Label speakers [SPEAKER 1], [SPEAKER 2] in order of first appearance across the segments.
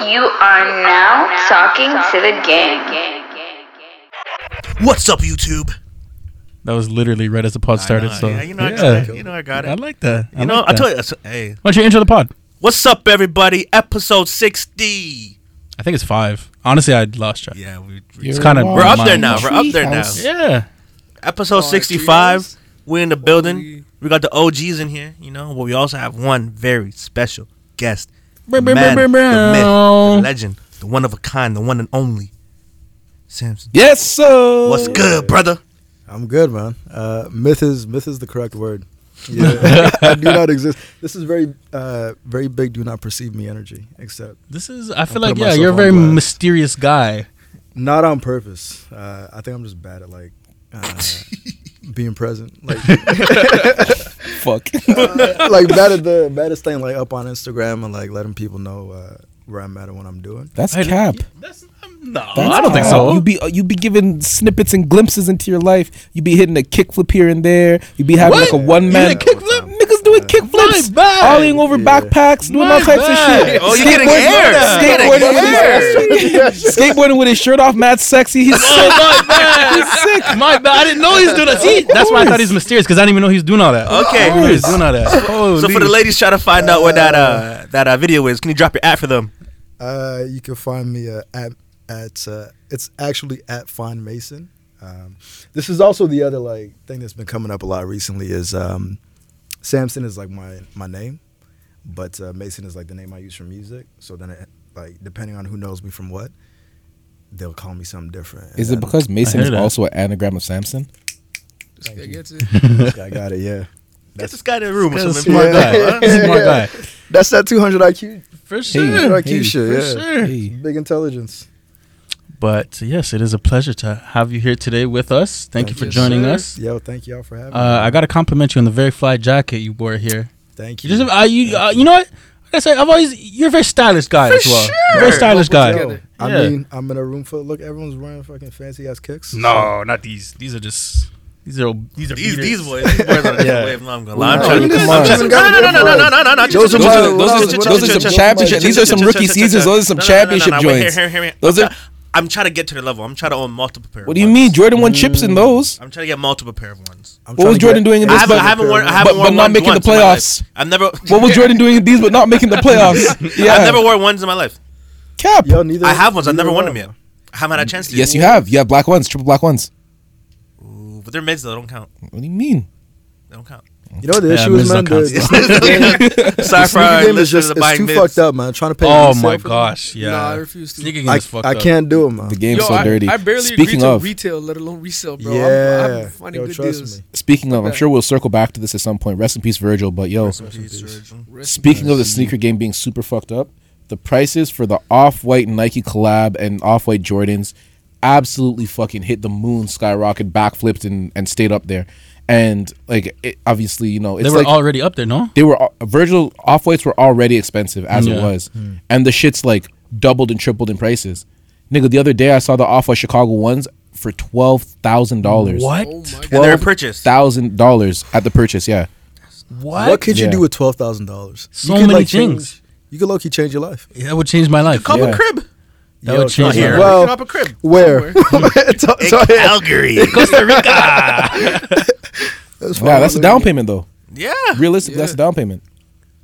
[SPEAKER 1] You are now talking to the gang.
[SPEAKER 2] What's up, YouTube?
[SPEAKER 3] That was literally right as the pod started.
[SPEAKER 2] Know,
[SPEAKER 3] so
[SPEAKER 2] yeah, you know, I
[SPEAKER 3] yeah.
[SPEAKER 2] got it. You know, I got
[SPEAKER 3] I
[SPEAKER 2] it.
[SPEAKER 3] like that. I
[SPEAKER 2] You know,
[SPEAKER 3] like
[SPEAKER 2] I
[SPEAKER 3] that.
[SPEAKER 2] told you. so- Hey,
[SPEAKER 3] Why don't you intro the pod?
[SPEAKER 2] what's up, everybody? Episode sixty.
[SPEAKER 3] I think it's five. Honestly, I lost track.
[SPEAKER 2] Yeah, we,
[SPEAKER 3] It's kind of
[SPEAKER 2] we're up there now. We're up there now.
[SPEAKER 3] Yeah.
[SPEAKER 2] Episode sixty-five. We're in the building. We got the OGs in here. You know, but we also have one very special guest.
[SPEAKER 3] Brr,
[SPEAKER 2] The man, the myth, the legend, the one of a kind, the one and only. Samson.
[SPEAKER 4] Yes, sir.
[SPEAKER 2] What's good, brother?
[SPEAKER 5] I'm good, man. Uh, myth is myth is the correct word. Yeah, I do not exist. This is very, uh, very big. Do not perceive me energy, except
[SPEAKER 3] This is. I feel
[SPEAKER 5] I'll
[SPEAKER 3] like yeah, you're a very
[SPEAKER 5] blast.
[SPEAKER 3] mysterious guy.
[SPEAKER 5] not on purpose. Uh, I think I'm just bad at like uh, being present. Like,
[SPEAKER 4] Fuck.
[SPEAKER 5] like bad at the bad at staying like up on Instagram and like letting people know uh, where I'm at and what I'm doing.
[SPEAKER 4] That's
[SPEAKER 3] Hey,
[SPEAKER 4] cap.
[SPEAKER 3] That's, um, no,
[SPEAKER 4] That's
[SPEAKER 3] I don't think so.
[SPEAKER 4] You be uh, you be giving snippets and glimpses into your life. You be hitting a kickflip here and there. You be having
[SPEAKER 3] What?
[SPEAKER 4] like a one
[SPEAKER 3] You
[SPEAKER 4] man doing kickflips,
[SPEAKER 3] My
[SPEAKER 4] ollieing over
[SPEAKER 5] Yeah.
[SPEAKER 4] backpacks, doing
[SPEAKER 3] My
[SPEAKER 4] all types
[SPEAKER 3] bad.
[SPEAKER 4] of shit.
[SPEAKER 2] Oh, you're getting
[SPEAKER 4] Skateboarding-
[SPEAKER 2] air. You're getting
[SPEAKER 4] Skateboarding with his- skateboarding with his shirt off, mad sexy. He's
[SPEAKER 3] Oh
[SPEAKER 4] sick.
[SPEAKER 3] my bad.
[SPEAKER 4] He's sick.
[SPEAKER 3] My bad. I didn't know he was doing that. See, that's why I thought he was mysterious because I didn't even know he was doing all that.
[SPEAKER 2] Okay.
[SPEAKER 3] I didn't know he was doing all that.
[SPEAKER 2] So for the ladies trying to find out what that uh that uh, video is, can you drop your ad for them?
[SPEAKER 5] Uh, you can find me uh, at at uh, it's actually at Find Mason. Um, this is also the other like thing that's been coming up a lot recently is um, Samson is like my my name, but uh, Mason is like the name I use for music. So then it, like depending on who knows me from what, they'll call me something different.
[SPEAKER 4] Is
[SPEAKER 5] And
[SPEAKER 4] it because Mason is
[SPEAKER 3] that.
[SPEAKER 4] also an anagram of Samson?
[SPEAKER 5] Thank
[SPEAKER 6] That
[SPEAKER 5] you.
[SPEAKER 6] gets it.
[SPEAKER 5] then- I got it. Yeah,
[SPEAKER 2] Get this guy in the room with
[SPEAKER 3] That's a
[SPEAKER 2] some
[SPEAKER 3] smart
[SPEAKER 2] information.
[SPEAKER 3] guy. Smart guy.
[SPEAKER 5] that's that 200 IQ.
[SPEAKER 3] For sure.
[SPEAKER 5] 200 IQ
[SPEAKER 4] hey,
[SPEAKER 5] shit.
[SPEAKER 3] for
[SPEAKER 5] yeah,
[SPEAKER 3] sure.
[SPEAKER 4] Hey.
[SPEAKER 5] big intelligence.
[SPEAKER 3] But yes, it is a pleasure to have you here today with us. Thank, you for
[SPEAKER 5] you,
[SPEAKER 3] joining
[SPEAKER 6] sir.
[SPEAKER 3] us.
[SPEAKER 5] Yo, thank y'all for having
[SPEAKER 3] Uh,
[SPEAKER 5] me.
[SPEAKER 3] I got to compliment you on the very fly jacket you wore here.
[SPEAKER 5] Thank
[SPEAKER 3] You
[SPEAKER 5] you.
[SPEAKER 3] just, uh, you, uh, you know what? I say, I've always you're a very stylish guy as well.
[SPEAKER 2] sure.
[SPEAKER 3] Very stylish guy.
[SPEAKER 6] together.
[SPEAKER 5] I
[SPEAKER 3] Yeah.
[SPEAKER 5] mean, I'm in a room full. Look, everyone's wearing fucking fancy ass kicks.
[SPEAKER 3] No, not these. These are just these are these are
[SPEAKER 2] These
[SPEAKER 3] beaters.
[SPEAKER 2] these boys, these boys are
[SPEAKER 3] Yeah.
[SPEAKER 2] wave. No, I'm gonna lie. I'm
[SPEAKER 5] no,
[SPEAKER 2] trying to.
[SPEAKER 5] come on.
[SPEAKER 2] trying to-
[SPEAKER 5] You
[SPEAKER 2] No, no, no, no, no, no, no, no.
[SPEAKER 5] Those
[SPEAKER 2] Those
[SPEAKER 5] are
[SPEAKER 4] Those are, those are,
[SPEAKER 5] those
[SPEAKER 4] those are some championship. These are some rookie seasons. Those are some championship joints. Those are.
[SPEAKER 2] I'm trying to get to the level. I'm trying to own multiple pair.
[SPEAKER 4] What do you mean? Jordan won chips in mm. those.
[SPEAKER 2] I'm trying to get multiple pair of ones.
[SPEAKER 5] I'm
[SPEAKER 4] What was Jordan
[SPEAKER 5] get-
[SPEAKER 4] doing in
[SPEAKER 2] I
[SPEAKER 4] this?
[SPEAKER 2] haven't,
[SPEAKER 4] But,
[SPEAKER 2] I haven't worn, I
[SPEAKER 4] but,
[SPEAKER 2] haven't
[SPEAKER 4] but
[SPEAKER 2] worn
[SPEAKER 4] not
[SPEAKER 2] ones
[SPEAKER 4] making the
[SPEAKER 2] once in my life.
[SPEAKER 4] playoffs.
[SPEAKER 2] I've never.
[SPEAKER 4] What was Jordan doing in these but not making the playoffs? Yeah.
[SPEAKER 2] I've never worn ones in my life.
[SPEAKER 4] cap.
[SPEAKER 5] Yo, neither.
[SPEAKER 2] I have ones. I've never
[SPEAKER 5] neither
[SPEAKER 2] worn them yet. I haven't had a chance to.
[SPEAKER 4] Yes, you have. You have black ones, triple black ones.
[SPEAKER 2] Ooh, but they're mids though. They don't count.
[SPEAKER 4] What do you mean?
[SPEAKER 2] They don't count.
[SPEAKER 5] You know what the
[SPEAKER 3] Yeah,
[SPEAKER 5] issue is, man?
[SPEAKER 3] don't
[SPEAKER 5] The,
[SPEAKER 3] count
[SPEAKER 5] the sneaker game, the
[SPEAKER 2] Sorry for
[SPEAKER 5] sneaker
[SPEAKER 2] our
[SPEAKER 5] game is just
[SPEAKER 2] that
[SPEAKER 5] it's too
[SPEAKER 2] mids.
[SPEAKER 5] fucked up, man. Trying to pay.
[SPEAKER 3] Oh my
[SPEAKER 5] for them.
[SPEAKER 3] gosh, yeah.
[SPEAKER 6] Nah, I refuse to.
[SPEAKER 3] Sneaker game
[SPEAKER 5] I,
[SPEAKER 3] is fucked
[SPEAKER 5] I
[SPEAKER 3] up.
[SPEAKER 5] can't do it, man.
[SPEAKER 4] The game's
[SPEAKER 6] Yo,
[SPEAKER 4] so
[SPEAKER 6] I,
[SPEAKER 4] dirty.
[SPEAKER 6] I barely
[SPEAKER 4] Speaking
[SPEAKER 6] agree
[SPEAKER 4] of,
[SPEAKER 6] to retail, let alone resale, bro.
[SPEAKER 5] yeah,
[SPEAKER 6] I'm, I'm finding
[SPEAKER 5] yo,
[SPEAKER 6] good
[SPEAKER 5] trust
[SPEAKER 6] deals.
[SPEAKER 5] me.
[SPEAKER 4] speaking of, I'm sure we'll circle back to this at some point. Rest in peace, Virgil. But yo, speaking of the sneaker game being super fucked up, the prices for the off-white Nike collab and off-white Jordans absolutely fucking hit the moon, skyrocket, backflipped, and and stayed up there. And like, it, obviously, you know, it's
[SPEAKER 3] They were
[SPEAKER 4] like
[SPEAKER 3] already up there, no?
[SPEAKER 4] they were uh, Virgil off whites were already expensive as it
[SPEAKER 3] Yeah.
[SPEAKER 4] was, and the shit's like doubled and tripled in prices. Nigga, the other day I saw the off white Chicago ones for twelve thousand dollars.
[SPEAKER 3] What?
[SPEAKER 6] Oh
[SPEAKER 2] they're
[SPEAKER 4] Twelve
[SPEAKER 2] purchased.
[SPEAKER 4] thousand dollars at the purchase. Yeah,
[SPEAKER 3] What?
[SPEAKER 5] What could you
[SPEAKER 4] Yeah.
[SPEAKER 5] do with twelve thousand dollars?
[SPEAKER 3] So many things.
[SPEAKER 5] You could low key change your life.
[SPEAKER 3] Yeah, that would change my life.
[SPEAKER 2] Cop
[SPEAKER 4] Yeah.
[SPEAKER 2] a crib.
[SPEAKER 3] That would change
[SPEAKER 5] trust
[SPEAKER 3] my
[SPEAKER 5] me.
[SPEAKER 2] Here.
[SPEAKER 5] Well,
[SPEAKER 2] Cop a crib.
[SPEAKER 5] where? So-
[SPEAKER 2] In
[SPEAKER 5] so, yeah,
[SPEAKER 2] Calgary.
[SPEAKER 3] Costa Rica.
[SPEAKER 5] that's
[SPEAKER 4] nah, that's a down payment though.
[SPEAKER 2] yeah.
[SPEAKER 4] Realistically, that's a down payment.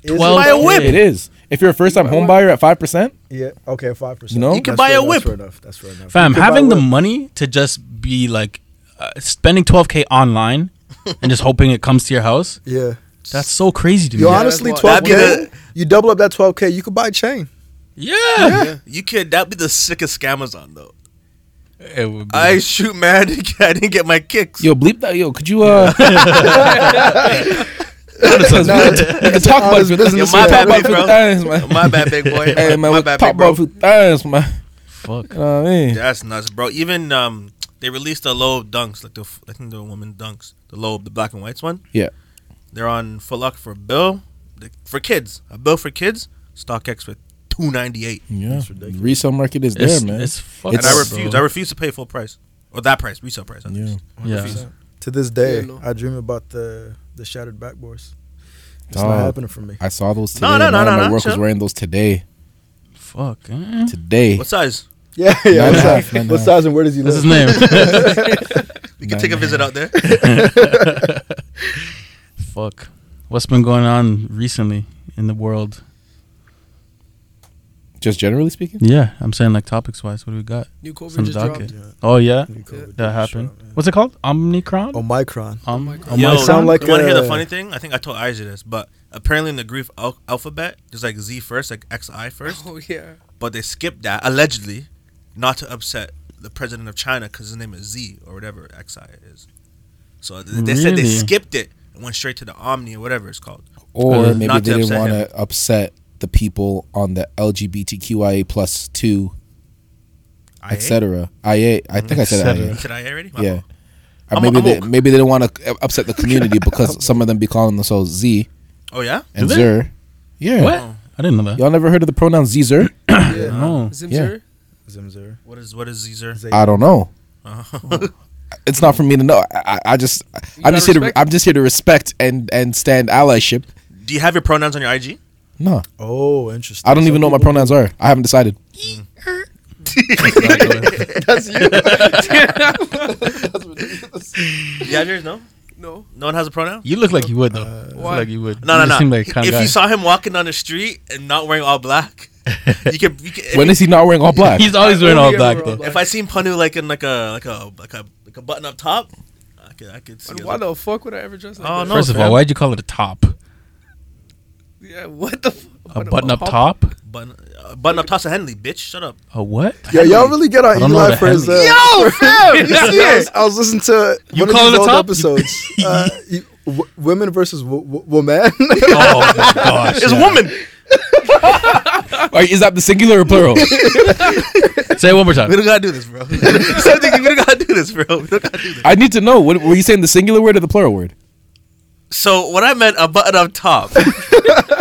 [SPEAKER 3] Twelve
[SPEAKER 2] Buy a whip.
[SPEAKER 4] It is. If you're a first time home buyer at five percent,
[SPEAKER 5] Yeah. Okay. Five percent.
[SPEAKER 4] You know? You
[SPEAKER 2] can buy a whip.
[SPEAKER 5] That's fair enough. That's fair enough.
[SPEAKER 3] Fam,
[SPEAKER 5] You can buy
[SPEAKER 3] having the money to just be like uh, spending 12k online and just hoping it comes to your house,
[SPEAKER 5] Yeah.
[SPEAKER 3] that's so crazy to me.
[SPEAKER 5] Yo, honestly, twelve k. You double up that twelve k, you could buy a chain.
[SPEAKER 3] Yeah.
[SPEAKER 2] Yeah. You could. That'd be the sickest Amazon though.
[SPEAKER 3] It would be.
[SPEAKER 2] I shoot, man. I didn't get my kicks.
[SPEAKER 4] yo, bleep that. Yo, could you uh?
[SPEAKER 5] Nah,
[SPEAKER 4] we can talk about
[SPEAKER 5] business
[SPEAKER 2] Yo, my bad, big
[SPEAKER 4] it
[SPEAKER 2] bro.
[SPEAKER 4] times, man.
[SPEAKER 2] My bad, big boy.
[SPEAKER 4] Hey man,
[SPEAKER 2] my
[SPEAKER 4] we
[SPEAKER 2] bad,
[SPEAKER 4] talk
[SPEAKER 2] big bro.
[SPEAKER 4] about it times, man.
[SPEAKER 3] Fuck.
[SPEAKER 4] You know what I mean?
[SPEAKER 2] That's nuts, bro. Even um, they released the low dunks, like the f- I think the woman dunks, the low, the black and whites one.
[SPEAKER 4] Yeah.
[SPEAKER 2] They're on Foot Locker for bill for kids. A bill for kids. StockX for two ninety eight.
[SPEAKER 4] Yeah,
[SPEAKER 5] That's
[SPEAKER 4] resale market is
[SPEAKER 3] It's,
[SPEAKER 4] there, man.
[SPEAKER 3] it's fucked
[SPEAKER 2] And I refuse.
[SPEAKER 3] bro.
[SPEAKER 2] I refuse to pay full price or that price, resale price. at
[SPEAKER 4] Yeah.
[SPEAKER 2] least. I
[SPEAKER 3] Yeah.
[SPEAKER 5] To this day,
[SPEAKER 6] Yeah, no.
[SPEAKER 5] I dream about the the shattered backboards. It's
[SPEAKER 4] Dog.
[SPEAKER 5] not happening for me.
[SPEAKER 4] I saw those today.
[SPEAKER 2] No, no, no,
[SPEAKER 4] man.
[SPEAKER 2] no,
[SPEAKER 4] My
[SPEAKER 2] no,
[SPEAKER 4] work was wearing those today.
[SPEAKER 3] Fuck. eh?
[SPEAKER 4] Today.
[SPEAKER 2] What size?
[SPEAKER 5] Yeah, yeah.
[SPEAKER 4] Nine
[SPEAKER 5] What
[SPEAKER 4] and
[SPEAKER 5] size,
[SPEAKER 4] nine and a
[SPEAKER 5] what
[SPEAKER 4] half.
[SPEAKER 5] size and where does he
[SPEAKER 3] That's
[SPEAKER 5] live?
[SPEAKER 3] his name.
[SPEAKER 2] We can take a visit out there.
[SPEAKER 3] Fuck. What's been going on recently in the world?
[SPEAKER 4] Just generally speaking.
[SPEAKER 3] Yeah, I'm saying like topics wise. What do we got?
[SPEAKER 6] New COVID
[SPEAKER 3] Some
[SPEAKER 6] just
[SPEAKER 3] docket.
[SPEAKER 6] dropped.
[SPEAKER 3] Oh yeah,
[SPEAKER 5] COVID
[SPEAKER 3] that happened.
[SPEAKER 5] dropped, yeah.
[SPEAKER 3] What's it called? Omicron.
[SPEAKER 5] Omicron.
[SPEAKER 3] Um,
[SPEAKER 6] Omicron.
[SPEAKER 2] Yo,
[SPEAKER 3] Omicron?
[SPEAKER 5] sound like
[SPEAKER 2] you want to hear the funny thing? I think I told Isaac this, but apparently in the Greek al- alphabet, there's like Z first, like XI first,
[SPEAKER 6] Oh yeah.
[SPEAKER 2] but they skipped that allegedly, not to upset the president of China because his name is Z or whatever XI is. So th- they said they skipped it and went straight to the Omni or whatever it's called.
[SPEAKER 4] Or
[SPEAKER 3] Uh,
[SPEAKER 4] maybe they didn't
[SPEAKER 2] upset
[SPEAKER 4] want to upset the people on the LGBTQIA plus two, etc. IA. I mm-hmm. think I said IA.
[SPEAKER 2] You said IA already? My
[SPEAKER 4] Yeah.
[SPEAKER 2] fault.
[SPEAKER 4] Uh, or
[SPEAKER 2] I'm-
[SPEAKER 4] maybe
[SPEAKER 2] I'm
[SPEAKER 4] they
[SPEAKER 2] woke.
[SPEAKER 4] maybe they don't want to upset the community because some of them be calling themselves Z
[SPEAKER 2] Oh yeah.
[SPEAKER 4] and
[SPEAKER 3] Do they?
[SPEAKER 4] Zer. Yeah.
[SPEAKER 3] What?
[SPEAKER 2] Oh.
[SPEAKER 3] I didn't know that.
[SPEAKER 4] Y'all never heard of the pronoun Z Zer?
[SPEAKER 5] Yeah.
[SPEAKER 3] Oh,
[SPEAKER 6] Zimzer.
[SPEAKER 5] Zimzer.
[SPEAKER 2] What is what is Caesar?
[SPEAKER 5] Zay-
[SPEAKER 4] I don't know.
[SPEAKER 2] Oh.
[SPEAKER 4] It's not for me to know. I, I, I just I'm
[SPEAKER 6] gotta
[SPEAKER 4] just here to
[SPEAKER 6] respect
[SPEAKER 4] I'm just here to respect and and stand allyship.
[SPEAKER 2] Do you have your pronouns on your IG?
[SPEAKER 4] No,
[SPEAKER 5] Oh, interesting.
[SPEAKER 4] I don't
[SPEAKER 5] Some
[SPEAKER 4] even know what my pronouns are. I haven't decided.
[SPEAKER 5] That's you.
[SPEAKER 2] You have yours? No.
[SPEAKER 6] No.
[SPEAKER 2] No one has a pronoun.
[SPEAKER 3] you look like you would though. I feel
[SPEAKER 6] Why?
[SPEAKER 3] like you would.
[SPEAKER 2] No,
[SPEAKER 3] you
[SPEAKER 2] no,
[SPEAKER 3] just
[SPEAKER 2] no.
[SPEAKER 3] Seem like the kind
[SPEAKER 2] if
[SPEAKER 3] guy.
[SPEAKER 2] you saw him walking down the street and not wearing all black, you can. You can if,
[SPEAKER 4] When is he not wearing all black?
[SPEAKER 3] He's always wearing all
[SPEAKER 6] only
[SPEAKER 3] black
[SPEAKER 6] wear all
[SPEAKER 3] though.
[SPEAKER 6] black.
[SPEAKER 2] if I seen Panu like in like a like a like a like a button up top, I could I could see.
[SPEAKER 6] And
[SPEAKER 2] it.
[SPEAKER 6] why the fuck would I ever dress like
[SPEAKER 2] Oh,
[SPEAKER 6] that?
[SPEAKER 2] no.
[SPEAKER 3] First of
[SPEAKER 2] fam.
[SPEAKER 3] all, why'd you call it a top?
[SPEAKER 6] Yeah. What the? F-
[SPEAKER 3] A
[SPEAKER 6] what
[SPEAKER 3] button up top?
[SPEAKER 2] button uh, button up tops of Henley, bitch. Shut up.
[SPEAKER 3] A what?
[SPEAKER 5] Yeah, y'all really get
[SPEAKER 3] I
[SPEAKER 5] on
[SPEAKER 3] don't
[SPEAKER 5] Eli for
[SPEAKER 3] a
[SPEAKER 5] his. Uh,
[SPEAKER 2] Yo, fam, you see
[SPEAKER 5] I,
[SPEAKER 2] it?
[SPEAKER 5] was, I was listening to
[SPEAKER 3] You
[SPEAKER 5] one
[SPEAKER 3] call
[SPEAKER 5] of
[SPEAKER 3] it
[SPEAKER 5] these old
[SPEAKER 3] top?
[SPEAKER 5] episodes. uh, you, w- women versus w- w- woman.
[SPEAKER 3] Oh my gosh!
[SPEAKER 2] It's a
[SPEAKER 3] yeah.
[SPEAKER 2] woman.
[SPEAKER 4] Wait, is that the singular or plural?
[SPEAKER 3] Say it one more time.
[SPEAKER 2] We don't gotta do this, bro. Something we don't gotta do this, bro. We don't gotta do this.
[SPEAKER 4] I need to know. What, were you saying the singular word or the plural word?
[SPEAKER 2] So what I meant a button up top.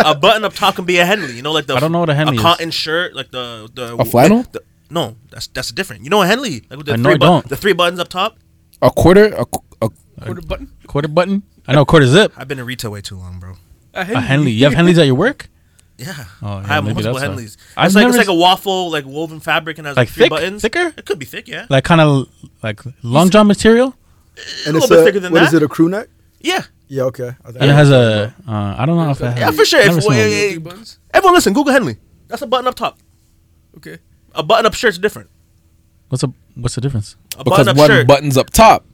[SPEAKER 2] a button up top can be a Henley. You know, like the
[SPEAKER 3] I don't know what a Henley
[SPEAKER 2] a
[SPEAKER 3] is.
[SPEAKER 2] cotton shirt, like the the
[SPEAKER 4] A flannel?
[SPEAKER 2] the- no, that's that's different. You know a Henley, like with the
[SPEAKER 3] I know
[SPEAKER 2] three
[SPEAKER 3] I don't.
[SPEAKER 2] the three buttons up top.
[SPEAKER 4] A quarter? A, a,
[SPEAKER 6] Quarter button.
[SPEAKER 3] Quarter button. I know quarter zip.
[SPEAKER 2] I've been in retail way too long, bro.
[SPEAKER 6] A
[SPEAKER 3] A Henley. You have Henleys at your work?
[SPEAKER 2] Yeah,
[SPEAKER 3] Oh, yeah,
[SPEAKER 2] I have multiple. Henleys. It's like
[SPEAKER 3] never
[SPEAKER 2] it's like
[SPEAKER 3] s-
[SPEAKER 2] a waffle, like woven fabric, and has
[SPEAKER 3] Like
[SPEAKER 2] like, three
[SPEAKER 3] thick?
[SPEAKER 2] buttons.
[SPEAKER 3] Thicker?
[SPEAKER 2] It could be thick, yeah.
[SPEAKER 3] Like kind of like long john material?
[SPEAKER 5] and
[SPEAKER 2] little
[SPEAKER 5] it's
[SPEAKER 2] bit
[SPEAKER 5] a,
[SPEAKER 2] thicker than that
[SPEAKER 5] what is
[SPEAKER 2] it?
[SPEAKER 5] it? A crew neck?
[SPEAKER 2] Yeah,
[SPEAKER 5] Yeah. Okay. I think
[SPEAKER 3] It has a. Uh, I don't know if it has.
[SPEAKER 2] yeah, for sure. If,
[SPEAKER 3] seen
[SPEAKER 2] wait,
[SPEAKER 3] one.
[SPEAKER 2] wait,
[SPEAKER 6] Three
[SPEAKER 2] wait.
[SPEAKER 6] buttons.
[SPEAKER 2] Everyone, listen. Google Henley. That's a button up top.
[SPEAKER 6] Okay.
[SPEAKER 2] A button up shirt's different.
[SPEAKER 3] What's a What's the difference?
[SPEAKER 2] A
[SPEAKER 4] because
[SPEAKER 2] button up
[SPEAKER 4] one
[SPEAKER 2] shirt.
[SPEAKER 4] button's up top.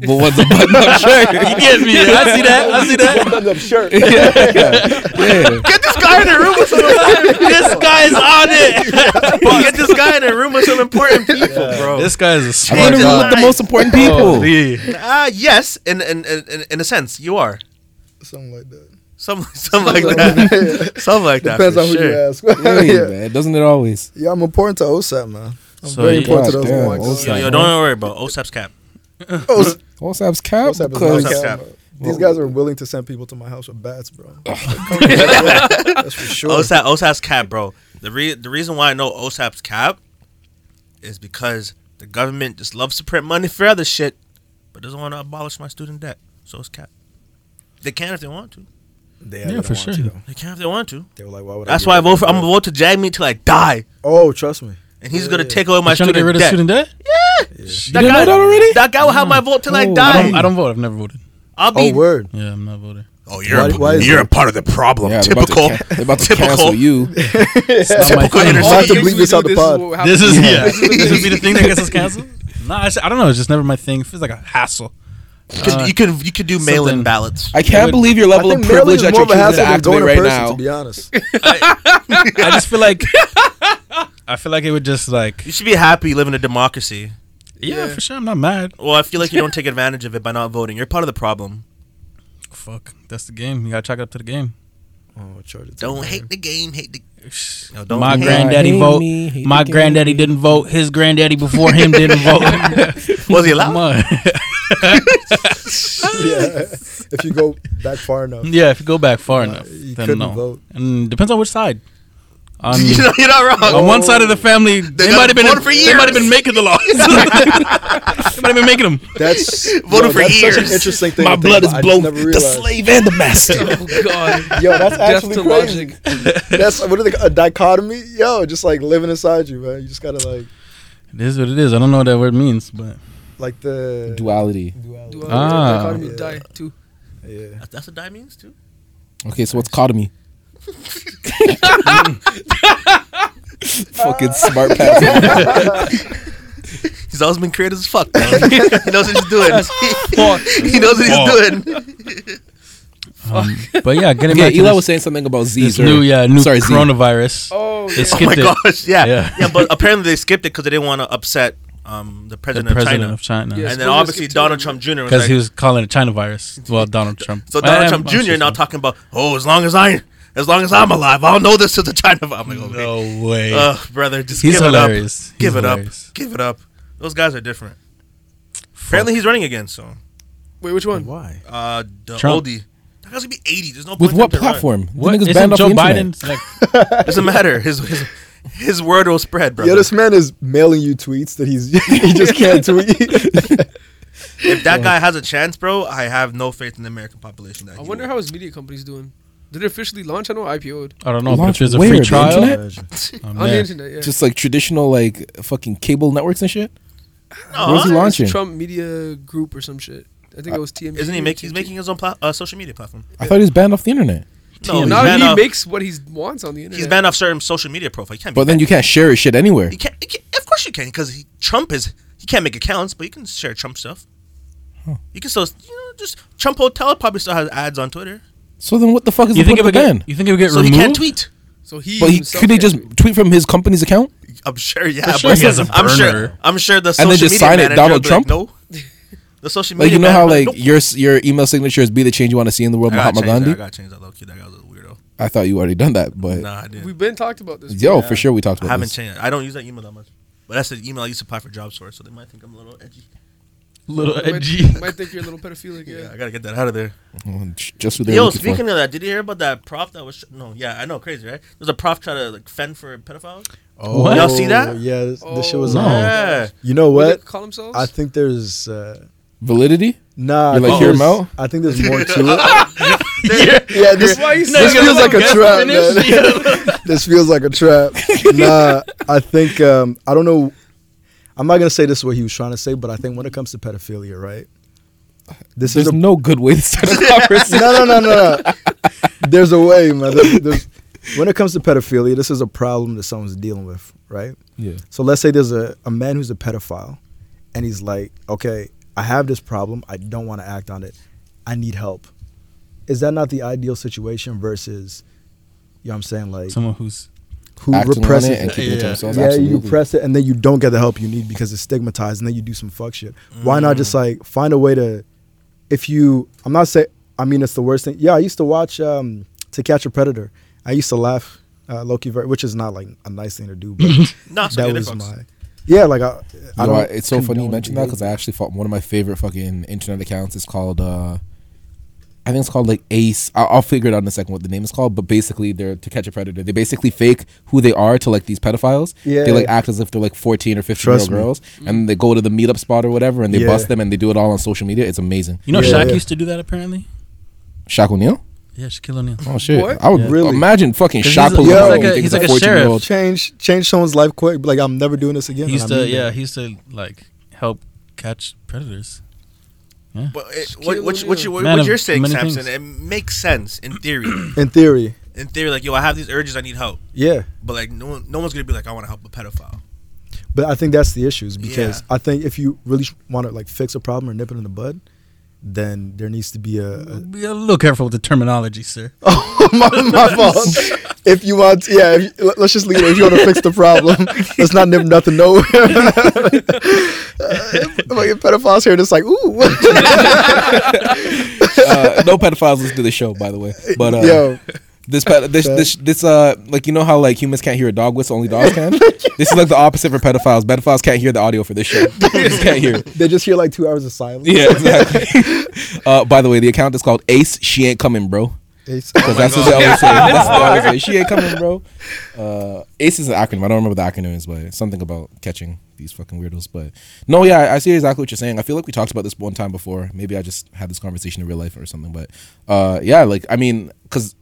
[SPEAKER 4] But one's a button up shirt.
[SPEAKER 3] You get me? I see that. I see that.
[SPEAKER 5] Button-up shirt.
[SPEAKER 4] yeah. yeah.
[SPEAKER 2] Get this guy in a room with some.
[SPEAKER 3] this guy's on it.
[SPEAKER 2] Get this guy in a room with some important people, bro.
[SPEAKER 3] This guy is a
[SPEAKER 4] I'm
[SPEAKER 3] smart
[SPEAKER 4] in a room with the most important people.
[SPEAKER 3] Holy.
[SPEAKER 2] Ah, yes, in, in in in in a sense, you are.
[SPEAKER 5] Something like that.
[SPEAKER 2] Some something like that. something like that.
[SPEAKER 5] Depends
[SPEAKER 2] for
[SPEAKER 5] on who
[SPEAKER 2] sure.
[SPEAKER 5] you ask.
[SPEAKER 4] Yeah,
[SPEAKER 5] yeah.
[SPEAKER 4] man. Doesn't it always?
[SPEAKER 5] yeah, I'm important to OSAP, man. I'm
[SPEAKER 3] So
[SPEAKER 5] very
[SPEAKER 3] you-
[SPEAKER 5] important to those
[SPEAKER 4] damn,
[SPEAKER 5] ones.
[SPEAKER 4] OSAP.
[SPEAKER 2] Yo, yo, don't worry about OSAP's cap.
[SPEAKER 5] Oh, OSAP
[SPEAKER 4] WhatsApp's cap
[SPEAKER 5] OSAP is
[SPEAKER 4] because
[SPEAKER 5] my
[SPEAKER 2] OSAP
[SPEAKER 5] cap,
[SPEAKER 2] cap.
[SPEAKER 5] bro. These guys are willing to send people to my house with bats, bro. That's for sure.
[SPEAKER 2] OSAP OSAP's cap, bro. The re- the reason why I know OSAP's cap is because the government just loves to print money for other shit, but doesn't want to abolish my student debt. So it's cap. They can if they want to.
[SPEAKER 5] They
[SPEAKER 3] Yeah, for sure.
[SPEAKER 5] to.
[SPEAKER 2] They can if they want to.
[SPEAKER 5] They were like, why would
[SPEAKER 2] That's
[SPEAKER 5] I
[SPEAKER 2] why I
[SPEAKER 5] give
[SPEAKER 2] vote
[SPEAKER 5] them
[SPEAKER 2] for. I'm
[SPEAKER 5] that?
[SPEAKER 2] gonna vote to jag me till I die,
[SPEAKER 5] Oh, trust me.
[SPEAKER 2] And he's
[SPEAKER 5] Yeah,
[SPEAKER 2] gonna
[SPEAKER 5] yeah.
[SPEAKER 2] take away my
[SPEAKER 3] You trying to
[SPEAKER 2] student
[SPEAKER 3] get rid of
[SPEAKER 2] debt.
[SPEAKER 3] student debt?
[SPEAKER 2] That
[SPEAKER 4] You didn't
[SPEAKER 2] guy,
[SPEAKER 4] know that already?
[SPEAKER 2] that guy will have my vote till I
[SPEAKER 4] Oh,
[SPEAKER 2] die.
[SPEAKER 3] I don't, I don't vote. I've never voted.
[SPEAKER 2] I'll be.
[SPEAKER 5] Oh,
[SPEAKER 2] be.
[SPEAKER 5] word.
[SPEAKER 3] Yeah, I'm not voting.
[SPEAKER 2] Oh,
[SPEAKER 5] Why- why is
[SPEAKER 2] you're
[SPEAKER 5] that?
[SPEAKER 2] a part of the problem.
[SPEAKER 4] Yeah, they're about to
[SPEAKER 2] Typical.
[SPEAKER 4] can- they're about to
[SPEAKER 2] Typical.
[SPEAKER 4] cancel you.
[SPEAKER 3] Not my
[SPEAKER 2] Typical
[SPEAKER 3] thing.
[SPEAKER 2] inner
[SPEAKER 5] I'll have to bleep this out the pod.
[SPEAKER 3] This is yeah. this would be the thing that gets us canceled. Nah, I, s- I don't know. It's just never my thing. It feels like a hassle.
[SPEAKER 2] You could, uh, you could you could do mail-in
[SPEAKER 3] something-
[SPEAKER 2] ballots.
[SPEAKER 4] I can't
[SPEAKER 3] would-
[SPEAKER 4] believe your level of privilege
[SPEAKER 5] is
[SPEAKER 4] that
[SPEAKER 5] more
[SPEAKER 4] you're
[SPEAKER 5] of a
[SPEAKER 4] choosing to
[SPEAKER 5] hassle
[SPEAKER 4] activate
[SPEAKER 5] going in
[SPEAKER 4] right now.
[SPEAKER 5] to be honest.
[SPEAKER 3] I just feel like I feel like it would just like
[SPEAKER 2] You should be happy living in a democracy.
[SPEAKER 3] yeah,
[SPEAKER 6] Yeah.
[SPEAKER 3] for sure. I'm not mad.
[SPEAKER 2] Well, I feel like you don't take advantage of it by not voting. You're part of the problem.
[SPEAKER 3] Fuck, that's the game. You gotta chalk it up to the game.
[SPEAKER 5] Oh, charge it to
[SPEAKER 2] Don't
[SPEAKER 5] me.
[SPEAKER 2] hate the game, hate the. No, don't
[SPEAKER 3] My granddaddy
[SPEAKER 4] hate
[SPEAKER 3] vote.
[SPEAKER 4] me,
[SPEAKER 3] My granddaddy
[SPEAKER 4] game.
[SPEAKER 3] didn't vote. His granddaddy before him didn't vote.
[SPEAKER 2] Was he
[SPEAKER 3] Come
[SPEAKER 2] allowed?
[SPEAKER 5] yeah, if you go back far enough.
[SPEAKER 3] yeah, if you go back far
[SPEAKER 5] Nah,
[SPEAKER 3] enough,
[SPEAKER 5] you
[SPEAKER 3] then
[SPEAKER 5] couldn't
[SPEAKER 3] no.
[SPEAKER 5] vote.
[SPEAKER 3] And depends on which side. On,
[SPEAKER 2] you know, you're not wrong.
[SPEAKER 3] on one side of the family, they,
[SPEAKER 2] got
[SPEAKER 3] might have been
[SPEAKER 2] voted for
[SPEAKER 3] they might have been making the laws. they might have been making them.
[SPEAKER 5] That's
[SPEAKER 2] Voted
[SPEAKER 5] yo,
[SPEAKER 2] for
[SPEAKER 5] that's such an
[SPEAKER 2] years.
[SPEAKER 5] interesting thing.
[SPEAKER 4] My
[SPEAKER 5] to think
[SPEAKER 4] blood is
[SPEAKER 5] about. I just
[SPEAKER 4] blown. The slave and the master.
[SPEAKER 6] Oh God.
[SPEAKER 5] Yo, that's actually crazy.
[SPEAKER 6] logic.
[SPEAKER 5] That's what are they? A dichotomy? Yo, just like living inside you, man. You just gotta like,
[SPEAKER 3] It is what it is. I don't know what that word means, but
[SPEAKER 5] like the
[SPEAKER 4] Duality.
[SPEAKER 5] duality.
[SPEAKER 6] Do
[SPEAKER 3] Ah.
[SPEAKER 6] dichotomy
[SPEAKER 5] Yeah.
[SPEAKER 6] die too.
[SPEAKER 5] Yeah.
[SPEAKER 2] That's- That's what that means too.
[SPEAKER 4] Okay, so what's cotomy? Fucking smart pants.
[SPEAKER 2] He's always been creative as fuck. Man. he knows what he's doing. he knows what he's doing.
[SPEAKER 3] um, but yeah, getting
[SPEAKER 4] Yeah,
[SPEAKER 3] back to
[SPEAKER 4] Eli was saying something about Z.
[SPEAKER 3] this
[SPEAKER 4] sir.
[SPEAKER 3] new yeah new
[SPEAKER 4] Sorry, Z.
[SPEAKER 3] coronavirus.
[SPEAKER 6] Oh,
[SPEAKER 3] They
[SPEAKER 6] yeah.
[SPEAKER 2] Oh
[SPEAKER 3] skipped
[SPEAKER 2] my
[SPEAKER 3] it.
[SPEAKER 2] gosh, yeah.
[SPEAKER 3] Yeah.
[SPEAKER 2] yeah, But apparently they skipped it because they didn't want to upset um, the
[SPEAKER 3] The
[SPEAKER 2] president,
[SPEAKER 3] president
[SPEAKER 2] of
[SPEAKER 3] of
[SPEAKER 2] China.
[SPEAKER 3] China.
[SPEAKER 6] Yes.
[SPEAKER 2] and then obviously Donald. Trump Jr.
[SPEAKER 3] Because
[SPEAKER 2] like,
[SPEAKER 3] he was calling it China virus. Well, Donald Trump.
[SPEAKER 2] so Donald Trump
[SPEAKER 3] I'm
[SPEAKER 2] Jr. now talking about, oh, as long as I, as long as I'm alive, I'll know this is a China virus. I'm like, okay,
[SPEAKER 3] No way.
[SPEAKER 2] Ugh, brother, just
[SPEAKER 3] He's
[SPEAKER 2] give
[SPEAKER 3] hilarious.
[SPEAKER 2] it up, give
[SPEAKER 3] He's
[SPEAKER 2] it
[SPEAKER 3] hilarious.
[SPEAKER 2] up, give it up. Those guys are different. Apparently he's running again, so
[SPEAKER 6] Wait, which one?
[SPEAKER 5] Why?
[SPEAKER 2] uh, the
[SPEAKER 3] Trump.
[SPEAKER 2] oldie. That guy's gonna be 80. There's no point
[SPEAKER 4] With what
[SPEAKER 2] to
[SPEAKER 4] platform?
[SPEAKER 3] What?
[SPEAKER 4] Nigga's banned
[SPEAKER 3] Joe
[SPEAKER 4] the.
[SPEAKER 3] Biden like
[SPEAKER 2] Doesn't matter. His his his word will spread, brother.
[SPEAKER 5] Yo, this man is mailing you tweets that he's he just can't tweet.
[SPEAKER 2] if that guy has a chance, bro, I have no faith in the American population. That
[SPEAKER 6] I wonder
[SPEAKER 2] will.
[SPEAKER 6] how his media company's doing. Did it officially launch? I know IPO'd
[SPEAKER 3] I don't know, but
[SPEAKER 4] Launch
[SPEAKER 3] if there's a
[SPEAKER 4] where?
[SPEAKER 3] free
[SPEAKER 4] The
[SPEAKER 3] trial,
[SPEAKER 4] internet?
[SPEAKER 3] I'm
[SPEAKER 6] on the
[SPEAKER 3] there.
[SPEAKER 6] internet. Yeah.
[SPEAKER 4] Just like traditional like fucking cable networks and shit.
[SPEAKER 2] No,
[SPEAKER 4] Where's he
[SPEAKER 6] It's
[SPEAKER 4] launching?
[SPEAKER 6] Trump Media Group or some shit. I think it was TMZ.
[SPEAKER 2] Isn't he
[SPEAKER 6] or
[SPEAKER 2] making? He's
[SPEAKER 6] TMZ.
[SPEAKER 2] making his own pla- uh, social media platform.
[SPEAKER 4] I thought he was banned off the internet.
[SPEAKER 2] No, he's
[SPEAKER 6] now
[SPEAKER 2] banned
[SPEAKER 6] he
[SPEAKER 2] off,
[SPEAKER 6] makes what he wants on the internet.
[SPEAKER 2] he's banned off certain social media profile. He can't. Be
[SPEAKER 4] But then you can't share his shit anywhere.
[SPEAKER 2] You can't, you can't. Of course you can, because Trump is. He can't make accounts, but you can share Trump stuff. You can still, you know, just Trump Hotel probably still has ads on Twitter,
[SPEAKER 4] So then what the fuck is
[SPEAKER 3] You
[SPEAKER 4] the
[SPEAKER 3] think it
[SPEAKER 4] point
[SPEAKER 3] would
[SPEAKER 4] of the
[SPEAKER 3] get?
[SPEAKER 4] ban?
[SPEAKER 3] You think it would get
[SPEAKER 2] so
[SPEAKER 3] removed?
[SPEAKER 2] he can't tweet.
[SPEAKER 6] So he.
[SPEAKER 4] But he
[SPEAKER 6] himself
[SPEAKER 4] could he
[SPEAKER 6] can't
[SPEAKER 4] just
[SPEAKER 6] tweet.
[SPEAKER 4] tweet from his company's account?
[SPEAKER 2] I'm sure, yeah.
[SPEAKER 3] For sure
[SPEAKER 2] but
[SPEAKER 3] he has a
[SPEAKER 2] I'm sure.
[SPEAKER 3] burner.
[SPEAKER 2] I'm sure the
[SPEAKER 4] And
[SPEAKER 2] social
[SPEAKER 4] then just
[SPEAKER 2] media
[SPEAKER 4] sign it
[SPEAKER 2] manager
[SPEAKER 4] Donald
[SPEAKER 2] will be
[SPEAKER 4] Trump?
[SPEAKER 2] Like, no. The social
[SPEAKER 4] Like
[SPEAKER 2] media.
[SPEAKER 4] you know how
[SPEAKER 2] manager
[SPEAKER 4] like
[SPEAKER 2] will be
[SPEAKER 4] your s- your email signature is "Be the change you want to see in the world,"
[SPEAKER 2] nope. I gotta
[SPEAKER 4] Mahatma
[SPEAKER 2] change that. I
[SPEAKER 4] Gandhi.
[SPEAKER 2] gotta change that low key. That guy was a weirdo.
[SPEAKER 4] I thought you already done that, but
[SPEAKER 2] Nah, I didn't.
[SPEAKER 6] We've been talked about this.
[SPEAKER 4] yo,
[SPEAKER 2] Yeah.
[SPEAKER 4] for sure we talked about this.
[SPEAKER 2] I
[SPEAKER 4] about
[SPEAKER 2] haven't
[SPEAKER 4] this.
[SPEAKER 2] changed. it. I don't use that email that much. But that's the email I used to apply for jobs for, so they might think I'm a little edgy.
[SPEAKER 3] Little
[SPEAKER 6] Might,
[SPEAKER 3] edgy.
[SPEAKER 6] might think you're a little pedophilic.
[SPEAKER 2] Yeah,
[SPEAKER 6] Yeah.
[SPEAKER 2] I gotta get that out of there.
[SPEAKER 4] Just what they're
[SPEAKER 2] Yo, speaking
[SPEAKER 4] for.
[SPEAKER 2] of that, did you hear about that prof that was? No, yeah, I know, crazy, right? There's a prof trying to like fend for pedophiles.
[SPEAKER 3] What?
[SPEAKER 2] Y'all see that?
[SPEAKER 5] Yeah, this, this shit was
[SPEAKER 6] Oh.
[SPEAKER 5] on.
[SPEAKER 2] Yeah.
[SPEAKER 5] You know
[SPEAKER 6] What? they call themselves?
[SPEAKER 5] I think there's uh,
[SPEAKER 4] Validity?
[SPEAKER 5] nah. I
[SPEAKER 4] You like
[SPEAKER 5] think
[SPEAKER 4] hear 'em
[SPEAKER 5] there's-
[SPEAKER 4] out?
[SPEAKER 5] I think there's more to it. yeah, this,
[SPEAKER 6] Why you
[SPEAKER 5] this
[SPEAKER 6] say
[SPEAKER 5] feels like a trap, man. this feels like a trap. Nah, I think um, I don't know. I'm not gonna say this is what he was trying to say, but I think when it comes to pedophilia, right? This
[SPEAKER 4] There's
[SPEAKER 5] is a
[SPEAKER 4] no good way to start a conversation.
[SPEAKER 5] no, no, no, no, no. There's a way, man. There's, there's, when it comes to pedophilia, this is a problem that someone's dealing with, right?
[SPEAKER 4] yeah.
[SPEAKER 5] So let's say there's a, a man who's a pedophile, and he's like, okay, I have this problem. I don't want to act on it. I need help. Is that not the ideal situation versus, you know what I'm saying, like
[SPEAKER 3] Someone who's
[SPEAKER 5] who
[SPEAKER 4] Acting on
[SPEAKER 5] represses
[SPEAKER 4] it and
[SPEAKER 5] it?
[SPEAKER 4] keeping it to
[SPEAKER 3] Yeah.
[SPEAKER 4] themselves.
[SPEAKER 5] yeah, you
[SPEAKER 4] absolutely.
[SPEAKER 5] repress it, and then you don't get the help you need because it's stigmatized, and then you do some fuck shit. Why not just like find a way to, if you, I'm not saying, I mean it's the worst thing. Yeah, I used to watch um, To Catch a Predator. I used to laugh, uh, low key, which is not like a nice thing to do, but
[SPEAKER 2] No, so
[SPEAKER 5] that
[SPEAKER 2] yeah,
[SPEAKER 5] was
[SPEAKER 2] they're
[SPEAKER 5] my, yeah, like I, I
[SPEAKER 4] know,
[SPEAKER 5] don't.
[SPEAKER 4] what? it's so funny you mentioned that because I actually thought one of my favorite fucking internet accounts is called. uh I think it's called like Ace. I'll, I'll figure it out in a second what the name is called. But basically, they're to catch a predator. They basically fake who they are to like these pedophiles.
[SPEAKER 5] Yeah.
[SPEAKER 4] They like act as if they're like fourteen or fifteen
[SPEAKER 5] Trust
[SPEAKER 4] year old girls, and they go to the meetup spot or whatever, and they
[SPEAKER 5] Yeah.
[SPEAKER 4] bust them, and they do it all on social media. It's amazing.
[SPEAKER 3] you know
[SPEAKER 5] Yeah,
[SPEAKER 3] Shaq
[SPEAKER 5] yeah.
[SPEAKER 3] used to do that apparently.
[SPEAKER 4] Shaq O'Neal.
[SPEAKER 3] Yeah, Shaquille O'Neal.
[SPEAKER 4] Oh shit!
[SPEAKER 6] What?
[SPEAKER 4] I would
[SPEAKER 3] Yeah.
[SPEAKER 5] Really?
[SPEAKER 4] imagine fucking Shaq
[SPEAKER 3] he's a-
[SPEAKER 4] pulling
[SPEAKER 5] he's like
[SPEAKER 3] a-
[SPEAKER 4] you
[SPEAKER 3] he's like
[SPEAKER 4] it's
[SPEAKER 3] a
[SPEAKER 4] 14-year-old.
[SPEAKER 5] change change someone's life quick. Like, I'm never doing this again.
[SPEAKER 3] He used to yeah,
[SPEAKER 5] that.
[SPEAKER 3] he used to like help catch predators.
[SPEAKER 2] But it, what, what, you, what, you, what, what you're saying,
[SPEAKER 3] many
[SPEAKER 2] Samson,
[SPEAKER 3] things.
[SPEAKER 2] it makes sense in theory.
[SPEAKER 5] in theory,
[SPEAKER 2] in theory, like yo, I have these urges, I need help.
[SPEAKER 5] yeah.
[SPEAKER 2] But like no one, no one's gonna be like, I want to help a pedophile.
[SPEAKER 5] But I think that's the issue is because
[SPEAKER 2] Yeah.
[SPEAKER 5] I think if you really want to like fix a problem or nip it in the bud, then there needs to be a. a
[SPEAKER 3] Be a little careful with the terminology, sir.
[SPEAKER 5] oh, my, my fault. If you want, to, yeah, if let- let's just leave it. If you want to fix the problem, let's not nip nothing nowhere. uh, like pedophiles here, just like ooh,
[SPEAKER 4] uh, no pedophiles listen to the show, by the way. But uh,
[SPEAKER 5] yo,
[SPEAKER 4] this, ped- this this this uh like you know how like humans can't hear a dog whistle, only dogs can. this is like the opposite for pedophiles. Pedophiles can't hear the audio for this show. They just can't hear. it.
[SPEAKER 5] they just hear like two hours of silence.
[SPEAKER 4] Yeah, exactly. uh, by the way, the account is called Ace. She ain't coming, bro.
[SPEAKER 5] Ace.
[SPEAKER 4] Because that's what they always say. That's what they always say. She ain't coming, bro. Uh, ACE is an acronym. I don't remember the acronym is, but something about catching these fucking weirdos. But no, yeah, I, I see exactly what you're saying. I feel like we talked about this one time before. Maybe I just had this conversation in real life or something. But uh, yeah, like I mean, because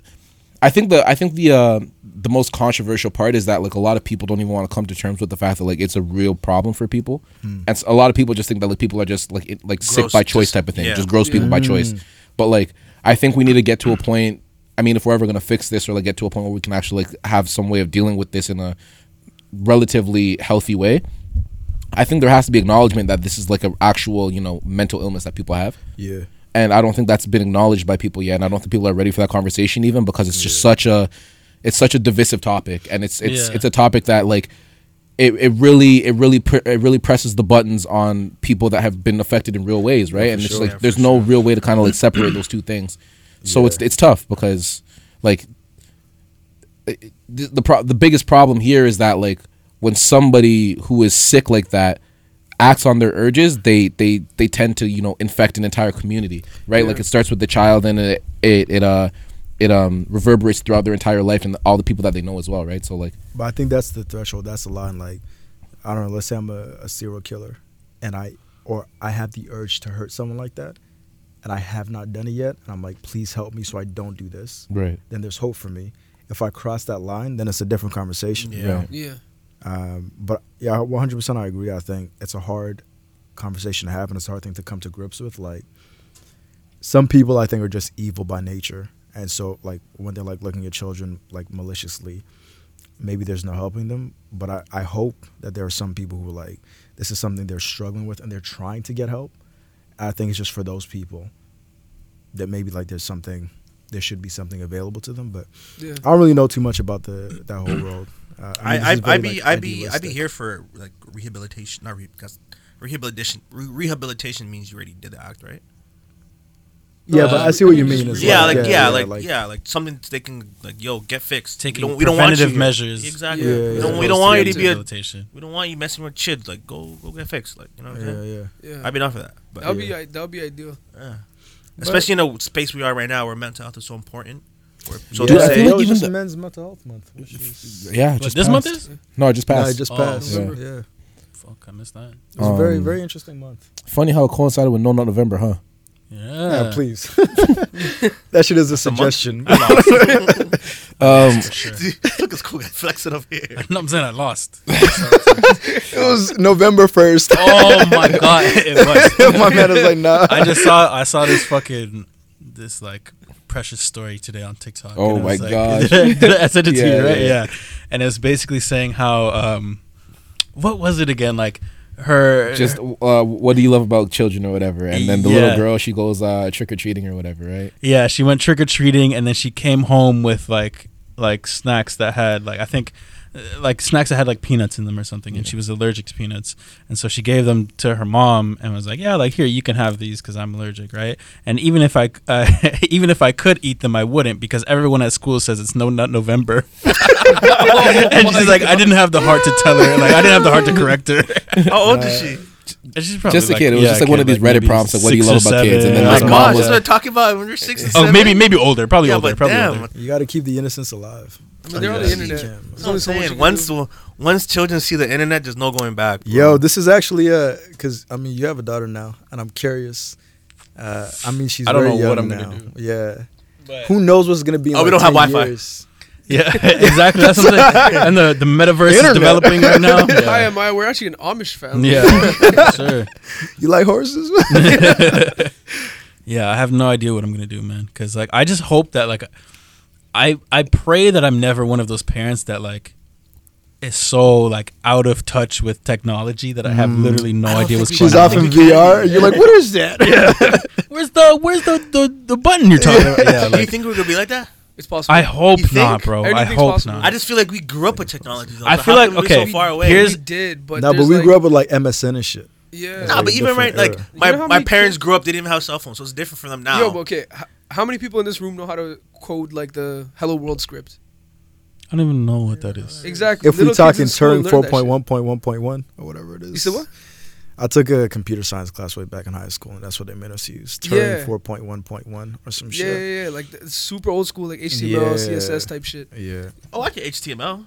[SPEAKER 4] I think the I think the uh, the most controversial part is that like a lot of people don't even want to come to terms with the fact that like it's a real problem for people, and s- a lot of people just think that like people are just like it, like sick by choice
[SPEAKER 2] just-
[SPEAKER 4] type of thing,
[SPEAKER 2] yeah.
[SPEAKER 4] just gross people by choice. But like I think we need to get to a point. I mean, if we're ever gonna fix this or like get to a point where we can actually like have some way of dealing with this in a relatively healthy way, I think there has to be acknowledgement that this is like an actual you know mental illness that people have
[SPEAKER 5] Yeah.
[SPEAKER 4] And I don't think that's been acknowledged by people yet. And I don't think people are ready for that conversation even because it's just such a it's such a divisive topic, and it's it's
[SPEAKER 3] Yeah.
[SPEAKER 4] it's a topic that like it, it really it really pr- it really presses the buttons on people that have been affected in real ways, right? Oh, and it's
[SPEAKER 5] sure.
[SPEAKER 4] like
[SPEAKER 2] Yeah,
[SPEAKER 4] there's no real way to kind of like separate those two things. So it's it's tough because like it- it- the the, pro- the biggest problem here is that like when somebody who is sick like that acts on their urges they they they tend to you know infect an entire community right like it starts with the child and it it, it uh it um reverberates throughout their entire life and all the people that they know as well right so like
[SPEAKER 5] But I think that's the threshold. That's the line. Like, I don't know. Let's say I'm a, a serial killer, and I or I have the urge to hurt someone like that, and I have not done it yet. And I'm like, please help me so I don't do this.
[SPEAKER 4] right
[SPEAKER 5] Then there's hope for me. If I cross that line, then it's a different conversation.
[SPEAKER 2] Yeah.
[SPEAKER 4] Right.
[SPEAKER 6] Yeah.
[SPEAKER 5] Um, but yeah, 100% I agree. I think it's a hard conversation to have, and it's a hard thing to come to grips with. Like, some people I think are just evil by nature, and so like when they're like looking at children like maliciously, maybe there's no helping them. But I, I hope that there are some people who are like, this is something they're struggling with, and they're trying to get help. I think it's just for those people that maybe like there's something, there should be something available to them. But
[SPEAKER 6] Yeah.
[SPEAKER 5] I don't really know too much about the that whole world. Uh, mean,
[SPEAKER 2] I
[SPEAKER 5] this
[SPEAKER 2] I
[SPEAKER 5] is very,
[SPEAKER 2] be
[SPEAKER 5] like,
[SPEAKER 2] I be I be here for like rehabilitation. Not re, because rehabilitation. Re- rehabilitation means you already did the act, right?
[SPEAKER 5] Yeah,
[SPEAKER 3] Uh,
[SPEAKER 5] but I see what you
[SPEAKER 6] mean,
[SPEAKER 5] mean. As
[SPEAKER 2] Yeah,
[SPEAKER 5] well.
[SPEAKER 2] like yeah, like, yeah, like something they can like yo get fixed.
[SPEAKER 3] Taking
[SPEAKER 2] we don't, we don't want you
[SPEAKER 3] preventative measures.
[SPEAKER 2] Exactly.
[SPEAKER 5] Yeah,
[SPEAKER 2] we
[SPEAKER 5] yeah,
[SPEAKER 2] don't,
[SPEAKER 5] yeah.
[SPEAKER 2] we don't want you to be a,
[SPEAKER 3] rehabilitation.
[SPEAKER 2] we don't want you messing with kids. Like go go get fixed. Like you know what I'm
[SPEAKER 5] Yeah,
[SPEAKER 2] saying?
[SPEAKER 5] yeah.
[SPEAKER 6] Yeah.
[SPEAKER 2] I'd be down for that. But
[SPEAKER 6] that would be that would be ideal.
[SPEAKER 2] yeah. especially in the space we are right now, where mental health is so important. Where, so
[SPEAKER 4] Dude,
[SPEAKER 2] to
[SPEAKER 4] I feel like even the-
[SPEAKER 5] Men's Mental Health Month. Which is,
[SPEAKER 4] yeah
[SPEAKER 3] What,
[SPEAKER 4] just
[SPEAKER 3] this month
[SPEAKER 4] passed.
[SPEAKER 3] is?
[SPEAKER 4] no it just
[SPEAKER 5] no,
[SPEAKER 4] passed
[SPEAKER 5] it just
[SPEAKER 3] Oh,
[SPEAKER 5] passed.
[SPEAKER 6] November.
[SPEAKER 5] Yeah,
[SPEAKER 3] Fuck, I missed that.
[SPEAKER 5] it was a very
[SPEAKER 4] Um,
[SPEAKER 5] very interesting month.
[SPEAKER 4] funny how it coincided with no nut november huh
[SPEAKER 3] Yeah,
[SPEAKER 5] Yeah, please. that shit is a
[SPEAKER 2] a month.
[SPEAKER 5] suggestion.
[SPEAKER 4] um
[SPEAKER 3] Sure.
[SPEAKER 2] look, it's cool. Flexing up here.
[SPEAKER 3] no, I'm saying I lost.
[SPEAKER 5] it was November first.
[SPEAKER 3] oh my god, it was.
[SPEAKER 5] My man was like, nah.
[SPEAKER 3] I just saw I saw this fucking this like precious story today on TikTok.
[SPEAKER 4] Oh
[SPEAKER 3] and it was
[SPEAKER 4] my
[SPEAKER 3] like-
[SPEAKER 4] gosh.
[SPEAKER 3] Did I, I sent it to
[SPEAKER 4] Yeah,
[SPEAKER 3] you, right?
[SPEAKER 4] yeah.
[SPEAKER 3] Yeah. And it was basically saying how um what was it again? Like her
[SPEAKER 4] just uh, what do you love about children or whatever and then the
[SPEAKER 3] Yeah.
[SPEAKER 4] little girl she goes uh trick-or-treating or whatever right
[SPEAKER 3] Yeah, she went trick or treating, and then she came home with like like snacks that had like I think like snacks that had like peanuts in them or something, and she was allergic to peanuts, and so she gave them to her mom and was like, "Yeah, like here you can have these because I'm allergic, right?" And even if I uh, even if I could eat them, I wouldn't because everyone at school says it's no nut November, and she's like, I didn't have the heart to tell her, like I didn't have the heart to correct her.
[SPEAKER 2] How old is she?
[SPEAKER 3] She's probably
[SPEAKER 4] just a
[SPEAKER 3] like-
[SPEAKER 4] kid it was
[SPEAKER 3] yeah,
[SPEAKER 4] just like one of
[SPEAKER 3] kid,
[SPEAKER 4] these reddit
[SPEAKER 3] maybe
[SPEAKER 4] prompts like what do you love
[SPEAKER 3] or
[SPEAKER 4] about kids and then
[SPEAKER 3] seven.
[SPEAKER 4] like
[SPEAKER 2] Like,
[SPEAKER 4] mom
[SPEAKER 2] mom,
[SPEAKER 4] was
[SPEAKER 2] that's what I'm talking about when you're six and
[SPEAKER 3] Oh,
[SPEAKER 2] seven.
[SPEAKER 3] maybe maybe older, probably
[SPEAKER 2] Yeah,
[SPEAKER 3] older, probably
[SPEAKER 2] damn.
[SPEAKER 3] older.
[SPEAKER 5] You got to keep the innocence alive.
[SPEAKER 6] I mean, they're on
[SPEAKER 5] Yeah.
[SPEAKER 6] the internet.
[SPEAKER 5] You can.
[SPEAKER 6] There's
[SPEAKER 2] what
[SPEAKER 6] only
[SPEAKER 2] I'm
[SPEAKER 6] so much
[SPEAKER 2] saying. Once
[SPEAKER 6] do.
[SPEAKER 2] once children see the internet, there's no going back. bro.
[SPEAKER 5] Yo, this is actually uh, cause I mean you have a daughter now, and I'm curious. Uh, I mean she's
[SPEAKER 3] I don't
[SPEAKER 5] very
[SPEAKER 3] know
[SPEAKER 5] young
[SPEAKER 3] what I'm
[SPEAKER 5] now.
[SPEAKER 3] gonna do.
[SPEAKER 5] Yeah.
[SPEAKER 3] But-
[SPEAKER 5] Who knows what's gonna be? In
[SPEAKER 2] Oh, we don't have Wi-Fi.
[SPEAKER 5] years.
[SPEAKER 3] Yeah, exactly. That's what And the, the metaverse is developing right now.
[SPEAKER 6] Hi,
[SPEAKER 3] Yeah,
[SPEAKER 6] am I? We're actually an Amish family.
[SPEAKER 3] yeah sure.
[SPEAKER 5] You like horses?
[SPEAKER 3] Yeah, I have no idea what I'm gonna do, man. Because like, I just hope that like, I I pray that I'm never one of those parents that like is so like out of touch with technology that I have mm. literally no idea what's
[SPEAKER 2] think
[SPEAKER 3] going
[SPEAKER 5] She's
[SPEAKER 2] I
[SPEAKER 3] on.
[SPEAKER 5] off
[SPEAKER 2] think
[SPEAKER 5] in
[SPEAKER 2] we can.
[SPEAKER 5] VR. You're like, what is that?
[SPEAKER 3] Where's the Where's the the, the button you're talking about? Yeah,
[SPEAKER 2] Do you think we're gonna be like that?
[SPEAKER 6] It's possible.
[SPEAKER 3] I hope
[SPEAKER 2] You
[SPEAKER 3] not,
[SPEAKER 2] think?
[SPEAKER 3] bro. I hope
[SPEAKER 6] possible.
[SPEAKER 3] not.
[SPEAKER 2] I just feel like we grew up with technology. Though.
[SPEAKER 3] I feel
[SPEAKER 2] how
[SPEAKER 3] like-
[SPEAKER 2] we're
[SPEAKER 3] okay,
[SPEAKER 2] so far away.
[SPEAKER 3] here's-
[SPEAKER 6] we did, but
[SPEAKER 5] no, but we
[SPEAKER 6] like,
[SPEAKER 5] grew up with like MSN and shit.
[SPEAKER 6] Yeah.
[SPEAKER 2] Nah, but even right,
[SPEAKER 5] different
[SPEAKER 2] like my,
[SPEAKER 6] You know
[SPEAKER 2] my parents
[SPEAKER 6] kids-
[SPEAKER 2] grew up, they didn't even have cell phones, so it's different from them now.
[SPEAKER 6] Yo, but okay. H- how many people in this room know how to code like the Hello World script?
[SPEAKER 3] I don't even know what that is.
[SPEAKER 6] Exactly.
[SPEAKER 5] If
[SPEAKER 6] Little
[SPEAKER 5] we
[SPEAKER 6] kids
[SPEAKER 5] talking
[SPEAKER 6] in school
[SPEAKER 5] Turing
[SPEAKER 6] learn that shit.
[SPEAKER 5] 4.1.1.1 or whatever it is.
[SPEAKER 6] You said what?
[SPEAKER 5] I took a computer science class way back in high school, and that's what they made us use. Turing
[SPEAKER 6] Yeah.
[SPEAKER 5] four point one point one or some
[SPEAKER 6] Yeah,
[SPEAKER 5] shit.
[SPEAKER 6] yeah, yeah, like the super old school, like HTML,
[SPEAKER 5] Yeah.
[SPEAKER 6] CSS type shit.
[SPEAKER 5] Yeah.
[SPEAKER 2] Oh, I like HTML.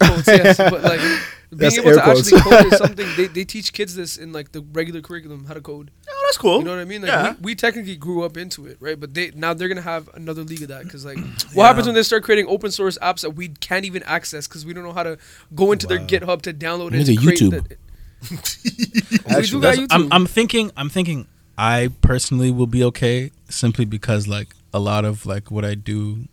[SPEAKER 6] Quotes, yes, but like being
[SPEAKER 5] That's
[SPEAKER 6] able
[SPEAKER 5] air
[SPEAKER 6] to
[SPEAKER 5] quotes.
[SPEAKER 6] actually code is something they, they teach kids this in like the regular curriculum how to code.
[SPEAKER 2] Oh, that's cool.
[SPEAKER 6] You know what I mean? Like
[SPEAKER 2] yeah.
[SPEAKER 6] we, we technically grew up into it, right? But they now they're gonna have another league of that because like what
[SPEAKER 2] Yeah.
[SPEAKER 6] happens when they start creating open source apps that we can't even access because we don't know how to go into their GitHub to download it. Create
[SPEAKER 4] YouTube.
[SPEAKER 6] The, we
[SPEAKER 5] Actually,
[SPEAKER 6] do got YouTube.
[SPEAKER 3] I'm, I'm thinking. I'm thinking. I personally will be okay simply because like a lot of like what I do,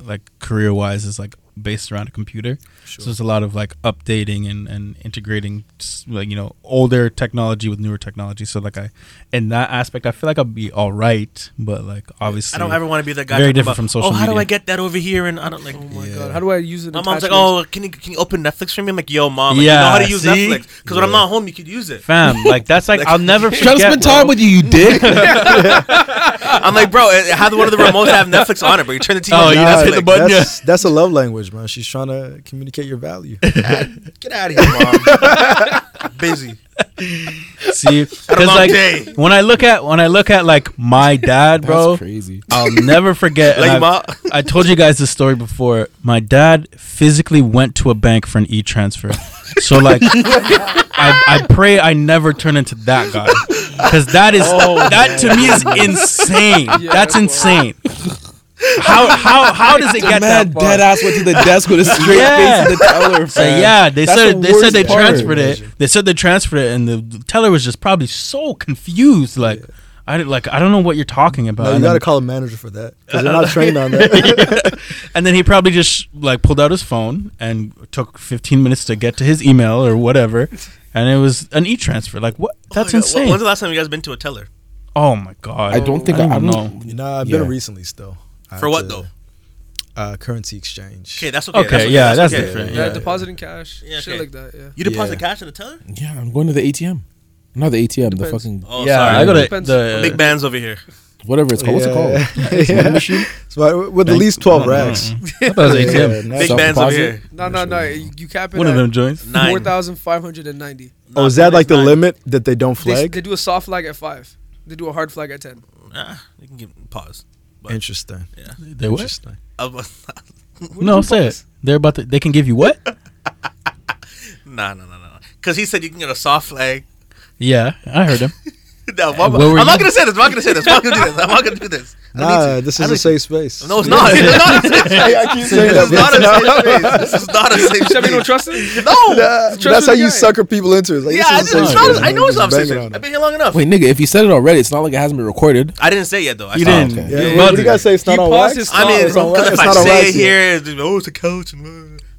[SPEAKER 3] like career wise, is like based around a computer. So there's a lot of like updating and, and integrating like you know older technology with newer technology. So like I, in that aspect, I feel like I'll be all right. But like obviously,
[SPEAKER 2] I don't ever want to be that guy.
[SPEAKER 3] Very different
[SPEAKER 2] about,
[SPEAKER 3] from social
[SPEAKER 2] Oh, how do. I get that over here? And I don't like.
[SPEAKER 6] oh my
[SPEAKER 5] Yeah.
[SPEAKER 6] god, how do I use it?
[SPEAKER 2] My mom's like,
[SPEAKER 6] attachments?
[SPEAKER 2] "Oh, can you can you open Netflix for me?" I'm like, "Yo, mom, like,
[SPEAKER 3] Yeah,
[SPEAKER 2] you know how to use
[SPEAKER 3] see?
[SPEAKER 2] Netflix? Because when I'm not home, you could use it."
[SPEAKER 3] fam. Like that's like I'll never forget.
[SPEAKER 4] Trying to spend
[SPEAKER 3] bro.
[SPEAKER 4] time with you, you dick.
[SPEAKER 2] I'm like, bro, eh, it had one of the remotes have Netflix on it, but you turn the TV
[SPEAKER 3] Oh,
[SPEAKER 2] on.
[SPEAKER 3] you
[SPEAKER 2] you
[SPEAKER 3] just hit the button.
[SPEAKER 5] That's, that's a love language, man. She's trying to communicate your value.
[SPEAKER 2] Get out of here, mom. Busy.
[SPEAKER 3] See, because like
[SPEAKER 2] day.
[SPEAKER 3] when I look at when I look at like my dad, bro,
[SPEAKER 4] That's crazy.
[SPEAKER 3] I'll never forget.
[SPEAKER 2] Like,
[SPEAKER 3] I've-
[SPEAKER 2] ma-
[SPEAKER 3] I told you guys this story before. My dad physically went to a bank for an e transfer. So like, I, I pray I never turn into that guy because that is oh, that to me is insane. That's insane. How how how does it get
[SPEAKER 4] Man,
[SPEAKER 3] that far?
[SPEAKER 4] dead ass went to the desk with a straight
[SPEAKER 3] Yeah.
[SPEAKER 4] face in the teller.
[SPEAKER 3] So yeah, they
[SPEAKER 4] That's
[SPEAKER 3] said
[SPEAKER 4] the
[SPEAKER 3] they said they
[SPEAKER 4] part.
[SPEAKER 3] transferred it. They said they transferred it, and the, the teller was just probably so confused. Like, I didn't- like I don't know what you're talking about.
[SPEAKER 5] No, you got to call a manager for that because they're not trained on that.
[SPEAKER 3] and then he probably just like pulled out his phone and took 15 minutes to get to his email or whatever, and it was an e-transfer. Like what? That's
[SPEAKER 2] Oh my God.
[SPEAKER 3] insane.
[SPEAKER 2] When's the last time you guys been to a teller?
[SPEAKER 3] oh my god.
[SPEAKER 4] I don't think
[SPEAKER 3] I
[SPEAKER 4] I,
[SPEAKER 3] don't
[SPEAKER 4] I
[SPEAKER 3] know.
[SPEAKER 4] don't
[SPEAKER 5] you know, I've
[SPEAKER 4] Yeah.
[SPEAKER 5] been recently still.
[SPEAKER 2] For what
[SPEAKER 5] to-
[SPEAKER 2] though?
[SPEAKER 5] Uh, currency exchange.
[SPEAKER 2] Okay, that's okay.
[SPEAKER 3] Okay,
[SPEAKER 2] that's okay,
[SPEAKER 3] yeah, that's
[SPEAKER 2] okay.
[SPEAKER 3] different.
[SPEAKER 6] yeah,
[SPEAKER 3] yeah.
[SPEAKER 6] depositing cash,
[SPEAKER 2] Yeah,
[SPEAKER 6] shit like that. Yeah.
[SPEAKER 2] You deposit
[SPEAKER 5] Yeah.
[SPEAKER 2] cash at a teller?
[SPEAKER 4] Yeah, I'm going to the ATM. Not the ATM, the
[SPEAKER 6] Depends.
[SPEAKER 4] fucking
[SPEAKER 2] Oh,
[SPEAKER 3] yeah,
[SPEAKER 2] sorry.
[SPEAKER 3] I got to
[SPEAKER 6] Depends.
[SPEAKER 3] the
[SPEAKER 2] Big bands over here.
[SPEAKER 4] whatever it's called. What's it called?
[SPEAKER 5] Yeah.
[SPEAKER 4] Money machine?
[SPEAKER 5] So I- with at
[SPEAKER 3] Bank-
[SPEAKER 5] least twelve
[SPEAKER 3] I don't know.
[SPEAKER 5] racks.
[SPEAKER 3] I thought it was ATM.
[SPEAKER 5] Yeah,
[SPEAKER 2] Big
[SPEAKER 5] nice.
[SPEAKER 4] Self-
[SPEAKER 2] bands over
[SPEAKER 4] deposit?
[SPEAKER 2] here.
[SPEAKER 6] No, no, no. You, you cap it
[SPEAKER 3] One of them joints.
[SPEAKER 2] Nine.
[SPEAKER 6] four thousand five hundred and ninety.
[SPEAKER 5] Oh, is that like the
[SPEAKER 2] Nine.
[SPEAKER 5] limit that they don't
[SPEAKER 6] They,
[SPEAKER 5] flag?
[SPEAKER 6] they do a soft flag at five. They do a hard flag at ten.
[SPEAKER 2] Ah, you can give pause.
[SPEAKER 5] Interesting.
[SPEAKER 3] They what?
[SPEAKER 5] Interesting.
[SPEAKER 2] I was-
[SPEAKER 3] No, say it. They're about to. They can give you what?
[SPEAKER 2] nah, nah, nah, nah. Because he said you can get a soft flag.
[SPEAKER 3] Yeah, I heard him.
[SPEAKER 2] No, I'm, I'm not gonna say this. I'm not gonna say this. I'm not gonna do this. I'm not gonna do this. I
[SPEAKER 5] Nah, this is a safe space.
[SPEAKER 2] No, it's not. It's not a safe space.
[SPEAKER 5] I keep saying
[SPEAKER 2] This is not a safe space. This is not a safe
[SPEAKER 6] Chevy don't
[SPEAKER 2] space.
[SPEAKER 6] trust it.
[SPEAKER 2] No.
[SPEAKER 5] Nah,
[SPEAKER 6] Trust
[SPEAKER 5] that's how
[SPEAKER 6] the
[SPEAKER 5] you
[SPEAKER 6] guy.
[SPEAKER 5] sucker people into it. It's like,
[SPEAKER 2] Yeah,
[SPEAKER 5] this
[SPEAKER 2] I,
[SPEAKER 5] is a
[SPEAKER 2] it's
[SPEAKER 5] safe
[SPEAKER 2] not,
[SPEAKER 5] space,
[SPEAKER 2] I know it's
[SPEAKER 5] Just
[SPEAKER 2] not a safe
[SPEAKER 5] bang it
[SPEAKER 2] space.
[SPEAKER 5] on
[SPEAKER 2] I've
[SPEAKER 5] it.
[SPEAKER 2] been here long enough.
[SPEAKER 4] Wait, nigga, if you said it already, it's not like it hasn't been recorded.
[SPEAKER 2] I didn't say it yet though. I
[SPEAKER 3] You didn't.
[SPEAKER 4] okay.
[SPEAKER 5] Yeah,
[SPEAKER 3] You
[SPEAKER 5] what, what do you
[SPEAKER 3] buzzing.
[SPEAKER 5] guys say? It's not
[SPEAKER 6] He
[SPEAKER 5] on
[SPEAKER 6] paused
[SPEAKER 5] wax.
[SPEAKER 6] his
[SPEAKER 2] I mean,
[SPEAKER 5] It's on wax.
[SPEAKER 2] because if
[SPEAKER 5] It's not
[SPEAKER 2] I
[SPEAKER 5] on
[SPEAKER 2] say
[SPEAKER 5] wax
[SPEAKER 2] it
[SPEAKER 5] yet.
[SPEAKER 2] here, it's, oh, it's a couch. And, uh,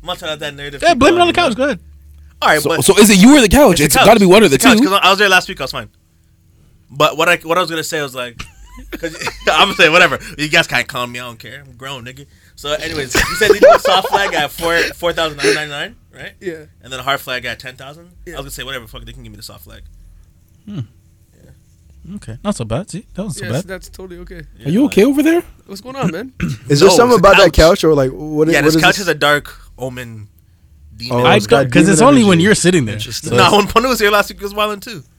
[SPEAKER 2] I'm not trying to have that narrative.
[SPEAKER 3] Yeah,
[SPEAKER 2] keep
[SPEAKER 3] blame it on
[SPEAKER 2] going,
[SPEAKER 3] the couch.
[SPEAKER 2] you
[SPEAKER 3] Go ahead.
[SPEAKER 2] All right,
[SPEAKER 4] So,
[SPEAKER 2] but
[SPEAKER 4] so is it you or the couch?
[SPEAKER 2] a
[SPEAKER 4] It's
[SPEAKER 2] couch.
[SPEAKER 4] got to be one of the
[SPEAKER 2] It's a couch,
[SPEAKER 4] two.
[SPEAKER 2] 'cause I was there last week. I was fine. But what I what I was gonna say was like, I'm gonna say whatever. You guys can't calm me. I don't care. I'm grown, nigga. So, anyways, you said you do a soft flag at four four thousand nine ninety nine, right?
[SPEAKER 6] Yeah.
[SPEAKER 2] And then a hard flag at ten thousand.
[SPEAKER 6] Yeah.
[SPEAKER 2] I was gonna say whatever. Fuck, they can give me the soft flag. Hmm. Yeah.
[SPEAKER 3] Okay, not so bad. See, that was so
[SPEAKER 6] Yes,
[SPEAKER 3] bad.
[SPEAKER 6] that's totally okay.
[SPEAKER 4] Are you okay over there?
[SPEAKER 6] What's going on, man?
[SPEAKER 5] Is
[SPEAKER 2] No,
[SPEAKER 5] there something
[SPEAKER 2] it's a
[SPEAKER 5] about that
[SPEAKER 2] couch.
[SPEAKER 5] couch or like what?
[SPEAKER 2] Yeah,
[SPEAKER 5] what
[SPEAKER 2] this
[SPEAKER 5] is
[SPEAKER 2] couch
[SPEAKER 5] this?
[SPEAKER 2] is a dark omen. Oh, demon.
[SPEAKER 5] Oh,
[SPEAKER 3] I
[SPEAKER 5] it's got
[SPEAKER 3] don't because it's
[SPEAKER 5] demon
[SPEAKER 3] only when
[SPEAKER 5] energy.
[SPEAKER 3] you're sitting there.
[SPEAKER 5] Interesting.
[SPEAKER 3] So
[SPEAKER 2] no, when Punu was here last week, it was wilding too.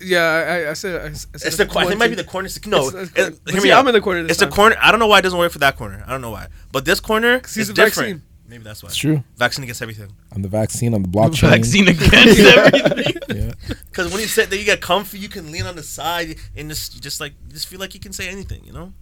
[SPEAKER 6] Yeah, I, I- I said. I, said
[SPEAKER 2] It's the corner. I think it might be the corner. No,
[SPEAKER 6] It's- it's
[SPEAKER 2] it-
[SPEAKER 6] corner. But
[SPEAKER 2] hear
[SPEAKER 6] see,
[SPEAKER 2] me out.
[SPEAKER 6] I'm in the corner this
[SPEAKER 2] It's the
[SPEAKER 6] time.
[SPEAKER 2] corner. I don't know why it doesn't work for that corner. I don't know why. But this corner
[SPEAKER 6] he's
[SPEAKER 2] is
[SPEAKER 6] the
[SPEAKER 2] different.
[SPEAKER 6] vaccine.
[SPEAKER 2] Maybe that's why.
[SPEAKER 4] It's true.
[SPEAKER 2] Vaccine against everything.
[SPEAKER 4] I'm the vaccine. I'm the blockchain.
[SPEAKER 3] vaccine against everything.
[SPEAKER 4] Yeah.
[SPEAKER 2] Because when you sit there, you get comfy. You can lean on the side and just you just like you just feel like you can say anything, you know.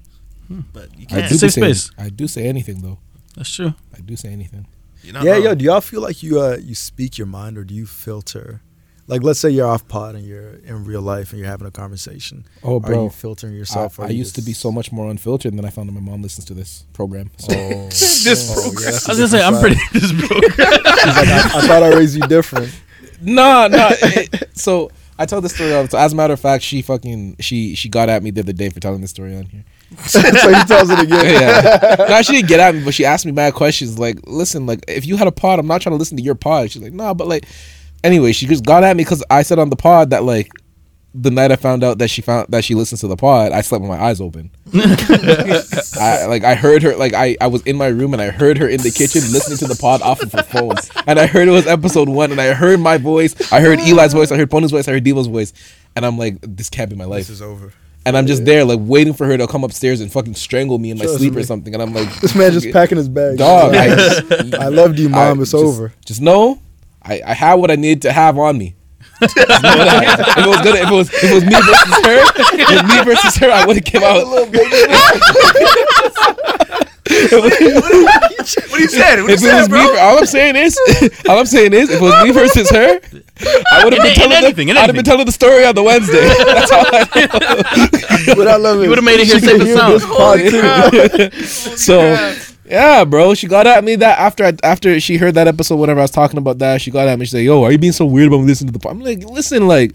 [SPEAKER 2] Hmm. But you
[SPEAKER 4] I
[SPEAKER 2] can't.
[SPEAKER 4] do be
[SPEAKER 3] Safe
[SPEAKER 4] saying,
[SPEAKER 3] space.
[SPEAKER 4] I do say anything though.
[SPEAKER 3] That's true.
[SPEAKER 4] I do say anything.
[SPEAKER 2] You're not
[SPEAKER 5] Yeah,
[SPEAKER 2] wrong.
[SPEAKER 5] yo. Do y'all feel like you uh you speak your mind or do you filter? Like, let's say you're off pod and you're in real life and you're having a conversation.
[SPEAKER 4] Oh,
[SPEAKER 5] Are
[SPEAKER 4] bro.
[SPEAKER 5] you filtering
[SPEAKER 4] I,
[SPEAKER 5] yourself? or
[SPEAKER 4] I
[SPEAKER 5] you
[SPEAKER 4] used to be so much more unfiltered, and then I found out my mom listens to this program. So
[SPEAKER 5] Oh,
[SPEAKER 6] This
[SPEAKER 5] oh,
[SPEAKER 6] program.
[SPEAKER 5] yeah, that's
[SPEAKER 3] I
[SPEAKER 5] a
[SPEAKER 3] was gonna say I'm
[SPEAKER 5] different
[SPEAKER 3] pretty this program.
[SPEAKER 5] She's like, I, I thought I raised you different.
[SPEAKER 4] no, no. it- so I tell this story. all the time. As a matter of fact, she fucking she she got at me the other day for telling this story on here.
[SPEAKER 5] So he tells it again.
[SPEAKER 4] yeah. No, she didn't get at me, but she asked me mad questions. Like, listen, like if you had a pod, I'm not trying to listen to your pod. She's like, nah, but like, anyway, she just got at me because I said on the pod that like the night I found out that she found that she listens to the pod, I slept with my eyes open. I like I heard her like I, I was in my room and I heard her in the kitchen listening to the pod off of her phone. And I heard it was episode one and I heard my voice, I heard Eli's voice, I heard Pony's voice, I heard Devo's voice. And I'm like, this can't be my life.
[SPEAKER 5] This is over.
[SPEAKER 4] And I'm just there like waiting for her to come upstairs and fucking strangle me in my
[SPEAKER 5] Trust
[SPEAKER 4] sleep
[SPEAKER 5] me.
[SPEAKER 4] or something. And I'm like,
[SPEAKER 5] This man just packing his bag.
[SPEAKER 4] dog, I,
[SPEAKER 5] I loved you, mom.
[SPEAKER 4] I
[SPEAKER 5] it's
[SPEAKER 4] just-
[SPEAKER 5] over.
[SPEAKER 4] Just know, I, I had what I needed to have on me. If it was gonna, if it was, if it was me versus her, if it was me versus her, I would have came out.
[SPEAKER 2] What are you saying? What are you
[SPEAKER 4] If it was
[SPEAKER 2] saying,
[SPEAKER 4] me, all I'm saying is, all I'm saying is, if it was me versus her, I would have been telling
[SPEAKER 3] anything,
[SPEAKER 4] the, I'd have been telling the story on the Wednesday. That's all I
[SPEAKER 5] What I love
[SPEAKER 3] You
[SPEAKER 5] is
[SPEAKER 3] would've made it here
[SPEAKER 5] she
[SPEAKER 3] safe
[SPEAKER 5] can
[SPEAKER 3] and sound.
[SPEAKER 5] this pod,
[SPEAKER 4] so, yeah, bro, she got at me that after I, after she heard that episode, whenever I was talking about that, she got at me. She said, "Yo, are you being so weird about me listening to the pod?" I'm like, listen, like.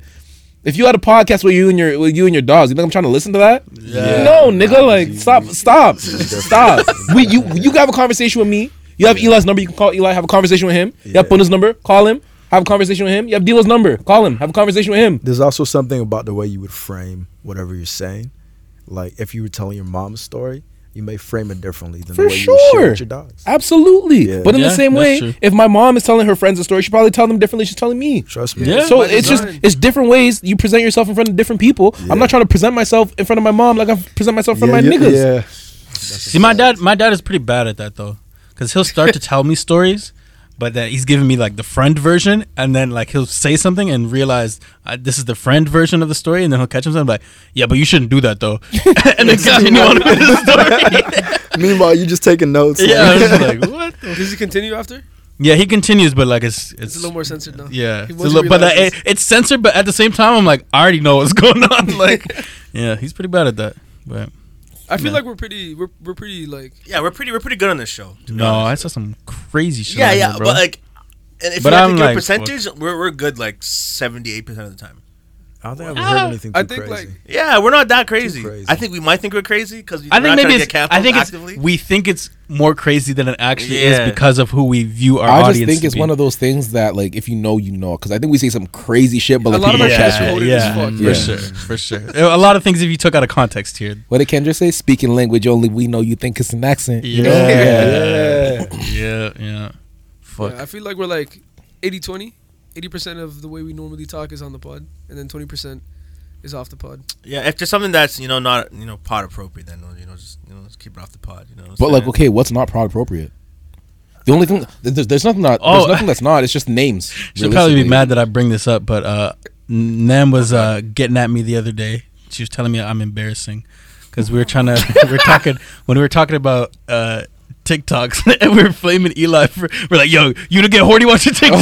[SPEAKER 4] If you had a podcast with you and your with you and your dogs, you think I'm trying to listen to that?
[SPEAKER 3] Yeah.
[SPEAKER 4] No, nigga, like stop, stop, stop. We you you have a conversation with me. You have Eli's number. You can call Eli. Have a conversation with him. You have Puna's number. Call him. Have a conversation with him. You have Dilo's number. Call him. Have a conversation with him.
[SPEAKER 5] There's also something about the way you would frame whatever you're saying. Like if you were telling your mom's story, you may frame it differently than
[SPEAKER 4] For
[SPEAKER 5] the way you share
[SPEAKER 4] sure.
[SPEAKER 5] with your dogs.
[SPEAKER 4] Absolutely.
[SPEAKER 5] Yeah.
[SPEAKER 4] But in the same way,
[SPEAKER 3] true.
[SPEAKER 4] if my mom is telling her friends a story, she probably tell them differently. She's telling me.
[SPEAKER 5] Trust me.
[SPEAKER 3] Yeah.
[SPEAKER 4] So
[SPEAKER 6] by
[SPEAKER 4] it's just it's different ways you present yourself in front of different people. I'm not trying to present myself in front of my mom like I present myself in front of my
[SPEAKER 5] yeah,
[SPEAKER 4] niggas.
[SPEAKER 5] yeah.
[SPEAKER 3] See, my dad, my dad is pretty bad at that though, because he'll start to tell me stories, but then he's giving me like the friend version, and then like he'll say something and realize uh, this is the friend version of the story, and then he'll catch himself like, yeah, but you shouldn't do that though, and then continue on with the story.
[SPEAKER 5] Meanwhile, you're just taking notes.
[SPEAKER 3] yeah, I
[SPEAKER 5] like-
[SPEAKER 3] was like, what?
[SPEAKER 6] Does he continue after?
[SPEAKER 3] Yeah, he continues, but like it's
[SPEAKER 6] It's
[SPEAKER 3] it's
[SPEAKER 6] a little more censored now.
[SPEAKER 3] yeah, it's, a little, but
[SPEAKER 6] realizes-
[SPEAKER 3] it, it's censored, but at the same time, I'm like, I already know what's going on. Like, yeah, he's pretty bad at that. But
[SPEAKER 6] I feel
[SPEAKER 3] Yeah.
[SPEAKER 6] like we're pretty. We're, we're pretty like.
[SPEAKER 2] Yeah, we're pretty we're pretty good on this show.
[SPEAKER 3] no, I saw some crazy shit.
[SPEAKER 2] Yeah, yeah,
[SPEAKER 3] here, bro.
[SPEAKER 2] but like, and if
[SPEAKER 3] But
[SPEAKER 2] you have
[SPEAKER 3] I'm
[SPEAKER 2] to give a
[SPEAKER 3] like,
[SPEAKER 2] percentage, we're we're good like seventy eight percent of the time.
[SPEAKER 5] I don't think I've heard anything too
[SPEAKER 6] I think,
[SPEAKER 5] crazy.
[SPEAKER 6] like-
[SPEAKER 2] Yeah, we're not that crazy.
[SPEAKER 5] crazy.
[SPEAKER 2] I think we might think we're crazy because
[SPEAKER 3] I think maybe it's.
[SPEAKER 2] Get
[SPEAKER 3] I think it's. We think it's more crazy than it actually
[SPEAKER 2] Yeah.
[SPEAKER 3] is because of who we view our
[SPEAKER 4] I
[SPEAKER 3] audience.
[SPEAKER 4] just think
[SPEAKER 3] to
[SPEAKER 4] it's
[SPEAKER 3] be.
[SPEAKER 4] one of those things that like if you know you know because I think we say some crazy shit, but
[SPEAKER 6] A
[SPEAKER 4] like
[SPEAKER 6] lot of
[SPEAKER 4] people
[SPEAKER 6] our
[SPEAKER 4] don't
[SPEAKER 6] shit's
[SPEAKER 4] catch it.
[SPEAKER 6] coded
[SPEAKER 3] yeah,
[SPEAKER 6] as fuck.
[SPEAKER 3] for
[SPEAKER 4] Yeah.
[SPEAKER 3] sure, for sure. A lot of things if you took out of context here.
[SPEAKER 4] What did Kendra say? Speaking language only we know you think it's an accent. You know?
[SPEAKER 3] Yeah, yeah, yeah. Fuck.
[SPEAKER 6] Yeah, I feel like we're like 80 20. 80% of the way we normally talk is on the pod, and then 20% is off the pod.
[SPEAKER 2] yeah, if there's something that's you know not you know pod appropriate, then you know just you know just keep it off the pod. You know. what I'm
[SPEAKER 4] But like, okay, what's not pod appropriate? The only thing there's, there's nothing not
[SPEAKER 3] Oh.
[SPEAKER 4] there's nothing that's not. It's just names.
[SPEAKER 3] She'll probably be mad that I bring this up, but uh, Nam was uh, getting at me the other day. She was telling me I'm embarrassing because we were trying to we were talking when we were talking about uh, TikToks and we were flaming Eli. For, we're like, "Yo, you don't get horny watching TikTok."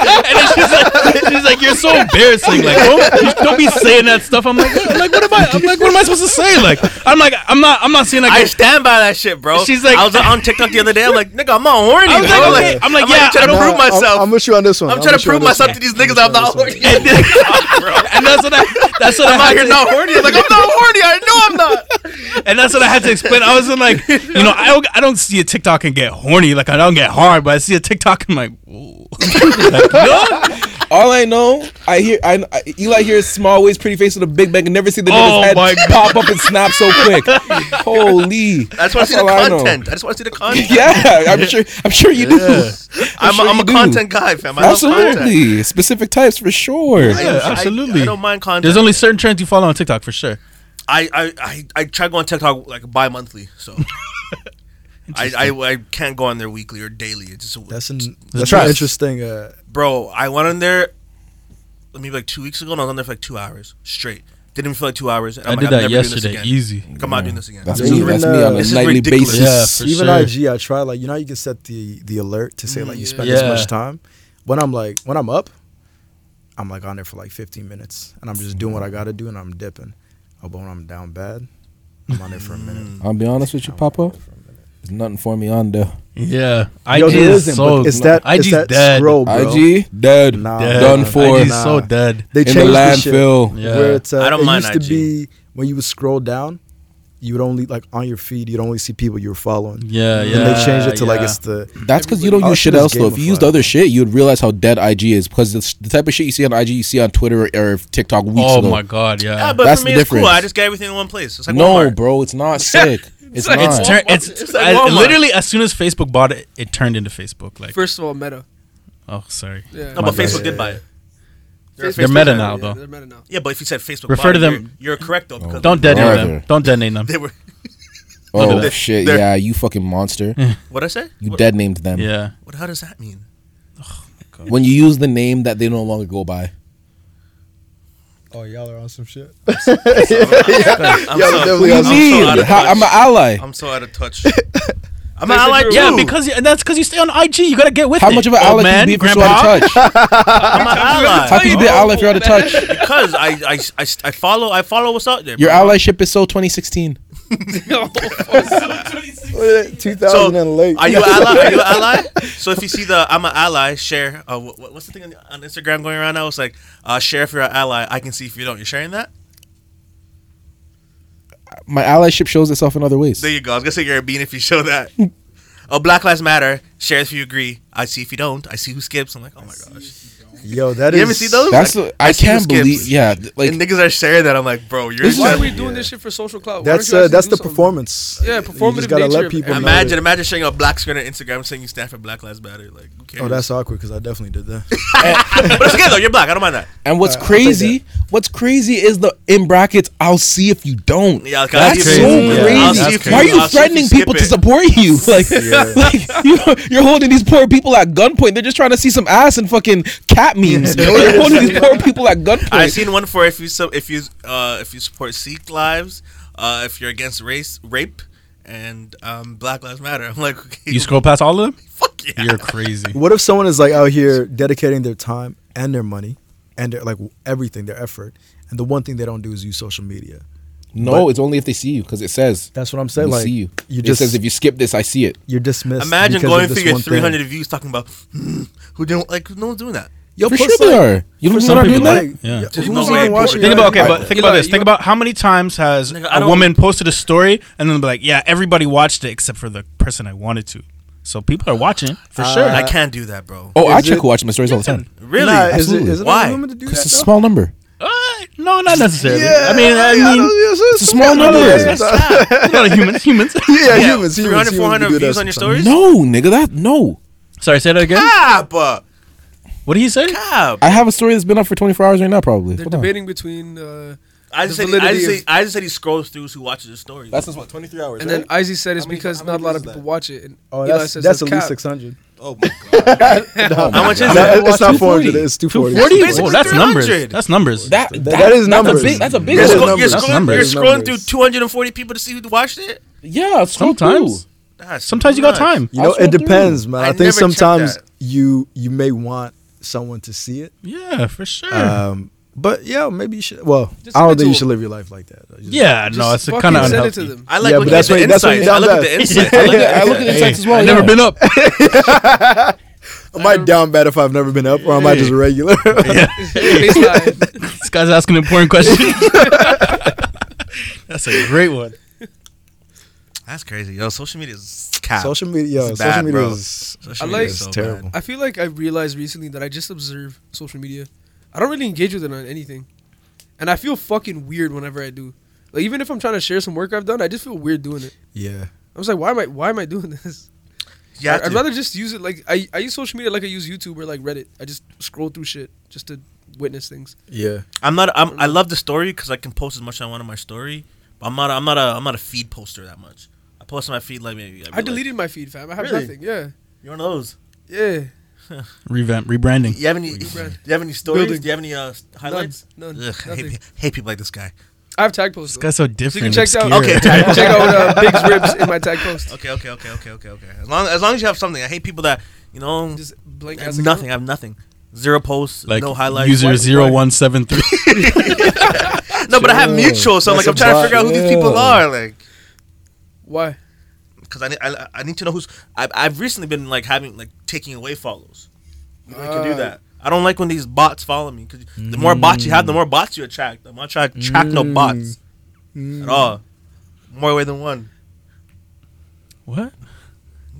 [SPEAKER 3] and then she's like, she's like, "You're so embarrassing. Like, oh, don't, don't be saying that stuff." I'm like, I'm like, what am I? I'm like, what am I supposed to say? Like, I'm like, I'm not, I'm not saying like.
[SPEAKER 2] I stand by that shit, bro.
[SPEAKER 3] She's like-
[SPEAKER 2] I was on TikTok the other day. I'm like, nigga, I'm not horny.
[SPEAKER 3] I was
[SPEAKER 2] bro.
[SPEAKER 3] like, okay. I'm like, yeah,
[SPEAKER 2] trying
[SPEAKER 3] I
[SPEAKER 2] to
[SPEAKER 3] don't-
[SPEAKER 2] prove
[SPEAKER 5] Nah, I'm-
[SPEAKER 2] myself.
[SPEAKER 5] I'm, with you on this one.
[SPEAKER 2] I'm trying to prove myself to these niggas
[SPEAKER 5] I'm
[SPEAKER 2] I'm not
[SPEAKER 5] with you
[SPEAKER 2] horny.
[SPEAKER 5] on this
[SPEAKER 3] and that's what I, that's what
[SPEAKER 2] I'm
[SPEAKER 3] I
[SPEAKER 2] out
[SPEAKER 3] had
[SPEAKER 2] here
[SPEAKER 3] to-
[SPEAKER 2] not horny. I'm like, I'm not horny. I know I'm not.
[SPEAKER 3] And that's what I had to explain. I wasn't like, you know, I don't, I don't see a TikTok and get horny. Like I don't get hard, but I see a TikTok and I'm like, Ooh. like, no?
[SPEAKER 4] All I know, I hear I, I Eli hears small waist, pretty face with a big bang, and never see the nigga's
[SPEAKER 3] Oh
[SPEAKER 4] head
[SPEAKER 3] my
[SPEAKER 4] pop up and snap so quick. Holy,
[SPEAKER 2] I just want to see the
[SPEAKER 4] all I know.
[SPEAKER 2] content. I just want to see the content.
[SPEAKER 4] Yeah, I'm sure. I'm sure you do.
[SPEAKER 2] I'm,
[SPEAKER 4] sure
[SPEAKER 2] a, I'm
[SPEAKER 4] you
[SPEAKER 2] a
[SPEAKER 4] do.
[SPEAKER 2] content guy, fam. I love content.
[SPEAKER 4] Absolutely, specific types for sure.
[SPEAKER 2] I-
[SPEAKER 3] Yeah,
[SPEAKER 2] I-
[SPEAKER 3] absolutely.
[SPEAKER 2] I, don't mind content.
[SPEAKER 3] There's only certain trends you follow on TikTok for sure.
[SPEAKER 2] I, I, I, I try going on TikTok like bi-monthly, so I, I I can't go on there weekly or daily. It's just
[SPEAKER 5] That's an
[SPEAKER 3] The
[SPEAKER 5] that's
[SPEAKER 3] trust.
[SPEAKER 5] an interesting. Uh,
[SPEAKER 2] bro. I went on there maybe like two weeks ago, and I was on there for like two hours straight. Didn't even feel like two hours. And
[SPEAKER 3] I
[SPEAKER 2] I'm
[SPEAKER 3] did
[SPEAKER 2] like, I'm
[SPEAKER 3] that
[SPEAKER 2] never doing this
[SPEAKER 3] yesterday.
[SPEAKER 2] again.
[SPEAKER 3] Easy.
[SPEAKER 2] Like, I'm not doing this again.
[SPEAKER 4] That's
[SPEAKER 5] Yeah,
[SPEAKER 4] me.
[SPEAKER 5] even,
[SPEAKER 4] That's me
[SPEAKER 5] uh,
[SPEAKER 4] on a
[SPEAKER 2] This is
[SPEAKER 4] nightly
[SPEAKER 2] ridiculous.
[SPEAKER 4] basis.
[SPEAKER 3] Yeah, for
[SPEAKER 5] even
[SPEAKER 3] sure.
[SPEAKER 5] IG, I try like you know how you can set the the alert to say like you spend
[SPEAKER 3] Yeah.
[SPEAKER 5] this much time. When I'm like when I'm up, I'm like on there for like 15 minutes, and I'm just doing what I got to do, and I'm dipping. Oh, but when I'm down bad, I'm on there for a minute.
[SPEAKER 4] I'll be honest with you, Papa. There's nothing for me on there.
[SPEAKER 3] Yeah,
[SPEAKER 5] Yo,
[SPEAKER 3] IG
[SPEAKER 5] there
[SPEAKER 3] is
[SPEAKER 5] isn't,
[SPEAKER 3] so.
[SPEAKER 5] but it's that
[SPEAKER 3] IG's
[SPEAKER 5] it's that
[SPEAKER 3] dead.
[SPEAKER 5] scroll, bro.
[SPEAKER 4] IG dead,
[SPEAKER 5] Nah,
[SPEAKER 3] Dead.
[SPEAKER 4] done for.
[SPEAKER 3] IG's
[SPEAKER 5] Nah.
[SPEAKER 3] so dead.
[SPEAKER 5] They
[SPEAKER 4] in the
[SPEAKER 5] changed the, shit
[SPEAKER 4] landfill.
[SPEAKER 3] Yeah.
[SPEAKER 5] where it's uh,
[SPEAKER 2] I don't
[SPEAKER 5] it
[SPEAKER 2] mind
[SPEAKER 5] used to
[SPEAKER 2] IG.
[SPEAKER 5] be when you would scroll down, you would only like on your feed you'd only see people you were following.
[SPEAKER 3] Yeah, yeah.
[SPEAKER 5] and they changed it to like
[SPEAKER 3] yeah.
[SPEAKER 5] it's the
[SPEAKER 4] That's because you don't
[SPEAKER 5] All
[SPEAKER 4] use
[SPEAKER 5] shit
[SPEAKER 4] shit
[SPEAKER 5] is
[SPEAKER 4] else though. If you used
[SPEAKER 5] gamified.
[SPEAKER 4] other shit, you would realize how dead IG is because the, the type of shit you see on IG, you see on Twitter or, or TikTok weeks
[SPEAKER 3] Oh
[SPEAKER 4] ago.
[SPEAKER 3] my god, yeah.
[SPEAKER 2] Yeah, but
[SPEAKER 4] That's
[SPEAKER 2] for me
[SPEAKER 4] the
[SPEAKER 2] it's cool.
[SPEAKER 4] difference.
[SPEAKER 2] I just get everything in one place. It's like
[SPEAKER 4] no,
[SPEAKER 2] Walmart.
[SPEAKER 4] bro, it's not sick. It's
[SPEAKER 6] like-
[SPEAKER 4] not.
[SPEAKER 3] it's turn, it's,
[SPEAKER 2] It's like
[SPEAKER 3] I-
[SPEAKER 2] Walmart.
[SPEAKER 3] literally as soon as Facebook bought it, it turned into Facebook. Like,
[SPEAKER 6] First of all, Meta.
[SPEAKER 3] oh, sorry.
[SPEAKER 6] Yeah.
[SPEAKER 2] No,
[SPEAKER 3] My
[SPEAKER 2] but
[SPEAKER 3] bad.
[SPEAKER 2] Facebook did buy it. They're a
[SPEAKER 3] They're meta
[SPEAKER 2] fan.
[SPEAKER 3] now,
[SPEAKER 6] yeah,
[SPEAKER 3] though.
[SPEAKER 6] They're meta now.
[SPEAKER 2] Yeah, but if you said Facebook,
[SPEAKER 3] Refer
[SPEAKER 2] bought
[SPEAKER 3] to
[SPEAKER 2] it,
[SPEAKER 3] them-
[SPEAKER 2] You're, you're correct though because oh,
[SPEAKER 3] Don't detonate
[SPEAKER 4] Brother.
[SPEAKER 3] them. Don't detonate them.
[SPEAKER 2] they were.
[SPEAKER 4] oh
[SPEAKER 2] They're-
[SPEAKER 4] shit,
[SPEAKER 2] they're-
[SPEAKER 4] yeah, you fucking monster.
[SPEAKER 2] What I say?
[SPEAKER 4] You
[SPEAKER 2] what,
[SPEAKER 4] dead named them.
[SPEAKER 3] Yeah.
[SPEAKER 2] What? How does that mean?
[SPEAKER 4] Oh, when you use the name that they no longer go by.
[SPEAKER 5] Oh y'all are on some shit.
[SPEAKER 2] I'm
[SPEAKER 5] Yeah,
[SPEAKER 2] so,
[SPEAKER 5] definitely
[SPEAKER 2] I'm
[SPEAKER 5] on some
[SPEAKER 2] so
[SPEAKER 4] Me,
[SPEAKER 2] out of
[SPEAKER 4] How-
[SPEAKER 2] touch.
[SPEAKER 4] I'm an ally.
[SPEAKER 2] I'm so out of touch. I'm an
[SPEAKER 6] They
[SPEAKER 2] ally
[SPEAKER 6] you
[SPEAKER 2] too.
[SPEAKER 3] Yeah, because and that's because you stay on IG. You gotta get with me.
[SPEAKER 4] How
[SPEAKER 3] it.
[SPEAKER 4] much of an ally can you be if you're out of touch?
[SPEAKER 2] I'm an ally.
[SPEAKER 4] How can you be an ally if you're out of touch?
[SPEAKER 2] because I, I, I, I follow I follow what's out there.
[SPEAKER 4] Your
[SPEAKER 2] bro.
[SPEAKER 4] allyship is so 2016.
[SPEAKER 5] 2000 and late.
[SPEAKER 2] Are you an ally? Are you an ally? So if you see the I'm an ally, share. Uh, what, what's the thing on, on Instagram going around now? It's like uh, share if you're an ally. I can see if you don't. You're sharing that.
[SPEAKER 4] My allyship shows itself in other ways.
[SPEAKER 2] There you go. I was gonna say you're a bean if you show that. oh, Black Lives Matter. Share if you agree. I see if you don't. I see who skips. I'm like, oh my gosh.
[SPEAKER 5] Yo, that is.
[SPEAKER 2] You ever see those?
[SPEAKER 4] That's
[SPEAKER 2] Like,
[SPEAKER 4] I,
[SPEAKER 2] I see who
[SPEAKER 4] can't
[SPEAKER 2] skips.
[SPEAKER 4] believe. Yeah, like
[SPEAKER 2] and niggas are sharing that. I'm like, bro, you're.
[SPEAKER 4] This
[SPEAKER 6] Why are we doing this shit for social clout?
[SPEAKER 5] That's uh, that's the
[SPEAKER 6] something?
[SPEAKER 5] performance.
[SPEAKER 6] Yeah,
[SPEAKER 5] You
[SPEAKER 6] performative
[SPEAKER 5] just gotta
[SPEAKER 6] nature
[SPEAKER 5] let
[SPEAKER 6] of
[SPEAKER 5] people.
[SPEAKER 2] Imagine,
[SPEAKER 5] that-
[SPEAKER 2] imagine sharing a black screen on Instagram saying you stand for Black Lives Matter. Like, who cares?
[SPEAKER 5] Oh, that's awkward because I definitely did that.
[SPEAKER 2] but it's okay though. You're black. I don't mind that.
[SPEAKER 4] And what's
[SPEAKER 5] Uh,
[SPEAKER 4] crazy? What's crazy is the in brackets. I'll see if you don't.
[SPEAKER 2] Yeah,
[SPEAKER 4] that's
[SPEAKER 2] see if
[SPEAKER 4] so
[SPEAKER 3] yeah,
[SPEAKER 4] crazy.
[SPEAKER 3] I'll see if you-
[SPEAKER 4] Why are you
[SPEAKER 2] I'll
[SPEAKER 4] threatening
[SPEAKER 2] you
[SPEAKER 4] people to support you? Like, like you, you're holding these poor people at gunpoint. They're just trying to see some ass and fucking cat memes. you're holding these poor people at gunpoint.
[SPEAKER 2] I've seen one for if you so if you uh if you support Sikh lives, uh if you're against race rape and um Black Lives Matter. I'm like, okay,
[SPEAKER 3] You scroll past all of them.
[SPEAKER 2] fuck yeah.
[SPEAKER 3] You're crazy.
[SPEAKER 5] What if someone is like out here dedicating their time and their money and their like everything, their effort, and the one thing they don't do is use social media?
[SPEAKER 4] no,
[SPEAKER 5] but-
[SPEAKER 4] it's only if they see you because it says.
[SPEAKER 5] That's what I'm saying. Like
[SPEAKER 4] see you.
[SPEAKER 5] you
[SPEAKER 4] it
[SPEAKER 5] just
[SPEAKER 4] says if you skip this, I see it.
[SPEAKER 5] you're dismissed.
[SPEAKER 2] Imagine going
[SPEAKER 5] of
[SPEAKER 2] through your
[SPEAKER 5] one thing.
[SPEAKER 2] 300 views talking about hmm, who didn't like no one's doing that.
[SPEAKER 5] Yo,
[SPEAKER 4] For
[SPEAKER 5] plus,
[SPEAKER 4] sure they
[SPEAKER 5] like,
[SPEAKER 4] are. You
[SPEAKER 5] for
[SPEAKER 4] don't
[SPEAKER 5] some
[SPEAKER 4] know
[SPEAKER 5] people,
[SPEAKER 4] doing that?
[SPEAKER 5] like,
[SPEAKER 3] Yeah.
[SPEAKER 5] who's
[SPEAKER 2] There's
[SPEAKER 5] even
[SPEAKER 2] no way
[SPEAKER 5] watching
[SPEAKER 3] Think about okay, but think
[SPEAKER 6] Eli,
[SPEAKER 3] about this. Think about how many times has
[SPEAKER 2] Nigga, I
[SPEAKER 3] a
[SPEAKER 2] don't-
[SPEAKER 3] woman posted a story and then be like, "Yeah, everybody watched it except for the person I wanted to." So people are watching for
[SPEAKER 5] Uh,
[SPEAKER 3] sure.
[SPEAKER 2] I can't do that, bro.
[SPEAKER 4] Oh, I
[SPEAKER 5] Is
[SPEAKER 4] check
[SPEAKER 5] it-
[SPEAKER 4] who watches my stories all the time.
[SPEAKER 2] really?
[SPEAKER 5] Nah, is it,
[SPEAKER 4] Absolutely.
[SPEAKER 5] is it
[SPEAKER 2] Why?
[SPEAKER 5] on women to do that?
[SPEAKER 4] Because it's a small number.
[SPEAKER 3] Uh, no, not necessarily.
[SPEAKER 5] Yeah,
[SPEAKER 3] I mean, I mean,
[SPEAKER 5] it's,
[SPEAKER 4] It's a small number.
[SPEAKER 3] it's a lot of humans. Humans.
[SPEAKER 5] Yeah,
[SPEAKER 2] Yeah,
[SPEAKER 5] humans, humans,
[SPEAKER 2] 300,
[SPEAKER 5] humans
[SPEAKER 2] 400
[SPEAKER 5] do that
[SPEAKER 2] views on your
[SPEAKER 5] sometimes.
[SPEAKER 2] stories?
[SPEAKER 4] No, nigga, that no.
[SPEAKER 3] Sorry, say that again.
[SPEAKER 2] Cap, uh,
[SPEAKER 3] What did he say?
[SPEAKER 2] cap.
[SPEAKER 4] I have a story that's been up for 24 hours right now, probably.
[SPEAKER 6] They're
[SPEAKER 4] Hold on.
[SPEAKER 6] debating between, uh,
[SPEAKER 2] I just
[SPEAKER 6] the
[SPEAKER 2] said I
[SPEAKER 6] validity
[SPEAKER 2] just,
[SPEAKER 6] of-
[SPEAKER 2] said, I just said he scrolls through who watches his stories.
[SPEAKER 4] That's just what 23 hours.
[SPEAKER 6] and then Izzy said it's
[SPEAKER 4] How many-
[SPEAKER 6] because
[SPEAKER 4] how
[SPEAKER 6] not a lot of
[SPEAKER 4] is
[SPEAKER 6] people
[SPEAKER 4] that?
[SPEAKER 6] watch it. And
[SPEAKER 5] Oh,
[SPEAKER 6] Eli
[SPEAKER 5] that's
[SPEAKER 6] says
[SPEAKER 5] that's
[SPEAKER 6] that's
[SPEAKER 5] at least
[SPEAKER 6] cap.
[SPEAKER 5] six hundred.
[SPEAKER 4] oh my god.
[SPEAKER 2] How much is
[SPEAKER 5] That- it's not four hundred. It's two forty.
[SPEAKER 3] 240?
[SPEAKER 2] basically
[SPEAKER 3] Oh, that's
[SPEAKER 2] 300.
[SPEAKER 3] numbers. That's numbers.
[SPEAKER 4] that,
[SPEAKER 5] That-
[SPEAKER 4] that,
[SPEAKER 5] that is
[SPEAKER 4] that's
[SPEAKER 5] numbers.
[SPEAKER 4] A big, that's a big
[SPEAKER 2] You're,
[SPEAKER 5] That's
[SPEAKER 2] scro- you're
[SPEAKER 5] numbers.
[SPEAKER 2] scrolling,
[SPEAKER 3] numbers.
[SPEAKER 2] you're scrolling
[SPEAKER 5] Numbers.
[SPEAKER 2] through 240 people to see who watched it.
[SPEAKER 4] Yeah, scroll
[SPEAKER 3] Sometimes.
[SPEAKER 4] through.
[SPEAKER 2] That's
[SPEAKER 3] Sometimes you got
[SPEAKER 2] nuts.
[SPEAKER 3] time.
[SPEAKER 5] You know,
[SPEAKER 4] I'll scroll
[SPEAKER 5] it depends, man.
[SPEAKER 2] I
[SPEAKER 5] I, think
[SPEAKER 2] checked
[SPEAKER 5] sometimes
[SPEAKER 2] that.
[SPEAKER 5] you you may want someone to see it.
[SPEAKER 3] Yeah, for sure.
[SPEAKER 5] Um, but yeah, maybe you should. Well,
[SPEAKER 6] Just
[SPEAKER 5] I don't think you should live your life like that. Just-
[SPEAKER 3] yeah, no, it's kind of
[SPEAKER 6] send it
[SPEAKER 3] unhealthy.
[SPEAKER 6] to them.
[SPEAKER 2] I like
[SPEAKER 5] Yeah,
[SPEAKER 2] looking
[SPEAKER 5] but that's
[SPEAKER 2] at the
[SPEAKER 5] when- that's when
[SPEAKER 2] insights.
[SPEAKER 5] you
[SPEAKER 2] I look at the
[SPEAKER 5] bad.
[SPEAKER 2] insights.
[SPEAKER 4] I look at, I look at the insights as well.
[SPEAKER 3] I've
[SPEAKER 4] yeah.
[SPEAKER 3] never been up.
[SPEAKER 5] Am I down bad if I've never been up, or am I just regular?
[SPEAKER 6] Baseline.
[SPEAKER 3] this guy's asking an important question. That's a great one.
[SPEAKER 2] That's crazy, yo. Social media is cap.
[SPEAKER 5] social media, yo,
[SPEAKER 2] It's
[SPEAKER 5] social
[SPEAKER 2] bad,
[SPEAKER 5] media
[SPEAKER 2] bro.
[SPEAKER 5] is
[SPEAKER 2] Social
[SPEAKER 6] I
[SPEAKER 2] media
[SPEAKER 6] like-
[SPEAKER 2] is so
[SPEAKER 5] terrible.
[SPEAKER 2] bad.
[SPEAKER 6] I feel like I realized recently that I just observe social media. I don't really engage with it on anything, and I feel fucking weird whenever I do. Like even if I'm trying to share some work I've done, I just feel weird doing it.
[SPEAKER 5] yeah.
[SPEAKER 6] I was like, why am I why am I doing this?
[SPEAKER 2] Yeah,
[SPEAKER 6] I, I'd
[SPEAKER 2] to.
[SPEAKER 6] rather just use it like I, I use social media like I use YouTube or like Reddit. I just scroll through shit just to witness things.
[SPEAKER 5] Yeah.
[SPEAKER 2] I'm not. I'm, I love the story because I can post as much as I want on my story. But I'm not. I'm not a. I'm not a feed poster that much. I post on my feed like maybe.
[SPEAKER 6] I deleted my feed, fam. I have
[SPEAKER 2] Really?
[SPEAKER 6] nothing. Yeah,
[SPEAKER 2] You're one of those.
[SPEAKER 6] yeah.
[SPEAKER 3] Revamp, rebranding.
[SPEAKER 2] You have any? Do you have any stories?
[SPEAKER 6] Building.
[SPEAKER 2] Do you have any uh, highlights?
[SPEAKER 6] None.
[SPEAKER 2] Ugh, I hate, hate people like this guy.
[SPEAKER 6] I have tag posts.
[SPEAKER 3] This guy's so different.
[SPEAKER 6] You can check out-
[SPEAKER 3] obscure.
[SPEAKER 2] Okay,
[SPEAKER 6] check out uh, Big's ribs in my tag post.
[SPEAKER 2] Okay, okay, okay, okay, okay, okay. As long as long as you have something. I hate people that you know
[SPEAKER 6] Just blank
[SPEAKER 2] have
[SPEAKER 6] ass
[SPEAKER 2] nothing. I have nothing. Zero posts,
[SPEAKER 3] like
[SPEAKER 2] no highlights.
[SPEAKER 3] user
[SPEAKER 2] Why-
[SPEAKER 3] zero
[SPEAKER 2] why-
[SPEAKER 3] one seven three.
[SPEAKER 2] No, but I have
[SPEAKER 5] Sure.
[SPEAKER 2] mutual, so I'm like I'm trying to figure out who these people are. Like,
[SPEAKER 6] Why?
[SPEAKER 2] because I, need- I I need to know who's. I've I've recently been like having like taking away follows. You I can do that. I don't like when these bots follow me because the more bots you have, the mm. more bots you attract. I'm not trying to attract no mm. bots at mm. all. more way than one.
[SPEAKER 3] What?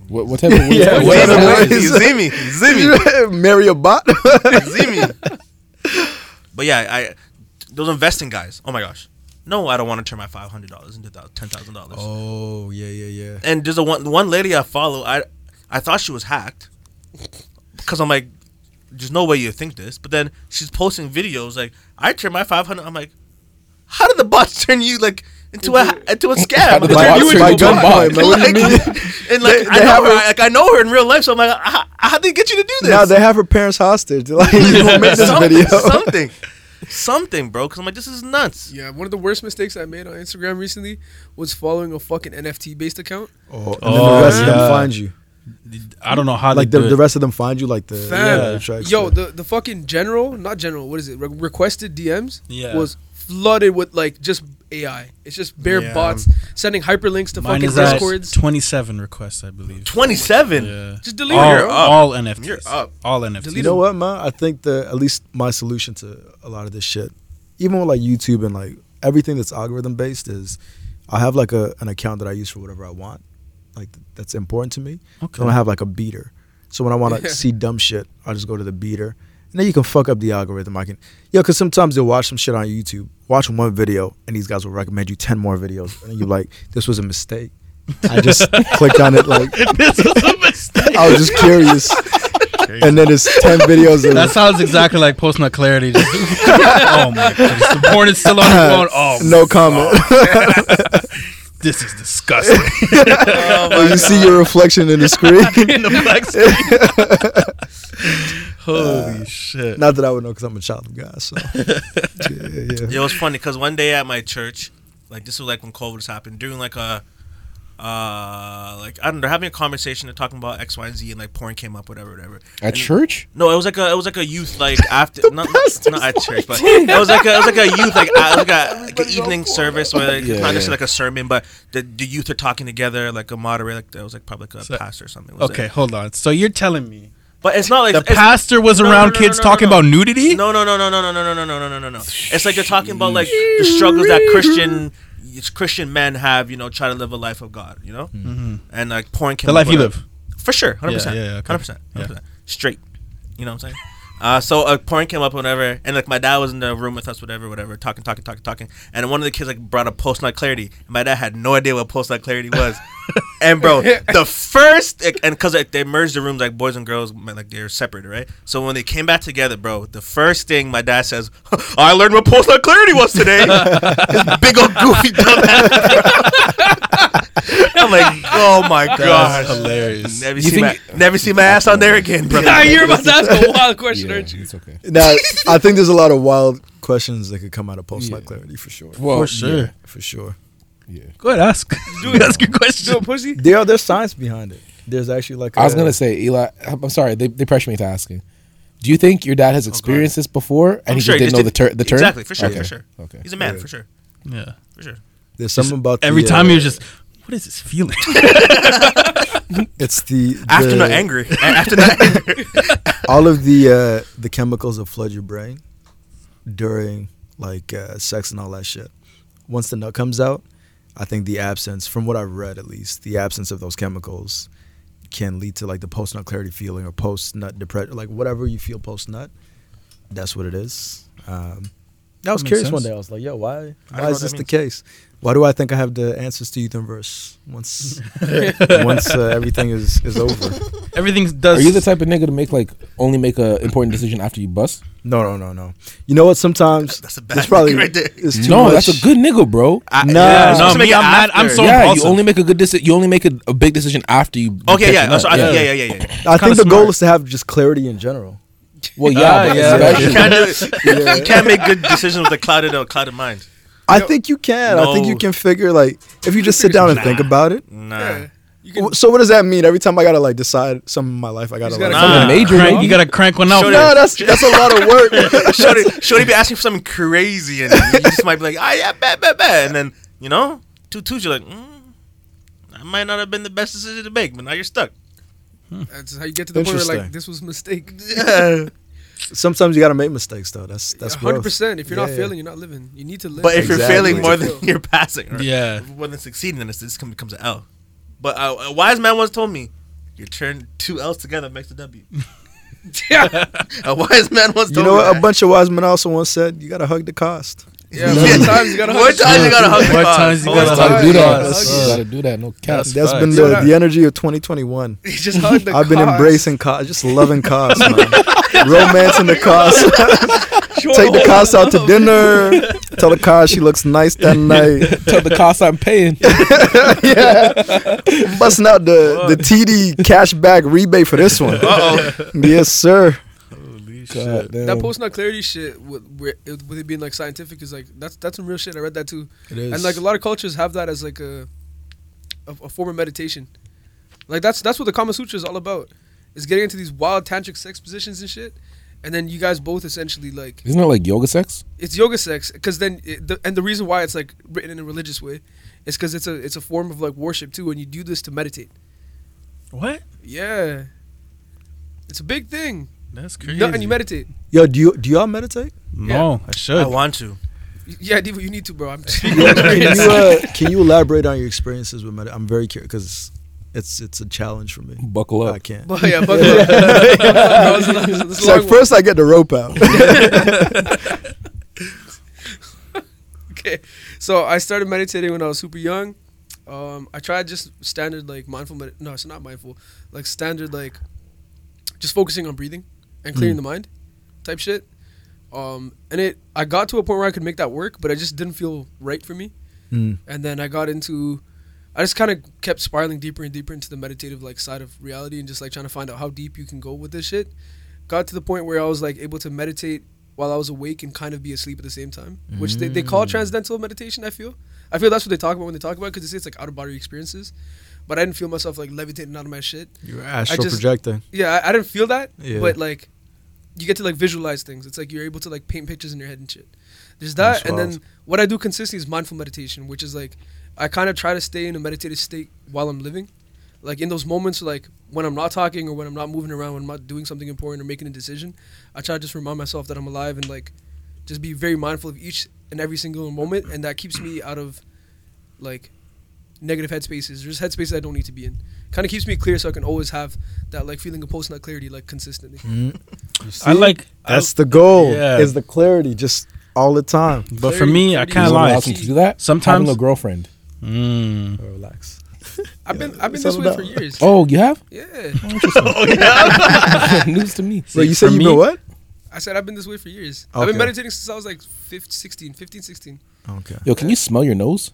[SPEAKER 4] What, what type of what
[SPEAKER 5] Yeah,
[SPEAKER 4] type of-
[SPEAKER 5] what
[SPEAKER 4] what type of-
[SPEAKER 5] ways?
[SPEAKER 2] You see me? You see me?
[SPEAKER 5] Marry a bot.
[SPEAKER 2] You see me? But yeah, I those investing guys. Oh my gosh. No, I don't want to turn my five hundred dollars into ten thousand dollars.
[SPEAKER 5] oh yeah, yeah, yeah.
[SPEAKER 2] And there's a one one lady I follow. I I thought she was hacked because I'm like, there's no way you think this. But then she's posting videos like I turned my five hundred. I'm like, how did the bots turn you like into a into a scam? Like,
[SPEAKER 4] bots
[SPEAKER 2] you
[SPEAKER 4] turn
[SPEAKER 2] and-
[SPEAKER 4] you into a bot?
[SPEAKER 5] man. What do you mean?
[SPEAKER 2] and like
[SPEAKER 5] They-
[SPEAKER 2] I
[SPEAKER 5] they
[SPEAKER 2] know
[SPEAKER 5] have
[SPEAKER 2] her,
[SPEAKER 5] a-
[SPEAKER 2] like I know her in real life, so I'm like, how, how did they get you to do this?
[SPEAKER 5] Now they have her parents hostage. They're like, you gonna make this
[SPEAKER 2] something,
[SPEAKER 5] video.
[SPEAKER 2] something, something, bro. Because I'm like, this is nuts.
[SPEAKER 6] Yeah, one of the worst mistakes I made on Instagram recently was following a fucking NFT based account.
[SPEAKER 5] Oh, and oh, then
[SPEAKER 3] Oh,
[SPEAKER 5] the rest of them find you.
[SPEAKER 3] I don't know how
[SPEAKER 5] Like
[SPEAKER 3] they
[SPEAKER 5] the,
[SPEAKER 3] do
[SPEAKER 5] the rest of them find you. Like the
[SPEAKER 6] Fam,
[SPEAKER 5] yeah, the tracks,
[SPEAKER 6] yo,
[SPEAKER 5] yeah.
[SPEAKER 6] the the fucking general, not general, what is it? Re- requested DMs
[SPEAKER 3] Yeah.
[SPEAKER 6] was flooded with like just AI. It's just bare
[SPEAKER 2] Yeah.
[SPEAKER 6] bots sending hyperlinks to
[SPEAKER 3] Mine
[SPEAKER 6] fucking
[SPEAKER 3] is
[SPEAKER 6] discords.
[SPEAKER 3] 27 requests, I believe.
[SPEAKER 2] Twenty-seven.
[SPEAKER 3] Yeah.
[SPEAKER 6] Just delete
[SPEAKER 3] All,
[SPEAKER 6] it.
[SPEAKER 3] All NFTs.
[SPEAKER 2] You're up.
[SPEAKER 3] All NFTs.
[SPEAKER 6] Delete
[SPEAKER 5] you know what, man? I think the at least my solution to a lot of this shit, even with like YouTube and like everything that's algorithm based, is I have like a an account that I use for whatever I want, like that's important to me.
[SPEAKER 3] Okay.
[SPEAKER 5] So I have like a beater. So when I want to see dumb shit, I just go to the beater. And then you can fuck up the algorithm. I can, yo, because sometimes you'll watch some shit on YouTube, watch one video, and these guys will recommend you 10 more videos. And you're like, this was a mistake. I just clicked on it like,
[SPEAKER 3] this was a mistake.
[SPEAKER 5] I was just curious. and then it's 10 videos of
[SPEAKER 3] That sounds exactly like post nut clarity. Just- oh my goodness. The porn is still on your phone. Oh,
[SPEAKER 5] no comment.
[SPEAKER 3] This is disgusting.
[SPEAKER 5] Oh, you see your reflection in the screen.
[SPEAKER 3] In the black screen. Holy uh, shit.
[SPEAKER 5] Not that I would know because I'm a child of God. So yeah, yeah.
[SPEAKER 2] It was funny because one day at my church, like this was like when COVID was happening, during like a, uh, like I don't know, having a conversation and talking about X, Y, and Z, and like porn came up, whatever, whatever.
[SPEAKER 4] At
[SPEAKER 2] And-
[SPEAKER 4] church?
[SPEAKER 2] No, it was like a it was like a youth like after not, not at church, but it was like a, it was like a youth like uh, like a like an evening service where like,
[SPEAKER 4] Yeah,
[SPEAKER 2] kind of
[SPEAKER 4] yeah.
[SPEAKER 2] like a sermon, but the, the youth are talking together like a moderator, like that was like probably like a
[SPEAKER 3] So-
[SPEAKER 2] pastor or something. was
[SPEAKER 3] Okay,
[SPEAKER 2] it.
[SPEAKER 3] hold on. So you're telling me
[SPEAKER 2] but it's not like
[SPEAKER 3] the pastor was
[SPEAKER 2] no, no,
[SPEAKER 3] around
[SPEAKER 2] no,
[SPEAKER 3] kids
[SPEAKER 2] no, no,
[SPEAKER 3] talking about nudity?
[SPEAKER 2] No, no, no, no, no, no, no, no, no, no, no, no, no, no. It's like they're talking about like the struggles that Christian Christian men have, you know, try to live a life of God, you know,
[SPEAKER 3] hmm
[SPEAKER 2] and like porn came
[SPEAKER 3] The life you live.
[SPEAKER 2] for sure, hundred percent,
[SPEAKER 3] Yeah, yeah, okay.
[SPEAKER 2] hundred percent,
[SPEAKER 3] Yeah.
[SPEAKER 2] hundred percent, straight. You know what I'm saying? Uh, so a porn came up, whatever, and like my dad was in the room with us, whatever, whatever, talking, talking, talking, talking, and one of the kids like brought up post nut clarity, and my dad had no idea what post nut clarity was, and bro, the first like, and because like, they merged the rooms like boys and girls, like they're separated, right? So when they came back together, bro, the first thing my dad says, "I learned what post nut clarity was today." This big old goofy dumbass. I'm like, oh my gosh.
[SPEAKER 3] hilarious.
[SPEAKER 2] Never
[SPEAKER 4] You
[SPEAKER 2] see my never see my ass on there again, brother.
[SPEAKER 6] Nah, you're about to ask a wild question,
[SPEAKER 4] Yeah,
[SPEAKER 6] aren't you?
[SPEAKER 4] it's okay.
[SPEAKER 5] Now, I think there's a lot of wild questions that could come out of post nut
[SPEAKER 4] Yeah.
[SPEAKER 5] clarity for sure.
[SPEAKER 4] Well,
[SPEAKER 3] For sure.
[SPEAKER 5] For sure.
[SPEAKER 4] Yeah.
[SPEAKER 3] Go ahead, ask.
[SPEAKER 6] Do it.
[SPEAKER 3] ask your
[SPEAKER 6] Do
[SPEAKER 3] question.
[SPEAKER 6] a pussy.
[SPEAKER 5] There, are there's science behind it. There's actually like
[SPEAKER 4] I was
[SPEAKER 5] a-
[SPEAKER 4] gonna say, Eli. I'm sorry. They, they pressured me to ask you. Do you think your dad has experienced this before, and
[SPEAKER 2] I'm
[SPEAKER 4] he
[SPEAKER 2] sure
[SPEAKER 4] just didn't
[SPEAKER 2] just
[SPEAKER 4] know the, ter- the term?
[SPEAKER 2] Exactly, for sure,
[SPEAKER 4] Okay.
[SPEAKER 2] for sure.
[SPEAKER 4] Okay.
[SPEAKER 2] He's a man,
[SPEAKER 5] Yeah.
[SPEAKER 2] for sure,
[SPEAKER 3] Yeah.
[SPEAKER 2] for sure.
[SPEAKER 5] There's something about the,
[SPEAKER 3] Every
[SPEAKER 5] uh,
[SPEAKER 3] time you're just, what is this feeling?
[SPEAKER 5] it's the,
[SPEAKER 2] After
[SPEAKER 5] the
[SPEAKER 2] not angry, after not angry.
[SPEAKER 5] all of the uh, the chemicals that flood your brain during like uh, sex and all that shit. Once the nut comes out, I think the absence, from what I've read at least, the absence of those chemicals can lead to like the post nut clarity feeling or post nut depression, like whatever you feel post nut. That's what it is. Um, I was
[SPEAKER 3] Makes
[SPEAKER 5] curious one day. I was like, "Yo, why? Why
[SPEAKER 2] what
[SPEAKER 5] is
[SPEAKER 2] that
[SPEAKER 5] this the
[SPEAKER 2] means.
[SPEAKER 5] case? Why do I think I have the answers to youth and once once uh, everything is is over?"
[SPEAKER 3] Everything does.
[SPEAKER 4] Are you the type of nigga to make like only make a important decision after you bust?
[SPEAKER 5] No, no, no, no. You know what? Sometimes
[SPEAKER 2] That's a bad
[SPEAKER 5] it's probably
[SPEAKER 2] nigga right there.
[SPEAKER 5] it's too
[SPEAKER 4] No,
[SPEAKER 5] much.
[SPEAKER 4] that's a good nigga, bro.
[SPEAKER 2] I,
[SPEAKER 5] Nah.
[SPEAKER 2] yeah,
[SPEAKER 3] Yeah,
[SPEAKER 2] I'm
[SPEAKER 3] no,
[SPEAKER 2] supposed to make
[SPEAKER 3] me, I'm mad. I'm so-
[SPEAKER 4] yeah,
[SPEAKER 3] impulsive.
[SPEAKER 4] you only make a good decision. You only make a, a big decision after you.
[SPEAKER 2] Okay, yeah, so I,
[SPEAKER 3] Yeah.
[SPEAKER 2] yeah, yeah, yeah, yeah.
[SPEAKER 5] I think
[SPEAKER 3] kinda
[SPEAKER 5] the goal is to have just clarity in general.
[SPEAKER 4] Well, yeah,
[SPEAKER 3] Ah,
[SPEAKER 4] but
[SPEAKER 3] yeah,
[SPEAKER 4] especially-
[SPEAKER 2] You can't, do,
[SPEAKER 5] Yeah.
[SPEAKER 2] you can't make good decisions with a clouded, a clouded mind.
[SPEAKER 5] I think you can. I think you can figure like if you just sit down and think about it.
[SPEAKER 2] Nah.
[SPEAKER 6] Yeah. Can,
[SPEAKER 5] So what does that mean? Every time I gotta like decide something in my life, I gotta like.
[SPEAKER 6] gotta
[SPEAKER 3] Nah,
[SPEAKER 4] Something major,
[SPEAKER 3] crank- You gotta crank one out.
[SPEAKER 2] Show
[SPEAKER 5] no, that's that's a lot of work.
[SPEAKER 2] Shorty, Shorty be asking for something crazy, and you just might be like, ah, yeah, bad, bad, bad. And then, you know, two twos, you're like, mm, that might not have been the best decision to make, but now you're stuck.
[SPEAKER 6] That's how you get to the point where like this was a mistake.
[SPEAKER 2] Yeah.
[SPEAKER 5] sometimes you gotta make mistakes though. That's that's
[SPEAKER 6] hundred
[SPEAKER 5] growth.
[SPEAKER 6] percent. If you're
[SPEAKER 5] Yeah,
[SPEAKER 6] not
[SPEAKER 5] yeah.
[SPEAKER 6] failing, you're not living. You need to live.
[SPEAKER 2] But if you're failing more than you're passing, or
[SPEAKER 3] Yeah.
[SPEAKER 2] more than succeeding, then it's, this becomes an L. But uh, a wise man once told me, "You turn two L's together makes a W."
[SPEAKER 6] yeah,
[SPEAKER 2] A wise man once
[SPEAKER 5] You know
[SPEAKER 2] me
[SPEAKER 5] what? A bunch of wise men also once said, "You gotta hug the cost."
[SPEAKER 6] Yeah. More times you gotta. Hug the
[SPEAKER 2] times you gotta hug
[SPEAKER 3] More times you gotta
[SPEAKER 4] gotta
[SPEAKER 3] hug
[SPEAKER 4] do
[SPEAKER 3] the
[SPEAKER 4] that.
[SPEAKER 3] cause.
[SPEAKER 4] You gotta do that. No cap.
[SPEAKER 3] That's
[SPEAKER 5] That's
[SPEAKER 3] facts.
[SPEAKER 5] been the,
[SPEAKER 6] that-
[SPEAKER 5] the energy of 2021.
[SPEAKER 6] You just hug the
[SPEAKER 5] I've been
[SPEAKER 6] cause.
[SPEAKER 5] embracing cost, just loving cost, man. Romancing the cost. Take the cost out to dinner. Tell the cost she looks nice that night.
[SPEAKER 4] Tell the cost I'm paying.
[SPEAKER 5] yeah, busting out the the TD cashback rebate for this one.
[SPEAKER 2] Uh-oh.
[SPEAKER 5] Yes, sir.
[SPEAKER 3] Holy
[SPEAKER 4] God damn.
[SPEAKER 6] That post nut clarity shit with, with it with it being like scientific is like that's that's some real shit. I read that too,
[SPEAKER 5] It is.
[SPEAKER 6] and like a lot of cultures have that as like a a, a form of meditation. Like that's that's what the Kama Sutra is all about. Is getting into these wild tantric sex positions and shit, and then you guys both essentially like
[SPEAKER 4] Isn't it like yoga sex?
[SPEAKER 6] it's yoga sex because then it, the, and the reason why it's like written in a religious way is because it's a it's a form of like worship too, and you do this to meditate.
[SPEAKER 3] What?
[SPEAKER 6] Yeah, it's a big thing.
[SPEAKER 3] That's
[SPEAKER 6] You
[SPEAKER 3] crazy.
[SPEAKER 6] know, and you meditate.
[SPEAKER 5] Yo, do you do y'all meditate?
[SPEAKER 3] No, I should.
[SPEAKER 2] I want to.
[SPEAKER 6] Yeah, Diva, you need to, bro. I'm
[SPEAKER 5] Yeah, can you uh, can you elaborate on your experiences with meditation? I'm very curious because it's it's a challenge for me.
[SPEAKER 4] Buckle up.
[SPEAKER 5] I can't.
[SPEAKER 6] But yeah, buckle up. No, it's not- it's
[SPEAKER 5] It's
[SPEAKER 6] a long
[SPEAKER 5] like first I get the rope out.
[SPEAKER 6] Okay, so I started meditating when I was super young. Um, I tried just standard like mindful. Med- no, it's not mindful. Like standard like just focusing on breathing and clearing the mind, type shit. Um, and it I got to a point where I could make that work, but I just didn't feel right for me.
[SPEAKER 5] Mm.
[SPEAKER 6] and then I got into I just kind of kept spiraling deeper and deeper into the meditative like side of reality and just like trying to find out how deep you can go with this shit. Got to the point where I was like able to meditate while I was awake and kind of be asleep at the same time, which they, they call transcendental meditation. I feel I feel that's what they talk about when they talk about because they say it's like out of body experiences, but I didn't feel myself like levitating out of my shit.
[SPEAKER 5] You're astral
[SPEAKER 6] just-
[SPEAKER 5] projecting.
[SPEAKER 6] Yeah, I, I didn't feel that,
[SPEAKER 5] Yeah.
[SPEAKER 6] but like you get to like visualize things. It's like you're able to like paint pictures in your head and shit. There's
[SPEAKER 5] That's
[SPEAKER 6] that, and then what I do consistently is mindful meditation, which is like I kind of try to stay in a meditative state while I'm living. Like in those moments, like when I'm not talking or when I'm not moving around, when I'm not doing something important or making a decision, I try to just remind myself that I'm alive and like just be very mindful of each and every single moment, and that keeps me out of like negative headspaces. There's headspaces I don't need to be in. Kind of keeps me clear, so I can always have that like feeling of post nut clarity like consistently.
[SPEAKER 3] I like.
[SPEAKER 5] That's the goal.
[SPEAKER 3] Yeah.
[SPEAKER 5] Is the clarity just all the time.
[SPEAKER 3] but for me, I
[SPEAKER 6] Clarity
[SPEAKER 3] can't
[SPEAKER 6] is
[SPEAKER 3] lie.
[SPEAKER 4] Allows him to do that.
[SPEAKER 3] Sometimes-
[SPEAKER 4] having a girlfriend.
[SPEAKER 3] Mm.
[SPEAKER 5] Oh, relax.
[SPEAKER 6] I've been I've been this way
[SPEAKER 5] down.
[SPEAKER 6] for years.
[SPEAKER 4] Oh, you have?
[SPEAKER 6] Yeah,
[SPEAKER 4] News to me.
[SPEAKER 5] Wait, you
[SPEAKER 3] for
[SPEAKER 5] said you
[SPEAKER 3] me-
[SPEAKER 5] know what?
[SPEAKER 6] I said I've been this way for years. I've been meditating since I was like 15, 16, 15, 16.
[SPEAKER 5] Okay.
[SPEAKER 4] Yo, can you smell your nose?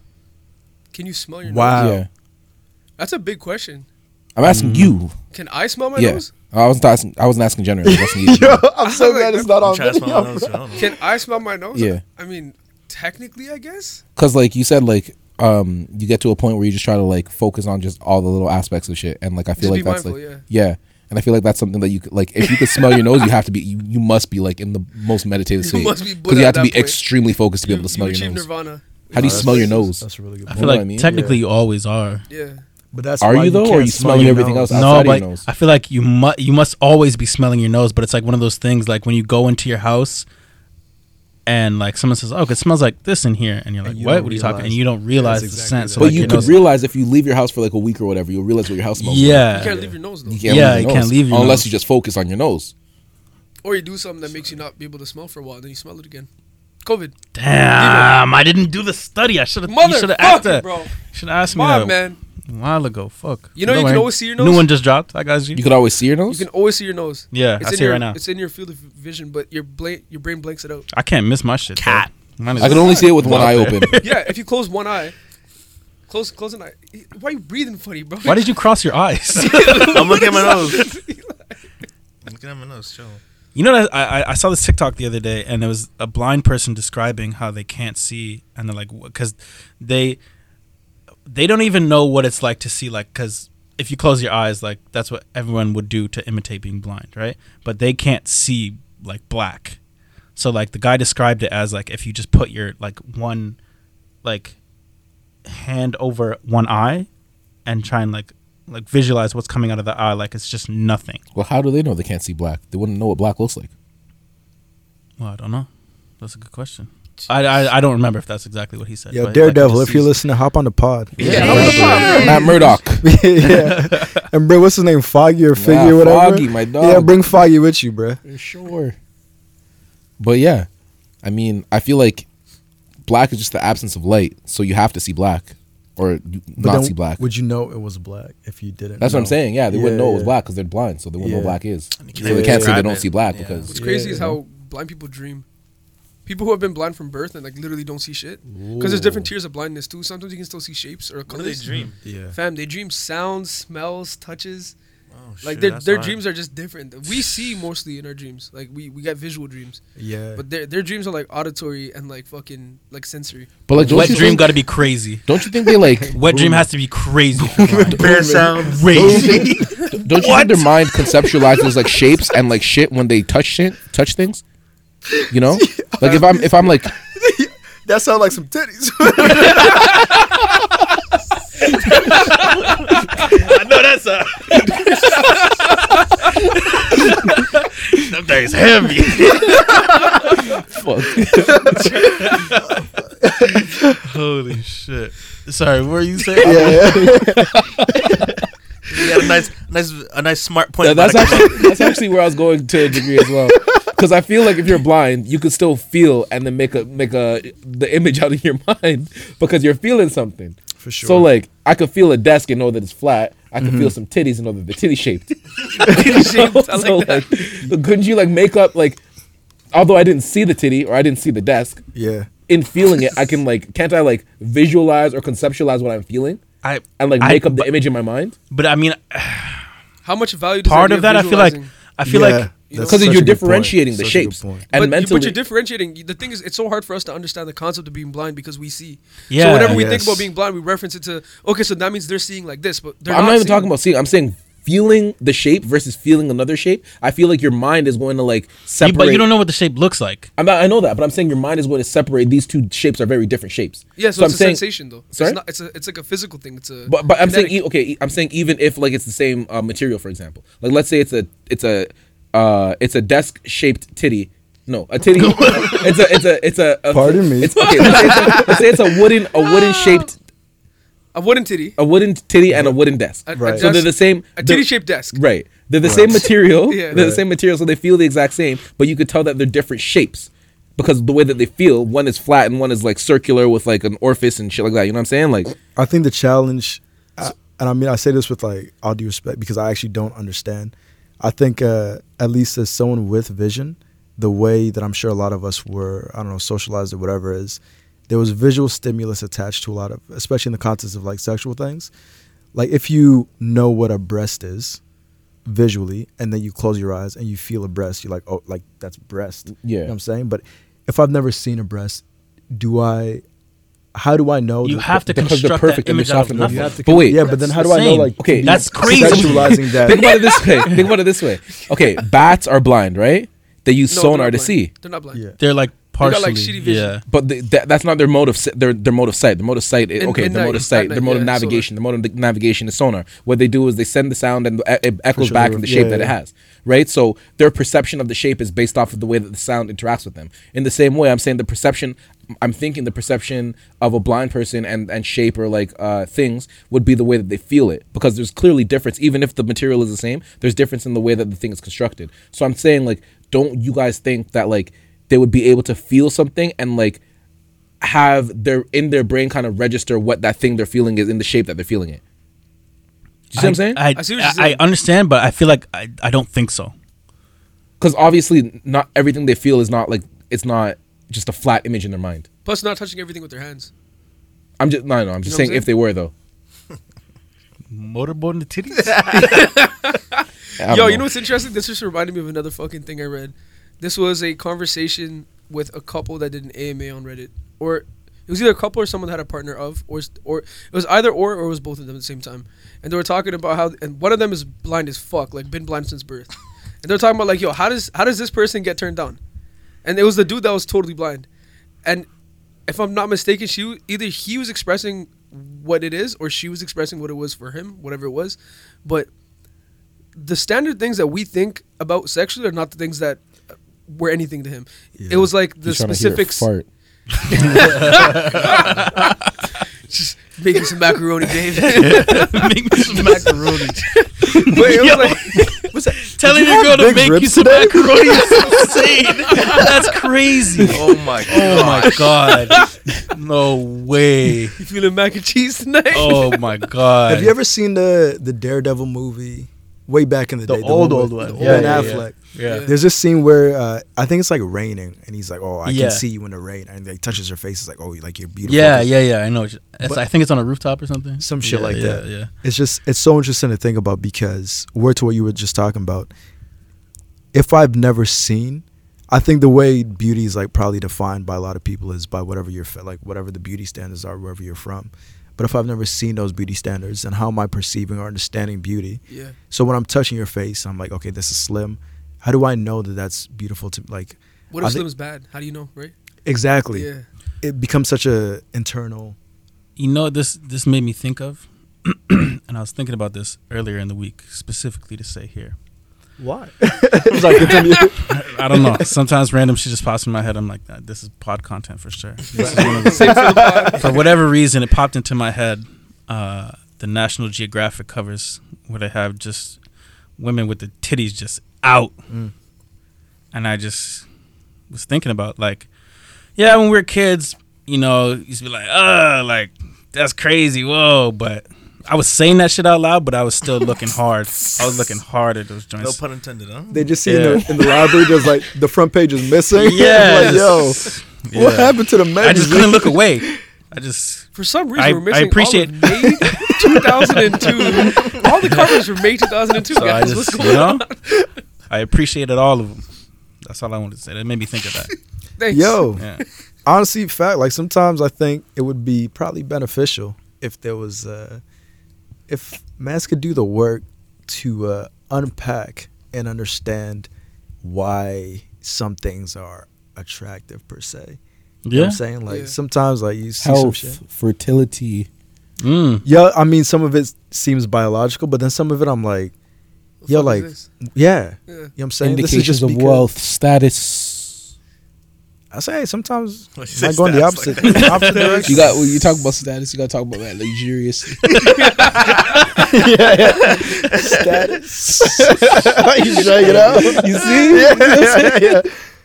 [SPEAKER 6] Can you smell your
[SPEAKER 5] Wow.
[SPEAKER 6] nose?
[SPEAKER 4] Yeah.
[SPEAKER 6] That's a big question.
[SPEAKER 4] I'm asking you.
[SPEAKER 6] Can I smell my
[SPEAKER 4] yeah.
[SPEAKER 6] nose?
[SPEAKER 4] I wasn't asking. I wasn't asking generally. I was asking you.
[SPEAKER 5] Yo, I'm so glad it's not
[SPEAKER 2] I'm
[SPEAKER 5] on
[SPEAKER 2] trying to smell my
[SPEAKER 5] video.
[SPEAKER 2] nose. I don't know.
[SPEAKER 6] Can I smell my nose?
[SPEAKER 4] Yeah.
[SPEAKER 6] I mean, technically, I guess.
[SPEAKER 4] Because like you said, like um, you get to a point where you just try to like focus on just all the little aspects of shit, and like I feel
[SPEAKER 6] Just
[SPEAKER 4] like
[SPEAKER 6] be
[SPEAKER 4] that's
[SPEAKER 6] mindful,
[SPEAKER 4] like
[SPEAKER 6] yeah.
[SPEAKER 4] yeah. And I feel like that's something that you could like. If you could smell your nose, you have to be. You, you must be like in the most meditative
[SPEAKER 6] You
[SPEAKER 4] state.
[SPEAKER 6] must be
[SPEAKER 4] because
[SPEAKER 6] Buddha
[SPEAKER 4] you
[SPEAKER 6] at
[SPEAKER 4] have to be
[SPEAKER 6] that point.
[SPEAKER 4] extremely focused to be
[SPEAKER 6] You,
[SPEAKER 4] able to smell
[SPEAKER 6] you
[SPEAKER 4] your
[SPEAKER 6] achieve
[SPEAKER 4] nose.
[SPEAKER 6] nirvana.
[SPEAKER 4] How do you
[SPEAKER 5] Oh,
[SPEAKER 4] smell your nose?
[SPEAKER 5] That's a really good
[SPEAKER 3] I
[SPEAKER 5] point.
[SPEAKER 3] feel
[SPEAKER 4] know
[SPEAKER 3] like
[SPEAKER 4] what I mean?
[SPEAKER 3] technically you always are.
[SPEAKER 6] Yeah.
[SPEAKER 5] But that's
[SPEAKER 4] Are
[SPEAKER 5] why
[SPEAKER 4] you though, or are you
[SPEAKER 5] smell
[SPEAKER 4] smelling everything
[SPEAKER 5] nose.
[SPEAKER 4] else?
[SPEAKER 3] No,
[SPEAKER 4] outside your
[SPEAKER 3] but
[SPEAKER 4] nose.
[SPEAKER 3] I feel like you must you must always be smelling your nose. But it's like one of those things like when you go into your house and like someone says, "Oh, it smells like this in here," and you're like,
[SPEAKER 5] you
[SPEAKER 3] "What? What are you talking?"
[SPEAKER 5] realize.
[SPEAKER 3] And you don't realize
[SPEAKER 5] That's
[SPEAKER 3] the
[SPEAKER 5] exactly
[SPEAKER 3] scent. So.
[SPEAKER 4] But
[SPEAKER 3] like
[SPEAKER 4] you could
[SPEAKER 3] nose-
[SPEAKER 4] realize if you leave your house for like a week or whatever, you'll realize what your house smells.
[SPEAKER 3] Yeah.
[SPEAKER 6] You can't leave your nose though.
[SPEAKER 4] You can't
[SPEAKER 3] Yeah,
[SPEAKER 4] leave
[SPEAKER 3] you
[SPEAKER 4] your
[SPEAKER 3] can't leave your
[SPEAKER 4] unless
[SPEAKER 3] nose.
[SPEAKER 4] you just focus on your nose.
[SPEAKER 6] Or you do something that makes you not be able to smell for a while, then you smell it again. COVID.
[SPEAKER 3] Damn, I didn't do the study. I should have. You should have asked
[SPEAKER 6] Motherfucker,
[SPEAKER 3] that.
[SPEAKER 6] bro.
[SPEAKER 3] Should have asked
[SPEAKER 6] Come
[SPEAKER 3] me
[SPEAKER 6] on,
[SPEAKER 3] that
[SPEAKER 6] man.
[SPEAKER 3] A while ago. Fuck.
[SPEAKER 6] You know you can always see your nose.
[SPEAKER 3] New one just dropped. I got you.
[SPEAKER 4] You could always see your nose.
[SPEAKER 6] You can always see your nose.
[SPEAKER 3] yeah,
[SPEAKER 6] It's
[SPEAKER 3] I
[SPEAKER 6] in
[SPEAKER 3] see
[SPEAKER 6] your,
[SPEAKER 3] it right now.
[SPEAKER 6] It's in your field of vision, but your bla- your brain blanks it out.
[SPEAKER 3] I can't miss my shit.
[SPEAKER 2] Cat.
[SPEAKER 4] I can only see it with one eye open.
[SPEAKER 6] yeah, if you close one eye, close close an eye. Why are you breathing funny, bro?
[SPEAKER 3] Why did you cross your eyes?
[SPEAKER 2] I'm looking at my nose. I'm looking at my nose. Chill.
[SPEAKER 3] You know, that I, I I saw this TikTok the other day, and it was a blind person describing how they can't see, and they're like, because they they don't even know what it's like to see, like, because if you close your eyes, like that's what everyone would do to imitate being blind, right? But they can't see like black, so like the guy described it as like if you just put your like one like hand over one eye and try and like like visualize what's coming out of the eye like it's just nothing
[SPEAKER 4] Well, how do they know they can't see black? They wouldn't know what black looks like.
[SPEAKER 3] Well, I don't know. That's a good question. I, I I don't remember if that's exactly what he said.
[SPEAKER 5] Yo,
[SPEAKER 3] but,
[SPEAKER 5] Daredevil,
[SPEAKER 3] just
[SPEAKER 5] if you're
[SPEAKER 3] sees-
[SPEAKER 5] listening, hop on the pod.
[SPEAKER 3] Yeah,
[SPEAKER 4] Matt Murdock.
[SPEAKER 5] yeah. And bro, what's his name? Foggy or Figgy
[SPEAKER 4] Yeah,
[SPEAKER 5] or whatever.
[SPEAKER 4] Foggy, my dog.
[SPEAKER 5] Yeah, bring Foggy with you, bro.
[SPEAKER 4] Sure. But yeah, I mean, I feel like black is just the absence of light, so you have to see black or not see black.
[SPEAKER 5] Would you know it was black if you didn't?
[SPEAKER 4] That's what I'm saying. Yeah, they wouldn't know it was black because they're blind, so they wouldn't know
[SPEAKER 5] Yeah.
[SPEAKER 4] what black is.
[SPEAKER 2] And you
[SPEAKER 4] So they can't say they don't
[SPEAKER 2] it.
[SPEAKER 4] see black
[SPEAKER 2] Yeah.
[SPEAKER 4] because
[SPEAKER 6] What's crazy is
[SPEAKER 5] Yeah.
[SPEAKER 6] how blind people dream. People who have been blind from birth and like literally don't see shit. Because there's different tiers of blindness too. Sometimes you can still see shapes or
[SPEAKER 2] What do they
[SPEAKER 6] colors.
[SPEAKER 2] dream? Mm-hmm.
[SPEAKER 5] Yeah.
[SPEAKER 6] Fam, they dream sounds, smells, touches.
[SPEAKER 2] Oh,
[SPEAKER 6] Like
[SPEAKER 2] shit,
[SPEAKER 6] their their
[SPEAKER 2] hard.
[SPEAKER 6] dreams are just different. We see mostly in our dreams. Like we, we get visual dreams,
[SPEAKER 5] Yeah.
[SPEAKER 6] but their their dreams are like auditory and like fucking like sensory.
[SPEAKER 4] But like, don't
[SPEAKER 3] Wet dream got to be crazy.
[SPEAKER 4] don't you think they like
[SPEAKER 3] Wet dream has to be crazy. for mine.
[SPEAKER 2] Bear sounds.
[SPEAKER 3] crazy.
[SPEAKER 4] don't you think their mind conceptualizes like shapes and like shit when they touch shit, touch things? You know, like if I'm if I'm like
[SPEAKER 5] that sounds like some titties.
[SPEAKER 2] I know that's a. Them things heavy.
[SPEAKER 4] fuck,
[SPEAKER 3] Holy shit! Sorry, what were you saying?
[SPEAKER 5] yeah.
[SPEAKER 2] You had a nice, nice, a nice smart point.
[SPEAKER 4] Yeah, that's actually that's actually where I was going to a degree as well. Because I feel like if you're blind, you could still feel and then make a make a the image out of your mind because you're feeling something.
[SPEAKER 5] For sure.
[SPEAKER 4] So like I could feel a desk and know that it's flat. I could feel mm-hmm. some titties and know that they're titty shaped.
[SPEAKER 6] Titty shaped, I like
[SPEAKER 4] so
[SPEAKER 6] that.
[SPEAKER 4] like, couldn't you like make up like, although I didn't see the titty or I didn't see the desk,
[SPEAKER 5] yeah.
[SPEAKER 4] in feeling it, I can like can't I like visualize or conceptualize what I'm feeling
[SPEAKER 3] I
[SPEAKER 4] and like
[SPEAKER 3] I-
[SPEAKER 4] make up the
[SPEAKER 3] but-
[SPEAKER 4] image in my mind
[SPEAKER 3] but I mean,
[SPEAKER 6] How much value does
[SPEAKER 3] part
[SPEAKER 6] the
[SPEAKER 3] of that, I feel like, I feel
[SPEAKER 5] Yeah,
[SPEAKER 3] like
[SPEAKER 5] that's
[SPEAKER 4] because
[SPEAKER 5] such a
[SPEAKER 4] you're
[SPEAKER 5] good point.
[SPEAKER 4] differentiating the
[SPEAKER 5] Such
[SPEAKER 4] shapes and
[SPEAKER 6] but, you,
[SPEAKER 4] mentally.
[SPEAKER 6] but you're differentiating. The thing is, it's so hard for us to understand the concept of being blind because we see.
[SPEAKER 3] Yeah.
[SPEAKER 6] So whenever we think about being blind, we reference it to okay, so that means they're seeing like this, but they're
[SPEAKER 4] I'm not, even
[SPEAKER 6] seeing-
[SPEAKER 4] talking about seeing. I'm saying feeling the shape versus feeling another shape. I feel like your mind is going to like
[SPEAKER 3] you,
[SPEAKER 4] separate.
[SPEAKER 3] but you don't know what the shape looks like.
[SPEAKER 4] I'm not, I know that, but I'm saying your mind is going to separate. These two shapes are very different shapes.
[SPEAKER 6] Yeah, so,
[SPEAKER 4] I'm
[SPEAKER 6] it's a
[SPEAKER 4] saying,
[SPEAKER 6] sensation though.
[SPEAKER 4] Sorry?
[SPEAKER 6] It's not. It's a. It's like a physical thing. It's a.
[SPEAKER 4] But but I'm saying e- okay. I'm saying even if like it's the same uh, material, for example, like let's say it's a it's a uh it's a desk shaped titty. No, a titty. it's a it's a it's a. a
[SPEAKER 5] Pardon me.
[SPEAKER 4] It's okay. Let's say it's, a, let's say it's a wooden a wooden shaped
[SPEAKER 6] a wooden titty,
[SPEAKER 4] a wooden titty and a wooden desk.
[SPEAKER 6] a, a
[SPEAKER 5] Right.
[SPEAKER 4] So they're the same.
[SPEAKER 6] a titty shaped desk.
[SPEAKER 4] Right. They're the same material.
[SPEAKER 6] Yeah.
[SPEAKER 4] They're the same material, so they feel the exact same, but you could tell that they're different shapes because the way that they feel, one is flat and one is like circular with like an orifice and shit like that. You know what I'm saying? Like,
[SPEAKER 5] I think the challenge, I, and I mean, I say this with like all due respect because I actually don't understand. I think, uh, at least as someone with vision, the way that I'm sure a lot of us were, I don't know, socialized or whatever is, there was visual stimulus attached to a lot of, especially in the context of like sexual things. Like if you know what a breast is visually, and then you close your eyes and you feel a breast, you're like, oh, like that's breast.
[SPEAKER 4] Yeah.
[SPEAKER 5] You know what I'm saying? But if I've never seen a breast, do I? How do I know?
[SPEAKER 3] You
[SPEAKER 5] that-
[SPEAKER 3] have to
[SPEAKER 4] because they're
[SPEAKER 3] construct
[SPEAKER 4] perfect
[SPEAKER 3] that
[SPEAKER 4] and they're
[SPEAKER 3] image out
[SPEAKER 4] soft
[SPEAKER 3] of
[SPEAKER 4] and
[SPEAKER 3] nothing.
[SPEAKER 5] You have to
[SPEAKER 4] But wait,
[SPEAKER 5] yeah, but then
[SPEAKER 3] That's
[SPEAKER 5] how do
[SPEAKER 3] the
[SPEAKER 5] I know?
[SPEAKER 3] same.
[SPEAKER 5] Like,
[SPEAKER 4] Okay,
[SPEAKER 3] that's crazy.
[SPEAKER 5] Conceptualizing that.
[SPEAKER 4] think about it this way. Think about it this way. Okay, bats are blind, right? They use
[SPEAKER 6] No, they're
[SPEAKER 4] sonar
[SPEAKER 6] not
[SPEAKER 4] to
[SPEAKER 6] blind.
[SPEAKER 4] see,
[SPEAKER 6] They're not blind.
[SPEAKER 5] Yeah.
[SPEAKER 3] They're like
[SPEAKER 6] got,
[SPEAKER 3] partially.
[SPEAKER 6] like, shitty vision.
[SPEAKER 3] Yeah.
[SPEAKER 4] but the, that, that's not their mode of si- their their mode of sight. Their mode of sight, is,
[SPEAKER 6] In-
[SPEAKER 4] okay,
[SPEAKER 6] in
[SPEAKER 4] their
[SPEAKER 6] night,
[SPEAKER 4] mode of
[SPEAKER 6] at
[SPEAKER 4] sight,
[SPEAKER 6] night,
[SPEAKER 4] their mode of
[SPEAKER 6] yeah, sonar.
[SPEAKER 4] navigation, their mode of navigation is sonar. What they do is they send the sound and it it echoes back in the shape
[SPEAKER 5] yeah,
[SPEAKER 4] that it
[SPEAKER 5] yeah.
[SPEAKER 4] has, right? So their perception of the shape is based off of the way that the sound interacts with them. In the same way, I'm saying the perception. I'm thinking the perception of a blind person and, and shape or like uh, things would be the way that they feel it because there's clearly difference even if the material is the same there's difference in the way that the thing is constructed so i'm saying like don't you guys think that like they would be able to feel something and like have their in their brain kind of register what that thing they're feeling is in the shape that they're feeling it do you see what i'm saying
[SPEAKER 3] I,
[SPEAKER 6] I see what you're saying.
[SPEAKER 3] I understand, but I feel like I, I don't think so.
[SPEAKER 4] because obviously not everything they feel is not like it's not just a flat image in their mind
[SPEAKER 6] Plus, not touching everything with their hands.
[SPEAKER 4] i'm just no no i'm just
[SPEAKER 6] You know what
[SPEAKER 4] saying
[SPEAKER 6] I'm
[SPEAKER 4] if they were though
[SPEAKER 3] Motorboat in the titties.
[SPEAKER 4] I don't
[SPEAKER 6] Yo, you know what's interesting? This just reminded me of another fucking thing I read. This was a conversation with a couple that did an AMA on Reddit, or it was either a couple or someone that had a partner of, or or it was either or or it was both of them at the same time. And they were talking about how, and one of them is blind as fuck, like been blind since birth. And they're talking about like, yo, how does how does this person get turned down? And it was the dude that was totally blind. And if I'm not mistaken, she either he was expressing what it is or she was expressing what it was for him, whatever it was. But the standard things that we think about sexually are not the things that were anything to him.
[SPEAKER 5] Yeah.
[SPEAKER 6] It was like the
[SPEAKER 4] He's trying to hear a
[SPEAKER 6] specifics.
[SPEAKER 4] fart.
[SPEAKER 6] Just making some macaroni, Dave.
[SPEAKER 3] Make me some macaroni.
[SPEAKER 6] but it was like,
[SPEAKER 3] Telling
[SPEAKER 5] you
[SPEAKER 3] your girl to make you some
[SPEAKER 5] today?
[SPEAKER 3] macaroni is insane. That's crazy.
[SPEAKER 2] Oh my
[SPEAKER 3] Oh my god. No way.
[SPEAKER 6] you feeling mac and cheese tonight?
[SPEAKER 3] Oh my god.
[SPEAKER 5] Have you ever seen the the Daredevil movie way back in the, day
[SPEAKER 3] The
[SPEAKER 5] day?
[SPEAKER 3] old,
[SPEAKER 5] with
[SPEAKER 3] old one.
[SPEAKER 5] Ben
[SPEAKER 3] Yeah, yeah,
[SPEAKER 5] Affleck.
[SPEAKER 3] Yeah.
[SPEAKER 6] Yeah.
[SPEAKER 5] There's this scene where uh, I think it's like raining, and he's like, "Oh, I
[SPEAKER 3] Yeah.
[SPEAKER 5] can see you in the rain," and like touches her face. It's like, "Oh, like you're beautiful."
[SPEAKER 3] Yeah, yeah, yeah. I know. It's,
[SPEAKER 5] But-
[SPEAKER 3] I think it's on a rooftop or something.
[SPEAKER 5] Some shit like that.
[SPEAKER 3] Yeah.
[SPEAKER 5] It's just it's so interesting to think about because word to what you were just talking about. If I've never seen, I think the way beauty is like probably defined by a lot of people is by whatever you're like whatever the beauty standards are wherever you're from. But if I've never seen those beauty standards, and how am I perceiving or understanding beauty?
[SPEAKER 6] Yeah.
[SPEAKER 5] So when I'm touching your face, I'm like, okay, this is slim. How do I know that that's beautiful to like?
[SPEAKER 6] What
[SPEAKER 5] I
[SPEAKER 6] if
[SPEAKER 5] think-
[SPEAKER 6] Slim's bad? How do you know, right?
[SPEAKER 5] Exactly.
[SPEAKER 6] Yeah.
[SPEAKER 5] It becomes such a internal.
[SPEAKER 3] You know this this made me think of, and I was thinking about this earlier in the week, specifically to say here.
[SPEAKER 5] Why? Sorry, continue.
[SPEAKER 3] I don't know. Sometimes random shit just pops in my head. I'm like, "Ah, this is pod content for sure. This is one of the- for whatever reason, it popped into my head. Uh, the National Geographic covers where they have just women with the titties just out,
[SPEAKER 5] Mm.
[SPEAKER 3] and I just was thinking about like, yeah, when we were kids, you know, used to be like, uh, like that's crazy, whoa, but. I was saying that shit out loud, but I was still looking hard. I was looking hard at those joints.
[SPEAKER 2] No pun intended, huh?
[SPEAKER 5] They just see
[SPEAKER 3] Yeah.
[SPEAKER 5] in, the, in the library, there's like the front page is missing.
[SPEAKER 3] Yes.
[SPEAKER 5] like, yo, what happened to the
[SPEAKER 3] I just couldn't look away. I just
[SPEAKER 6] For some reason,
[SPEAKER 3] I-
[SPEAKER 6] we're missing
[SPEAKER 3] I appreciate-
[SPEAKER 6] all of May 2002. all the covers from May 2002,
[SPEAKER 3] so I
[SPEAKER 6] guys. What's
[SPEAKER 3] just
[SPEAKER 6] going
[SPEAKER 3] you know
[SPEAKER 6] on?
[SPEAKER 3] I appreciated all of them. That's all I wanted to say. That made me think of that.
[SPEAKER 6] Thanks.
[SPEAKER 5] Yo,
[SPEAKER 3] Yeah.
[SPEAKER 5] honestly, fact. Like sometimes I think it would be probably beneficial if there was, uh, if mans could do the work to uh, unpack and understand why some things are attractive per se. You know what
[SPEAKER 3] Yeah.
[SPEAKER 5] I'm saying? Like
[SPEAKER 6] Yeah.
[SPEAKER 5] sometimes like you see some
[SPEAKER 4] Health,
[SPEAKER 5] shit.
[SPEAKER 4] fertility.
[SPEAKER 3] Mm.
[SPEAKER 5] Yeah, I mean some of it seems biological, but then some of it I'm like,
[SPEAKER 6] The
[SPEAKER 5] yo, like, yeah.
[SPEAKER 6] Yeah.
[SPEAKER 5] you know what I'm saying? This is just
[SPEAKER 4] of
[SPEAKER 5] because-
[SPEAKER 4] wealth, status.
[SPEAKER 5] I say sometimes
[SPEAKER 2] What, you
[SPEAKER 5] might
[SPEAKER 2] say
[SPEAKER 5] go in the opposite,
[SPEAKER 2] like
[SPEAKER 5] opposite direction.
[SPEAKER 4] You got when you talk about status, you got to talk about that luxuriously.
[SPEAKER 5] yeah, yeah. Status. you drag it out. You see? Yeah, yeah, yeah.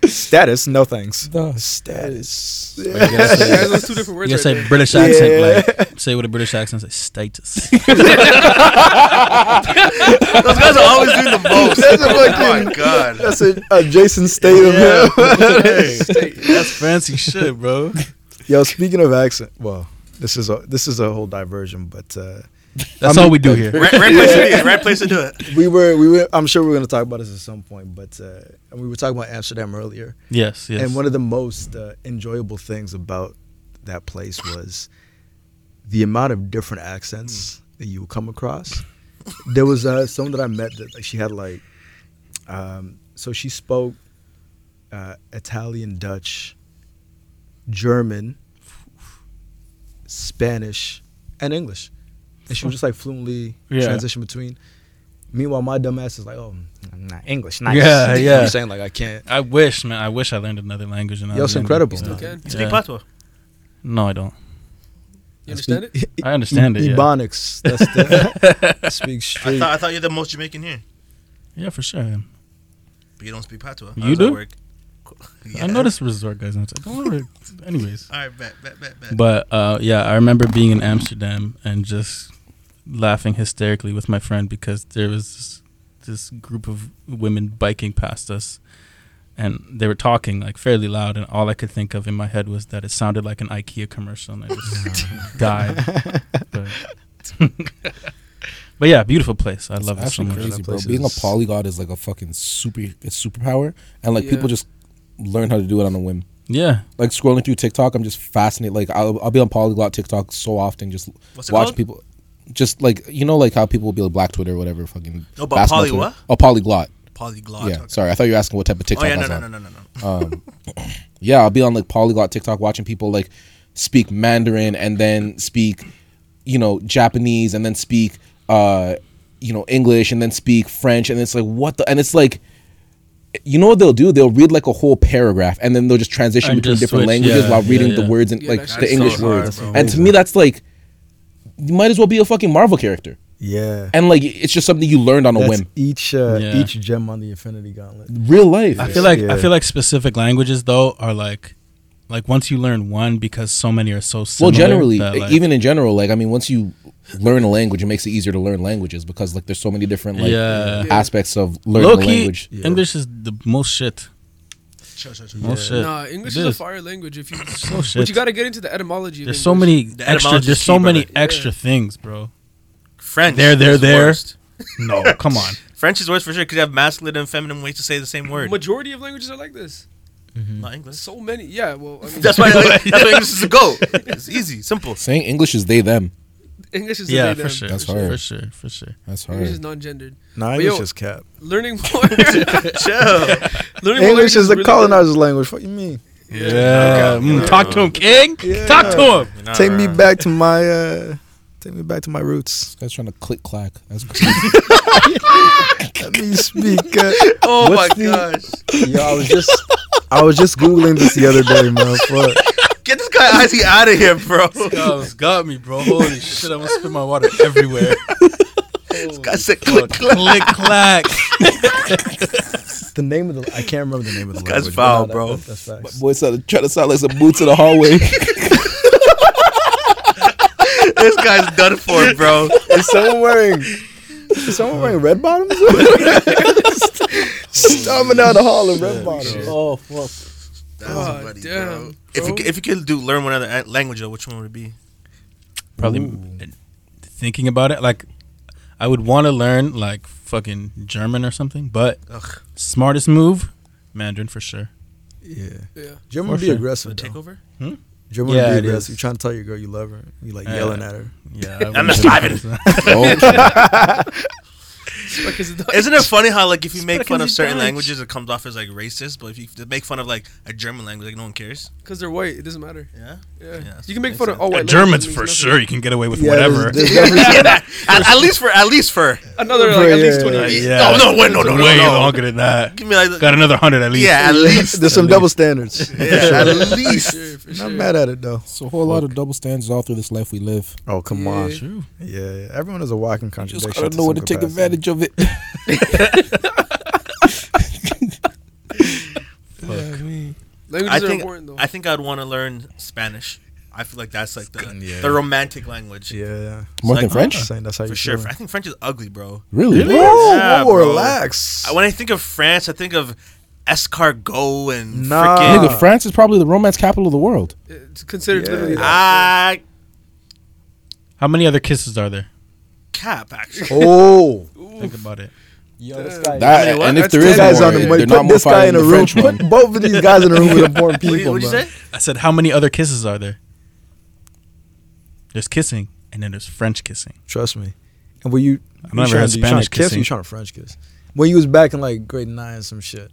[SPEAKER 5] Status, no thanks.
[SPEAKER 4] No,
[SPEAKER 5] Status.
[SPEAKER 3] You gotta say,
[SPEAKER 6] Guys, those two different
[SPEAKER 3] you
[SPEAKER 6] words.
[SPEAKER 3] gotta
[SPEAKER 6] right
[SPEAKER 3] say British accent,
[SPEAKER 5] Yeah.
[SPEAKER 3] like say with a British accent, say status.
[SPEAKER 2] Those guys are always doing the most.
[SPEAKER 5] That's a
[SPEAKER 2] oh
[SPEAKER 5] fucking-
[SPEAKER 2] my god.
[SPEAKER 5] That's a, a Jason Statham.
[SPEAKER 3] That's fancy shit, bro.
[SPEAKER 5] Yo, speaking of accent, well, this is a this is a whole diversion, but uh,
[SPEAKER 3] That's
[SPEAKER 5] I
[SPEAKER 3] all we do here.
[SPEAKER 2] Right, right place to be. it. Right place to do it.
[SPEAKER 5] we were we were. I'm sure we're gonna talk about this at some point, but uh, and we were talking about Amsterdam earlier.
[SPEAKER 3] Yes, yes.
[SPEAKER 5] And one of the most uh, enjoyable things about that place was the amount of different accents that you would come across. There was uh, someone that I met that like, she had like, um, so she spoke uh, Italian, Dutch, German, Spanish, and English, and she was just like fluently
[SPEAKER 3] Yeah.
[SPEAKER 5] transition between. Meanwhile, my dumbass is like, oh, nah, English, nice.
[SPEAKER 3] Yeah,
[SPEAKER 5] You know
[SPEAKER 3] yeah.
[SPEAKER 5] I'm saying like I can't.
[SPEAKER 3] I wish, man. I wish I learned another language.
[SPEAKER 5] Yo, it's incredible.
[SPEAKER 6] Still can.
[SPEAKER 2] You speak
[SPEAKER 3] Yeah.
[SPEAKER 2] patois.
[SPEAKER 3] No, I don't.
[SPEAKER 6] You understand it?
[SPEAKER 3] I understand it, yeah.
[SPEAKER 5] Ebonics. That's the speak
[SPEAKER 2] I thought I thought you're the most Jamaican here,
[SPEAKER 3] Yeah, for sure.
[SPEAKER 2] but you don't speak patois. How
[SPEAKER 3] You do?
[SPEAKER 2] work?
[SPEAKER 3] I know this resort guys. and it's like, Don't worry. Anyways.
[SPEAKER 2] All right, bet, bet, bet, bet.
[SPEAKER 3] But uh, yeah, I remember being in Amsterdam and just laughing hysterically with my friend because there was this, this group of women biking past us, and they were talking like fairly loud, and all I could think of in my head was that it sounded like an IKEA commercial, and I just died. But, but yeah, beautiful place. I
[SPEAKER 4] It's
[SPEAKER 3] love it so
[SPEAKER 4] actually
[SPEAKER 3] much.
[SPEAKER 4] crazy, bro. Being a
[SPEAKER 5] is-
[SPEAKER 4] polyglot is like a fucking super, it's superpower, and like
[SPEAKER 6] Yeah.
[SPEAKER 4] people just learn how to do it on a whim.
[SPEAKER 3] Yeah,
[SPEAKER 4] Like scrolling through TikTok, I'm just fascinated. Like I'll, I'll be on polyglot TikTok so often, just
[SPEAKER 2] What's
[SPEAKER 4] watch
[SPEAKER 2] called?
[SPEAKER 4] people. Just like you know, like how people will be like Black Twitter or whatever, fucking.
[SPEAKER 2] No, but poly
[SPEAKER 4] Twitter.
[SPEAKER 2] what?
[SPEAKER 4] Oh, polyglot.
[SPEAKER 2] Polyglot.
[SPEAKER 4] yeah,
[SPEAKER 2] okay.
[SPEAKER 4] sorry, I thought you were asking what type of
[SPEAKER 2] Oh
[SPEAKER 4] TikTok
[SPEAKER 2] yeah,
[SPEAKER 4] I
[SPEAKER 2] no,
[SPEAKER 4] was
[SPEAKER 2] no,
[SPEAKER 4] on.
[SPEAKER 2] no, no, no, no.
[SPEAKER 4] um, yeah, I'll be on like polyglot TikTok watching people like speak Mandarin and then speak, you know, Japanese and then speak, uh, you know, English and then speak French and it's like what the and it's like, you know what they'll do? They'll read like a whole paragraph and then they'll just transition
[SPEAKER 3] And
[SPEAKER 4] between
[SPEAKER 3] just
[SPEAKER 4] different
[SPEAKER 3] switch,
[SPEAKER 4] languages
[SPEAKER 3] yeah,
[SPEAKER 4] while reading
[SPEAKER 3] yeah,
[SPEAKER 4] the words and
[SPEAKER 6] Yeah,
[SPEAKER 4] like
[SPEAKER 6] that's
[SPEAKER 4] the
[SPEAKER 6] so
[SPEAKER 4] English
[SPEAKER 2] hard,
[SPEAKER 4] words.
[SPEAKER 2] bro.
[SPEAKER 4] And to me, that's like you might as well be a fucking Marvel character.
[SPEAKER 5] Yeah.
[SPEAKER 4] And like it's just something you learned on a
[SPEAKER 5] That's
[SPEAKER 4] whim.
[SPEAKER 5] each uh,
[SPEAKER 3] Yeah.
[SPEAKER 5] each gem on the Infinity Gauntlet.
[SPEAKER 4] Real life.
[SPEAKER 3] I feel like I feel like specific languages though are like like once you learn one because so many are so similar.
[SPEAKER 4] well, generally,
[SPEAKER 3] that, like-
[SPEAKER 4] even in general, like I mean, once you learn a language, it makes it easier to learn languages because like there's so many different like
[SPEAKER 3] Yeah.
[SPEAKER 4] aspects of learning
[SPEAKER 3] low
[SPEAKER 4] a
[SPEAKER 3] key
[SPEAKER 4] language.
[SPEAKER 5] Yeah.
[SPEAKER 3] English is the most shit. Most shit.
[SPEAKER 6] Nah, English is a fire language. If you,
[SPEAKER 3] So
[SPEAKER 6] but you got to get into the etymology. Of
[SPEAKER 3] There's so many
[SPEAKER 2] The
[SPEAKER 3] extra.
[SPEAKER 2] etymology's
[SPEAKER 3] There's
[SPEAKER 2] key,
[SPEAKER 3] so many
[SPEAKER 2] brother.
[SPEAKER 3] extra
[SPEAKER 6] Yeah.
[SPEAKER 3] things, bro.
[SPEAKER 2] French.
[SPEAKER 3] There, there,
[SPEAKER 2] is the
[SPEAKER 3] there.
[SPEAKER 2] worst.
[SPEAKER 3] No, come on.
[SPEAKER 2] French is worse for sure because you have masculine and feminine ways to say the same word.
[SPEAKER 6] Majority of languages are like this. Mm-hmm.
[SPEAKER 2] Not English.
[SPEAKER 6] So many. Yeah. Well, I mean,
[SPEAKER 2] That's why. that's why English is a go. It's easy, simple.
[SPEAKER 4] Saying English is they them.
[SPEAKER 6] English is the
[SPEAKER 3] Yeah,
[SPEAKER 6] they,
[SPEAKER 3] for sure.
[SPEAKER 4] That's
[SPEAKER 3] for
[SPEAKER 4] hard.
[SPEAKER 3] For sure. For sure.
[SPEAKER 4] That's
[SPEAKER 6] English is non-gendered.
[SPEAKER 5] Nah, English
[SPEAKER 6] yo-
[SPEAKER 5] is cap.
[SPEAKER 6] Learning more.
[SPEAKER 2] Chill.
[SPEAKER 6] learning more
[SPEAKER 5] English is
[SPEAKER 6] languages
[SPEAKER 5] a
[SPEAKER 6] really
[SPEAKER 5] colonizer's language. What you mean?
[SPEAKER 3] Yeah.
[SPEAKER 2] Okay.
[SPEAKER 3] Mm, talk to him, King.
[SPEAKER 5] Yeah.
[SPEAKER 3] Talk to him.
[SPEAKER 2] Nah,
[SPEAKER 5] Take me back to my uh take me back to my roots.
[SPEAKER 4] This guy's trying to click clack. That's crazy.
[SPEAKER 5] Let me speak. Uh,
[SPEAKER 2] Oh my
[SPEAKER 5] What's the-
[SPEAKER 2] gosh.
[SPEAKER 5] yo, I was just I was just googling this the other day, man. Fuck.
[SPEAKER 2] Get this guy Izzy out of here, bro.
[SPEAKER 3] Guys, got me, bro. Holy shit! I'm gonna spit my water everywhere.
[SPEAKER 2] This guy said click, click.
[SPEAKER 3] Click clack.
[SPEAKER 5] The name of the I can't remember the name of the
[SPEAKER 2] guy's
[SPEAKER 5] language. but
[SPEAKER 2] foul,
[SPEAKER 5] nah, that-
[SPEAKER 2] bro.
[SPEAKER 5] that- that's facts.
[SPEAKER 4] Boy, started trying to sound like some boots in the hallway.
[SPEAKER 2] This guy's done for, bro.
[SPEAKER 5] Is someone wearing is someone wearing red bottoms? Stomping down the hall in red bottoms.
[SPEAKER 4] oh fuck.
[SPEAKER 2] That's
[SPEAKER 6] God
[SPEAKER 2] funny,
[SPEAKER 6] damn,
[SPEAKER 2] bro. If you if you could do learn one other language, though, which one would it be?
[SPEAKER 3] Probably uh, thinking about it, like I would want to learn like fucking German or something. But
[SPEAKER 2] Ugh.
[SPEAKER 3] smartest move, Mandarin for sure.
[SPEAKER 5] Yeah.
[SPEAKER 6] Yeah.
[SPEAKER 5] German
[SPEAKER 3] For
[SPEAKER 5] would be
[SPEAKER 3] sure.
[SPEAKER 5] aggressive.
[SPEAKER 2] The
[SPEAKER 5] though.
[SPEAKER 2] takeover? Hmm?
[SPEAKER 5] German
[SPEAKER 3] Yeah,
[SPEAKER 5] would be aggressive. You're trying to tell your girl you love her. You like
[SPEAKER 3] Yeah.
[SPEAKER 5] yelling at her.
[SPEAKER 3] Yeah,
[SPEAKER 2] I'm just driving.
[SPEAKER 4] Oh,
[SPEAKER 6] Because of the-
[SPEAKER 2] Isn't it funny how like if you make fun of certain
[SPEAKER 3] Dutch.
[SPEAKER 2] languages, it comes off as like racist, but if you make fun of like a German language, like no one cares.
[SPEAKER 6] Because they're white, it doesn't matter.
[SPEAKER 2] Yeah.
[SPEAKER 6] Yeah,
[SPEAKER 2] Yeah,
[SPEAKER 6] you can make
[SPEAKER 2] makes
[SPEAKER 6] fun of
[SPEAKER 2] sense.
[SPEAKER 6] all white.
[SPEAKER 3] Germans for
[SPEAKER 6] it
[SPEAKER 3] sure. You can get away with
[SPEAKER 5] Yeah,
[SPEAKER 3] whatever.
[SPEAKER 5] there's- there's definitely some-
[SPEAKER 2] at, at least for at least for.
[SPEAKER 6] Another like at least twenty. Years.
[SPEAKER 3] yeah.
[SPEAKER 2] Oh, no, wait, no, no, no,
[SPEAKER 3] way
[SPEAKER 2] no.
[SPEAKER 3] longer than that.
[SPEAKER 2] give me like
[SPEAKER 3] Got another hundred at least.
[SPEAKER 2] yeah at least
[SPEAKER 5] there's some double standards.
[SPEAKER 2] yeah at least.
[SPEAKER 5] Not mad at it though.
[SPEAKER 4] so a whole lot of double standards all through this life we live.
[SPEAKER 5] Oh come on.
[SPEAKER 6] Yeah.
[SPEAKER 3] True.
[SPEAKER 5] Yeah, yeah. Everyone is a walking
[SPEAKER 4] Just gotta know
[SPEAKER 5] some
[SPEAKER 4] to take advantage of it.
[SPEAKER 6] Languages
[SPEAKER 2] I
[SPEAKER 6] are
[SPEAKER 2] think
[SPEAKER 6] important though.
[SPEAKER 2] I think I'd want to learn Spanish. I feel like that's like the
[SPEAKER 5] Yeah.
[SPEAKER 2] the romantic language
[SPEAKER 5] Yeah, yeah.
[SPEAKER 4] More
[SPEAKER 2] like-
[SPEAKER 4] than French?
[SPEAKER 5] Saying that's how
[SPEAKER 2] for sure.
[SPEAKER 5] feel.
[SPEAKER 2] I think French is ugly, bro.
[SPEAKER 4] Really?
[SPEAKER 5] Whoa,
[SPEAKER 2] Yeah,
[SPEAKER 5] whoa,
[SPEAKER 2] bro.
[SPEAKER 5] relax.
[SPEAKER 2] I- When I think of France, I think of escargot and
[SPEAKER 5] Nah.
[SPEAKER 2] freaking.
[SPEAKER 4] Nigga, France is probably the romance capital of the world.
[SPEAKER 6] it's considered
[SPEAKER 5] Yeah.
[SPEAKER 6] literally that.
[SPEAKER 2] Ah,
[SPEAKER 3] How many other kisses are there?
[SPEAKER 2] cap actually.
[SPEAKER 5] oh,
[SPEAKER 3] Think about it.
[SPEAKER 4] That,
[SPEAKER 6] many what?
[SPEAKER 4] and if
[SPEAKER 6] That's
[SPEAKER 4] there
[SPEAKER 6] ten
[SPEAKER 4] is
[SPEAKER 5] guys
[SPEAKER 4] more,
[SPEAKER 5] on the
[SPEAKER 4] they're not
[SPEAKER 5] Put this guy in a
[SPEAKER 4] the
[SPEAKER 5] room.
[SPEAKER 4] French one.
[SPEAKER 5] Put both of these guys in a room with important
[SPEAKER 2] What
[SPEAKER 5] people.
[SPEAKER 2] would you
[SPEAKER 5] bro.
[SPEAKER 2] say?
[SPEAKER 3] I said, how many other kisses are there? There's kissing, and then there's French kissing.
[SPEAKER 5] Trust me. And were you?
[SPEAKER 3] I've
[SPEAKER 5] you
[SPEAKER 3] never had
[SPEAKER 5] to- you trying
[SPEAKER 3] Spanish
[SPEAKER 5] kiss?
[SPEAKER 3] Kissing.
[SPEAKER 5] you trying to French kiss? When you was back in like grade nine and some shit,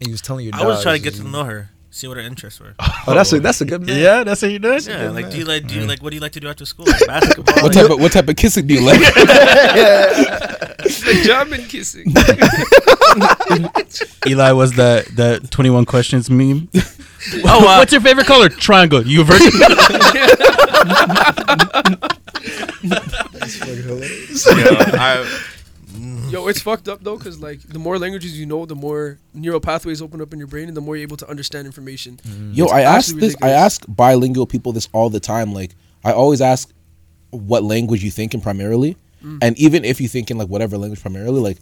[SPEAKER 5] and you was telling your.
[SPEAKER 2] I was trying to get to know her, see what her interests were.
[SPEAKER 5] Oh, that's a that's a good man.
[SPEAKER 3] Yeah, that's what you did.
[SPEAKER 2] Yeah, like do you like do you
[SPEAKER 3] Mm.
[SPEAKER 2] like what do you like to do after school? Like basketball.
[SPEAKER 4] What type of what type of kissing do you like?
[SPEAKER 6] like German kissing.
[SPEAKER 3] Eli was that that 21 questions meme.
[SPEAKER 2] Oh, uh,
[SPEAKER 3] What's your favorite color? Triangle. You a virgin?
[SPEAKER 2] I,
[SPEAKER 6] Yo, it's fucked up though, because like the more languages you know, the more neural pathways open up in your brain, and the more you're able to understand information.
[SPEAKER 4] Yo,
[SPEAKER 6] It's
[SPEAKER 4] I ask
[SPEAKER 6] actually
[SPEAKER 4] this. I ask bilingual people this all the time. Like, I always ask what language you think in primarily,
[SPEAKER 6] Mm.
[SPEAKER 4] and even if you think in like whatever language primarily, like,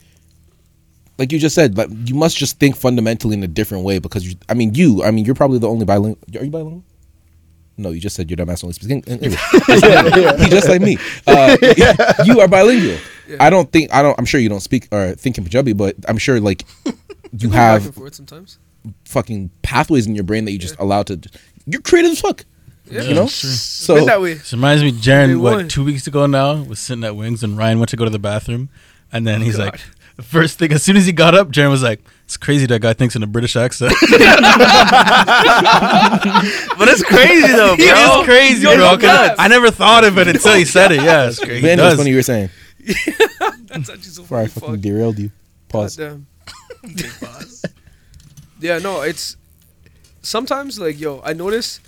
[SPEAKER 4] like you just said, like you must just think fundamentally in a different way because you. I mean, you. I mean, you're probably the only bilingual. Are you bilingual? No, you just said your dumbass only speaks Eng- English. He just like me. Uh, you are bilingual. I don't think I don't. I'm sure you don't speak or think in Punjabi, but I'm sure like you
[SPEAKER 6] Back
[SPEAKER 4] have
[SPEAKER 6] and forth sometimes.
[SPEAKER 4] fucking pathways in your brain that you just allow to. You're creative as fuck.
[SPEAKER 6] Yeah,
[SPEAKER 4] You know.
[SPEAKER 3] Sure.
[SPEAKER 4] So
[SPEAKER 6] been that way.
[SPEAKER 3] This reminds me,
[SPEAKER 6] Day
[SPEAKER 3] Jaren, what, two weeks ago now, was sitting at Wings and Ryan went to go to the bathroom. And then he's
[SPEAKER 6] God.
[SPEAKER 3] like, the first thing, as soon as he got up, Jaren was like, it's crazy that guy thinks in a British accent.
[SPEAKER 2] but it's crazy though, bro.
[SPEAKER 3] it's crazy,
[SPEAKER 6] Yo,
[SPEAKER 3] bro.
[SPEAKER 6] no
[SPEAKER 3] 'cause. I never thought of it until he said it. Yeah, it's crazy.
[SPEAKER 4] But
[SPEAKER 3] He
[SPEAKER 4] anyways,
[SPEAKER 3] does.
[SPEAKER 4] funny you were saying
[SPEAKER 6] That's actually so
[SPEAKER 4] before I fucking
[SPEAKER 6] Fuck.
[SPEAKER 4] derailed you. Pause.
[SPEAKER 6] Goddamn.
[SPEAKER 2] Big.
[SPEAKER 6] Yeah, no, it's sometimes like yo, I notice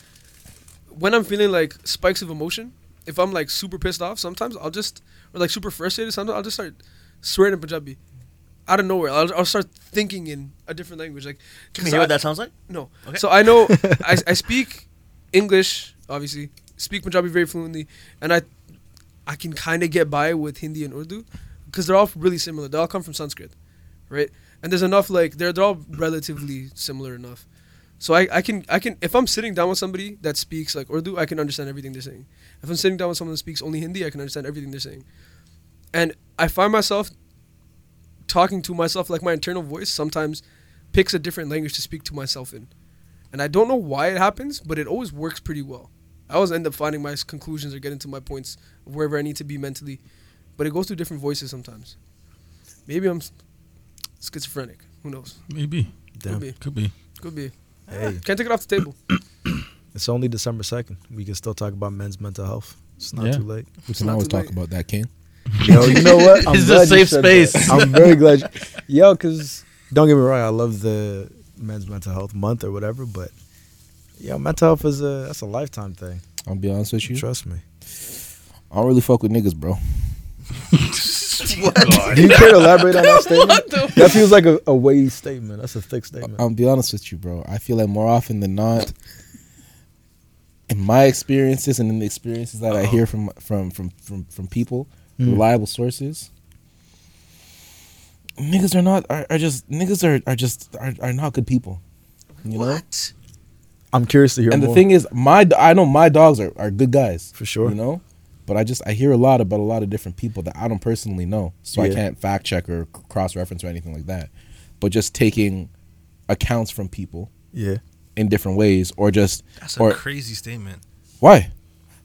[SPEAKER 6] when I'm feeling like spikes of emotion, if I'm like super pissed off, sometimes I'll just or like super frustrated, sometimes I'll just start swearing in Punjabi. Out of nowhere, I'll, I'll start thinking in a different language. Like,
[SPEAKER 2] Can you hear
[SPEAKER 6] I-
[SPEAKER 2] what that sounds like?
[SPEAKER 6] No.
[SPEAKER 2] Okay.
[SPEAKER 6] So I know I, I speak English, obviously, speak Punjabi very fluently, and I I can kind of get by with Hindi and Urdu because they're all really similar. They all come from Sanskrit, right? And there's enough like they're they're all relatively similar enough. So I, I can I can if I'm sitting down with somebody that speaks like Urdu, I can understand everything they're saying. If I'm sitting down with someone that speaks only Hindi, I can understand everything they're saying. And I find myself talking to myself like my internal voice sometimes picks a different language to speak to myself in. And I don't know why it happens, but it always works pretty well. I always end up finding my conclusions or getting to my points of wherever I need to be mentally. But it goes through different voices sometimes. Maybe I'm schizophrenic. Who knows?
[SPEAKER 3] Maybe.
[SPEAKER 5] Damn.
[SPEAKER 6] Could be.
[SPEAKER 3] Could be.
[SPEAKER 6] Could be.
[SPEAKER 5] Hey, ah,
[SPEAKER 6] Can't take it off the table.
[SPEAKER 5] it's only December second. We can still talk about men's mental health. It's not
[SPEAKER 3] Yeah.
[SPEAKER 5] too late.
[SPEAKER 4] We can
[SPEAKER 6] not
[SPEAKER 4] always talk about that, King.
[SPEAKER 5] Yo, you know what? I'm
[SPEAKER 3] It's a safe
[SPEAKER 5] said that.
[SPEAKER 3] space.
[SPEAKER 5] I'm very glad. You, yo, because don't get me wrong, I love the men's mental health month or whatever, but yo, mental health is a that's a lifetime thing.
[SPEAKER 4] I'll be honest with you.
[SPEAKER 5] Trust me.
[SPEAKER 4] I don't really fuck with niggas, bro. what?
[SPEAKER 5] Do you care to elaborate on that statement? That feels like a, a weighty statement. That's a thick statement.
[SPEAKER 4] I'll be honest with you, bro. I feel like more often than not, in my experiences and in the experiences that I uh-huh. hear from from from from, from people,
[SPEAKER 5] Mm.
[SPEAKER 4] reliable sources, niggas are not are, are just niggas are are just are, are not good people. You know. What?
[SPEAKER 5] I'm curious to hear
[SPEAKER 4] And
[SPEAKER 5] more.
[SPEAKER 4] the thing is, my I know my dogs are, are good guys
[SPEAKER 5] For sure.
[SPEAKER 4] You know, but I just I hear a lot about a lot of different people that I don't personally know, so I can't fact check or cross reference or anything like that. But just taking accounts from people
[SPEAKER 5] yeah.
[SPEAKER 4] in different ways, or just
[SPEAKER 2] That's
[SPEAKER 4] or
[SPEAKER 2] a crazy statement.
[SPEAKER 4] why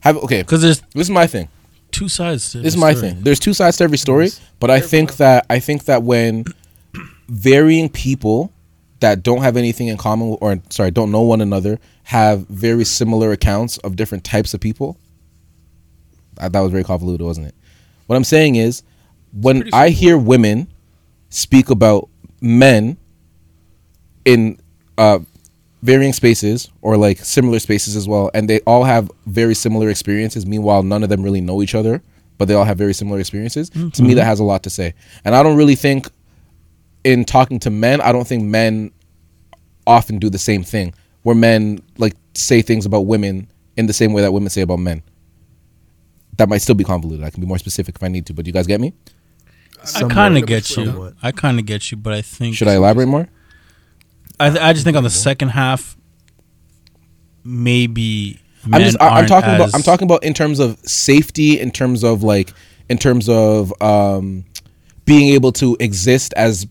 [SPEAKER 4] have okay.
[SPEAKER 3] Because there's
[SPEAKER 4] This is my thing.
[SPEAKER 3] Two sides to
[SPEAKER 4] This is my
[SPEAKER 3] story.
[SPEAKER 4] thing. There's two sides to every story, but I think that I think that when varying people that don't have anything in common or sorry, don't know one another have very similar accounts of different types of people. That was very convoluted, wasn't it? What I'm saying is when I hear women speak about men in uh varying spaces or like similar spaces as well and they all have very similar experiences. Meanwhile none of them really know each other but they all have very similar experiences. To me that mm-hmm. has a lot to say. And i don't really think in talking to men i don't think men often do the same thing where men like say things about women in the same way that women say about men. That might still be convoluted. I can be more specific if i need to but you guys get me?
[SPEAKER 3] I kind of get you. I kind of get you, but I think
[SPEAKER 4] should i elaborate more
[SPEAKER 3] I, th- I just think on the second half, maybe
[SPEAKER 4] I'm just I, I'm talking about I'm talking about in terms of safety, in terms of like in terms of um being able to exist as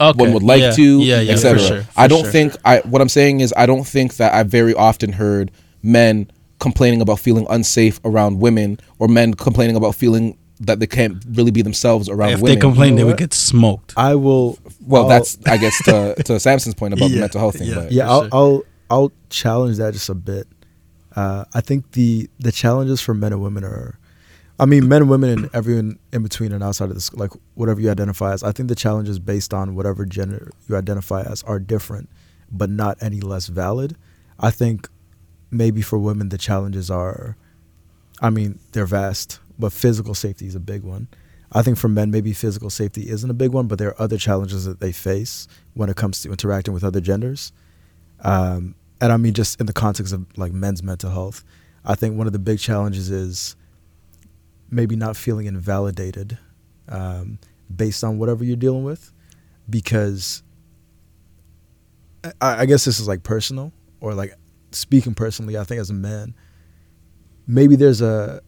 [SPEAKER 3] Okay,
[SPEAKER 4] one would like
[SPEAKER 3] yeah,
[SPEAKER 4] to,
[SPEAKER 3] yeah, yeah,
[SPEAKER 4] etc.
[SPEAKER 3] sure,
[SPEAKER 4] I don't
[SPEAKER 3] sure.
[SPEAKER 4] think I what I'm saying is I don't think that I've very often heard men complaining about feeling unsafe around women or men complaining about feeling that they can't really be themselves around
[SPEAKER 3] if
[SPEAKER 4] women.
[SPEAKER 3] they complain,
[SPEAKER 5] You know
[SPEAKER 3] they would get smoked.
[SPEAKER 5] I will.
[SPEAKER 4] well,
[SPEAKER 5] I'll-
[SPEAKER 4] that's I guess to to Samson's point about the mental health thing.
[SPEAKER 3] yeah.
[SPEAKER 4] But
[SPEAKER 5] yeah. I'll,
[SPEAKER 3] sure.
[SPEAKER 5] I'll I'll challenge that just a bit. Uh, I think the the challenges for men and women are, I mean, men and women and everyone in between and outside of this, like whatever you identify as. I think the challenges based on whatever gender you identify as are different, but not any less valid. I think maybe for women the challenges are, I mean, they're vast, but physical safety is a big one. I think for men, maybe physical safety isn't a big one, but there are other challenges that they face when it comes to interacting with other genders. Um, and I mean, just in the context of like men's mental health, I think one of the big challenges is maybe not feeling invalidated um, based on whatever you're dealing with, because I, I guess this is like personal or like speaking personally. I think as a man, maybe there's a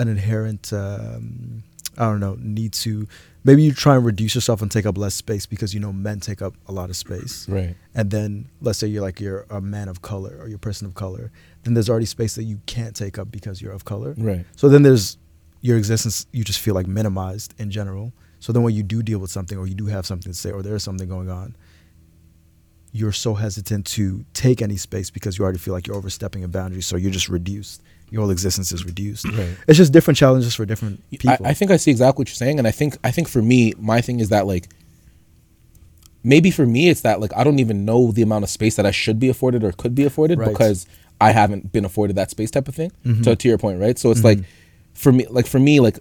[SPEAKER 5] an inherent um, I don't know need to maybe you try and reduce yourself and take up less space because you know men take up a lot of space.
[SPEAKER 4] Right,
[SPEAKER 5] and then let's say you're like you're a man of color or you're a person of color then there's already space that you can't take up because you're of color.
[SPEAKER 4] Right,
[SPEAKER 5] so then there's your existence you just feel like minimized in general. So then when you do deal with something or you do have something to say or there's something going on you're so hesitant to take any space because you already feel like you're overstepping a boundary. So you're just reduced your whole existence is reduced
[SPEAKER 4] right.
[SPEAKER 5] it's just different challenges for different people
[SPEAKER 4] I, I think I see exactly what you're saying, and I think I think for me, my thing is that like maybe for me it's that like I don't even know the amount of space that I should be afforded or could be afforded
[SPEAKER 5] Right.
[SPEAKER 4] because I haven't been afforded that space type of thing.
[SPEAKER 5] Mm-hmm.
[SPEAKER 4] So to your point, right? So it's like for me like for me like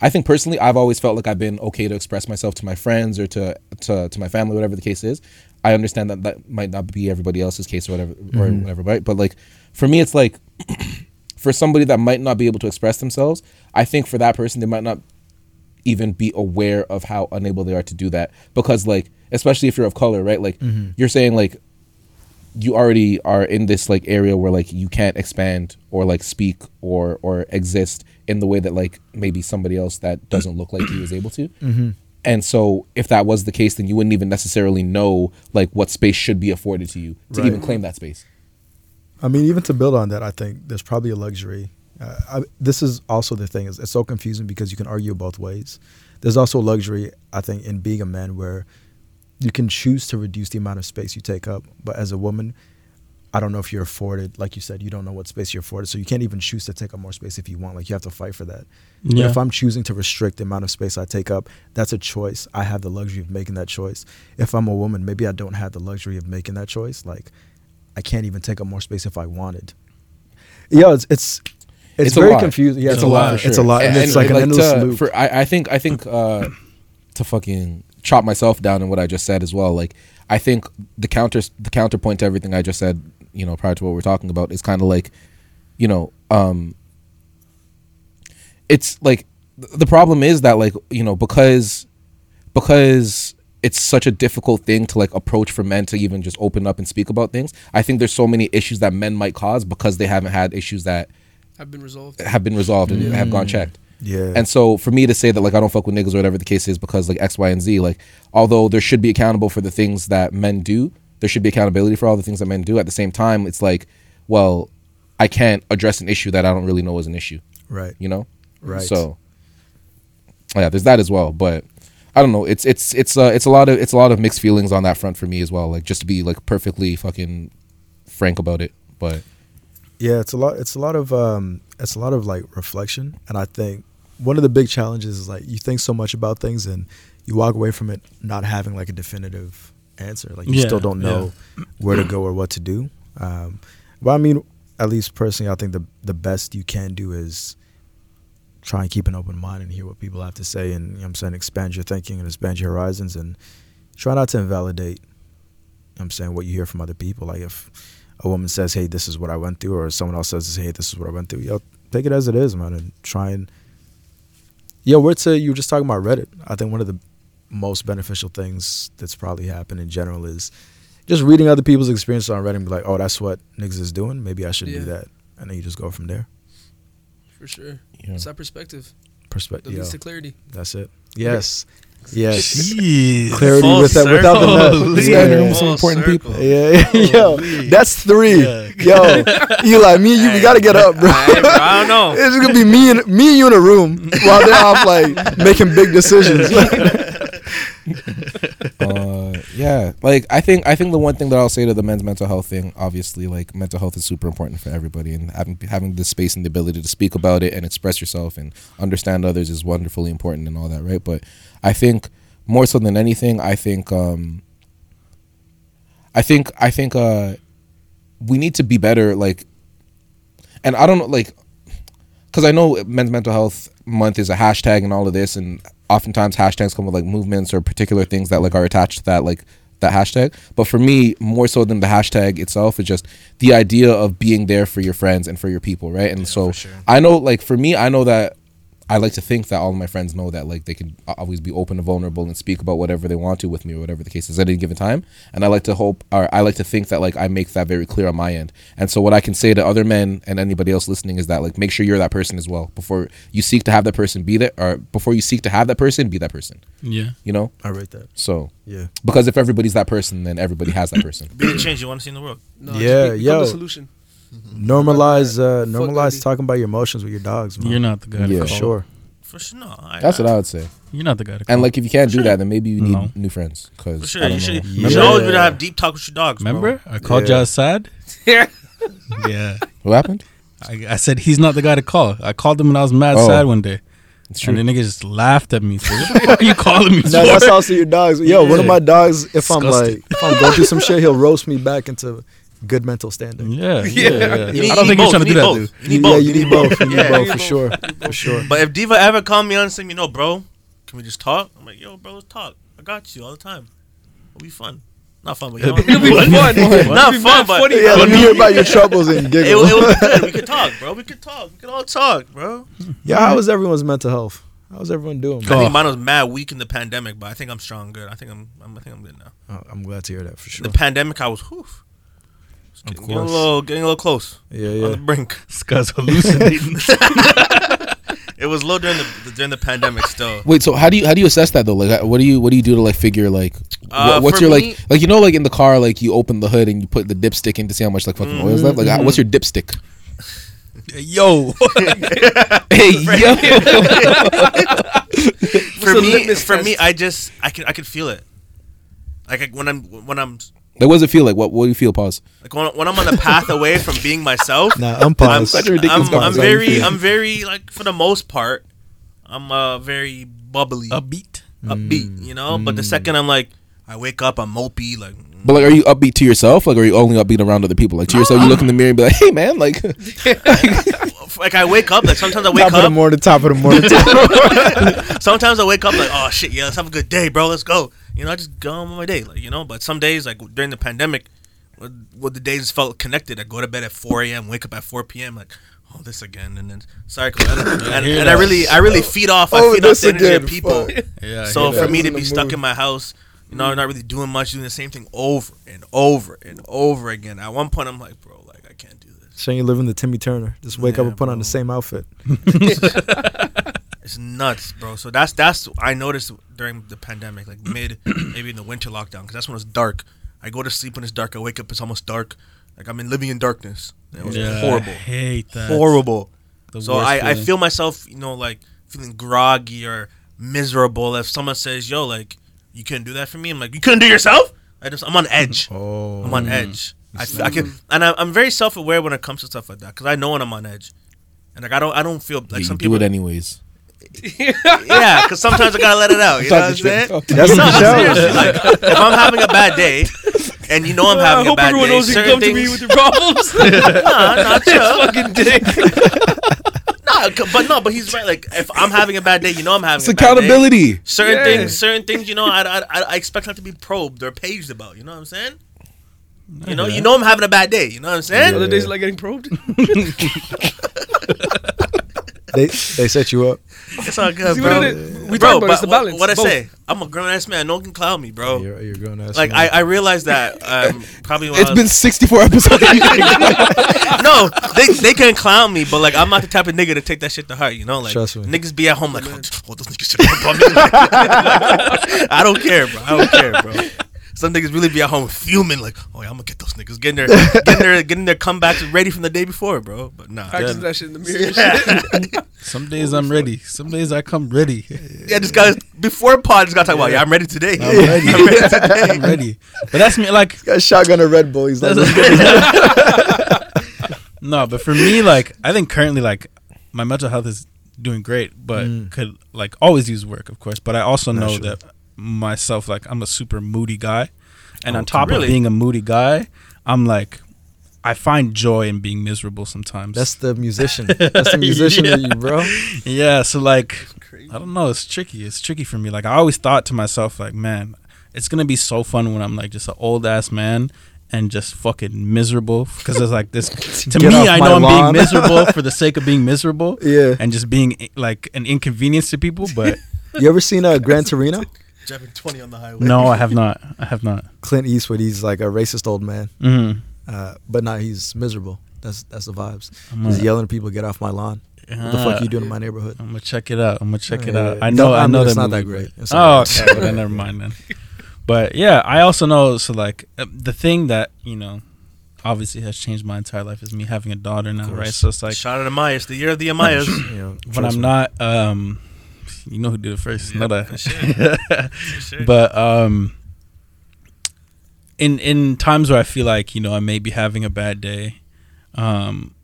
[SPEAKER 4] I think personally I've always felt like I've been okay to express myself to my friends or to to, to my family whatever the case is. I understand that that might not be everybody else's case or whatever or whatever, right? But like for me it's like for somebody that might not be able to express themselves, I think for that person they might not even be aware of how unable they are to do that. Because like especially if you're of color right? Like mm-hmm. you're saying like you already are in this like area where like you can't expand or like speak or or exist in the way that like maybe somebody else that doesn't look like you is able to. Mm-hmm. And so if that was the case then you wouldn't even necessarily know like what space should be afforded to you to
[SPEAKER 5] Right.
[SPEAKER 4] even claim that space
[SPEAKER 5] I mean, even to build on that, I think there's probably a luxury. Uh, I, this is also the thing is it's so confusing because you can argue both ways. There's also a luxury, I think, in being a man where you can choose to reduce the amount of space you take up. But as a woman, I don't know if you're afforded, like you said, you don't know what space you're afforded, so you can't even choose to take up more space if you want. Like you have to fight for that.
[SPEAKER 3] Yeah.
[SPEAKER 5] if I'm choosing to restrict the amount of space I take up, that's a choice. I have the luxury of making that choice. If I'm a woman, maybe I don't have the luxury of making that choice. Like I can't even take up more space if I wanted. Yeah, it's it's it's,
[SPEAKER 4] It's
[SPEAKER 5] very confusing. Yeah,
[SPEAKER 3] It's
[SPEAKER 5] it's,
[SPEAKER 3] a lot,
[SPEAKER 5] lot.
[SPEAKER 3] for
[SPEAKER 5] It's a lot, and, it's like an endless
[SPEAKER 4] to,
[SPEAKER 5] loop.
[SPEAKER 4] For I, I think I think uh, to fucking chop myself down in what I just said as well. Like I think the counter the counterpoint to everything I just said, you know, prior to what we're talking about, is kind of like, you know, um, it's like th- the problem is that like you know because because it's such a difficult thing to like approach for men to even just open up and speak about things. I think there's so many issues that men might cause because they haven't had issues that
[SPEAKER 6] Have been resolved.
[SPEAKER 4] have been resolved and have gone mm. checked.
[SPEAKER 5] yeah,
[SPEAKER 4] And so for me to say that like I don't fuck with niggas or whatever the case is because like X, Y, and Z, like although there should be accountable for the things that men do, there should be accountability for all the things that men do. At the same time, it's like, well, I can't address an issue that I don't really know is an issue.
[SPEAKER 5] right.
[SPEAKER 4] You know?
[SPEAKER 5] Right.
[SPEAKER 4] So yeah, there's that as well. But I don't know. It's it's it's uh, it's a lot of it's a lot of mixed feelings on that front for me as well. Like just to be like perfectly fucking frank about it. But
[SPEAKER 5] Yeah, it's a lot. It's a lot of um, it's a lot of like reflection, and I think one of the big challenges is like you think so much about things and you walk away from it not having like a definitive answer. Like you
[SPEAKER 3] Yeah,
[SPEAKER 5] still don't know where to go or what to do. Um, but I mean, at least personally, I think the the best you can do is try and keep an open mind and hear what people have to say, and you know what I'm saying expand your thinking and expand your horizons, and try not to invalidate. you know what I'm saying what you hear from other people. Like if a woman says, "Hey, this is what I went through," or someone else says, "Hey, this is what I went through," yo, take it as it is, man, and try and. Yo, we're to you were just talking about Reddit. I think one of the most beneficial things that's probably happened in general is just reading other people's experiences on Reddit and be like, "Oh, that's what niggas is doing. Maybe I should do that," and then you just go from there.
[SPEAKER 6] For sure.
[SPEAKER 4] You know.
[SPEAKER 6] It's that perspective that
[SPEAKER 5] Perspective.
[SPEAKER 6] leads
[SPEAKER 5] Yo,
[SPEAKER 6] to clarity.
[SPEAKER 5] that's it. Yes, yes.
[SPEAKER 3] Jeez.
[SPEAKER 5] Clarity
[SPEAKER 2] Full
[SPEAKER 5] with that, without the
[SPEAKER 3] circle.
[SPEAKER 5] nut.
[SPEAKER 4] Yeah,
[SPEAKER 5] Yeah.
[SPEAKER 4] some important
[SPEAKER 2] circle.
[SPEAKER 4] people.
[SPEAKER 5] Yeah, yo, that's three.
[SPEAKER 3] Yeah.
[SPEAKER 5] Yo, Eli, me and you, we gotta get up, bro.
[SPEAKER 2] I, I don't know.
[SPEAKER 5] It's gonna be me and me and you in a room while they're off like making big decisions.
[SPEAKER 4] uh, yeah, like I think I think the one thing that I'll say to the men's mental health thing, obviously, like mental health is super important for everybody, and having having the space and the ability to speak about it and express yourself and understand others is wonderfully important and all that, right? But I think more so than anything, I think um, I think I think uh, we need to be better, like, and I don't know, like, because I know Men's Mental Health Month is a hashtag and all of this, and oftentimes hashtags come with like movements or particular things that like are attached to that like that hashtag. But for me, more so than the hashtag itself, is just the idea of being there for your friends and for your people, right? And so
[SPEAKER 2] sure.
[SPEAKER 4] I know, like for me, I know that I like to think that all of my friends know that like they can always be open and vulnerable and speak about whatever they want to with me or whatever the case is at any given time. And I like to hope or I like to think that like I make that very clear on my end. And so what I can say to other men and anybody else listening is that like make sure you're that person as well before you seek to have that person be that or before you seek to have that person be that person.
[SPEAKER 3] Yeah.
[SPEAKER 4] You know?
[SPEAKER 5] I rate that.
[SPEAKER 4] So
[SPEAKER 5] Yeah.
[SPEAKER 4] because if everybody's that person, then everybody has that person.
[SPEAKER 2] Be the change you want to see in the world.
[SPEAKER 6] No,
[SPEAKER 5] Yeah,
[SPEAKER 6] just be- become
[SPEAKER 5] yo.
[SPEAKER 6] the solution.
[SPEAKER 5] Normalize uh normalize talking about your emotions with your dogs, man.
[SPEAKER 3] You're not the guy to
[SPEAKER 4] Yeah.
[SPEAKER 5] for
[SPEAKER 3] call.
[SPEAKER 5] sure.
[SPEAKER 2] For sure, no. I,
[SPEAKER 4] That's what I would say.
[SPEAKER 3] You're not the guy to call.
[SPEAKER 4] And like if you can't do
[SPEAKER 2] sure.
[SPEAKER 4] that, then maybe you need
[SPEAKER 3] No.
[SPEAKER 4] new friends. Cause
[SPEAKER 2] For
[SPEAKER 4] I
[SPEAKER 2] sure,
[SPEAKER 4] don't
[SPEAKER 2] you should. You should always be able to have deep talk with your dogs. bro.
[SPEAKER 3] remember I called
[SPEAKER 5] Yeah.
[SPEAKER 3] Jazz sad.
[SPEAKER 6] Yeah.
[SPEAKER 3] Yeah.
[SPEAKER 4] What happened?
[SPEAKER 3] I, I said he's not the guy to call. I called him when I was mad
[SPEAKER 4] Oh.
[SPEAKER 3] sad one day.
[SPEAKER 4] It's
[SPEAKER 3] And
[SPEAKER 4] true.
[SPEAKER 3] the nigga just laughed at me. So what the fuck are you calling me?
[SPEAKER 5] No,
[SPEAKER 3] for?
[SPEAKER 5] that's also your dogs. Yo, one of
[SPEAKER 3] Yeah.
[SPEAKER 5] my dogs, if I'm
[SPEAKER 3] Disgusting.
[SPEAKER 5] like, if I'm going through some shit, he'll roast me back into good mental standing.
[SPEAKER 3] Yeah, yeah,
[SPEAKER 6] Yeah.
[SPEAKER 3] yeah.
[SPEAKER 2] Need-
[SPEAKER 3] I don't
[SPEAKER 2] you
[SPEAKER 3] think
[SPEAKER 2] need
[SPEAKER 3] he's trying to do that,
[SPEAKER 2] both.
[SPEAKER 3] dude.
[SPEAKER 2] You need
[SPEAKER 5] yeah,
[SPEAKER 2] both.
[SPEAKER 5] you need both. You need
[SPEAKER 2] Yeah.
[SPEAKER 5] both
[SPEAKER 6] Yeah.
[SPEAKER 5] for sure. For sure.
[SPEAKER 2] But if Diva ever called me on and said, you know, bro, can we just talk? I'm like, yo, bro, let's talk. I got you all the time. It'll be fun. Not fun, but you know,
[SPEAKER 6] It'll be fun.
[SPEAKER 2] Not
[SPEAKER 6] It'll be
[SPEAKER 2] fun, but
[SPEAKER 6] funny.
[SPEAKER 5] Yeah, let me hear about your troubles and
[SPEAKER 2] it,
[SPEAKER 5] giggle.
[SPEAKER 2] it was good. We could talk, bro. We could talk. We could all talk, bro.
[SPEAKER 5] Yeah, how is everyone's mental health? How's everyone doing?
[SPEAKER 2] I think mine was mad weak in the pandemic, but I think I'm strong, good. I think I'm, I'm I think I'm good now.
[SPEAKER 5] Oh, I'm glad to hear that for sure.
[SPEAKER 2] The pandemic, I was, whew, was
[SPEAKER 5] Of
[SPEAKER 2] getting, getting a little, getting a little close
[SPEAKER 5] Yeah, yeah.
[SPEAKER 2] on the
[SPEAKER 5] yeah.
[SPEAKER 2] brink.
[SPEAKER 3] This guy's hallucinating.
[SPEAKER 2] It was low during the during the pandemic still.
[SPEAKER 4] Wait, so how do you how do you assess that though? Like, what do you what do you do to like figure like
[SPEAKER 2] Uh,
[SPEAKER 4] what's your
[SPEAKER 2] me-
[SPEAKER 4] like like you know like in the car like you open the hood and you put the dipstick in to see how much like fucking oil is left? Like, how- what's your dipstick?
[SPEAKER 3] Yo,
[SPEAKER 4] hey yo,
[SPEAKER 2] For me, for me, I just I can I can feel it. Like when I'm when I'm
[SPEAKER 4] like, what does it feel like? What what do you feel? Pause.
[SPEAKER 2] like when, when I'm on the path away from being myself.
[SPEAKER 5] Nah, I'm
[SPEAKER 2] I'm,
[SPEAKER 5] paused.
[SPEAKER 4] Such a ridiculous
[SPEAKER 2] I'm, I'm very I'm very like for the most part, I'm uh very bubbly,
[SPEAKER 3] upbeat.
[SPEAKER 2] upbeat, mm. you know. But the mm. second I'm like, I wake up, I'm mopey, like mm.
[SPEAKER 4] But like, are you upbeat to yourself? Like, are you only upbeat around other people? Like to yourself, you look in the mirror and be like, "Hey, man!" Like,
[SPEAKER 2] like I wake up, like sometimes I wake up.
[SPEAKER 5] top of the
[SPEAKER 2] up,
[SPEAKER 5] morning, top of the morning.
[SPEAKER 2] sometimes I wake up like, oh shit, yeah, let's have a good day, bro, let's go. You know, I just go on with my day, like you know. But some days, like during the pandemic, when when the days felt connected, I go to bed at 4 a.m., wake up at 4 p.m. Like, oh, this again, and then cycle, and, and,
[SPEAKER 3] hear
[SPEAKER 2] and I really, I really feed off, I
[SPEAKER 5] Oh,
[SPEAKER 2] feed off the energy
[SPEAKER 5] again,
[SPEAKER 2] of people.
[SPEAKER 3] Yeah.
[SPEAKER 2] So for
[SPEAKER 3] that.
[SPEAKER 2] me to be stuck
[SPEAKER 5] mood.
[SPEAKER 2] in my house, you know, not really doing much, doing the same thing over and over and over again. At one point, I'm like, bro, like I can't do this.
[SPEAKER 5] Shane, you living the Timmy Turner. Just wake up and put on the same outfit.
[SPEAKER 2] It's nuts, bro. So that's that's I noticed during the pandemic, like mid, maybe in the winter lockdown, because that's when it's dark. I go to sleep when it's dark. I wake up, it's almost dark. Like I'm in living in darkness. It was
[SPEAKER 3] Yeah, I
[SPEAKER 2] horrible,
[SPEAKER 3] hate that.
[SPEAKER 2] horrible.
[SPEAKER 3] The
[SPEAKER 2] So
[SPEAKER 3] worst
[SPEAKER 2] I, I feel myself, you know, like feeling groggy or miserable. If someone says, "Yo, like you couldn't do that for me," I'm like, "You couldn't do yourself." I just I'm on edge.
[SPEAKER 5] Oh,
[SPEAKER 2] I'm on oh. edge. I can, and I, I'm very self aware when it comes to stuff like that because I know when I'm on edge, and like I don't I don't feel like
[SPEAKER 4] you
[SPEAKER 2] some people do
[SPEAKER 4] it anyways.
[SPEAKER 2] Yeah, because sometimes I gotta let it out. You know what I'm saying?
[SPEAKER 5] That's
[SPEAKER 2] No,
[SPEAKER 5] the
[SPEAKER 2] seriously, like if I'm having a bad day, and you know I'm
[SPEAKER 6] I
[SPEAKER 2] having a
[SPEAKER 6] hope
[SPEAKER 2] bad
[SPEAKER 6] everyone
[SPEAKER 2] day,
[SPEAKER 6] knows you can
[SPEAKER 2] certain
[SPEAKER 6] come to me
[SPEAKER 2] things.
[SPEAKER 6] with your problems.
[SPEAKER 2] nah, nah, chill.
[SPEAKER 6] fucking dick.
[SPEAKER 2] Nah, but no, but he's right. Like if I'm having a bad day, you know I'm having
[SPEAKER 4] It's
[SPEAKER 2] a bad day.
[SPEAKER 4] accountability.
[SPEAKER 2] Certain
[SPEAKER 6] Yeah.
[SPEAKER 2] things, certain things, you know, I, I, I- I expect not to be probed or paged about. You know what I'm saying? You know, you know I'm having a bad day. You know what I'm saying?
[SPEAKER 6] Other days like getting probed.
[SPEAKER 5] They they set you up.
[SPEAKER 2] It's all good,
[SPEAKER 6] See,
[SPEAKER 2] bro.
[SPEAKER 6] what it- we
[SPEAKER 2] bro,
[SPEAKER 6] about
[SPEAKER 2] but
[SPEAKER 6] it's the
[SPEAKER 2] what-
[SPEAKER 6] balance.
[SPEAKER 2] What I say? I'm a grown ass man. No one can clown me, bro.
[SPEAKER 5] You're, you're grown ass.
[SPEAKER 2] Like I, I realized that um, probably when
[SPEAKER 4] It's
[SPEAKER 2] I was,
[SPEAKER 4] been 64 episodes.
[SPEAKER 2] no, they they can clown me, but like I'm not the type of nigga to take that shit to heart. You know, like
[SPEAKER 5] Trust me.
[SPEAKER 2] niggas be at home like, oh, oh those niggas shit about me. I don't care, bro. I don't care, bro. Some niggas really be at home fuming like, oh yeah, I'm gonna get those niggas, getting their getting their getting their comebacks ready from the day before, bro. But nah,
[SPEAKER 6] Practice that shit in the mirror.
[SPEAKER 3] Some days I'm ready. Some days I come ready.
[SPEAKER 2] yeah, this guy before pod just gotta talk about, yeah, I'm ready today.
[SPEAKER 3] I'm ready.
[SPEAKER 2] I'm ready today.
[SPEAKER 3] I'm ready. But that's me. Like
[SPEAKER 5] got shotgun a Red Bull. He's like,
[SPEAKER 3] no, but for me, like I think currently, like my mental health is doing great, but
[SPEAKER 5] Mm.
[SPEAKER 3] could like always use work, of course. But I also know
[SPEAKER 5] Naturally.
[SPEAKER 3] that myself, like I'm a super moody guy, and
[SPEAKER 5] Oh,
[SPEAKER 3] on top
[SPEAKER 2] really?
[SPEAKER 3] of being a moody guy, I'm like. I find joy in being miserable sometimes.
[SPEAKER 5] that's the musician. That's the musician in you, bro.
[SPEAKER 3] yeah, so like I don't know, it's tricky. It's tricky for me. Like I always thought to myself, like, man, it's gonna be so fun when I'm like just an old ass man and just fucking miserable because it's like this. To
[SPEAKER 5] Get
[SPEAKER 3] me, I
[SPEAKER 5] my
[SPEAKER 3] know I'm
[SPEAKER 5] lawn.
[SPEAKER 3] being miserable for the sake of being miserable
[SPEAKER 5] Yeah.
[SPEAKER 3] and just being like an inconvenience to people. But
[SPEAKER 5] You ever seen uh, Gran Torino?
[SPEAKER 2] Driving 20 on the highway.
[SPEAKER 3] no, I have not. I have not.
[SPEAKER 5] Clint Eastwood. He's like a racist old man,
[SPEAKER 3] Mm-hmm.
[SPEAKER 5] uh, but now He's miserable. That's that's the vibes.
[SPEAKER 3] I'm
[SPEAKER 5] He's
[SPEAKER 3] gonna,
[SPEAKER 5] yelling at people, "Get off my lawn! What the fuck are you doing in my neighborhood?"
[SPEAKER 3] I'm gonna check it out. I'm gonna check it
[SPEAKER 5] Yeah,
[SPEAKER 3] out.
[SPEAKER 5] yeah.
[SPEAKER 3] I know.
[SPEAKER 5] No,
[SPEAKER 3] I
[SPEAKER 5] I
[SPEAKER 3] know
[SPEAKER 5] mean, it's
[SPEAKER 3] that
[SPEAKER 5] not that great. It's
[SPEAKER 3] oh,
[SPEAKER 5] not
[SPEAKER 3] okay. well, then never mind then. But yeah, I also know. So like uh, the thing that you know, obviously has changed my entire life is me having a daughter now, right? So it's like
[SPEAKER 2] Shout out to Mayas, the year of the Amayas.
[SPEAKER 5] You know,
[SPEAKER 3] when I'm
[SPEAKER 5] me.
[SPEAKER 3] not, um, you know who did it first,
[SPEAKER 2] Yeah,
[SPEAKER 3] not
[SPEAKER 2] sure. Sure.
[SPEAKER 3] but um, in in times where I feel like you know I may be having a bad day, um,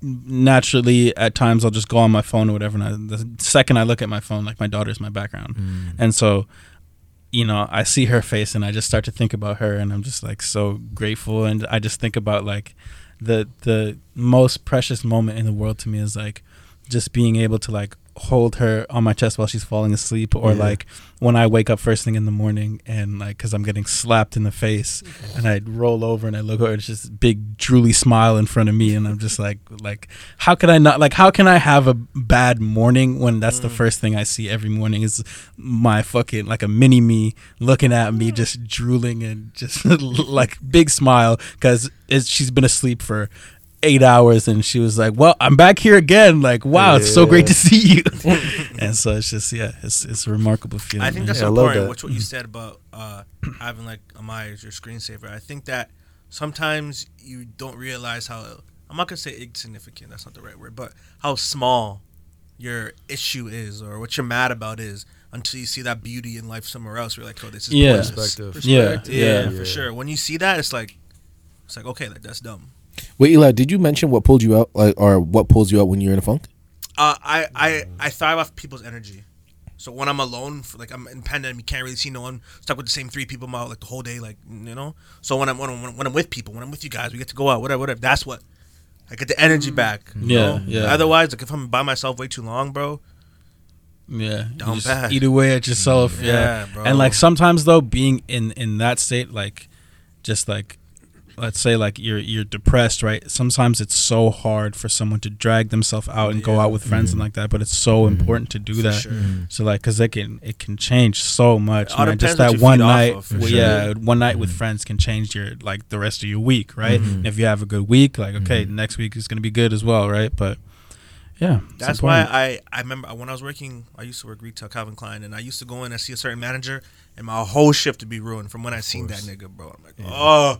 [SPEAKER 3] naturally at times I'll just go on my phone or whatever. And I, the second I look at my phone, like my daughter's my background, and so you know I see her face and I just start to think about her, and I'm just like so grateful, and I just think about like the the most precious moment in the world to me is like just being able to like hold her on my chest while she's falling asleep or
[SPEAKER 5] Yeah.
[SPEAKER 3] like when I wake up first thing in the morning and like because I'm getting slapped in the face mm-hmm. and I roll over and I look over it's just big drooly smile in front of me and I'm just like like how can I not like how can I have a bad morning when that's the mm. first thing I see every morning is my fucking like a mini me looking at me mm. just drooling and just like big smile because she's been asleep for eight hours and she was like well i'm back here again like wow it's so great to see you and so it's just yeah it's it's a remarkable feeling
[SPEAKER 2] I think
[SPEAKER 3] man.
[SPEAKER 2] that's
[SPEAKER 5] Yeah, love
[SPEAKER 2] important.
[SPEAKER 5] that.
[SPEAKER 2] Which what you said about uh, having like Amaya as your screensaver. I think that sometimes you don't realize how I'm not gonna say insignificant. That's not the right word, but how small your issue is or what you're mad about is until you see that beauty in life somewhere else. You're like, oh, this is
[SPEAKER 3] Yeah.
[SPEAKER 2] pointless.
[SPEAKER 5] Perspective.
[SPEAKER 3] yeah
[SPEAKER 6] Perspective.
[SPEAKER 2] Yeah,
[SPEAKER 3] yeah
[SPEAKER 2] for sure. When you see that, it's like, it's like okay, like that's dumb.
[SPEAKER 4] Wait, Eli, did you mention what pulled you out, like, or what pulls you out when you're in a funk?
[SPEAKER 2] Uh, I, I, I thrive off people's energy. So when I'm alone, for, like I'm independent, you can't really see no one. Stuck with the same three people my like the whole day, like you know. So when I'm when I'm, when I'm with people, when I'm with you guys, we get to go out, whatever, whatever. That's what I get the energy back.
[SPEAKER 3] Yeah,
[SPEAKER 2] know?
[SPEAKER 3] yeah.
[SPEAKER 2] Otherwise, like if I'm by myself way too long, bro,
[SPEAKER 3] yeah You
[SPEAKER 2] Down bad.
[SPEAKER 3] eat away at yourself yeah,
[SPEAKER 2] Yeah, bro.
[SPEAKER 3] and like sometimes though being in in that state like just like let's say like you're you're depressed right sometimes it's so hard for someone to drag themselves out and go out with friends and mm-hmm. like that but it's so mm-hmm. important to do
[SPEAKER 2] for
[SPEAKER 3] that
[SPEAKER 2] sure. Mm-hmm.
[SPEAKER 3] So like, cause it can it can change so much, man. Just that one night,
[SPEAKER 2] of,
[SPEAKER 3] well,
[SPEAKER 2] sure.
[SPEAKER 3] yeah, one night with friends can change your like the rest of your week, right? And if you have a good week, like okay, next week is gonna be good as well, right? But yeah, it's
[SPEAKER 2] That's why. I I remember when I was working. I used to work retail Calvin Klein, and I used to go in and see a certain manager, and my whole shift would be ruined from when I seen that nigga, bro. I'm like, oh.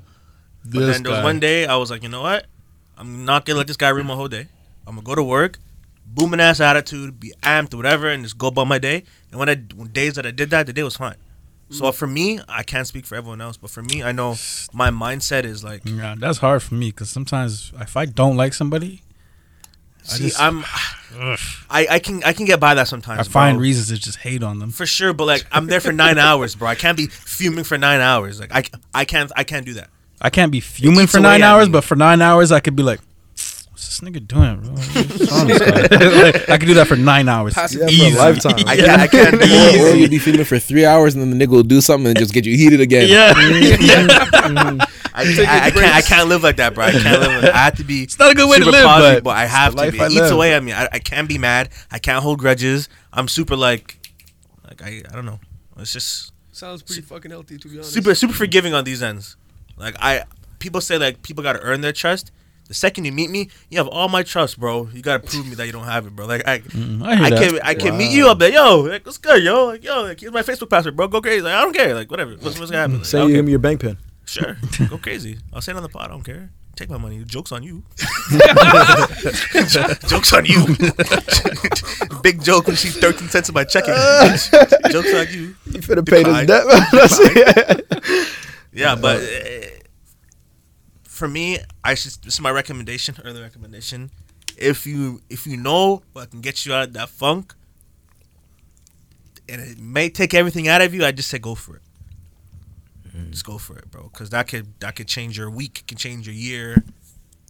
[SPEAKER 2] But then there was one day I was like, you know what? I'm not gonna let this guy ruin my whole day. I'm gonna go to work, booming ass attitude, be amped, whatever, and just go about my day. And when I when days that I did that, the day was fine. So
[SPEAKER 3] Mm.
[SPEAKER 2] for me, I can't speak for everyone else, but for me, I know my mindset is like,
[SPEAKER 3] yeah, that's hard for me because sometimes if I don't like somebody, I
[SPEAKER 2] see,
[SPEAKER 3] just-
[SPEAKER 2] I'm, I, I can I can get by that sometimes.
[SPEAKER 3] I find
[SPEAKER 2] bro.
[SPEAKER 3] reasons to just hate on them.
[SPEAKER 2] for sure, but like I'm there for nine hours, bro. I can't be fuming for nine hours. Like I, I can't I can't do that.
[SPEAKER 3] I can't be fuming for nine hours, but for nine hours I could be like, "What's this nigga doing, bro? What's wrong with this guy?" Like, I could do that for nine hours.
[SPEAKER 6] Passive
[SPEAKER 5] Yeah, for a lifetime.
[SPEAKER 2] I, can't, I can't do
[SPEAKER 4] Or, or you'll be feeling for three hours and then the nigga will do something and just get you heated again.
[SPEAKER 3] Yeah, mm-hmm. mm-hmm.
[SPEAKER 2] I, I, I can't I can't live like that, bro. I can't live. Like, I have to be.
[SPEAKER 3] it's not a good way to
[SPEAKER 2] super
[SPEAKER 3] live,
[SPEAKER 2] positive,
[SPEAKER 3] but,
[SPEAKER 2] but I have to.
[SPEAKER 3] life
[SPEAKER 2] Be.
[SPEAKER 3] I
[SPEAKER 2] It eats
[SPEAKER 3] live.
[SPEAKER 2] away at me. I, I can't be mad. I can't hold grudges. I'm super like, like I I don't know. It's just
[SPEAKER 6] Sounds pretty fucking healthy, to be honest.
[SPEAKER 2] super super forgiving on these ends. Like I people say like people got to earn their trust. The second you meet me, you have all my trust, bro. You gotta prove me that you don't have it, bro. Like I,
[SPEAKER 3] Mm, I hear
[SPEAKER 2] I can I can meet you up there, yo. Like what's good, yo? Like yo, like here's my Facebook password, bro. Go crazy. Like I don't care. Like whatever. What's, what's gonna happen? Like,
[SPEAKER 5] Say you
[SPEAKER 2] don't
[SPEAKER 5] give me your bank pin.
[SPEAKER 2] Sure, go crazy. I'll say it on the pod. I don't care. Take my money. Jokes on you. Jokes on you. Big joke when she's 13 cents in my checking. Jokes on you.
[SPEAKER 5] You finna pay this
[SPEAKER 2] Decline.
[SPEAKER 5] debt. That's it.
[SPEAKER 2] Yeah, but uh, for me, I should. This is my recommendation. Early recommendation. If you if you know what can get you out of that funk, and it may take everything out of you, I just say go for it. Just go for it, bro. Because that could that could change your week, it can change your year,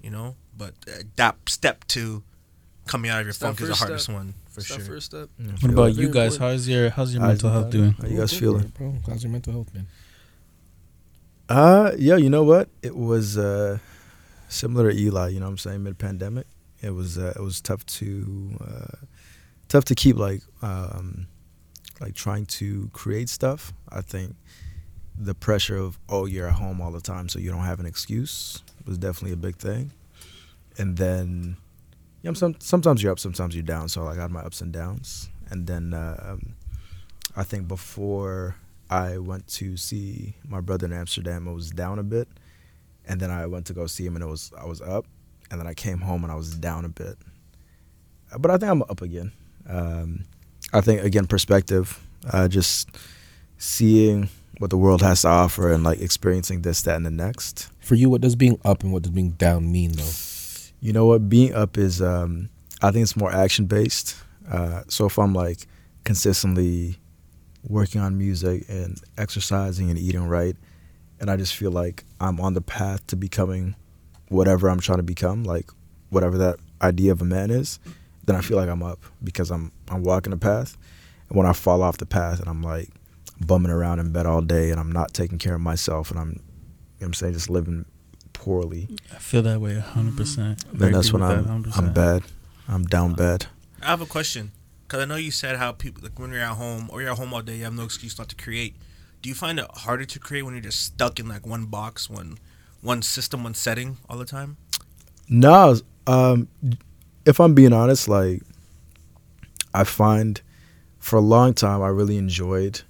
[SPEAKER 2] you know. But uh, that step to coming out of your
[SPEAKER 6] It's
[SPEAKER 2] funk is the hardest
[SPEAKER 6] step.
[SPEAKER 2] one for
[SPEAKER 6] It's
[SPEAKER 2] sure.
[SPEAKER 6] first step.
[SPEAKER 3] What about you guys?
[SPEAKER 6] important.
[SPEAKER 3] How's your how's your mental health doing?
[SPEAKER 5] How you guys feeling?
[SPEAKER 4] bro? How's your mental health, man?
[SPEAKER 5] Uh, yeah, you know what? It was uh, similar to Eli. You know, what I'm saying mid pandemic, it was uh, it was tough to uh, tough to keep like um, like trying to create stuff. I think the pressure of oh you're at home all the time, so you don't have an excuse was definitely a big thing. And then, you know, some sometimes you're up, sometimes you're down. So like, I had my ups and downs. And then uh, um, I think before I went to see my brother in Amsterdam. I was down a bit, and then I went to go see him, and it was I was up, and then I came home and I was down a bit. Uh, But I think I'm up again. Um, I think again perspective, uh, just seeing what the world has to offer and like experiencing this, that, and the next.
[SPEAKER 4] For you, what does being up and what does being down mean, though?
[SPEAKER 5] You know what? Being up is, um, I think it's more action based. Uh, so if I'm like consistently working on music and exercising and eating right, and I just feel like I'm on the path to becoming whatever I'm trying to become, like whatever that idea of a man is, then I feel like I'm up because I'm I'm walking the path. And when I fall off the path and I'm like bumming around in bed all day and I'm not taking care of myself and I'm you know what I'm saying just living poorly,
[SPEAKER 3] I feel that way hundred percent.
[SPEAKER 5] then that's when I'm I'm bad. I'm down uh, bad.
[SPEAKER 2] I have a question because I know you said how people like when you're at home or you're at home all day, you have no excuse not to create. Do you find it harder to create when you're just stuck in like one box, one one system, one setting all the time?
[SPEAKER 5] No, um, if I'm being honest, like I find for a long time I really enjoyed.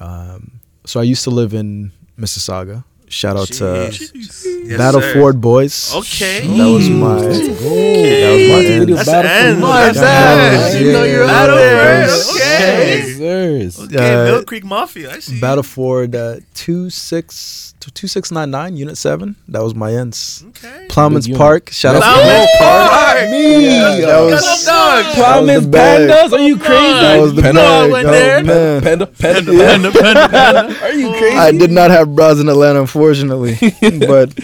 [SPEAKER 5] Um, so I used to live in Mississauga. Shout out to
[SPEAKER 2] Jeez. Yes,
[SPEAKER 5] Battle
[SPEAKER 2] sir.
[SPEAKER 5] Ford Boys.
[SPEAKER 2] Okay.
[SPEAKER 5] That was my. That was my end.
[SPEAKER 2] That's
[SPEAKER 4] Battle
[SPEAKER 2] end.
[SPEAKER 4] Ford
[SPEAKER 2] That's the end.
[SPEAKER 5] I didn't know you were
[SPEAKER 2] Battle
[SPEAKER 5] there.
[SPEAKER 2] Ford, Okay.
[SPEAKER 4] Yes, sirs.
[SPEAKER 2] Okay,
[SPEAKER 5] Uh,
[SPEAKER 2] Mill Creek Mafia. I see.
[SPEAKER 5] Battleford uh, two six two six nine nine Unit Seven. That was my ends.
[SPEAKER 2] Okay.
[SPEAKER 5] Plowman's Park. Shout out to
[SPEAKER 2] Plowman's
[SPEAKER 5] Plowman's
[SPEAKER 2] Park.
[SPEAKER 5] Me.
[SPEAKER 2] Yeah,
[SPEAKER 5] That was,
[SPEAKER 2] Come on, dog.
[SPEAKER 5] that
[SPEAKER 3] Plowman's pandas? Are you crazy?
[SPEAKER 5] That was the
[SPEAKER 4] Panda.
[SPEAKER 5] bag.
[SPEAKER 3] I went
[SPEAKER 5] Oh,
[SPEAKER 3] there.
[SPEAKER 5] man.
[SPEAKER 4] Panda, panda,
[SPEAKER 3] Panda, panda, panda.
[SPEAKER 4] Are you crazy?
[SPEAKER 5] I did not have bras in Atlanta, unfortunately. but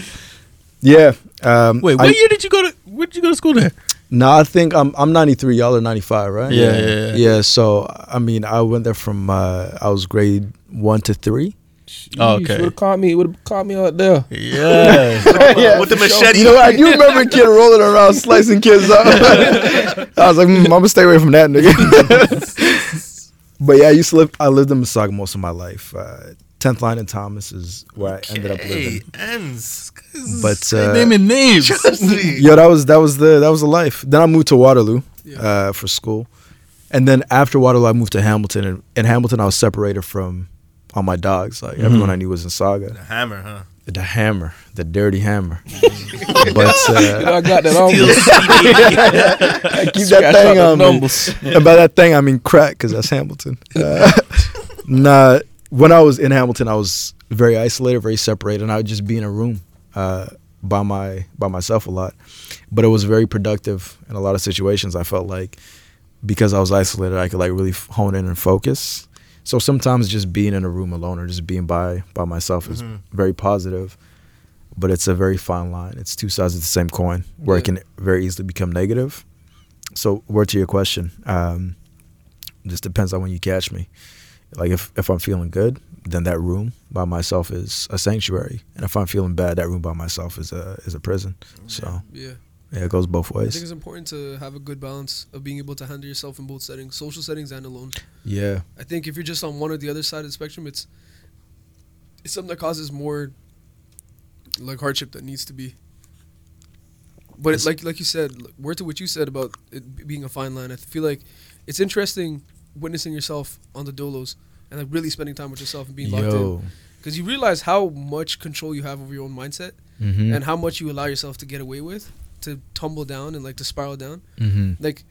[SPEAKER 5] yeah. Um,
[SPEAKER 3] Wait,
[SPEAKER 5] I,
[SPEAKER 3] what year did you go to? Where did you go to school there?
[SPEAKER 5] No, I think I'm I'm 93. Y'all are 95, right?
[SPEAKER 3] Yeah, yeah, yeah.
[SPEAKER 5] Yeah. So I mean, I went there from uh, I was grade one to three.
[SPEAKER 3] Oh, okay.
[SPEAKER 4] would have caught me. Would have caught me out there.
[SPEAKER 3] Yeah.
[SPEAKER 5] yeah.
[SPEAKER 2] With the machete.
[SPEAKER 5] You know, what? I do remember a kid rolling around slicing kids up. I was like, mm, I'm gonna stay away from that nigga. but yeah, I used to live. I lived in Mississauga most of my life. Uh, Tenth line in Thomas is where I ended up living.
[SPEAKER 2] Ends.
[SPEAKER 5] But uh,
[SPEAKER 3] naming names.
[SPEAKER 2] Trust me.
[SPEAKER 5] yeah, that was that was the that was the life. Then I moved to Waterloo
[SPEAKER 6] Yeah.
[SPEAKER 5] uh, for school, and then after Waterloo, I moved to Hamilton. And in Hamilton, I was separated from all my dogs. Like everyone I knew was in Sauga.
[SPEAKER 2] The hammer, huh?
[SPEAKER 5] The hammer, the dirty hammer. but
[SPEAKER 4] You know,
[SPEAKER 5] uh,
[SPEAKER 4] I got that on. Me.
[SPEAKER 5] I keep
[SPEAKER 4] Scratch
[SPEAKER 5] that thing
[SPEAKER 4] the
[SPEAKER 5] on me. And by that thing, I mean crack, because that's Hamilton. Uh, nah, when I was in Hamilton, I was very isolated, very separated, and I would just be in a room uh, by my by myself a lot. But it was very productive in a lot of situations. I felt like because I was isolated, I could like really hone in and focus. So sometimes just being in a room alone or just being by by myself is
[SPEAKER 2] Mhm.
[SPEAKER 5] very positive. But it's a very fine line. It's two sides of the same coin, where it can very easily become negative. So, word to your question, um, just depends on when you catch me. Like if if I'm feeling good, then that room by myself is a sanctuary, and if I'm feeling bad, that room by myself is a is a prison. So
[SPEAKER 6] Yeah.
[SPEAKER 5] Yeah, it goes both ways.
[SPEAKER 6] I think it's important to have a good balance of being able to handle yourself in both settings, social settings and alone.
[SPEAKER 5] Yeah,
[SPEAKER 6] I think if you're just on one or the other side of the spectrum, it's it's something that causes more like hardship that needs to be. But it's like like you said, word to what you said about it being a fine line. I feel like it's interesting witnessing yourself on the dolos and like really spending time with yourself and being locked in because you realize how much control you have over your own mindset
[SPEAKER 5] mm-hmm.
[SPEAKER 6] and how much you allow yourself to get away with to tumble down and like to spiral down.
[SPEAKER 5] Mm-hmm.
[SPEAKER 6] like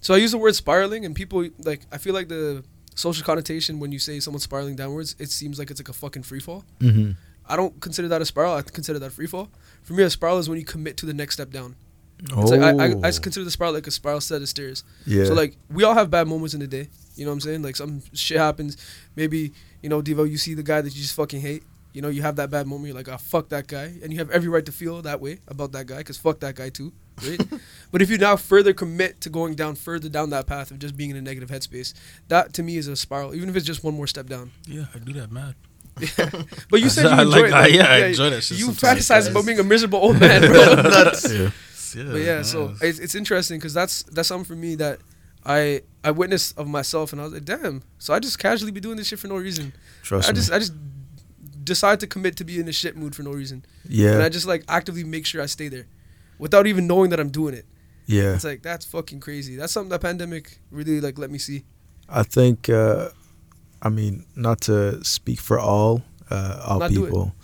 [SPEAKER 6] so i use the word spiraling and people like i feel like the social connotation when you say someone's spiraling downwards it seems like it's like a fucking free fall.
[SPEAKER 5] Mm-hmm.
[SPEAKER 6] i don't consider that a spiral. I consider that free fall. For me a spiral is when you commit to the next step down.
[SPEAKER 5] Oh,
[SPEAKER 6] it's like I, I, I consider the spiral like a spiral set of stairs.
[SPEAKER 5] Yeah.
[SPEAKER 6] so like we all have bad moments in the day. You know what i'm saying? Like some shit happens. Maybe you know devo you see the guy that you just fucking hate you know you have that bad moment you're like oh fuck that guy and you have every right to feel that way about that guy because fuck that guy too right but if you now further commit to going down further down that path of just being in a negative headspace that to me is a spiral even if it's just one more step down
[SPEAKER 3] yeah, I do that mad.
[SPEAKER 6] but you said you
[SPEAKER 3] I
[SPEAKER 6] enjoy
[SPEAKER 3] like-
[SPEAKER 6] it
[SPEAKER 3] I-
[SPEAKER 6] like,
[SPEAKER 3] yeah, I enjoy that shit
[SPEAKER 6] you fantasize about being a miserable old man bro
[SPEAKER 2] Nuts.
[SPEAKER 5] yeah.
[SPEAKER 6] but yeah, so it's, it's interesting because that's that's something for me that I I witnessed of myself, and I was like, damn. So I just casually be doing this shit for no reason.
[SPEAKER 5] Trust
[SPEAKER 6] I
[SPEAKER 5] me.
[SPEAKER 6] just I just decide to commit to be in a shit mood for no reason,
[SPEAKER 5] Yeah.
[SPEAKER 6] and I just like actively make sure I stay there, without even knowing that I'm doing it.
[SPEAKER 5] yeah.
[SPEAKER 6] It's like that's fucking crazy. That's something that pandemic really like let me see.
[SPEAKER 5] I think, uh, I mean, not to speak for all uh, all
[SPEAKER 6] Not
[SPEAKER 5] people.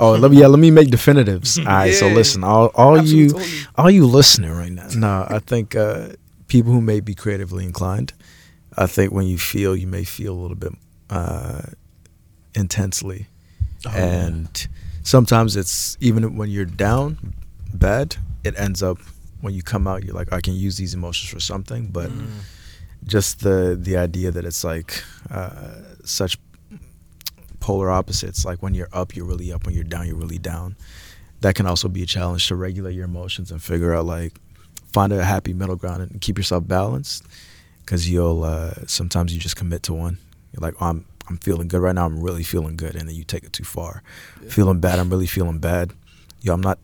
[SPEAKER 5] Oh, let me yeah, let me make definitives. All right, so listen, all all
[SPEAKER 6] Absolutes
[SPEAKER 5] you all you listening right now. No, I think uh, people who may be creatively inclined. I think when you feel, you may feel a little bit uh, intensely,
[SPEAKER 3] Oh,
[SPEAKER 5] and sometimes it's even when you're down bad. it ends up when you come out, you're like, I can use these emotions for something. But
[SPEAKER 2] Mm.
[SPEAKER 5] just the the idea that it's like uh, such polar opposites. Like when you're up, you're really up. When you're down, you're really down. That can also be a challenge to regulate your emotions and figure out like find a happy middle ground and keep yourself balanced. Because you'll uh, sometimes you just commit to one. You're like, oh, I'm I'm feeling good right now. I'm really feeling good, and then you take it too far. Feeling bad. I'm really feeling bad. Yo, I'm not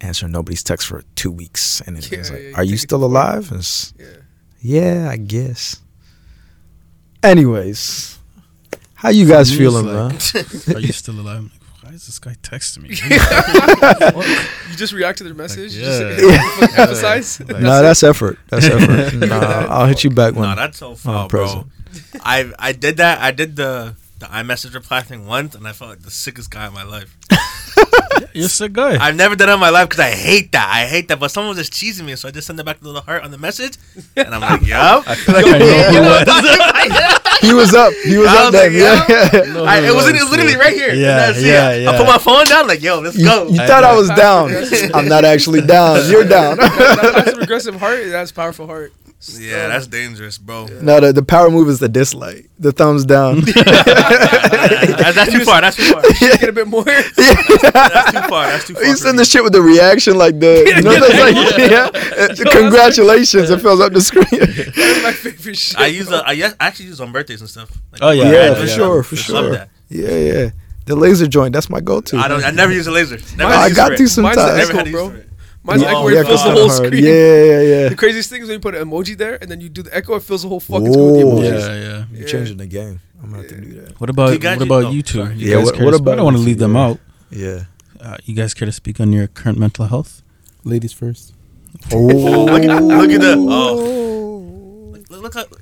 [SPEAKER 5] answering nobody's text for two weeks, and then
[SPEAKER 6] Yeah,
[SPEAKER 5] it's like,
[SPEAKER 6] yeah, you
[SPEAKER 5] are you still alive? It's,
[SPEAKER 6] Yeah.
[SPEAKER 5] yeah, I guess. Anyways, how you guys feeling,
[SPEAKER 3] it's
[SPEAKER 5] man?
[SPEAKER 3] Are you still alive? I'm like, why is this guy texting me?
[SPEAKER 6] You just react to their message.
[SPEAKER 3] yeah.
[SPEAKER 6] Just fucking emphasize.
[SPEAKER 3] Like,
[SPEAKER 5] nah, that's effort. That's effort. nah, I'll hit you back when.
[SPEAKER 2] Nah, that's so far, bro. I I did that. I did the the iMessage reply thing once, and I felt like the sickest guy in my life.
[SPEAKER 3] You're a sick guy.
[SPEAKER 2] I've never done it in my life because I hate that. I hate that. But someone was just cheesing me, so I just sent it back to the heart on the message, and I'm like, yup.
[SPEAKER 3] I feel like I know who was.
[SPEAKER 5] he was up. He was
[SPEAKER 2] I
[SPEAKER 5] up
[SPEAKER 2] was like,
[SPEAKER 5] there. yeah, yeah.
[SPEAKER 3] No,
[SPEAKER 2] I, it was,
[SPEAKER 3] was,
[SPEAKER 2] it was literally right here.
[SPEAKER 3] Yeah,
[SPEAKER 2] That's it.
[SPEAKER 3] yeah,
[SPEAKER 2] I put my phone down, like, yo, let's
[SPEAKER 5] You,
[SPEAKER 2] go.
[SPEAKER 5] you
[SPEAKER 3] I
[SPEAKER 5] thought I was down. I'm not actually down. You're down.
[SPEAKER 6] that passive aggressive heart. That's powerful heart.
[SPEAKER 2] Yeah, that's dangerous, bro.
[SPEAKER 5] no, the, the power move is the dislike, the thumbs down.
[SPEAKER 2] that's, that's too far. That's too far.
[SPEAKER 6] Get a bit more.
[SPEAKER 2] That's too far. That's too far.
[SPEAKER 5] You send the shit with the reaction, like the, you know, that's like, yeah. uh, Congratulations, it fills up the screen.
[SPEAKER 6] That's my favorite shit.
[SPEAKER 2] I use a, I yes- I actually use on birthdays and stuff. Like,
[SPEAKER 3] Oh, yeah,
[SPEAKER 5] Yeah,
[SPEAKER 3] yeah,
[SPEAKER 5] for
[SPEAKER 3] yeah.
[SPEAKER 5] sure, for
[SPEAKER 2] I
[SPEAKER 5] sure.
[SPEAKER 2] love that.
[SPEAKER 5] Yeah, yeah. The laser joint, that's my go-to.
[SPEAKER 2] I don't. I never use a laser. Never
[SPEAKER 5] I got
[SPEAKER 2] for
[SPEAKER 5] to
[SPEAKER 2] it.
[SPEAKER 5] sometimes.
[SPEAKER 6] Mine's
[SPEAKER 2] Never had
[SPEAKER 6] echo,
[SPEAKER 2] to
[SPEAKER 6] bro.
[SPEAKER 2] use it.
[SPEAKER 6] Mine's
[SPEAKER 2] Yeah,
[SPEAKER 6] like where
[SPEAKER 2] yeah,
[SPEAKER 6] it fills the whole
[SPEAKER 5] hard.
[SPEAKER 6] screen.
[SPEAKER 5] Yeah, yeah, yeah.
[SPEAKER 6] The craziest thing is when you put an emoji there and then you do the echo, it fills the whole fucking screen with the
[SPEAKER 5] Ooh.
[SPEAKER 6] emojis.
[SPEAKER 3] Yeah, yeah.
[SPEAKER 5] You're
[SPEAKER 6] Yeah.
[SPEAKER 5] changing the game. I'm gonna have to do that.
[SPEAKER 3] What about
[SPEAKER 2] You
[SPEAKER 3] what about
[SPEAKER 2] oh,
[SPEAKER 3] you two?
[SPEAKER 2] sorry.
[SPEAKER 3] You
[SPEAKER 5] Yeah,
[SPEAKER 3] guys
[SPEAKER 5] what-
[SPEAKER 3] care
[SPEAKER 5] what
[SPEAKER 3] to speak- I don't want to leave them out.
[SPEAKER 5] Yeah.
[SPEAKER 3] Uh, you guys care to speak on your current mental health?
[SPEAKER 4] Ladies first.
[SPEAKER 5] Oh,
[SPEAKER 2] Look at look at the oh. Look, look, look,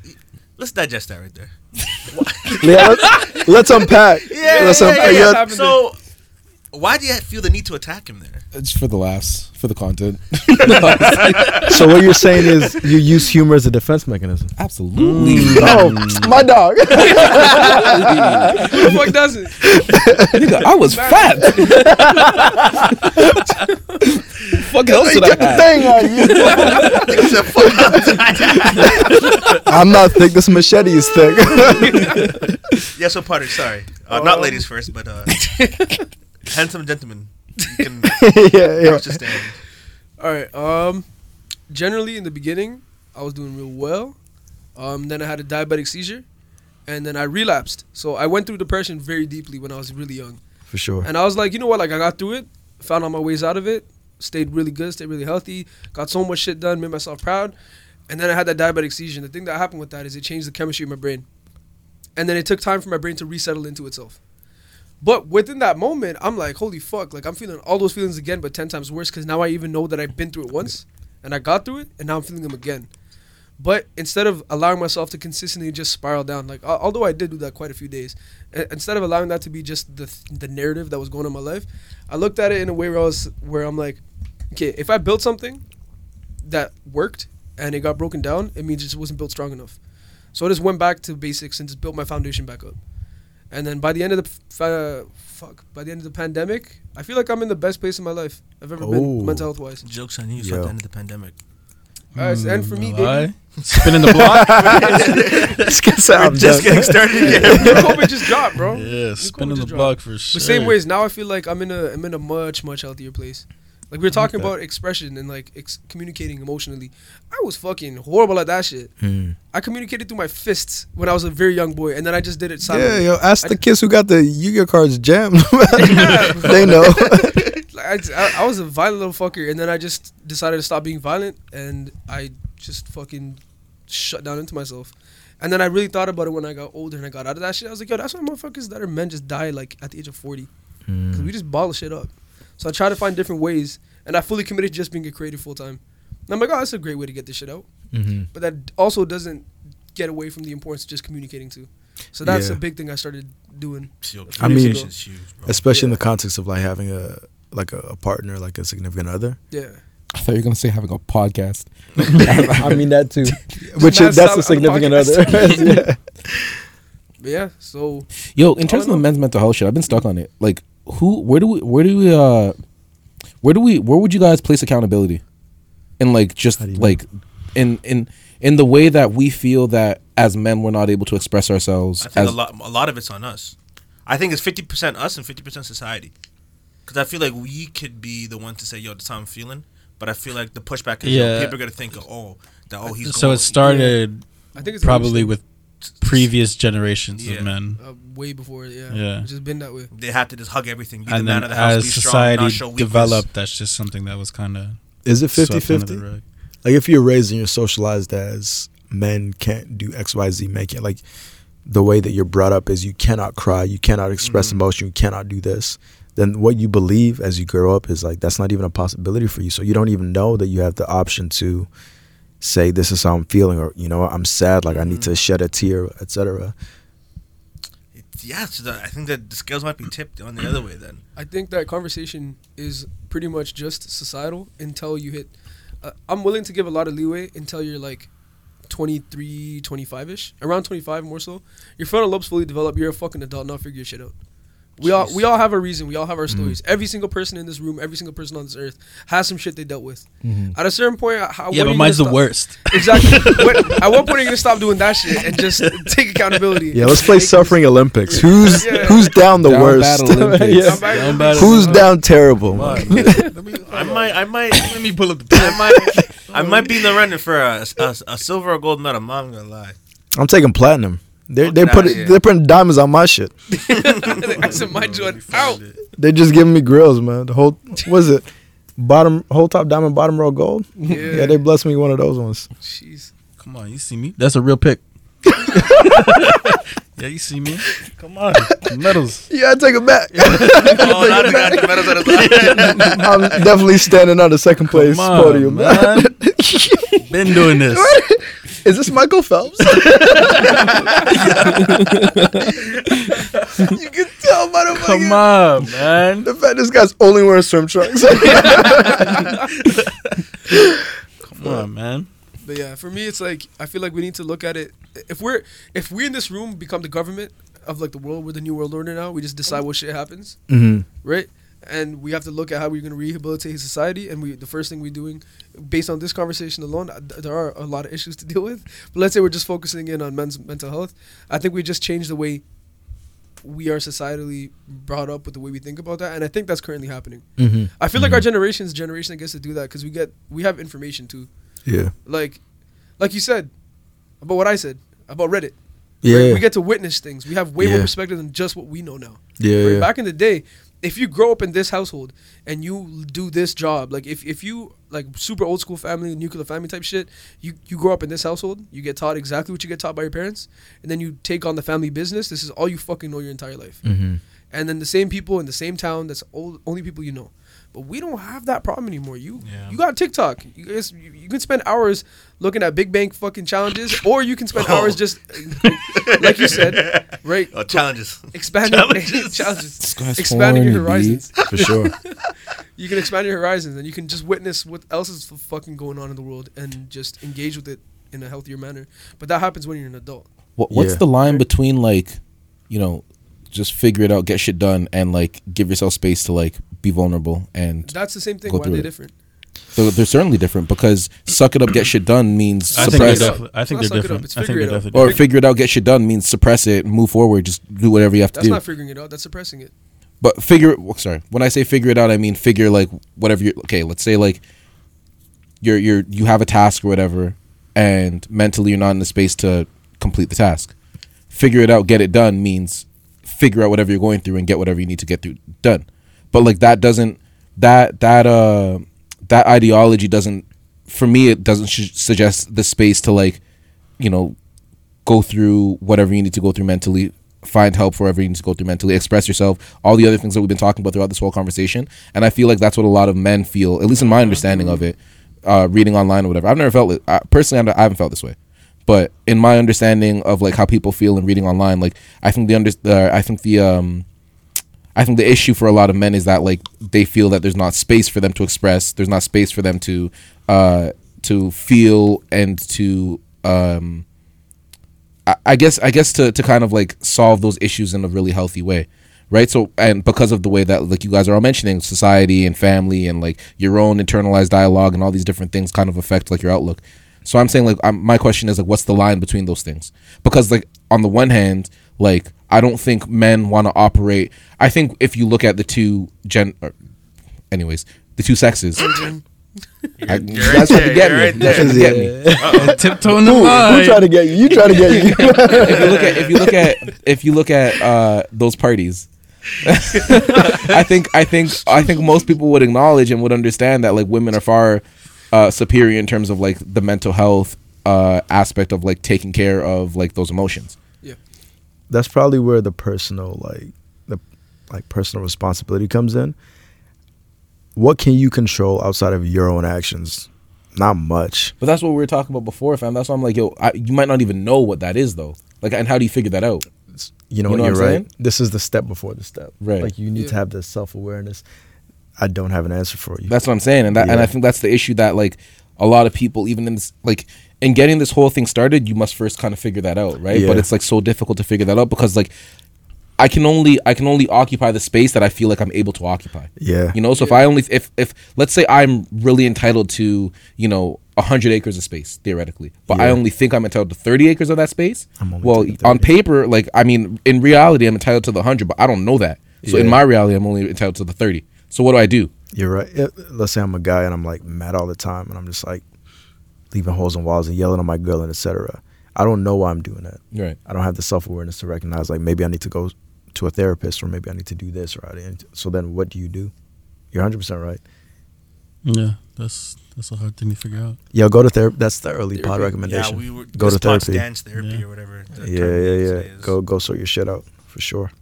[SPEAKER 2] let's digest that right there.
[SPEAKER 5] Yeah, let's, let's unpack.
[SPEAKER 2] Yeah,
[SPEAKER 5] let's
[SPEAKER 2] yeah,
[SPEAKER 5] unpack.
[SPEAKER 2] yeah,
[SPEAKER 5] Yeah,
[SPEAKER 2] yeah. So, why do you feel the need to attack him there?
[SPEAKER 4] It's for the laughs, for the content.
[SPEAKER 5] So what you're saying is you use humor as a defense mechanism.
[SPEAKER 4] Absolutely.
[SPEAKER 5] Oh, my dog.
[SPEAKER 6] Who the fuck does it?
[SPEAKER 4] Nigga, I was fat. Fuck else did I
[SPEAKER 5] Get the
[SPEAKER 4] have?
[SPEAKER 5] thing on you. I'm not thick. This machete is thick.
[SPEAKER 2] Yeah, so Potter, sorry, uh, not ladies first, but uh, handsome gentleman. You can
[SPEAKER 5] yeah, yeah.
[SPEAKER 2] stand.
[SPEAKER 6] All right. Um, generally in the beginning, I was doing real well. Um, then I had a diabetic seizure, and then I relapsed. So I went through depression very deeply when I was really young.
[SPEAKER 5] For sure.
[SPEAKER 6] And I was like, you know what? Like I got through it, found all my ways out of it, stayed really good, stayed really healthy, got so much shit done, made myself proud. And then I had that diabetic seizure. And the thing that happened with that is it changed the chemistry of my brain. And then it took time for my brain to resettle into itself. But within that moment, I'm like, holy fuck, like I'm feeling all those feelings again, but 10 times worse because now I even know that I've been through it once and I got through it and now I'm feeling them again. But instead of allowing myself to consistently just spiral down, like al- although I did do that quite a few days, instead of allowing that to be just the th- the narrative that was going on in my life, I looked at it in a way where I was where I'm like, okay, if I built something that worked and it got broken down, it means it just wasn't built strong enough. So I just went back to basics and just built my foundation back up. And then by the end of the f- uh, fuck, by the end of the pandemic, I feel like I'm in the best place in my life I've ever
[SPEAKER 5] Oh.
[SPEAKER 6] been mental health wise.
[SPEAKER 2] Jokes on you.
[SPEAKER 5] Yo.
[SPEAKER 2] at the end of the pandemic.
[SPEAKER 6] Alright, and for me,
[SPEAKER 3] Why?
[SPEAKER 6] baby,
[SPEAKER 3] Spinning the block.
[SPEAKER 5] Let's get some.
[SPEAKER 2] Just getting started again.
[SPEAKER 6] COVID just dropped, bro.
[SPEAKER 3] yeah, spinning the
[SPEAKER 6] just
[SPEAKER 3] block for sure.
[SPEAKER 6] The same ways now I feel like I'm in a I'm in a much much healthier place. Like we were talking about expression and like ex- communicating emotionally. I was fucking horrible at that shit.
[SPEAKER 5] Mm.
[SPEAKER 6] I communicated through my fists when I was a very young boy, and then I just did it silently.
[SPEAKER 5] Yeah, yo, ask
[SPEAKER 6] I-
[SPEAKER 5] the kids who got the Yu-Gi-Oh cards jammed. They know.
[SPEAKER 6] Like, I, I- was a violent little fucker, and then I just decided to stop being violent, and I just fucking shut down into myself. And then I really thought about it when I got older and I got out of that shit. I was like, yo, that's why motherfuckers that are men just die like at the age of 40. Because we just ball bottle shit up. So I try to find different ways, and I fully committed to just being a creative full time. And I'm like, oh, that's a great way to get this shit out.
[SPEAKER 5] Mhm.
[SPEAKER 6] But that also doesn't get away from the importance of just communicating too. So that's
[SPEAKER 5] Yeah.
[SPEAKER 6] a big thing I started doing.
[SPEAKER 2] Yo,
[SPEAKER 5] I mean-
[SPEAKER 2] communication's huge, bro.
[SPEAKER 5] Especially in the context of like having a like a, a partner, like a significant other.
[SPEAKER 6] Yeah.
[SPEAKER 4] I thought you were gonna say having a podcast.
[SPEAKER 5] I mean that too. Which is that's a significant other. yeah.
[SPEAKER 6] But yeah, so
[SPEAKER 4] Yo, in terms of the men's mental health shit, I've been stuck on it. Like, who? Where do we? Where do we? Uh, where do we? Where would you guys place accountability? in like just
[SPEAKER 5] How do
[SPEAKER 4] like in in in the way that we feel that as men we're not able to express ourselves
[SPEAKER 2] I think
[SPEAKER 4] as
[SPEAKER 2] a lot a lot of it's on us. I think it's fifty percent us and fifty percent society. Because I feel like we could be the one to say, "Yo, this how I'm feeling," but I feel like the pushback is,
[SPEAKER 3] Yeah.
[SPEAKER 2] "Yo, people are gonna think, oh, that oh he's
[SPEAKER 3] so
[SPEAKER 2] going,
[SPEAKER 3] it started
[SPEAKER 6] I think it's
[SPEAKER 3] probably with previous generations
[SPEAKER 2] Yeah.
[SPEAKER 3] of men.
[SPEAKER 6] uh, way before. Yeah,
[SPEAKER 3] Yeah.
[SPEAKER 6] it's just been that way.
[SPEAKER 2] They have to just hug everything, be the
[SPEAKER 3] And
[SPEAKER 2] man
[SPEAKER 3] then
[SPEAKER 2] of the house,
[SPEAKER 3] as
[SPEAKER 2] be strong,
[SPEAKER 3] society
[SPEAKER 2] not show
[SPEAKER 3] developed, that's just something that was kind of
[SPEAKER 5] Is it 50 50? Like if you're raised and you're socialized as men can't do X, Y, Z, make it like the way that you're brought up is you cannot cry, you cannot express
[SPEAKER 2] Mhm.
[SPEAKER 5] emotion, you cannot do this. Then what you believe as you grow up is like that's not even a possibility for you. So you don't even know that you have the option to say this is how I'm feeling or you know I'm sad, like I need to shed a tear, etc.
[SPEAKER 2] It's- yeah, so I think that the scales might be tipped on the other way. Then
[SPEAKER 6] I think that conversation is pretty much just societal until you hit. Uh, I'm willing to give a lot of leeway until you're like 23, 25 ish, around 25 more so. Your frontal lobe's fully developed. You're a fucking adult now. Figure your shit out. We all we all have a reason. We all have our mm-hmm. stories. Every single person in this room, every single person on this earth has some shit they dealt with. Mm-hmm. At a certain point, how,
[SPEAKER 3] Yeah, but mine's the
[SPEAKER 6] stop-
[SPEAKER 3] worst.
[SPEAKER 6] Exactly. When- at what point are you gonna stop doing that shit and just take accountability?
[SPEAKER 5] Yeah, let's play suffering Olympics. Who's
[SPEAKER 6] Yeah.
[SPEAKER 5] who's down the
[SPEAKER 4] Down
[SPEAKER 5] worst?
[SPEAKER 4] bad Olympics.
[SPEAKER 5] Yeah.
[SPEAKER 6] Down
[SPEAKER 3] Down bad
[SPEAKER 5] Who's
[SPEAKER 3] Olympics.
[SPEAKER 5] down terrible?
[SPEAKER 2] I might, I might, let me pull up the. I might, I might be in the running for a, a, a silver or gold medal. I'm not gonna lie.
[SPEAKER 5] I'm taking platinum. They they
[SPEAKER 2] Okay,
[SPEAKER 5] put
[SPEAKER 2] yeah.
[SPEAKER 5] they're putting diamonds on my shit.
[SPEAKER 6] I said my joint out.
[SPEAKER 5] They're just giving me grills, man. The whole what is it? Bottom whole top diamond, bottom row gold.
[SPEAKER 6] Yeah.
[SPEAKER 5] Yeah, they blessed me one of those ones.
[SPEAKER 6] Jeez.
[SPEAKER 3] Come on, you see me? That's a real pick. yeah, you see me? Come on, medals.
[SPEAKER 5] Yeah, I take it back.
[SPEAKER 2] Oh, not the guy medals at his side.
[SPEAKER 5] I'm definitely standing on the second place
[SPEAKER 3] Come on,
[SPEAKER 5] podium.
[SPEAKER 3] man. Been doing this.
[SPEAKER 5] Is this Michael Phelps? you can tell by the
[SPEAKER 3] Come
[SPEAKER 5] fucking-
[SPEAKER 3] on, man.
[SPEAKER 5] The fact this guy's only wearing swim trunks.
[SPEAKER 3] Come on, man.
[SPEAKER 6] But yeah, for me, it's like I feel like we need to look at it. If we're if we in this room become the government of like the world, we're the new world order now. We just decide what shit happens,
[SPEAKER 5] hmm
[SPEAKER 6] right? And we have to look at how we're going to rehabilitate society. And we the first thing we're doing, based on this conversation alone, uh, th- there are a lot of issues to deal with. But let's say we're just focusing in on men's mental health. I think we just change the way we are societally brought up with the way we think about that, and I think that's currently happening.
[SPEAKER 5] hmm
[SPEAKER 6] I feel like our generation's generation that gets to do that because we get we have information too.
[SPEAKER 5] Yeah.
[SPEAKER 6] like like you said about what I said about Reddit.
[SPEAKER 5] Yeah.
[SPEAKER 6] right? We get to witness things. We have way more perspective than just what we know now.
[SPEAKER 5] yeah.
[SPEAKER 6] Right?
[SPEAKER 5] yeah.
[SPEAKER 6] Back in the day, if you grow up in this household and you do this job, like if, if you like super old school family, nuclear family type shit, you, you grow up in this household, you get taught exactly what you get taught by your parents, and then you take on the family business. This is all you fucking know your entire life.
[SPEAKER 5] hmm
[SPEAKER 6] And then the same people in the same town, that's all, only people you know. But we don't have that problem anymore. You
[SPEAKER 3] Yeah.
[SPEAKER 6] you got TikTok. You guys you, you can spend hours looking at Big Bang fucking challenges, or you can spend
[SPEAKER 2] Oh.
[SPEAKER 6] hours just like you said, right?
[SPEAKER 2] Oh, challenges.
[SPEAKER 6] Expanding
[SPEAKER 2] Challenges.
[SPEAKER 6] challenges.
[SPEAKER 4] guy's
[SPEAKER 6] Expanding your horizons.
[SPEAKER 5] For sure.
[SPEAKER 6] You can expand your horizons, and you can just witness what else is fucking going on in the world, and just engage with it in a healthier manner. But that happens when you're an adult.
[SPEAKER 4] What, what's
[SPEAKER 5] Yeah.
[SPEAKER 4] the line between like, you know, just figure it out, get shit done, and like give yourself space to like be vulnerable and
[SPEAKER 6] That's the same thing.
[SPEAKER 4] Go
[SPEAKER 6] Why are
[SPEAKER 4] through
[SPEAKER 6] they
[SPEAKER 4] it.
[SPEAKER 6] different?
[SPEAKER 4] they're, they're certainly different because suck it up, get shit done means
[SPEAKER 3] I think they're,
[SPEAKER 4] suppress,
[SPEAKER 3] I think they're
[SPEAKER 6] not it up,
[SPEAKER 3] different. I think they're
[SPEAKER 6] it
[SPEAKER 3] definitely
[SPEAKER 4] or
[SPEAKER 3] different.
[SPEAKER 4] figure it out, get shit done means suppress it, move forward, just do whatever you have to
[SPEAKER 6] That's
[SPEAKER 4] do.
[SPEAKER 6] That's not figuring it out. That's suppressing it.
[SPEAKER 4] but figure well, sorry when i say figure it out i mean figure like whatever you okay let's say like you're you're you have a task or whatever and mentally you're not in the space to complete the task figure it out get it done means figure out whatever you're going through and get whatever you need to get through done but like that doesn't that that uh that ideology doesn't for me it doesn't sh- suggest the space to like you know go through whatever you need to go through mentally find help for whatever you need to go through mentally express yourself all the other things that we've been talking about throughout this whole conversation. And i feel like that's what a lot of men feel at least in my understanding of it uh, reading online or whatever. I've never felt it I, personally I haven't felt this way. But in my understanding of like how people feel in reading online like i think the under uh, i think the um I think the issue for a lot of men is that like they feel that there's not space for them to express, there's not space for them to uh to feel and to um I, I guess I guess to to kind of like solve those issues in a really healthy way, right? So and because of the way that like you guys are all mentioning society and family and like your own internalized dialogue and all these different things kind of affect like your outlook. So I'm saying like um, my question is like what's the line between those things? Because like on the one hand, like I don't think men want to operate. I think if you look at the two gen, or, anyways, the two sexes. I, you
[SPEAKER 2] you're
[SPEAKER 4] guys
[SPEAKER 2] right
[SPEAKER 4] trying to get me.
[SPEAKER 2] right
[SPEAKER 4] You guys trying to get me.
[SPEAKER 3] Tiptoeing the
[SPEAKER 5] Who, who
[SPEAKER 3] line.
[SPEAKER 5] trying to get you? You trying to get you?
[SPEAKER 4] if you look at if you look at if you look at uh, those parties, I think I think I think most people would acknowledge and would understand that like women are far uh, superior in terms of like the mental health uh, aspect of like taking care of like those emotions.
[SPEAKER 5] That's probably where the personal like the like personal responsibility comes in. What can you control outside of your own actions? Not much.
[SPEAKER 4] But that's what we were talking about before, fam. That's why I'm like, yo, I, you might not even know what that is though. Like, and how do you figure that out?
[SPEAKER 5] You know,
[SPEAKER 4] You know
[SPEAKER 5] you're
[SPEAKER 4] what I'm
[SPEAKER 5] right.
[SPEAKER 4] saying?
[SPEAKER 5] This is the step before the step.
[SPEAKER 4] Right.
[SPEAKER 5] Like you need to have the self awareness. I don't have an answer for you.
[SPEAKER 4] That's what I'm saying, and that and I think that's the issue that like a lot of people, even in this like in getting this whole thing started, you must first kind of figure that out, right?
[SPEAKER 5] Yeah.
[SPEAKER 4] But it's like so difficult to figure that out because like I can only I can only occupy the space that I feel like I'm able to occupy.
[SPEAKER 5] yeah.
[SPEAKER 4] You know, so if I only if if let's say I'm really entitled to you know hundred acres of space theoretically, but I only think I'm entitled to thirty acres of that space.
[SPEAKER 5] I'm only
[SPEAKER 4] Well, on paper, like I mean, in reality, I'm entitled to the hundred, but I don't know that. So in my reality, I'm only entitled to the thirty. So what do I do?
[SPEAKER 5] You're right. Let's say I'm a guy and I'm like mad all the time and I'm just like leaving holes in walls and yelling at my girl and etc. I don't know why I'm doing that.
[SPEAKER 4] Right.
[SPEAKER 5] I don't have the self awareness to recognize like maybe I need to go to a therapist or maybe I need to do this or I need to- so then what do you do? You're 100 percent right.
[SPEAKER 3] Yeah, that's that's a hard thing to figure out.
[SPEAKER 5] Yeah, go to therapy. That's the early pod recommendation.
[SPEAKER 2] Yeah, we were
[SPEAKER 5] go to therapy.
[SPEAKER 2] dance therapy
[SPEAKER 3] Yeah.
[SPEAKER 2] or whatever.
[SPEAKER 5] Yeah, yeah, yeah. Go go sort your shit out for sure.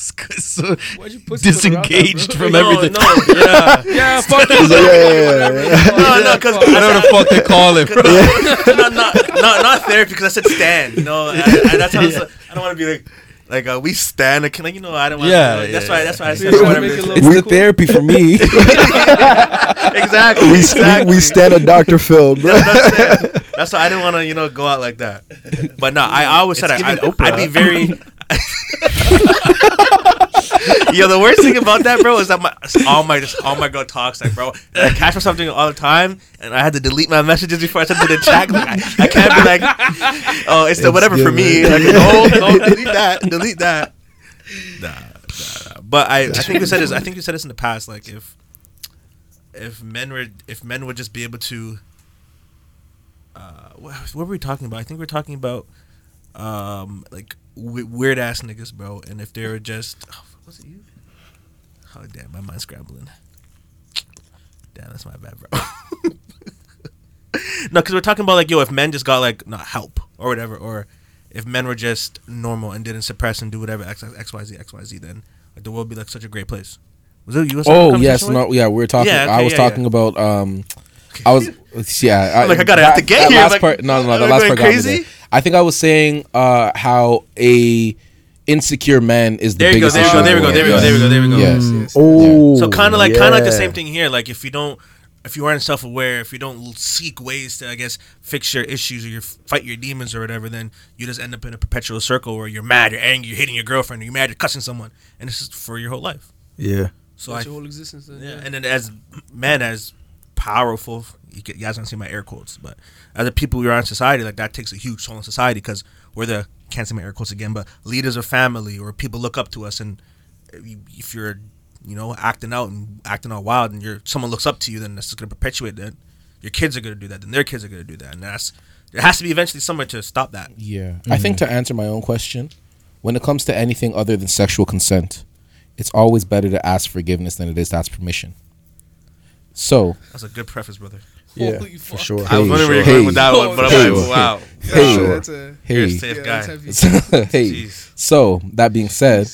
[SPEAKER 2] Yeah.
[SPEAKER 3] so
[SPEAKER 6] Why'd you put something around that,
[SPEAKER 3] disengaged from
[SPEAKER 2] No,
[SPEAKER 3] everything.
[SPEAKER 2] No, yeah.
[SPEAKER 6] Yeah, fuck
[SPEAKER 5] yeah,
[SPEAKER 6] it.
[SPEAKER 5] yeah, yeah,
[SPEAKER 2] no, no, because
[SPEAKER 3] Whatever the fuck they call it, bro.
[SPEAKER 2] not, not, not, not therapy because I said stand. You know, I, I, that's how it's- I don't want to be like, like uh, we stand. Like, like, you know, I don't want.
[SPEAKER 3] Yeah,
[SPEAKER 2] to that's
[SPEAKER 3] yeah,
[SPEAKER 2] why.
[SPEAKER 3] yeah.
[SPEAKER 2] That's why I
[SPEAKER 6] Yeah,
[SPEAKER 2] said
[SPEAKER 6] trying to
[SPEAKER 2] whatever.
[SPEAKER 6] it
[SPEAKER 2] it
[SPEAKER 6] look.
[SPEAKER 4] It's the
[SPEAKER 6] cool.
[SPEAKER 4] therapy for me.
[SPEAKER 2] exactly.
[SPEAKER 5] We,
[SPEAKER 2] exactly.
[SPEAKER 5] we stand a Dr. Phil, bro.
[SPEAKER 2] That's, it. That's why I didn't want to, you know, go out like that. But no, I always said I, I,
[SPEAKER 3] giving
[SPEAKER 2] I'd be very. Yo, the worst thing about that, bro, is that my all my just all my girl talks like, bro. And I catch for something all the time, and I had to delete my messages before I sent to the chat. Like, I, I can't be like, oh, it's the
[SPEAKER 5] It's
[SPEAKER 2] whatever for me. Like,
[SPEAKER 5] given.
[SPEAKER 2] no, no, delete that, delete that. Nah, nah, nah. But I, I think you said this. I think you said this in the past. Like, if if men were if men would just be able to uh, what, what were we talking about? I think we are talking about um like w- weird ass niggas, bro. And if they were just oh, was it you? Oh damn, my mind's scrambling. Damn, that's my bad, bro. no, because we're talking about like yo, if men just got like not help or whatever, or if men were just normal and didn't suppress and do whatever X X Y Z X Y Z, then like the world would be like such a great place. Was it you? was having a
[SPEAKER 4] oh yes, no, yeah, we were talking.
[SPEAKER 2] Yeah, okay,
[SPEAKER 4] I was
[SPEAKER 2] yeah,
[SPEAKER 4] talking
[SPEAKER 2] yeah.
[SPEAKER 4] about. um I was yeah.
[SPEAKER 2] Like, I got out have to get
[SPEAKER 4] that
[SPEAKER 2] here,
[SPEAKER 4] Last
[SPEAKER 2] like,
[SPEAKER 4] part, no, no, no. The
[SPEAKER 2] am
[SPEAKER 4] last
[SPEAKER 2] going
[SPEAKER 4] part got me there. I think I was saying uh how a insecure man is the
[SPEAKER 2] There you go.
[SPEAKER 4] biggest
[SPEAKER 2] There we
[SPEAKER 4] issue
[SPEAKER 2] go. There we go. There we go. There we go. There we go.
[SPEAKER 4] Yes.
[SPEAKER 5] Mm,
[SPEAKER 6] yes.
[SPEAKER 5] Oh,
[SPEAKER 2] So kind of like kind of like the same thing here. Like if you don't, if you aren't self aware, if you don't seek ways to, I guess, fix your issues or you fight your demons or whatever, then you just end up in a perpetual circle where you're mad, you're angry, you're hitting your girlfriend, or you're mad, you're cussing someone, and this is for your whole life.
[SPEAKER 5] Yeah.
[SPEAKER 2] So
[SPEAKER 6] That's
[SPEAKER 2] I,
[SPEAKER 6] your whole existence. Then,
[SPEAKER 2] yeah,
[SPEAKER 6] yeah.
[SPEAKER 2] and then as men, as powerful, you, get, you guys don't see my air quotes, but as the people we are in society, like that takes a huge toll on society because we're the can't see my air quotes again, but leaders of family or people look up to us, and uh, if you're you know acting out and acting all wild, and you're someone looks up to you, then that's just gonna perpetuate that. Your kids are gonna do that, then their kids are gonna do that, and that's there has to be eventually somewhere to stop that.
[SPEAKER 4] Yeah. I think to answer my own question, when it comes to anything other than sexual consent, it's always better to ask forgiveness than it is to ask permission. So,
[SPEAKER 2] That's a good preface, brother.
[SPEAKER 5] Yeah,
[SPEAKER 6] Holy
[SPEAKER 5] for
[SPEAKER 6] fuck.
[SPEAKER 5] sure.
[SPEAKER 2] I was
[SPEAKER 4] Hey,
[SPEAKER 2] wondering where you're
[SPEAKER 4] hey,
[SPEAKER 2] going with that one, but I'm like, wow,
[SPEAKER 4] hey,
[SPEAKER 6] Yeah, that's a,
[SPEAKER 2] you're a
[SPEAKER 4] hey,
[SPEAKER 2] safe
[SPEAKER 6] yeah,
[SPEAKER 2] guy.
[SPEAKER 6] that's
[SPEAKER 4] hey.
[SPEAKER 2] Jeez.
[SPEAKER 4] So, that being said,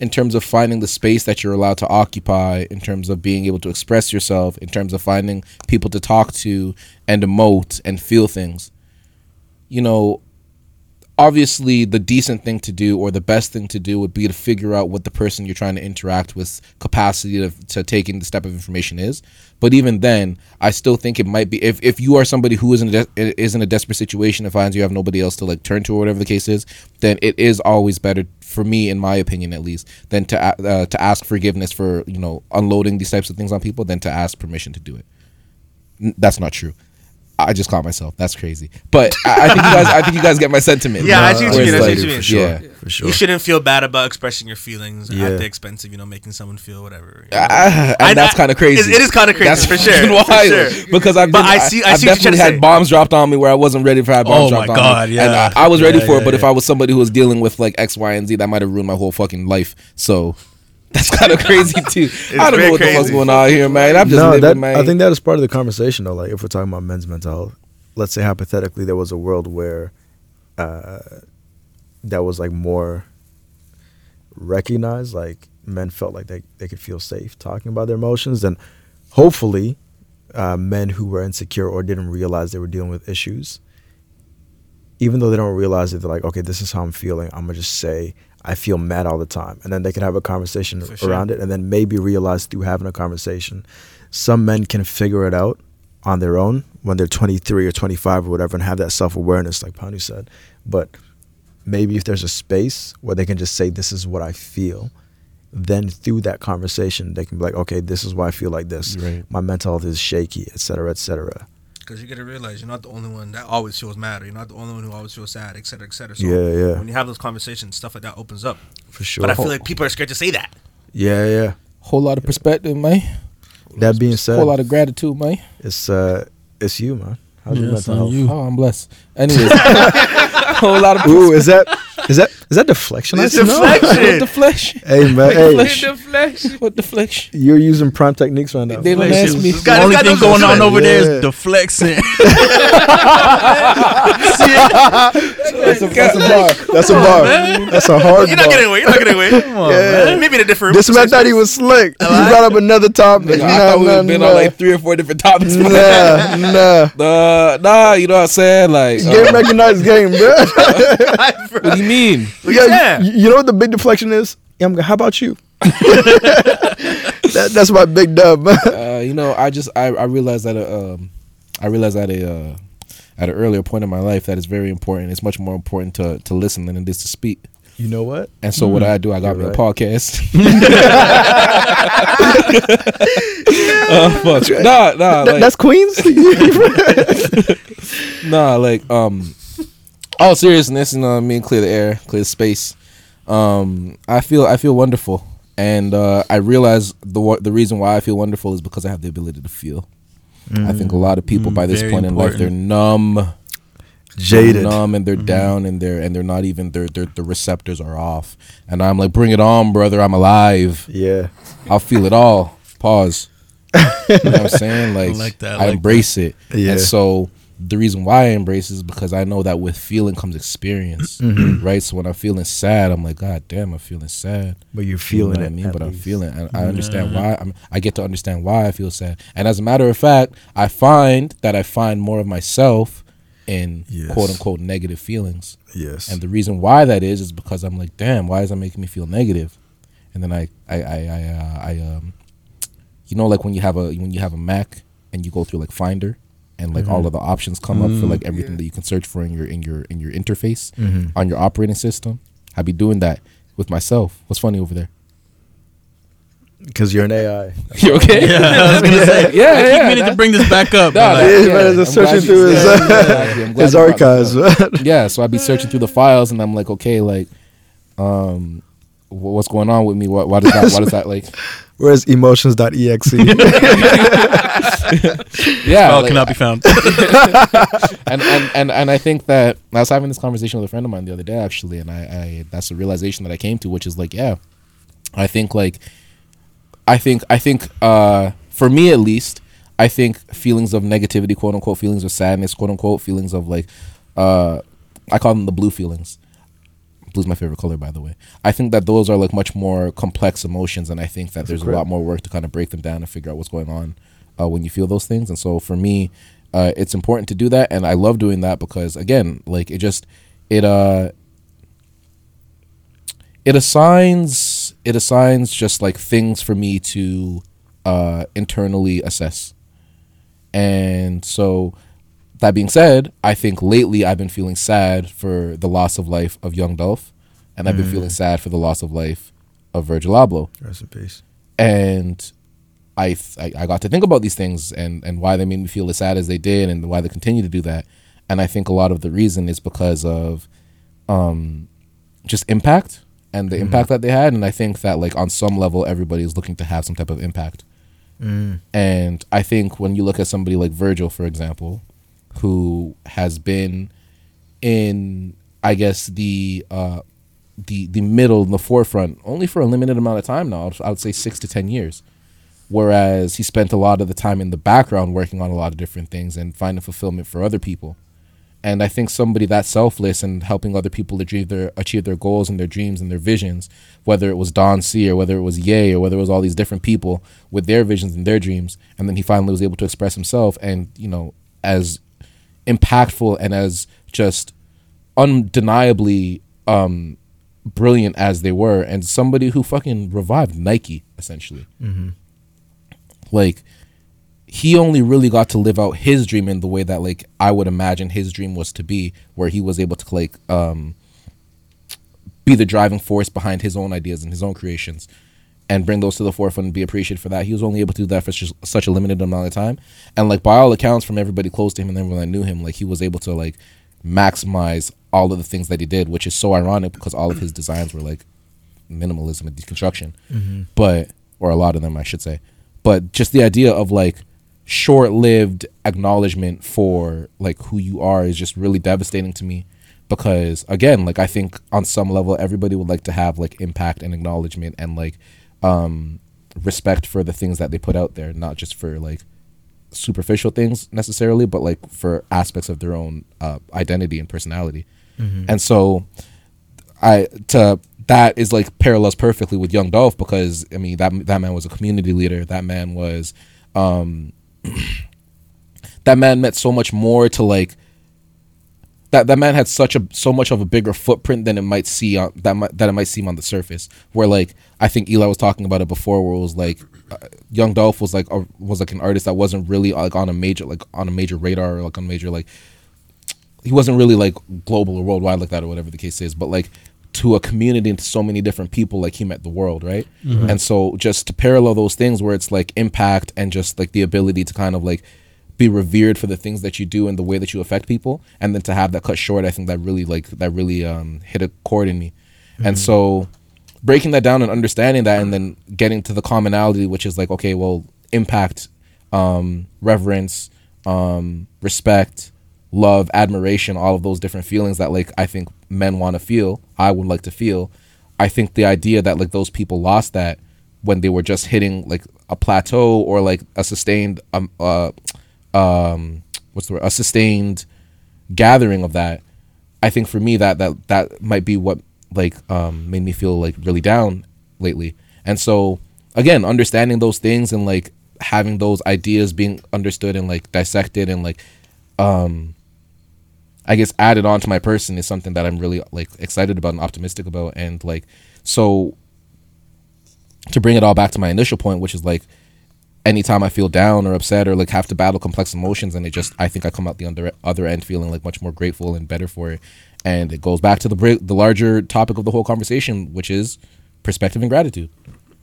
[SPEAKER 4] in terms of finding the space that you're allowed to occupy, in terms of being able to express yourself, in terms of finding people to talk to and emote and feel things, you know, obviously the decent thing to do or the best thing to do would be to figure out what the person you're trying to interact with capacity to, to take in this type of information is. But even then i still think it might be if, if you are somebody who is in, a de- is in a desperate situation and finds you have nobody else to like turn to or whatever the case is then it is always better for me in my opinion at least than to uh, to ask forgiveness for you know unloading these types of things on people than to ask permission to do it. That's not true I just caught myself. That's crazy. But I, I think you guys. I think you guys get my sentiment.
[SPEAKER 2] Yeah, I see what you
[SPEAKER 4] Where
[SPEAKER 2] mean.
[SPEAKER 4] it's
[SPEAKER 2] I see what you
[SPEAKER 4] like-
[SPEAKER 2] mean.
[SPEAKER 4] Yeah.
[SPEAKER 5] for sure.
[SPEAKER 2] You shouldn't feel bad about expressing your feelings
[SPEAKER 5] Yeah.
[SPEAKER 2] at the expense of you know making someone feel whatever. you know?
[SPEAKER 4] Ah, and
[SPEAKER 2] I-
[SPEAKER 4] that's kind of crazy.
[SPEAKER 2] it- it is kinda crazy,
[SPEAKER 4] That's
[SPEAKER 2] for sure,
[SPEAKER 4] fucking
[SPEAKER 2] for sure.
[SPEAKER 4] Because I've
[SPEAKER 2] But
[SPEAKER 4] been,
[SPEAKER 2] I see- I
[SPEAKER 4] I've
[SPEAKER 2] see
[SPEAKER 4] definitely had
[SPEAKER 2] say.
[SPEAKER 4] bombs dropped on me where I wasn't ready for have bombs
[SPEAKER 3] Oh my
[SPEAKER 4] dropped
[SPEAKER 3] God,
[SPEAKER 4] on me.
[SPEAKER 3] yeah.
[SPEAKER 4] And I, I was ready
[SPEAKER 3] Yeah,
[SPEAKER 4] for
[SPEAKER 3] yeah,
[SPEAKER 4] it, but if. I was somebody who was dealing with like X, Y, and Z, that might have ruined my whole fucking life. So that's kind of crazy too. I don't know what the fuck's going on here, man. I'm just
[SPEAKER 5] no,
[SPEAKER 4] living,
[SPEAKER 5] that
[SPEAKER 4] man.
[SPEAKER 5] I think that is part of the conversation though. Like if we're talking about men's mental health, let's say hypothetically there was a world where uh, that was like more recognized, like men felt like they, they could feel safe talking about their emotions, then hopefully uh, men who were insecure or didn't realize they were dealing with issues, even though they don't realize it, they're like, okay, this is how I'm feeling. I'm gonna just say I feel mad all the time, and then they can have a conversation
[SPEAKER 2] For sure.
[SPEAKER 5] around it, and then maybe realize through having a conversation, some men can figure it out on their own when they're 23 or 25 or whatever, and have that self awareness, like Panu said. But maybe if there's a space where they can just say, "This is what I feel," then through that conversation, they can be like, "Okay, this is why I feel like this.
[SPEAKER 4] Right.
[SPEAKER 5] My mental health is shaky, etc., cetera, etc." Cetera.
[SPEAKER 2] Because you gotta realize you're not the only one that always feels mad, or you're not the only one who always feels sad, et cetera, et cetera. So
[SPEAKER 5] Yeah, yeah.
[SPEAKER 2] when you have those conversations, stuff like that opens up.
[SPEAKER 5] For sure.
[SPEAKER 2] But I feel like people are scared to say that.
[SPEAKER 5] yeah, yeah.
[SPEAKER 4] whole lot of perspective, man.
[SPEAKER 5] That being said,
[SPEAKER 4] Whole lot of gratitude, man.
[SPEAKER 5] it's uh, it's you, man. How's your
[SPEAKER 3] Yeah, it's
[SPEAKER 5] mental health?
[SPEAKER 3] you.
[SPEAKER 4] Oh, I'm blessed. Anyways, whole lot of
[SPEAKER 5] Ooh, is that is that is that deflection?
[SPEAKER 2] It's
[SPEAKER 5] should know.
[SPEAKER 2] deflection.
[SPEAKER 4] What the flesh?
[SPEAKER 5] Hey man, hey,
[SPEAKER 4] Flesh.
[SPEAKER 6] In the flesh.
[SPEAKER 4] What the flesh?
[SPEAKER 5] you're using prime techniques right now.
[SPEAKER 4] They don't ask me.
[SPEAKER 2] This guy-
[SPEAKER 3] The only thing going on over there
[SPEAKER 5] Yeah.
[SPEAKER 3] is deflexing.
[SPEAKER 5] That's a, that's a bar. That's a bar. That's a hard
[SPEAKER 2] You're not
[SPEAKER 5] bar.
[SPEAKER 2] getting away. You're not getting away.
[SPEAKER 5] Come on, yeah.
[SPEAKER 2] Maybe in a different.
[SPEAKER 5] This man thought he was slick. He brought up another topic.
[SPEAKER 4] Nigga, I thought we
[SPEAKER 5] nah,
[SPEAKER 4] had been
[SPEAKER 5] nah.
[SPEAKER 4] on like three or four different topics.
[SPEAKER 5] Nah, nah.
[SPEAKER 4] Uh, nah, you know what I'm saying? Like, uh,
[SPEAKER 5] Game recognized game, bro.
[SPEAKER 4] what do you mean?
[SPEAKER 2] Yeah.
[SPEAKER 5] you, you know what the big deflection is? Yeah, I'm, how about you? that, that's my big dub.
[SPEAKER 4] Uh, you know, I just I, I realized that uh, um, I realized at a uh, at an earlier point in my life that it's very important. It's much more important to to listen than it is to speak.
[SPEAKER 5] you know what?
[SPEAKER 4] And so what I do, I got
[SPEAKER 5] You're
[SPEAKER 4] me a podcast. uh, fuck. Nah, nah,
[SPEAKER 5] Th-
[SPEAKER 4] like,
[SPEAKER 5] that's Queens.
[SPEAKER 4] nah, like um, all seriousness, you know what I mean? Clear the air, clear the space. Um, I feel I feel wonderful, and uh, I realize the the reason why I feel wonderful is because I have the ability to feel. I think a lot of people
[SPEAKER 3] Mm,
[SPEAKER 4] by this
[SPEAKER 3] very
[SPEAKER 4] point in life they're numb,
[SPEAKER 5] Jaded.
[SPEAKER 4] numb, and they're down, and they're and they're not even their their the receptors are off. And I'm like, bring it on, brother. I'm alive.
[SPEAKER 5] Yeah.
[SPEAKER 4] I'll feel it all. Pause. you know what I'm saying? Like,
[SPEAKER 3] like that,
[SPEAKER 4] I
[SPEAKER 3] like
[SPEAKER 4] embrace it.
[SPEAKER 5] Yeah.
[SPEAKER 4] And so the reason why I embrace is because I know that with feeling comes experience.
[SPEAKER 5] Mm-hmm.
[SPEAKER 4] Right? So when I'm feeling sad, I'm like, God damn, I'm feeling sad.
[SPEAKER 5] But you're
[SPEAKER 4] You know
[SPEAKER 5] feeling
[SPEAKER 4] what
[SPEAKER 5] it.
[SPEAKER 4] I mean,
[SPEAKER 5] at
[SPEAKER 4] but I'm feeling and I understand why I'm I get to understand why I feel sad. And as a matter of fact, I find that I find more of myself in
[SPEAKER 5] Yes.
[SPEAKER 4] quote unquote negative feelings.
[SPEAKER 5] Yes.
[SPEAKER 4] And the reason why that is is because I'm like, damn, why is that making me feel negative? And then I, I, I, I, uh, I um, you know, like when you have a when you have a Mac and you go through like Finder, and like all mm-hmm. of the options come up for mm-hmm. like everything that you can search for in your in your in your interface mm-hmm. on your operating system. I'd be doing that with myself. What's funny over there?
[SPEAKER 5] Because you're an AI.
[SPEAKER 4] You okay?
[SPEAKER 3] Yeah, I was gonna say.
[SPEAKER 4] Yeah,
[SPEAKER 3] I keep
[SPEAKER 4] yeah,
[SPEAKER 3] meaning
[SPEAKER 4] that-
[SPEAKER 3] to bring this back up.
[SPEAKER 4] Nah,
[SPEAKER 3] but, like,
[SPEAKER 5] Yeah,
[SPEAKER 4] yeah, I'm
[SPEAKER 5] searching through his,
[SPEAKER 4] yeah, exactly.
[SPEAKER 5] His
[SPEAKER 4] you brought this up.
[SPEAKER 5] archives.
[SPEAKER 4] yeah, so I'd be searching through the files, and I'm like, okay, like, um, what's going on with me? Why, why does that? Why does that like?
[SPEAKER 5] Where's emotions.exe?
[SPEAKER 4] Yeah,
[SPEAKER 3] spell
[SPEAKER 4] like,
[SPEAKER 3] cannot be found.
[SPEAKER 4] and, and and and I think that I was having this conversation with a friend of mine the other day actually, and I, I that's a realization that I came to, which is like, yeah, I think like, I think I think uh for me at least, I think feelings of negativity, quote unquote, feelings of sadness, quote unquote, feelings of like, uh, I call them the blue feelings. Blue's my favorite color, by the way. I think that those are like much more complex emotions, and I think that there's a lot more work to kind of break them down and figure out what's going on uh, when you feel those things. And so for me, uh, it's important to do that, and I love doing that because again, like it just it uh it assigns it assigns just like things for me to uh internally assess. And so that being said, I think lately I've been feeling sad for the loss of life of young Dolph, and I've been mm. feeling sad for the loss of life of Virgil Abloh.
[SPEAKER 5] Rest in peace.
[SPEAKER 4] and I, th- I got to think about these things and and why they made me feel as sad as they did and why they continue to do that. And I think a lot of the reason is because of um just impact and the mm-hmm. impact that they had. And I think that like on some level everybody is looking to have some type of impact. Mm. And I think when you look at somebody like Virgil for example who has been in I guess the uh the the middle the forefront only for a limited amount of time now. I would say six to ten years. Whereas he spent a lot of the time in the background working on a lot of different things and finding fulfillment for other people. And I think somebody that selfless and helping other people achieve their achieve their goals and their dreams and their visions, whether it was Don C or whether it was Ye or whether it was all these different people with their visions and their dreams, and then he finally was able to express himself and you know as impactful and as just undeniably um brilliant as they were and somebody who fucking revived Nike essentially. Like he only really got to live out his dream in the way that like I would imagine his dream was to be where he was able to like um be the driving force behind his own ideas and his own creations and bring those to the forefront and be appreciated for that. He was only able to do that for such, such a limited amount of time. And like by all accounts from everybody close to him and everyone that knew him, like he was able to like maximize all of the things that he did, which is so ironic because all of his designs were like minimalism and deconstruction. Mm-hmm. But or a lot of them I should say. But just the idea of like short-lived acknowledgement for like who you are is just really devastating to me because again like i think on some level everybody would like to have like impact and acknowledgement and like um respect for the things that they put out there not just for like superficial things necessarily but like for aspects of their own uh, identity and personality. And so i to that is like parallels perfectly with young dolph because i mean that that man was a community leader. That man was um that man meant so much more to like that that man had such a so much of a bigger footprint than it might see on that might, that it might seem on the surface. Where like I think Eli was talking about it before, where it was like uh, Young Dolph was like a, was like an artist that wasn't really uh, like on a major like on a major radar or like on major like he wasn't really like global or worldwide like that or whatever the case is, but like to a community and to so many different people, like he met the world, right? Mm-hmm. And so just to parallel those things where it's like impact and just like the ability to kind of like be revered for the things that you do and the way that you affect people, and then to have that cut short, I think that really like that really um, hit a chord in me. And so breaking that down and understanding that, and then getting to the commonality, which is like okay, well, impact, um, reverence, um, respect, love, admiration, all of those different feelings that like I think men want to feel, I would like to feel. I think the idea that like those people lost that when they were just hitting like a plateau or like a sustained um uh um what's the word a sustained gathering of that i think for me that that that might be what like um made me feel like really down lately. And so again understanding those things and like having those ideas being understood and like dissected and like um I guess added on to my person is something that I'm really like excited about and optimistic about. And like so to bring it all back to my initial point which is like anytime I feel down or upset or like have to battle complex emotions and it just I think I come out the other other end feeling like much more grateful and better for it. And it goes back to the bri- the larger topic of the whole conversation which is perspective and gratitude.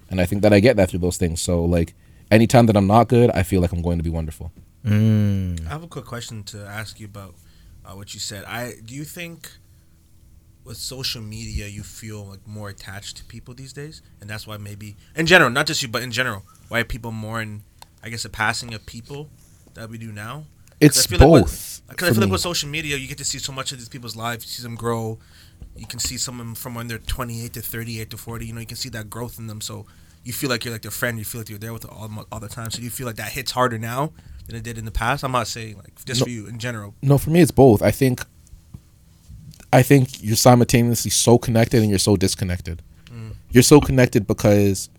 [SPEAKER 4] And I think that I get that through those things. So like anytime that I'm not good I feel like I'm going to be wonderful.
[SPEAKER 2] I have a quick question to ask you about uh, what you said. I do you think with social media you feel like more attached to people these days, and that's why maybe in general, not just you, but in general, why people more in I guess the passing of people that we do now.
[SPEAKER 4] it's
[SPEAKER 2] I feel like with-
[SPEAKER 4] both
[SPEAKER 2] Because I feel like with social media, you get to see so much of these people's lives, you see them grow. You can see someone from when they're 28 to 38 to 40. You know, you can see that growth in them. So you feel like you're like their friend. You feel like you're there with them all, all the time. So you feel like that hits harder now than it did in the past. I'm not saying like just
[SPEAKER 4] No.
[SPEAKER 2] for you in general.
[SPEAKER 4] No, for me it's both. I think I think you're simultaneously so connected and you're so disconnected. Mm. You're so connected because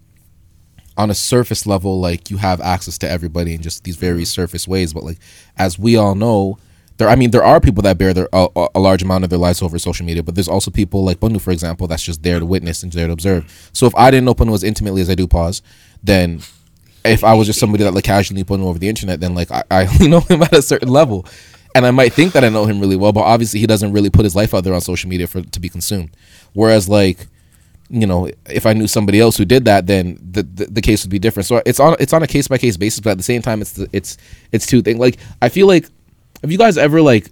[SPEAKER 4] on a surface level like you have access to everybody in just these very mm-hmm. surface ways, but like as we all know, there. I mean, there are people that bear their a, a- large amount of their lives over social media, but there's also people like Bundu, for example, that's just there to witness and there to observe. So if I didn't know Bundu as intimately as I do, pause, then if I was just somebody that like casually put him over the internet, then like I, I only know him at a certain level, and I might think that I know him really well, but obviously he doesn't really put his life out there on social media for to be consumed. Whereas like, you know, if I knew somebody else who did that, then the the, the case would be different. So it's on it's on a case by case basis, but at the same time, it's the, it's it's two things. Like I feel like, have you guys ever like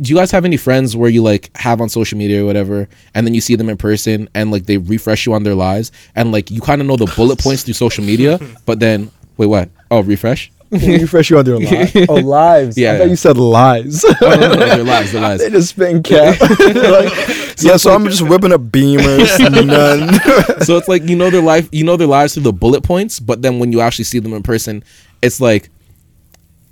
[SPEAKER 4] do you guys have any friends where you like have on social media or whatever and then you see them in person and like they refresh you on their lives and like you kind of know the bullet points through social media but then wait what oh refresh
[SPEAKER 5] refresh you on their lives. Oh, lives.
[SPEAKER 4] Yeah,
[SPEAKER 5] I thought
[SPEAKER 4] yeah.
[SPEAKER 5] you said lies.
[SPEAKER 4] oh, no, no, their lives their lives
[SPEAKER 5] they just spitting cap. Like, yeah, so I'm just whipping up beamers. none.
[SPEAKER 4] so it's like you know their life you know their lives through the bullet points but then when you actually see them in person it's like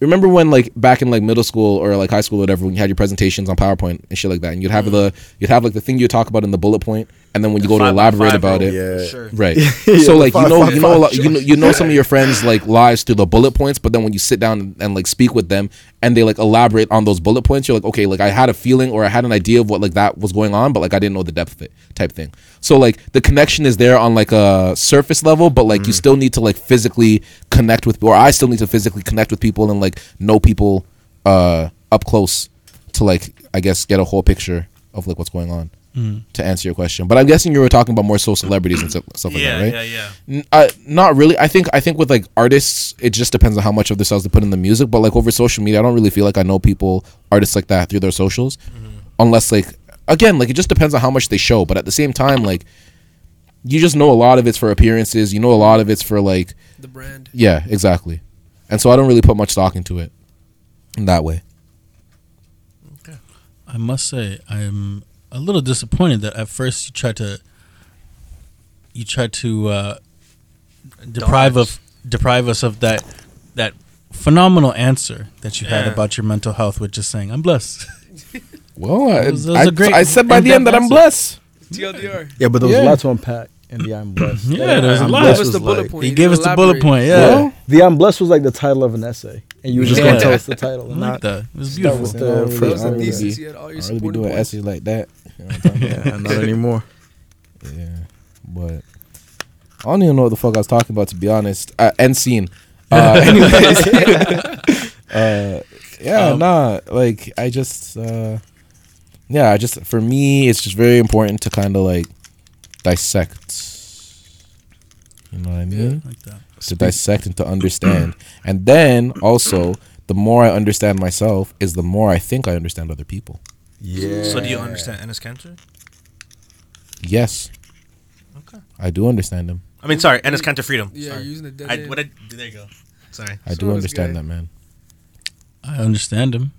[SPEAKER 4] remember when like back in like middle school or like high school or whatever when you had your presentations on powerpoint and shit like that and you'd have mm. the you'd have like the thing you talk about in the bullet point and then when you go to
[SPEAKER 2] Five by
[SPEAKER 4] elaborate
[SPEAKER 2] five
[SPEAKER 4] about
[SPEAKER 2] rule.
[SPEAKER 4] it
[SPEAKER 5] Yeah.
[SPEAKER 2] Sure.
[SPEAKER 4] Right.
[SPEAKER 5] Yeah,
[SPEAKER 4] so
[SPEAKER 5] the
[SPEAKER 4] like you know
[SPEAKER 5] five,
[SPEAKER 4] you know
[SPEAKER 5] five
[SPEAKER 4] lot, you know you know some of your friends like lives through the bullet points, but then when you sit down and, and like speak with them and they like elaborate on those bullet points, you're like, okay, like I had a feeling or I had an idea of what like that was going on, but like I didn't know the depth of it type thing. So like the connection is there on like a surface level, but like you still need to like physically connect with or I still need to physically connect with people and like know people uh up close to like I guess get a whole picture of like what's going on. To answer your question, but I'm guessing you were talking about more so celebrities and stuff, stuff like
[SPEAKER 2] Yeah,
[SPEAKER 4] that, right?
[SPEAKER 2] yeah, yeah.
[SPEAKER 4] N- uh, not really. I think I think with like artists, it just depends on how much of themselves they put in the music. But like over social media, I don't really feel like I know people artists like that through their socials, unless like again, like it just depends on how much they show. But at the same time, like you just know a lot of it's for appearances. You know a lot of it's for like
[SPEAKER 6] The brand.
[SPEAKER 4] yeah, exactly. And so I don't really put much stock into it in that way. Okay.
[SPEAKER 3] I must say, I'm a little disappointed that at first you tried to you tried to uh, deprive of deprive us of that that phenomenal answer that you had about your mental health with just saying I'm blessed.
[SPEAKER 4] Well, I,
[SPEAKER 3] That was- that was
[SPEAKER 4] I,
[SPEAKER 3] a great
[SPEAKER 4] I said by the end that I'm blessed.
[SPEAKER 6] TLDR.
[SPEAKER 5] yeah, but there was
[SPEAKER 4] Yeah.
[SPEAKER 5] a lot to unpack in the I'm blessed.
[SPEAKER 3] Yeah, there was a
[SPEAKER 5] I'm
[SPEAKER 3] lot.
[SPEAKER 5] blessed
[SPEAKER 6] Give us the
[SPEAKER 5] was
[SPEAKER 6] bullet
[SPEAKER 5] like-
[SPEAKER 6] point.
[SPEAKER 3] he gave us the bullet point. Yeah,
[SPEAKER 4] Well,
[SPEAKER 5] The I'm blessed was like the title of an essay, and you were just
[SPEAKER 3] Yeah.
[SPEAKER 5] gonna tell us the title,
[SPEAKER 3] I
[SPEAKER 5] and
[SPEAKER 3] like
[SPEAKER 5] not
[SPEAKER 3] that. It was
[SPEAKER 5] start
[SPEAKER 3] beautiful.
[SPEAKER 5] with
[SPEAKER 4] I
[SPEAKER 5] the
[SPEAKER 4] don't
[SPEAKER 5] first
[SPEAKER 4] really-
[SPEAKER 6] That was
[SPEAKER 4] I
[SPEAKER 6] the
[SPEAKER 4] don't really
[SPEAKER 6] thesis.
[SPEAKER 4] be-
[SPEAKER 6] You had all your
[SPEAKER 4] don't really be doing
[SPEAKER 6] points.
[SPEAKER 4] essays like that. You know what I'm talking about?
[SPEAKER 5] yeah, not anymore.
[SPEAKER 4] Yeah, but I don't even know what the fuck I was talking about to be honest. Uh, end scene. Uh, anyways, uh, yeah,
[SPEAKER 3] Um,
[SPEAKER 4] nah. Like I just, uh, yeah, I just for me, it's just very important to kind of like dissect. You know what I mean?
[SPEAKER 3] Like that.
[SPEAKER 4] To dissect and to understand, and then also, the more I understand myself, is the more I think I understand other people.
[SPEAKER 5] Yeah.
[SPEAKER 2] So do you understand Enes Kanter?
[SPEAKER 4] Yes,
[SPEAKER 2] Okay.
[SPEAKER 4] I do understand him.
[SPEAKER 2] I mean, sorry, Enes Kanter Freedom.
[SPEAKER 6] Yeah,
[SPEAKER 2] Sorry.
[SPEAKER 6] using the dead
[SPEAKER 2] I,
[SPEAKER 6] end.
[SPEAKER 2] what I, there you go. Sorry.
[SPEAKER 4] I
[SPEAKER 6] So
[SPEAKER 4] do understand
[SPEAKER 6] guy-
[SPEAKER 4] that, man.
[SPEAKER 3] I understand him.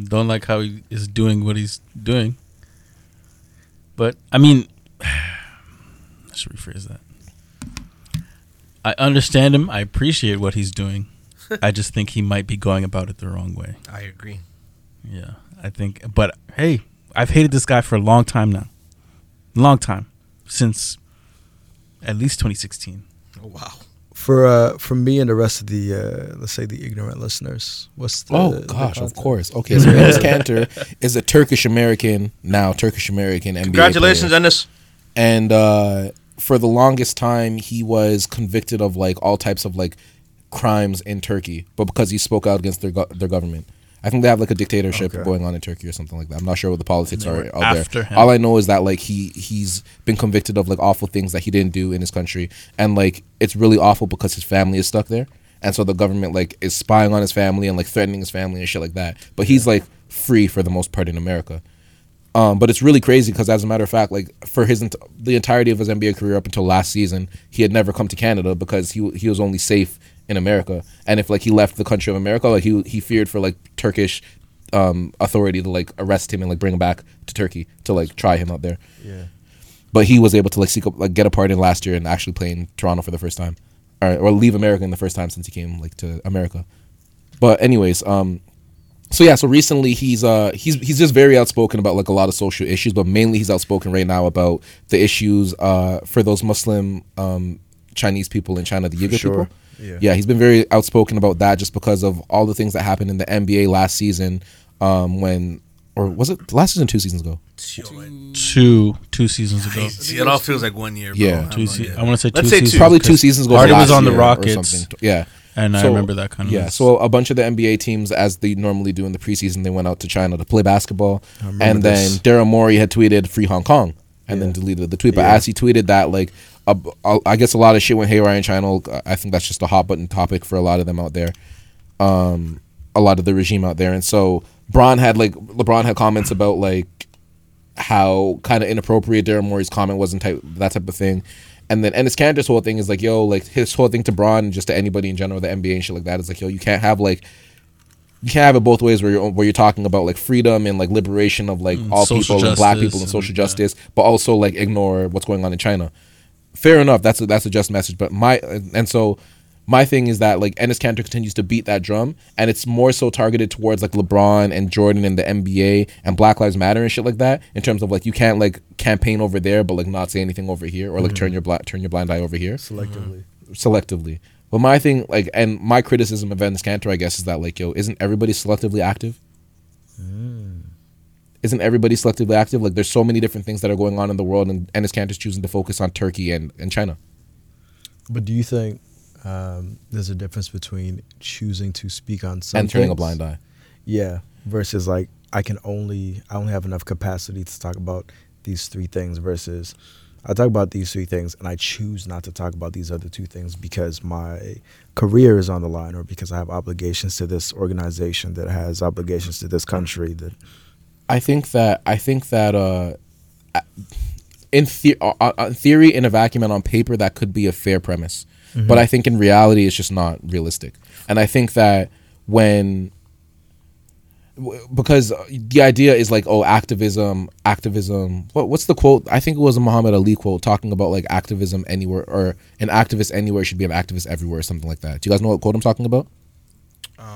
[SPEAKER 3] Don't like how he is doing what he's doing. But I mean, I should rephrase that. I understand him. I appreciate what he's doing. I just think he might be going about it the wrong way.
[SPEAKER 2] I agree.
[SPEAKER 3] Yeah, I think. But hey, I've hated this guy for a long time now. Long time since at least 2016.
[SPEAKER 2] Oh, wow.
[SPEAKER 5] For uh, for me and the rest of the uh, let's say the ignorant listeners, what's the
[SPEAKER 4] Oh
[SPEAKER 5] the
[SPEAKER 4] gosh, of course. Okay, so Enes Kanter is a Turkish American now Turkish American NBA
[SPEAKER 2] Congratulations,
[SPEAKER 4] player.
[SPEAKER 2] Enes.
[SPEAKER 4] and uh, for the longest time he was convicted of like all types of like crimes in Turkey, but because he spoke out against their go- their government. I think they have like a dictatorship
[SPEAKER 5] Okay.
[SPEAKER 4] going on in Turkey or something like that. I'm not sure what the politics are out there.
[SPEAKER 3] him.
[SPEAKER 4] All I know is that like he he's been convicted of like awful things that he didn't do in his country, and like it's really awful because his family is stuck there, and so the government like is spying on his family and like threatening his family and shit like that. But he's like free for the most part in America. Um, but it's really crazy because, as a matter of fact, like for his the entirety of his NBA career up until last season, he had never come to Canada because he he was only safe in America. And if like he left the country of America, like he he feared for like Turkish um, authority to like arrest him and like bring him back to Turkey to like try him out there.
[SPEAKER 5] Yeah.
[SPEAKER 4] But he was able to like seek up, like get a part in last year and actually play in Toronto for the first time, or or leave America in the first time since he came like to America. But anyways, um, so yeah, so recently he's uh he's he's just very outspoken about like a lot of social issues, but mainly he's outspoken right now about the issues uh for those Muslim um Chinese people in China, the Uyghur
[SPEAKER 5] sure.
[SPEAKER 4] people.
[SPEAKER 5] Yeah.
[SPEAKER 4] yeah, he's been very outspoken about that just because of all the things that happened in the NBA last season. Um, when or was it last season? Two seasons ago.
[SPEAKER 2] Yo, man.
[SPEAKER 3] Two two seasons ago.
[SPEAKER 2] See, it all feels like one year. Bro.
[SPEAKER 4] Yeah.
[SPEAKER 2] I
[SPEAKER 3] Two se- I want to say two
[SPEAKER 2] Let's say
[SPEAKER 3] seasons.
[SPEAKER 2] two.
[SPEAKER 4] Probably two seasons ago.
[SPEAKER 3] Harden was on the Rockets.
[SPEAKER 4] Yeah.
[SPEAKER 3] and I remember that kind of.
[SPEAKER 4] Yeah, so a bunch of the NBA teams, as they normally do in the preseason, they went out to China to play basketball,
[SPEAKER 5] remember
[SPEAKER 4] and then. Daryl Morey had tweeted "Free Hong Kong" and then deleted the tweet. But
[SPEAKER 5] Yeah.
[SPEAKER 4] as he tweeted that, like, a, a- I guess a lot of shit went haywire in China. I think that's just a hot button topic for a lot of them out there, um, a lot of the regime out there. And so Bron had like LeBron had comments about like how kind of inappropriate Daryl Morey's comment was and type that type of thing. And then Enes Kanter's whole thing is like, yo, like his whole thing to Bron and just to anybody in general, the NBA and shit like that is like, yo, you can't have like you can't have it both ways where you're where you're talking about like freedom and like liberation of like all
[SPEAKER 3] social
[SPEAKER 4] people and black people and social
[SPEAKER 3] and, yeah.
[SPEAKER 4] justice, but also like ignore what's going on in China. Fair enough, that's a, that's a just message. But my and so my thing is that like Enes Kanter continues to beat that drum, and it's more so targeted towards like LeBron and Jordan and the NBA and Black Lives Matter and shit like that. In terms of like you can't like campaign over there, but like not say anything over here, or like turn mm-hmm. your black turn your blind eye over here
[SPEAKER 5] selectively. Mm-hmm.
[SPEAKER 4] selectively. But my thing, like, and my criticism of Enes Kanter, I guess, is that like, yo, isn't everybody selectively active? Mm. Isn't everybody selectively active? Like, there's so many different things that are going on in the world, and Enes Kanter's choosing to focus on Turkey and, and China.
[SPEAKER 5] But do you think um, there's a difference between choosing to speak on something
[SPEAKER 4] and turning a blind eye.
[SPEAKER 5] Yeah, versus like I can only I only have enough capacity to talk about these three things versus I talk about these three things and I choose not to talk about these other two things because my career is on the line or because I have obligations to this organization that has obligations to this country that
[SPEAKER 4] I think that I think that uh, in the- uh, uh, in theory, in a vacuum and on paper, that could be a fair premise. But I think in reality, it's just not realistic. And I think that when because the idea is like oh activism activism what what's the quote? I think it was a muhammad ali quote talking about like activism anywhere or an activist anywhere should be an activist everywhere or something like that. Do you guys know what quote i'm talking about?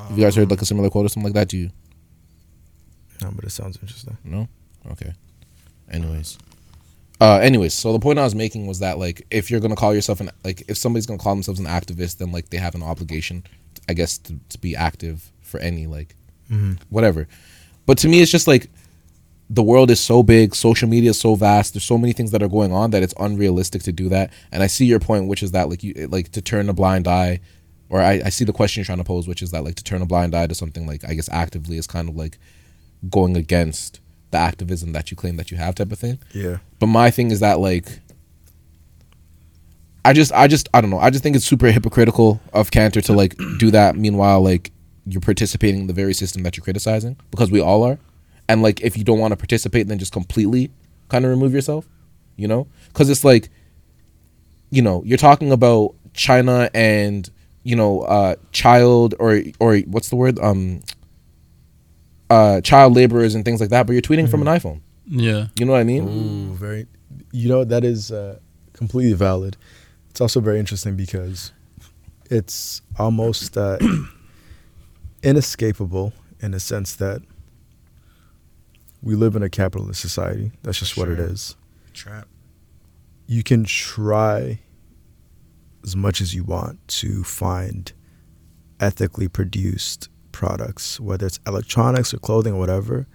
[SPEAKER 4] Have you guys heard like a similar quote or something like that? Do you
[SPEAKER 5] no, but it sounds interesting.
[SPEAKER 4] no? Okay. Anyways. Uh anyways, so the point I was making was that like if you're gonna call yourself an like if somebody's gonna call themselves an activist, then like they have an obligation, I guess, to, to be active for any like whatever. But to me it's just like the world is so big, social media is so vast, there's so many things that are going on that it's unrealistic to do that. And I see your point, which is that like you like to turn a blind eye or I, I see the question you're trying to pose, which is that like to turn a blind eye to something like I guess actively is kind of like going against the activism that you claim that you have type of thing.
[SPEAKER 5] Yeah.
[SPEAKER 4] But my thing is that like I just I just I don't know. I just think it's super hypocritical of Kanter to like do that meanwhile like you're participating in the very system that you're criticizing because we all are. And like if you don't want to participate then just completely kind of remove yourself, you know? Cuz it's like you know, you're talking about China and you know, uh child or or what's the word? Um uh child laborers and things like that, but you're tweeting from an iPhone.
[SPEAKER 3] Yeah.
[SPEAKER 4] You know what I mean?
[SPEAKER 5] Ooh, very. You know that is uh, completely valid. It's also very interesting because it's almost uh, inescapable in the sense that we live in a capitalist society. That's just what it is.
[SPEAKER 2] Trap.
[SPEAKER 5] You can try as much as you want to find ethically produced products, whether it's electronics or clothing or whatever.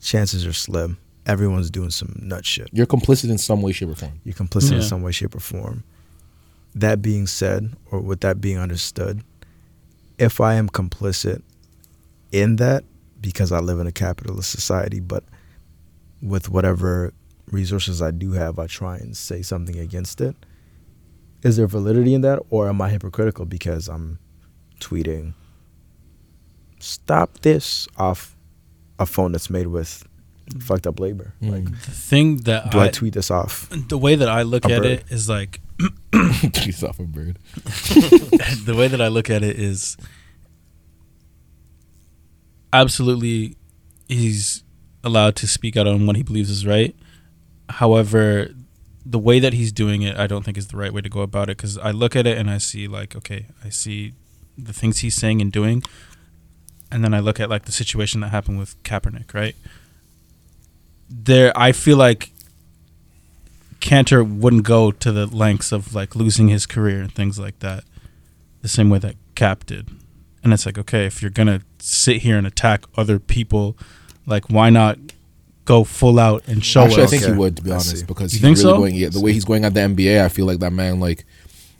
[SPEAKER 5] Chances are slim. Everyone's doing some nut shit
[SPEAKER 4] You're complicit in some way, shape, or form.
[SPEAKER 5] you're complicit in some way, shape, or form. That being said, or with that being understood, if I am complicit in that because I live in a capitalist society, but with whatever resources I do have, I try and say something against it. Is there validity in that, or am I hypocritical because I'm tweeting, stop this off a phone that's made with mm. fucked up labor? Mm. Like,
[SPEAKER 3] The thing that
[SPEAKER 5] do I,
[SPEAKER 3] I,
[SPEAKER 5] tweet this off?
[SPEAKER 3] the way that I look
[SPEAKER 5] A
[SPEAKER 3] at
[SPEAKER 5] bird.
[SPEAKER 3] it is like
[SPEAKER 4] He's off a bird.
[SPEAKER 3] the way that I look at it is absolutely he's allowed to speak out on what he believes is right. However, the way that he's doing it, I don't think is the right way to go about it because I look at it and I see like, okay, I see the things he's saying and doing, and then I look at like the situation that happened with Kaepernick, right? There, I feel like Kanter wouldn't go to the lengths of like losing his career and things like that. the same way that Cap did. And it's like, okay, if you're gonna sit here and attack other people, like why not go full out and show
[SPEAKER 4] Actually, I
[SPEAKER 3] us?
[SPEAKER 4] think he would, to be honest, because
[SPEAKER 3] You
[SPEAKER 4] he's
[SPEAKER 3] think
[SPEAKER 4] really
[SPEAKER 3] so?
[SPEAKER 4] going. Yeah, the way he's going at the NBA, I feel like that man, like,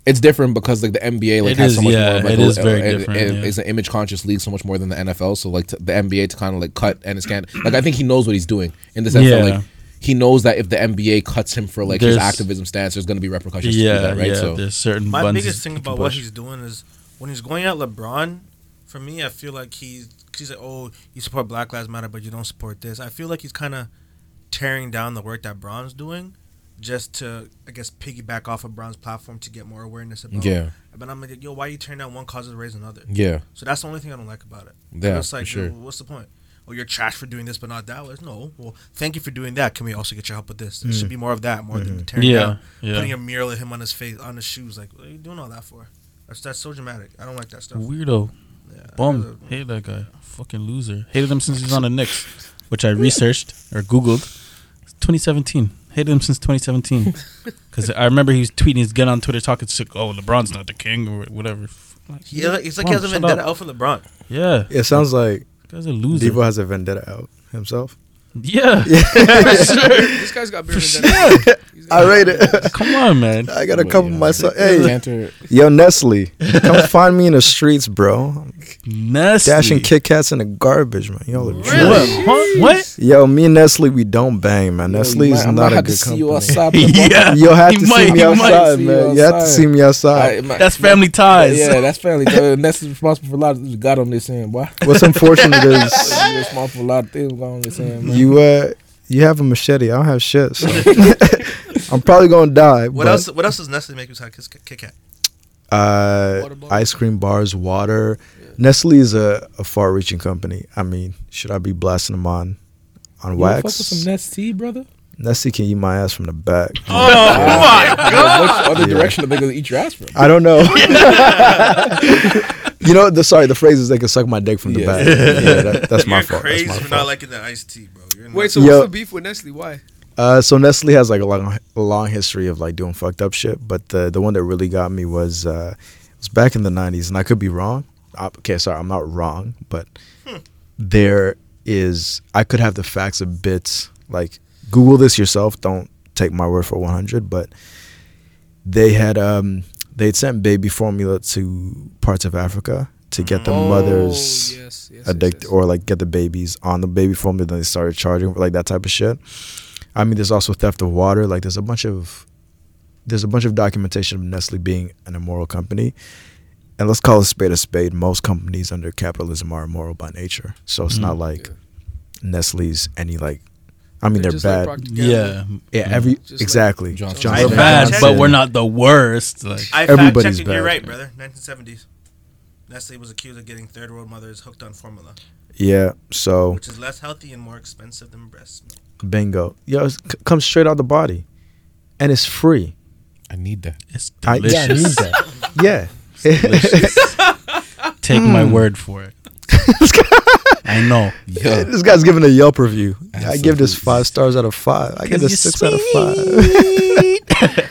[SPEAKER 4] it's different because like the NBA like
[SPEAKER 3] It
[SPEAKER 4] has
[SPEAKER 3] is,
[SPEAKER 4] so much
[SPEAKER 3] yeah,
[SPEAKER 4] more. Of, like,
[SPEAKER 3] it
[SPEAKER 4] a-
[SPEAKER 3] very
[SPEAKER 4] and-
[SPEAKER 3] different,
[SPEAKER 4] and
[SPEAKER 3] yeah.
[SPEAKER 4] It's an image conscious league, so much more than the NFL. So like to, the NBA to kind of like cut and it's kind like I think he knows what he's doing in the sense
[SPEAKER 3] Yeah.
[SPEAKER 4] that like he knows that if the NBA cuts him for like his activism stance, there's going to be repercussions to
[SPEAKER 3] yeah,
[SPEAKER 4] do that, right?
[SPEAKER 3] yeah.
[SPEAKER 4] so
[SPEAKER 3] There's certain
[SPEAKER 2] My
[SPEAKER 3] buttons
[SPEAKER 2] biggest thing
[SPEAKER 3] you can
[SPEAKER 2] about what he's doing is when he's going at LeBron. For me, I feel like he's he's like, oh, you support Black Lives Matter, but you don't support this. I feel like he's kind of tearing down the work that Bron's doing, just to I guess piggyback off of Bron's platform to get more awareness about.
[SPEAKER 4] yeah,
[SPEAKER 2] But I'm like, yo, why you turn down one cause to raise another?
[SPEAKER 4] yeah,
[SPEAKER 2] So that's the only thing I don't like about it.
[SPEAKER 4] yeah,
[SPEAKER 2] it's like,
[SPEAKER 4] sure.
[SPEAKER 2] what's the point? Oh, you're trash for doing this, but not that. Well, No, well, thank you for doing that. Can we also get your help with this? There should mm. be more of that, more than mm. tearing
[SPEAKER 3] Yeah,
[SPEAKER 2] down,
[SPEAKER 3] yeah.
[SPEAKER 2] putting a mural of him on his face, on his shoes. Like, what are you doing all that for? That's that's so dramatic. I don't like that stuff.
[SPEAKER 3] Weirdo.
[SPEAKER 2] Yeah,
[SPEAKER 3] Bum. Hate that guy. Fucking loser. Hated him since he's on the Knicks, which I researched or Googled. 2017. Hated him since 2017. Because I remember he was tweeting, he's getting on Twitter talking shit. Oh, LeBron's not the king or whatever. Like,
[SPEAKER 2] He, it's like he has a vendetta
[SPEAKER 3] up.
[SPEAKER 2] out for LeBron.
[SPEAKER 3] Yeah.
[SPEAKER 5] It sounds like
[SPEAKER 3] Guy's a loser.
[SPEAKER 5] Devo has a vendetta out himself.
[SPEAKER 3] Yeah. Yeah, sure.
[SPEAKER 6] This guy's got beer vendetta. He's
[SPEAKER 5] I rate it.
[SPEAKER 3] Come on, man.
[SPEAKER 5] I got a couple
[SPEAKER 4] yeah,
[SPEAKER 5] myself.
[SPEAKER 4] the-
[SPEAKER 5] Hey,
[SPEAKER 4] Kanter-
[SPEAKER 5] yo, Nestle, come find me in the streets, bro.
[SPEAKER 3] Nestle.
[SPEAKER 5] Dashing Kit Kats in the garbage, man. Y'all are
[SPEAKER 3] What? What?
[SPEAKER 5] Yo, me and Nestle, we don't bang, man.
[SPEAKER 4] Yo,
[SPEAKER 5] Nestle is not a good
[SPEAKER 4] to you
[SPEAKER 5] company.
[SPEAKER 4] outside.
[SPEAKER 3] yeah.
[SPEAKER 5] You'll have
[SPEAKER 3] He
[SPEAKER 5] to
[SPEAKER 3] might,
[SPEAKER 5] see me outside,
[SPEAKER 4] See you
[SPEAKER 5] man. You have to see me outside.
[SPEAKER 4] I- my-
[SPEAKER 3] That's family ties.
[SPEAKER 4] Yeah, that's family. Ness is responsible for a lot of things got on this end, boy.
[SPEAKER 5] What's unfortunate is
[SPEAKER 4] He's responsible for a lot of things got on this end, man.
[SPEAKER 5] you uh you have a machete. I don't have shit. So. I'm probably gonna die.
[SPEAKER 2] What
[SPEAKER 5] but,
[SPEAKER 2] else? What else does Nestle make besides Kit Kit Kat?
[SPEAKER 5] Uh, ice cream bars, water. Nestle is a, a far-reaching company. I mean, should I be blasting them on on
[SPEAKER 4] You wanna fuck
[SPEAKER 5] wax?
[SPEAKER 4] with some Nestea, brother?
[SPEAKER 5] Nestle can eat my ass from the back.
[SPEAKER 2] Oh my god!
[SPEAKER 4] Which other
[SPEAKER 5] Yeah.
[SPEAKER 4] direction are they gonna eat your ass from?
[SPEAKER 5] I don't know. you know the sorry. The phrase is they can suck my dick from the
[SPEAKER 4] Yeah.
[SPEAKER 5] back. Yeah, that, that's my
[SPEAKER 2] You're
[SPEAKER 5] fault.
[SPEAKER 2] crazy
[SPEAKER 5] That's my
[SPEAKER 2] for not liking the iced tea, bro. You're
[SPEAKER 6] Wait, so
[SPEAKER 5] Yo.
[SPEAKER 6] what's the beef with Nestle? Why?
[SPEAKER 5] Uh, so Nestle has like a long, a long history of like doing fucked up shit, but the the one that really got me was uh, it was back in the '90s, and I could be wrong. Uh, okay, sorry, I'm not wrong, but there is I could have the facts a bit. Like Google this yourself. Don't take my word for 100. But they had um they had sent baby formula to parts of Africa to get the
[SPEAKER 6] oh,
[SPEAKER 5] mothers
[SPEAKER 6] yes, yes,
[SPEAKER 5] addict
[SPEAKER 6] yes, yes.
[SPEAKER 5] or like get the babies on the baby formula then they started charging for like that type of shit i mean there's also theft of water like there's a bunch of there's a bunch of documentation of nestle being an immoral company and let's call a spade a spade most companies under capitalism are immoral by nature so it's not
[SPEAKER 3] Mhm.
[SPEAKER 5] like
[SPEAKER 6] Yeah.
[SPEAKER 5] nestle's any like i mean they're,
[SPEAKER 6] just like
[SPEAKER 5] bad
[SPEAKER 6] Procter Gamble.
[SPEAKER 3] Yeah.
[SPEAKER 5] yeah every
[SPEAKER 6] Just like
[SPEAKER 5] exactly
[SPEAKER 4] Johnson.
[SPEAKER 5] Johnson
[SPEAKER 2] I
[SPEAKER 3] bad, but we're not the worst. Like
[SPEAKER 2] I
[SPEAKER 5] Everybody's
[SPEAKER 2] fact checked it. You're right, brother. 1970s. Nestle was accused of getting third world mothers hooked on formula,
[SPEAKER 5] yeah so
[SPEAKER 2] which is less healthy and more expensive than breast milk.
[SPEAKER 5] bingo yo it c- comes straight out the body and it's free
[SPEAKER 4] I need that.
[SPEAKER 3] it's
[SPEAKER 5] I,
[SPEAKER 3] delicious.
[SPEAKER 5] yeah, I need that. yeah.
[SPEAKER 3] Take my mm. word for it. I know.
[SPEAKER 4] Yo,
[SPEAKER 5] this guy's giving a Yelp review. I give this five stars out of five. I give this
[SPEAKER 3] you're
[SPEAKER 5] six out of five.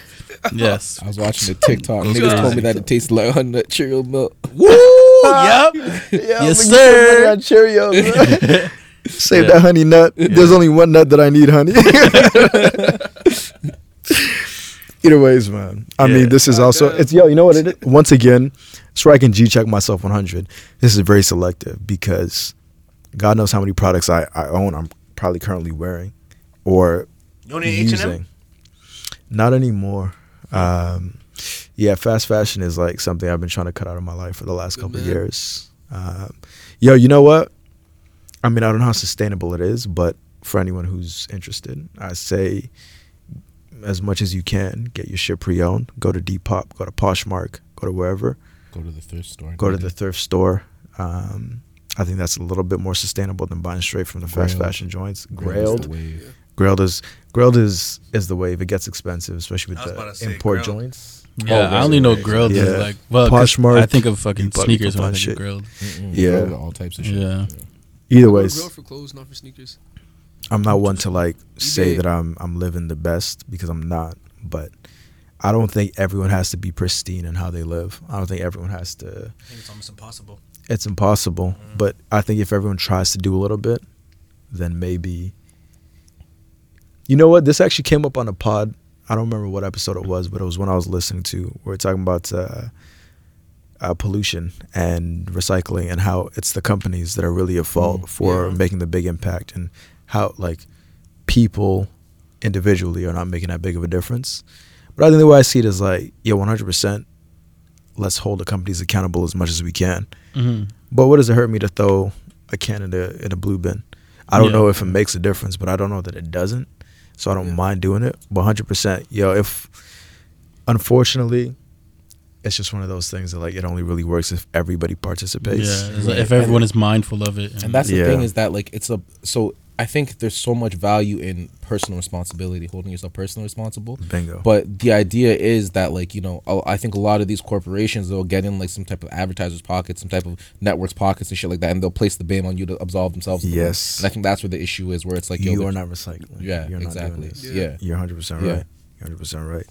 [SPEAKER 3] Yes.
[SPEAKER 4] I was watching the TikTok. Niggas
[SPEAKER 3] crazy.
[SPEAKER 4] told me that it tastes like honey nut Cheerio milk.
[SPEAKER 3] Woo! yep.
[SPEAKER 5] Yeah,
[SPEAKER 3] Yes,
[SPEAKER 5] I'm gonna put money
[SPEAKER 3] sir.
[SPEAKER 5] on Cheerios. Save that honey nut. There's only one nut that I need, honey. Either ways, man. I
[SPEAKER 3] Yeah.
[SPEAKER 5] mean, this is also
[SPEAKER 6] Goddamn.
[SPEAKER 5] it's yo. You know what it is? Once again, it's where I can G check myself 100. This is very selective because God knows how many products I, I own. I'm probably currently wearing or
[SPEAKER 2] You only H and M.
[SPEAKER 5] using. Not anymore. Um, yeah, fast fashion is like something I've been trying to cut out of my life for the last
[SPEAKER 6] Good
[SPEAKER 5] couple of
[SPEAKER 6] man.
[SPEAKER 5] years. Um, yo, you know what? I mean, I don't know how sustainable it is, but for anyone who's interested, I say as much as you can, get your shit pre-owned. Go to Depop, go to Poshmark, go to wherever.
[SPEAKER 4] Go to the thrift store.
[SPEAKER 5] Go to the thrift store. Um, I think that's a little bit more sustainable than buying straight from the fast fashion joints.
[SPEAKER 4] Grailed.
[SPEAKER 5] Grailed. Grailed is Grailed is is the wave. It gets expensive, especially with the import
[SPEAKER 2] Grailed.
[SPEAKER 5] joints.
[SPEAKER 3] Yeah,
[SPEAKER 4] Oh,
[SPEAKER 3] I only know
[SPEAKER 4] right.
[SPEAKER 3] Grailed is
[SPEAKER 5] Yeah.
[SPEAKER 3] like well, 'cause
[SPEAKER 5] Poshmark,
[SPEAKER 3] I think of fucking sneakers
[SPEAKER 5] can
[SPEAKER 3] when I
[SPEAKER 5] find
[SPEAKER 3] think of
[SPEAKER 5] shit.
[SPEAKER 3] Grailed.
[SPEAKER 4] Mm-mm.
[SPEAKER 5] Yeah.
[SPEAKER 4] Grailed, all types of shit.
[SPEAKER 3] Yeah.
[SPEAKER 5] Either
[SPEAKER 6] I'm
[SPEAKER 5] ways,
[SPEAKER 6] grill for clothes, not for sneakers.
[SPEAKER 5] I'm not one to like say that I'm I'm living the best because I'm not. But I don't think everyone has to be pristine in how they live. I don't think everyone has to.
[SPEAKER 2] I think it's almost impossible.
[SPEAKER 5] It's impossible,
[SPEAKER 2] Mm-hmm.
[SPEAKER 5] but I think if everyone tries to do a little bit, then maybe. You know what? This actually came up on a pod. I don't remember what episode it was, but it was when I was listening to. We are talking about uh, uh, pollution and recycling and how it's the companies that are really at fault
[SPEAKER 4] Mm,
[SPEAKER 5] for
[SPEAKER 2] yeah.
[SPEAKER 5] making the big impact and how like people individually are not making that big of a difference. But I think the way I see it is like, yeah, one hundred percent. Let's hold the companies accountable as much as we can.
[SPEAKER 3] hmm
[SPEAKER 5] But what does it hurt me to throw a can in a in a blue bin? I don't
[SPEAKER 3] Yeah.
[SPEAKER 5] know if it makes a difference, but I don't know that it doesn't. So I don't
[SPEAKER 6] Yeah.
[SPEAKER 5] mind doing it. But hundred percent, yo, if unfortunately, it's just one of those things that like it only really works if everybody participates.
[SPEAKER 3] Yeah, it's like if everyone is mindful of it.
[SPEAKER 4] And that's the
[SPEAKER 5] Yeah.
[SPEAKER 4] thing is that like it's a so I think there's so much value in personal responsibility, holding yourself personally responsible.
[SPEAKER 5] Bingo.
[SPEAKER 4] But the idea is that like you know I think a lot of these corporations they'll get in like some type of advertisers' pockets, some type of networks' pockets and shit like that, and they'll place the blame on you to absolve themselves. of the.
[SPEAKER 5] Yes.
[SPEAKER 4] and I think that's where the issue is, where it's like yo,
[SPEAKER 5] you
[SPEAKER 4] they're-
[SPEAKER 5] not recycling.
[SPEAKER 4] Yeah,
[SPEAKER 5] You're not doing
[SPEAKER 4] exactly.
[SPEAKER 5] this.
[SPEAKER 4] Yeah.
[SPEAKER 5] You're hundred percent right. You're hundred percent right.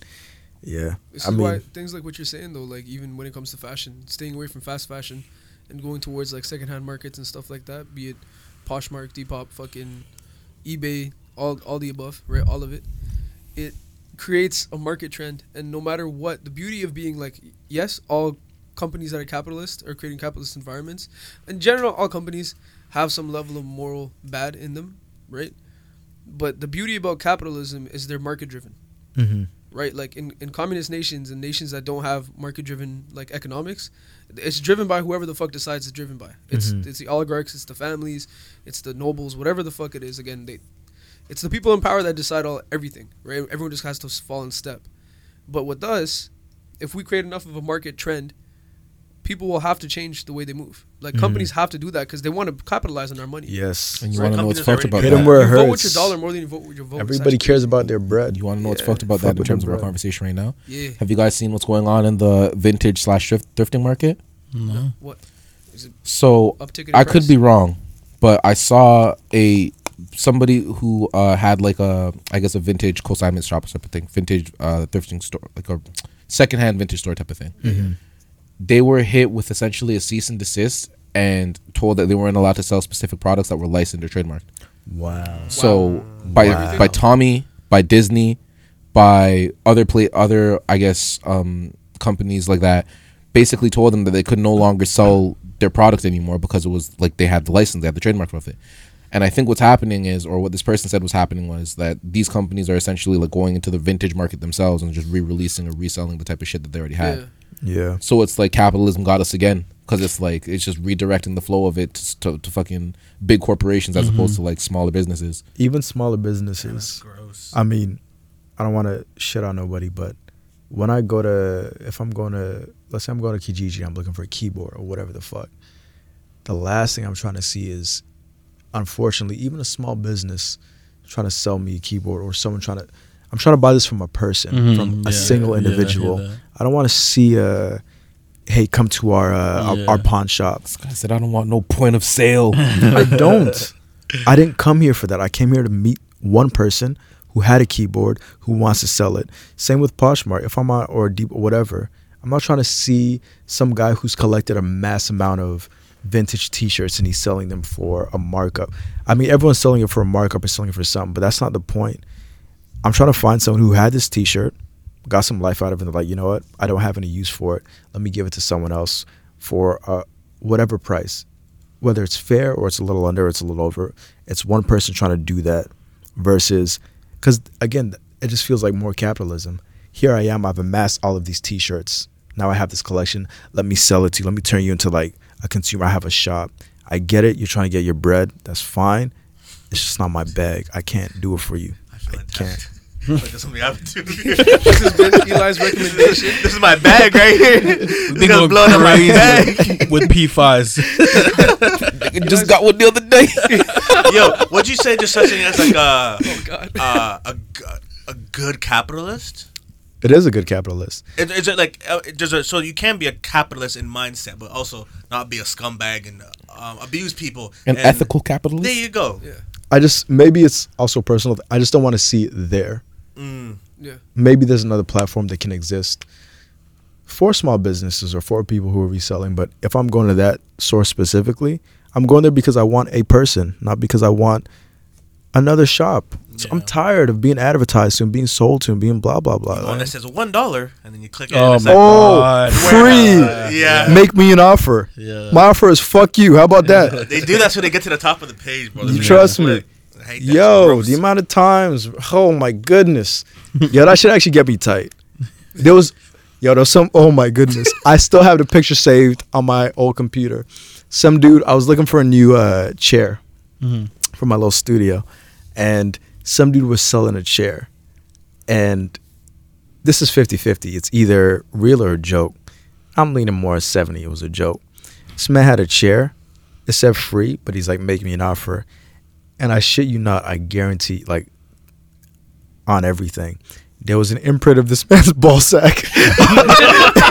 [SPEAKER 5] Yeah.
[SPEAKER 6] This
[SPEAKER 5] I
[SPEAKER 6] is why things like what you're saying though, like even when it comes to fashion, staying away from fast fashion and going towards like secondhand markets and stuff like that, be it Poshmark, Depop, fucking eBay, all all the above, right? All of it. It creates a market trend and no matter what, the beauty of being like yes, all companies that are capitalist are creating capitalist environments. In general, all companies have some level of moral bad in them, right? But the beauty about capitalism is they're market driven
[SPEAKER 5] mhm.
[SPEAKER 6] Right? Like in, in communist nations and nations that don't have market driven like economics, it's driven by whoever the fuck decides it's driven by. It's
[SPEAKER 5] Mhm.
[SPEAKER 6] it's the oligarchs, it's the families, it's the nobles, whatever the fuck it is. Again, they, it's the people in power that decide all everything, right? Everyone just has to fall in step. But with us, if we create enough of a market trend, people will have to change the way they move. Like
[SPEAKER 5] Mhm.
[SPEAKER 6] companies have to do that because they want to capitalize on our money.
[SPEAKER 5] yes.
[SPEAKER 4] and you
[SPEAKER 2] Right,
[SPEAKER 4] want to know what's
[SPEAKER 2] companies
[SPEAKER 4] fucked about
[SPEAKER 2] already
[SPEAKER 5] Hit 'em
[SPEAKER 4] that.
[SPEAKER 5] where it
[SPEAKER 6] you vote with your dollar more than you vote with your vote.
[SPEAKER 5] Everybody cares about their bread.
[SPEAKER 4] You want to know what's
[SPEAKER 6] Yeah.
[SPEAKER 4] fucked about
[SPEAKER 5] Fuck
[SPEAKER 4] that in terms
[SPEAKER 5] them,
[SPEAKER 4] of our conversation right now?
[SPEAKER 6] Yeah.
[SPEAKER 4] Have you guys seen what's going on in the vintage slash thrift thrifting market?
[SPEAKER 3] No.
[SPEAKER 6] What? Is it
[SPEAKER 4] So
[SPEAKER 6] uptick in
[SPEAKER 4] I
[SPEAKER 6] price?
[SPEAKER 4] could be wrong, but I saw a somebody who uh, had like a I guess a vintage consignment shop type of thing, vintage uh, thrifting store, like a secondhand vintage store type of thing.
[SPEAKER 5] Mm-hmm.
[SPEAKER 4] They were hit with essentially a cease and desist and told that they weren't allowed to sell specific products that were licensed or trademarked.
[SPEAKER 5] Wow.
[SPEAKER 4] So by
[SPEAKER 5] Wow.
[SPEAKER 4] by Tommy, by Disney, by other play other I guess um, companies like that, basically told them that they could no longer sell their product anymore because it was like they had the license, they had the trademark of it. And I think what's happening is, or what this person said was happening was that these companies are essentially like going into the vintage market themselves and just re-releasing or reselling the type of shit that they already had.
[SPEAKER 6] Yeah.
[SPEAKER 5] Yeah.
[SPEAKER 4] So it's like capitalism got us again because it's like it's just redirecting the flow of it to, to fucking big corporations as opposed to like smaller businesses.
[SPEAKER 5] Even smaller businesses.
[SPEAKER 2] Gross.
[SPEAKER 5] I mean, I don't want to shit on nobody, but when I go to, if I'm going to, let's say I'm going to Kijiji, I'm looking for a keyboard or whatever the fuck. The last thing I'm trying to see is, unfortunately, even a small business trying to sell me a keyboard or someone trying to, I'm trying to buy this from a person,
[SPEAKER 3] Mhm.
[SPEAKER 5] from a
[SPEAKER 3] Yeah,
[SPEAKER 5] single
[SPEAKER 3] yeah, I
[SPEAKER 5] individual.
[SPEAKER 3] that.
[SPEAKER 5] I don't want to see a, hey, come to our uh,
[SPEAKER 3] Yeah.
[SPEAKER 5] our, our pawn shop.
[SPEAKER 4] This guy said, "I don't want no point of sale."
[SPEAKER 5] I don't. I didn't come here for that. I came here to meet one person who had a keyboard who wants to sell it. Same with Poshmark. If I'm on or deep or whatever, I'm not trying to see some guy who's collected a mass amount of vintage T-shirts and he's selling them for a markup. I mean, everyone's selling it for a markup and selling it for something, but that's not the point. I'm trying to find someone who had this T-shirt, got some life out of it, and they're like, you know what? I don't have any use for it. Let me give it to someone else for uh, whatever price. Whether it's fair or it's a little under or it's a little over it's one person trying to do that versus because again it just feels like more capitalism. Here i am i've amassed all of these t-shirts. Now i have this collection. Let me sell it to you. Let me turn you into like a consumer. I have a shop. I get it. You're trying to get your bread. That's fine. It's just not my bag. I can't do it for you.
[SPEAKER 2] I feel like
[SPEAKER 5] can't.
[SPEAKER 2] That. I feel like that's something I would do.
[SPEAKER 6] This has been Eli's recommendation.
[SPEAKER 2] this is my bag right here.
[SPEAKER 3] Been
[SPEAKER 2] This guy's
[SPEAKER 3] going
[SPEAKER 2] blowing up my bag.
[SPEAKER 3] with P5s.
[SPEAKER 4] Nigga just got one the other day.
[SPEAKER 2] Yo, what'd you say? Just such thing as like a
[SPEAKER 6] Oh God.
[SPEAKER 2] uh, a g- a good capitalist.
[SPEAKER 5] it is a good capitalist
[SPEAKER 2] Is, is it like uh, does it, so? You can be a capitalist in mindset, but also not be a scumbag and um, abuse people.
[SPEAKER 4] An
[SPEAKER 2] and
[SPEAKER 4] ethical capitalist.
[SPEAKER 2] There you go.
[SPEAKER 6] Yeah.
[SPEAKER 5] i just maybe it's also personal i just don't want to see it there
[SPEAKER 2] Mm.
[SPEAKER 6] Yeah.
[SPEAKER 5] maybe there's another platform that can exist for small businesses or for people who are reselling. But if I'm going to that source specifically, I'm going there because I want a person, not because I want another shop. So I'm tired of being advertised to and being sold to and being blah blah blah.
[SPEAKER 2] The one that says one dollar, and then you click on it.
[SPEAKER 3] Oh
[SPEAKER 2] and it's
[SPEAKER 3] my
[SPEAKER 2] like,
[SPEAKER 5] oh,
[SPEAKER 3] God.
[SPEAKER 5] free!
[SPEAKER 2] Yeah.
[SPEAKER 5] Make me an offer.
[SPEAKER 3] Yeah.
[SPEAKER 5] My offer is fuck you. How about that?
[SPEAKER 2] They do that so they get to the top of the page, bro.
[SPEAKER 5] You trust me.
[SPEAKER 2] it click. I hate that.
[SPEAKER 5] Yo, the amount of times. Oh my goodness. Yo, that should actually get me tight. There was, yo, there was some. Oh my goodness. I still have the picture saved on my old computer. Some dude. I was looking for a new uh, chair
[SPEAKER 3] Mhm.
[SPEAKER 5] for my little studio, and some dude was selling a chair, and this is 50-50. It's either real or a joke. I'm leaning more 70. It was a joke. This man had a chair. It said free, but he's like making me an offer. And I shit you not, I guarantee, like, on everything, there was an imprint of this man's ball sack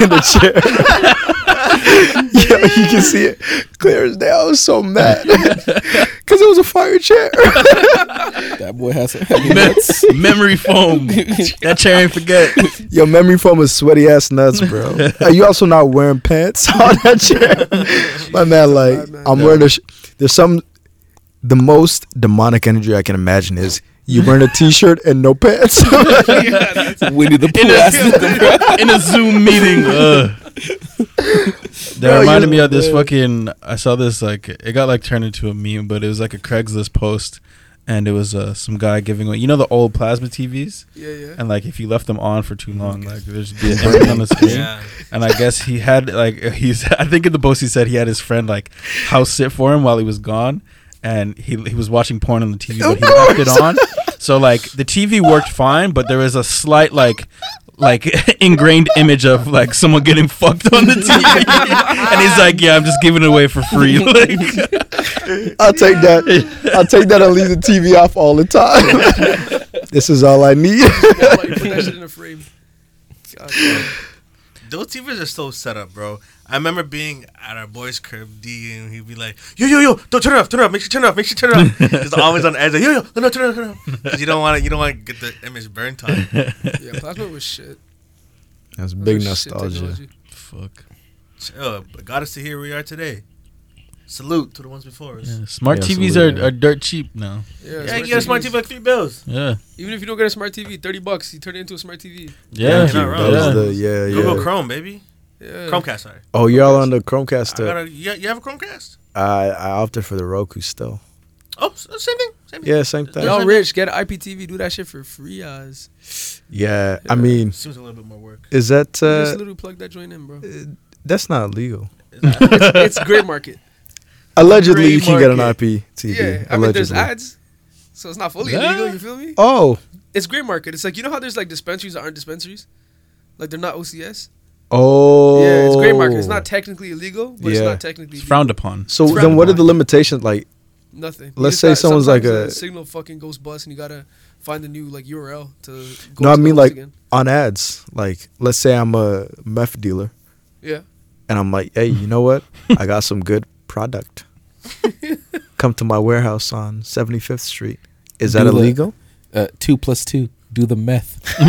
[SPEAKER 5] in the chair. Yo, you can see it clear as day. I was so mad because it was a fire chair.
[SPEAKER 4] That boy has some heavy nuts.
[SPEAKER 3] Memory foam. that chair ain't forget.
[SPEAKER 5] Your memory foam is sweaty ass nuts, bro. Are you also not wearing pants on that chair? My man, like,
[SPEAKER 6] bad, man.
[SPEAKER 5] I'm wearing a. Sh- there's some. The most demonic energy I can imagine is you wearing a t-shirt and no pants.
[SPEAKER 4] Winnie the
[SPEAKER 3] In
[SPEAKER 4] Pooh ass
[SPEAKER 3] a, in a Zoom meeting. Ugh. That
[SPEAKER 5] Bro,
[SPEAKER 3] reminded me of this fucking. I saw this like it got like turned into a meme, but it was like a Craigslist post, and it was uh, some guy giving away. You know the old plasma TVs,
[SPEAKER 6] Yeah, yeah.
[SPEAKER 3] and like if you left them on for too long, like there's be an on the screen.
[SPEAKER 2] Yeah.
[SPEAKER 3] And I guess he had like he's. I think in the post he said he had his friend like house sit for him while he was gone, and he he was watching porn on the TV, but he left it on. So like the TV worked fine, but there was a slight like like ingrained image of like someone getting fucked on the TV, and he's like, "Yeah, I'm just giving it away for free." Like,
[SPEAKER 5] I'll take that. I'll take that and leave the TV off all the time. this is all I need.
[SPEAKER 6] Yeah, like, put that shit in a frame. God, damn.
[SPEAKER 2] Those TVs are so set up, bro. I remember being at our boy's crib, D, and he'd be like, "Yo, yo, yo, don't turn it off, turn it off, make sure you turn it off, make sure you turn it off." Just always on the edge, like, "Yo, yo, no, no, turn it off, turn it off," because you don't want to, you don't want to get the image burnt on.
[SPEAKER 6] Yeah, plasma was shit.
[SPEAKER 5] That's
[SPEAKER 6] That
[SPEAKER 5] big
[SPEAKER 6] was
[SPEAKER 5] nostalgia.
[SPEAKER 3] fuck.
[SPEAKER 2] Chill, but got us to here we are today. Salute to the ones before us.
[SPEAKER 3] Yeah, smart
[SPEAKER 5] Yeah,
[SPEAKER 3] TVs
[SPEAKER 5] absolutely.
[SPEAKER 3] are, are dirt cheap now.
[SPEAKER 6] Yeah,
[SPEAKER 2] Yeah,
[SPEAKER 6] smart
[SPEAKER 2] you get a smart TV for like three bills.
[SPEAKER 3] Yeah,
[SPEAKER 6] Even if you don't get a smart TV, thirty bucks, you turn it into a smart TV.
[SPEAKER 3] yeah,
[SPEAKER 2] you're not wrong.
[SPEAKER 5] That
[SPEAKER 3] yeah.
[SPEAKER 5] the yeah
[SPEAKER 2] Google
[SPEAKER 5] yeah.
[SPEAKER 2] Chrome, baby.
[SPEAKER 6] Yeah.
[SPEAKER 2] Chromecast, sorry.
[SPEAKER 5] Oh, you're all on the Chromecast.
[SPEAKER 2] I
[SPEAKER 5] uh,
[SPEAKER 2] got a, you, you have a Chromecast?
[SPEAKER 5] I I opted for the Roku still.
[SPEAKER 2] Oh, s- same thing. Same thing.
[SPEAKER 5] Yeah, same thing.
[SPEAKER 6] Y'all rich, get an IPTV, do that shit for free, guys.
[SPEAKER 5] Yeah, I mean,
[SPEAKER 2] Seems a little bit more work.
[SPEAKER 5] is that
[SPEAKER 6] just
[SPEAKER 5] uh,
[SPEAKER 6] literally plug that joint in, bro.
[SPEAKER 5] that's not illegal?
[SPEAKER 6] it's gray market.
[SPEAKER 5] Allegedly,
[SPEAKER 3] Gray
[SPEAKER 5] you can get an. IPTV.
[SPEAKER 6] Yeah, I mean, there's
[SPEAKER 5] allegedly.
[SPEAKER 6] ads, so it's not fully
[SPEAKER 3] Yeah.
[SPEAKER 6] illegal. You feel me?
[SPEAKER 5] Oh,
[SPEAKER 6] It's gray market. It's like you know how there's like dispensaries that aren't dispensaries, like they're not OCS.
[SPEAKER 5] Oh.
[SPEAKER 6] Yeah, it's gray market. It's not technically illegal, but it's
[SPEAKER 5] Yeah.
[SPEAKER 6] not technically
[SPEAKER 3] It's frowned upon.
[SPEAKER 5] So
[SPEAKER 6] It's
[SPEAKER 5] then, what are the limitations? Like,
[SPEAKER 6] Nothing. You
[SPEAKER 5] Let's
[SPEAKER 6] just
[SPEAKER 5] say
[SPEAKER 6] got-
[SPEAKER 5] someone's like
[SPEAKER 6] sometimes
[SPEAKER 5] a-
[SPEAKER 6] the signal fucking goes bust, and you gotta find the new like URL to. Go
[SPEAKER 5] no, I
[SPEAKER 6] to
[SPEAKER 5] mean
[SPEAKER 6] those
[SPEAKER 5] like
[SPEAKER 6] again.
[SPEAKER 5] on ads. Like, let's say I'm a meth dealer,
[SPEAKER 6] Yeah.
[SPEAKER 5] and I'm like, hey, you know what? I got some good product. Come to my warehouse on 75th Street. Is that
[SPEAKER 4] Do the-
[SPEAKER 5] illegal?
[SPEAKER 4] Uh, two plus two. Do the meth.
[SPEAKER 2] I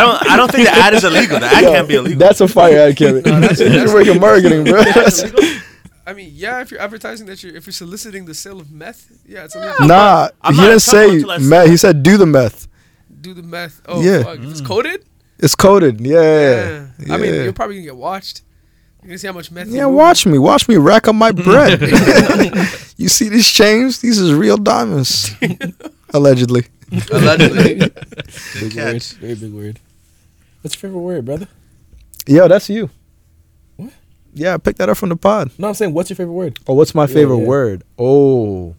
[SPEAKER 2] don't. I don't think the ad is illegal. The ad
[SPEAKER 5] Yo,
[SPEAKER 2] can't be illegal.
[SPEAKER 5] That's a fire ad, Kevin.
[SPEAKER 6] No, that's-
[SPEAKER 5] You're
[SPEAKER 6] that's-
[SPEAKER 5] working marketing, bro.
[SPEAKER 6] I mean, yeah, if you're advertising that you're if you're soliciting the sale of meth, yeah, it's illegal.
[SPEAKER 5] nah,
[SPEAKER 2] I'm
[SPEAKER 5] he didn't say meth. He said do the meth.
[SPEAKER 6] Do the meth. Oh,
[SPEAKER 5] Yeah.
[SPEAKER 6] fuck. If it's mm. coded?
[SPEAKER 5] It's coded. Yeah.
[SPEAKER 6] I mean,
[SPEAKER 5] Yeah.
[SPEAKER 6] you're probably gonna get watched. You're gonna see how much meth.
[SPEAKER 5] Yeah,
[SPEAKER 6] you move.
[SPEAKER 5] watch me. Watch me rack up my bread. you see these chains? These is real diamonds. Allegedly.
[SPEAKER 6] Allegedly.
[SPEAKER 4] Big
[SPEAKER 2] catch.
[SPEAKER 4] word. Very big word. What's your favorite word, brother?
[SPEAKER 5] Yo, that's you.
[SPEAKER 4] What?
[SPEAKER 5] Yeah, I picked that up from the pod.
[SPEAKER 4] No, I'm saying, what's your favorite word?
[SPEAKER 5] Oh, what's my
[SPEAKER 4] Yeah,
[SPEAKER 5] favorite
[SPEAKER 4] yeah.
[SPEAKER 5] word? Oh.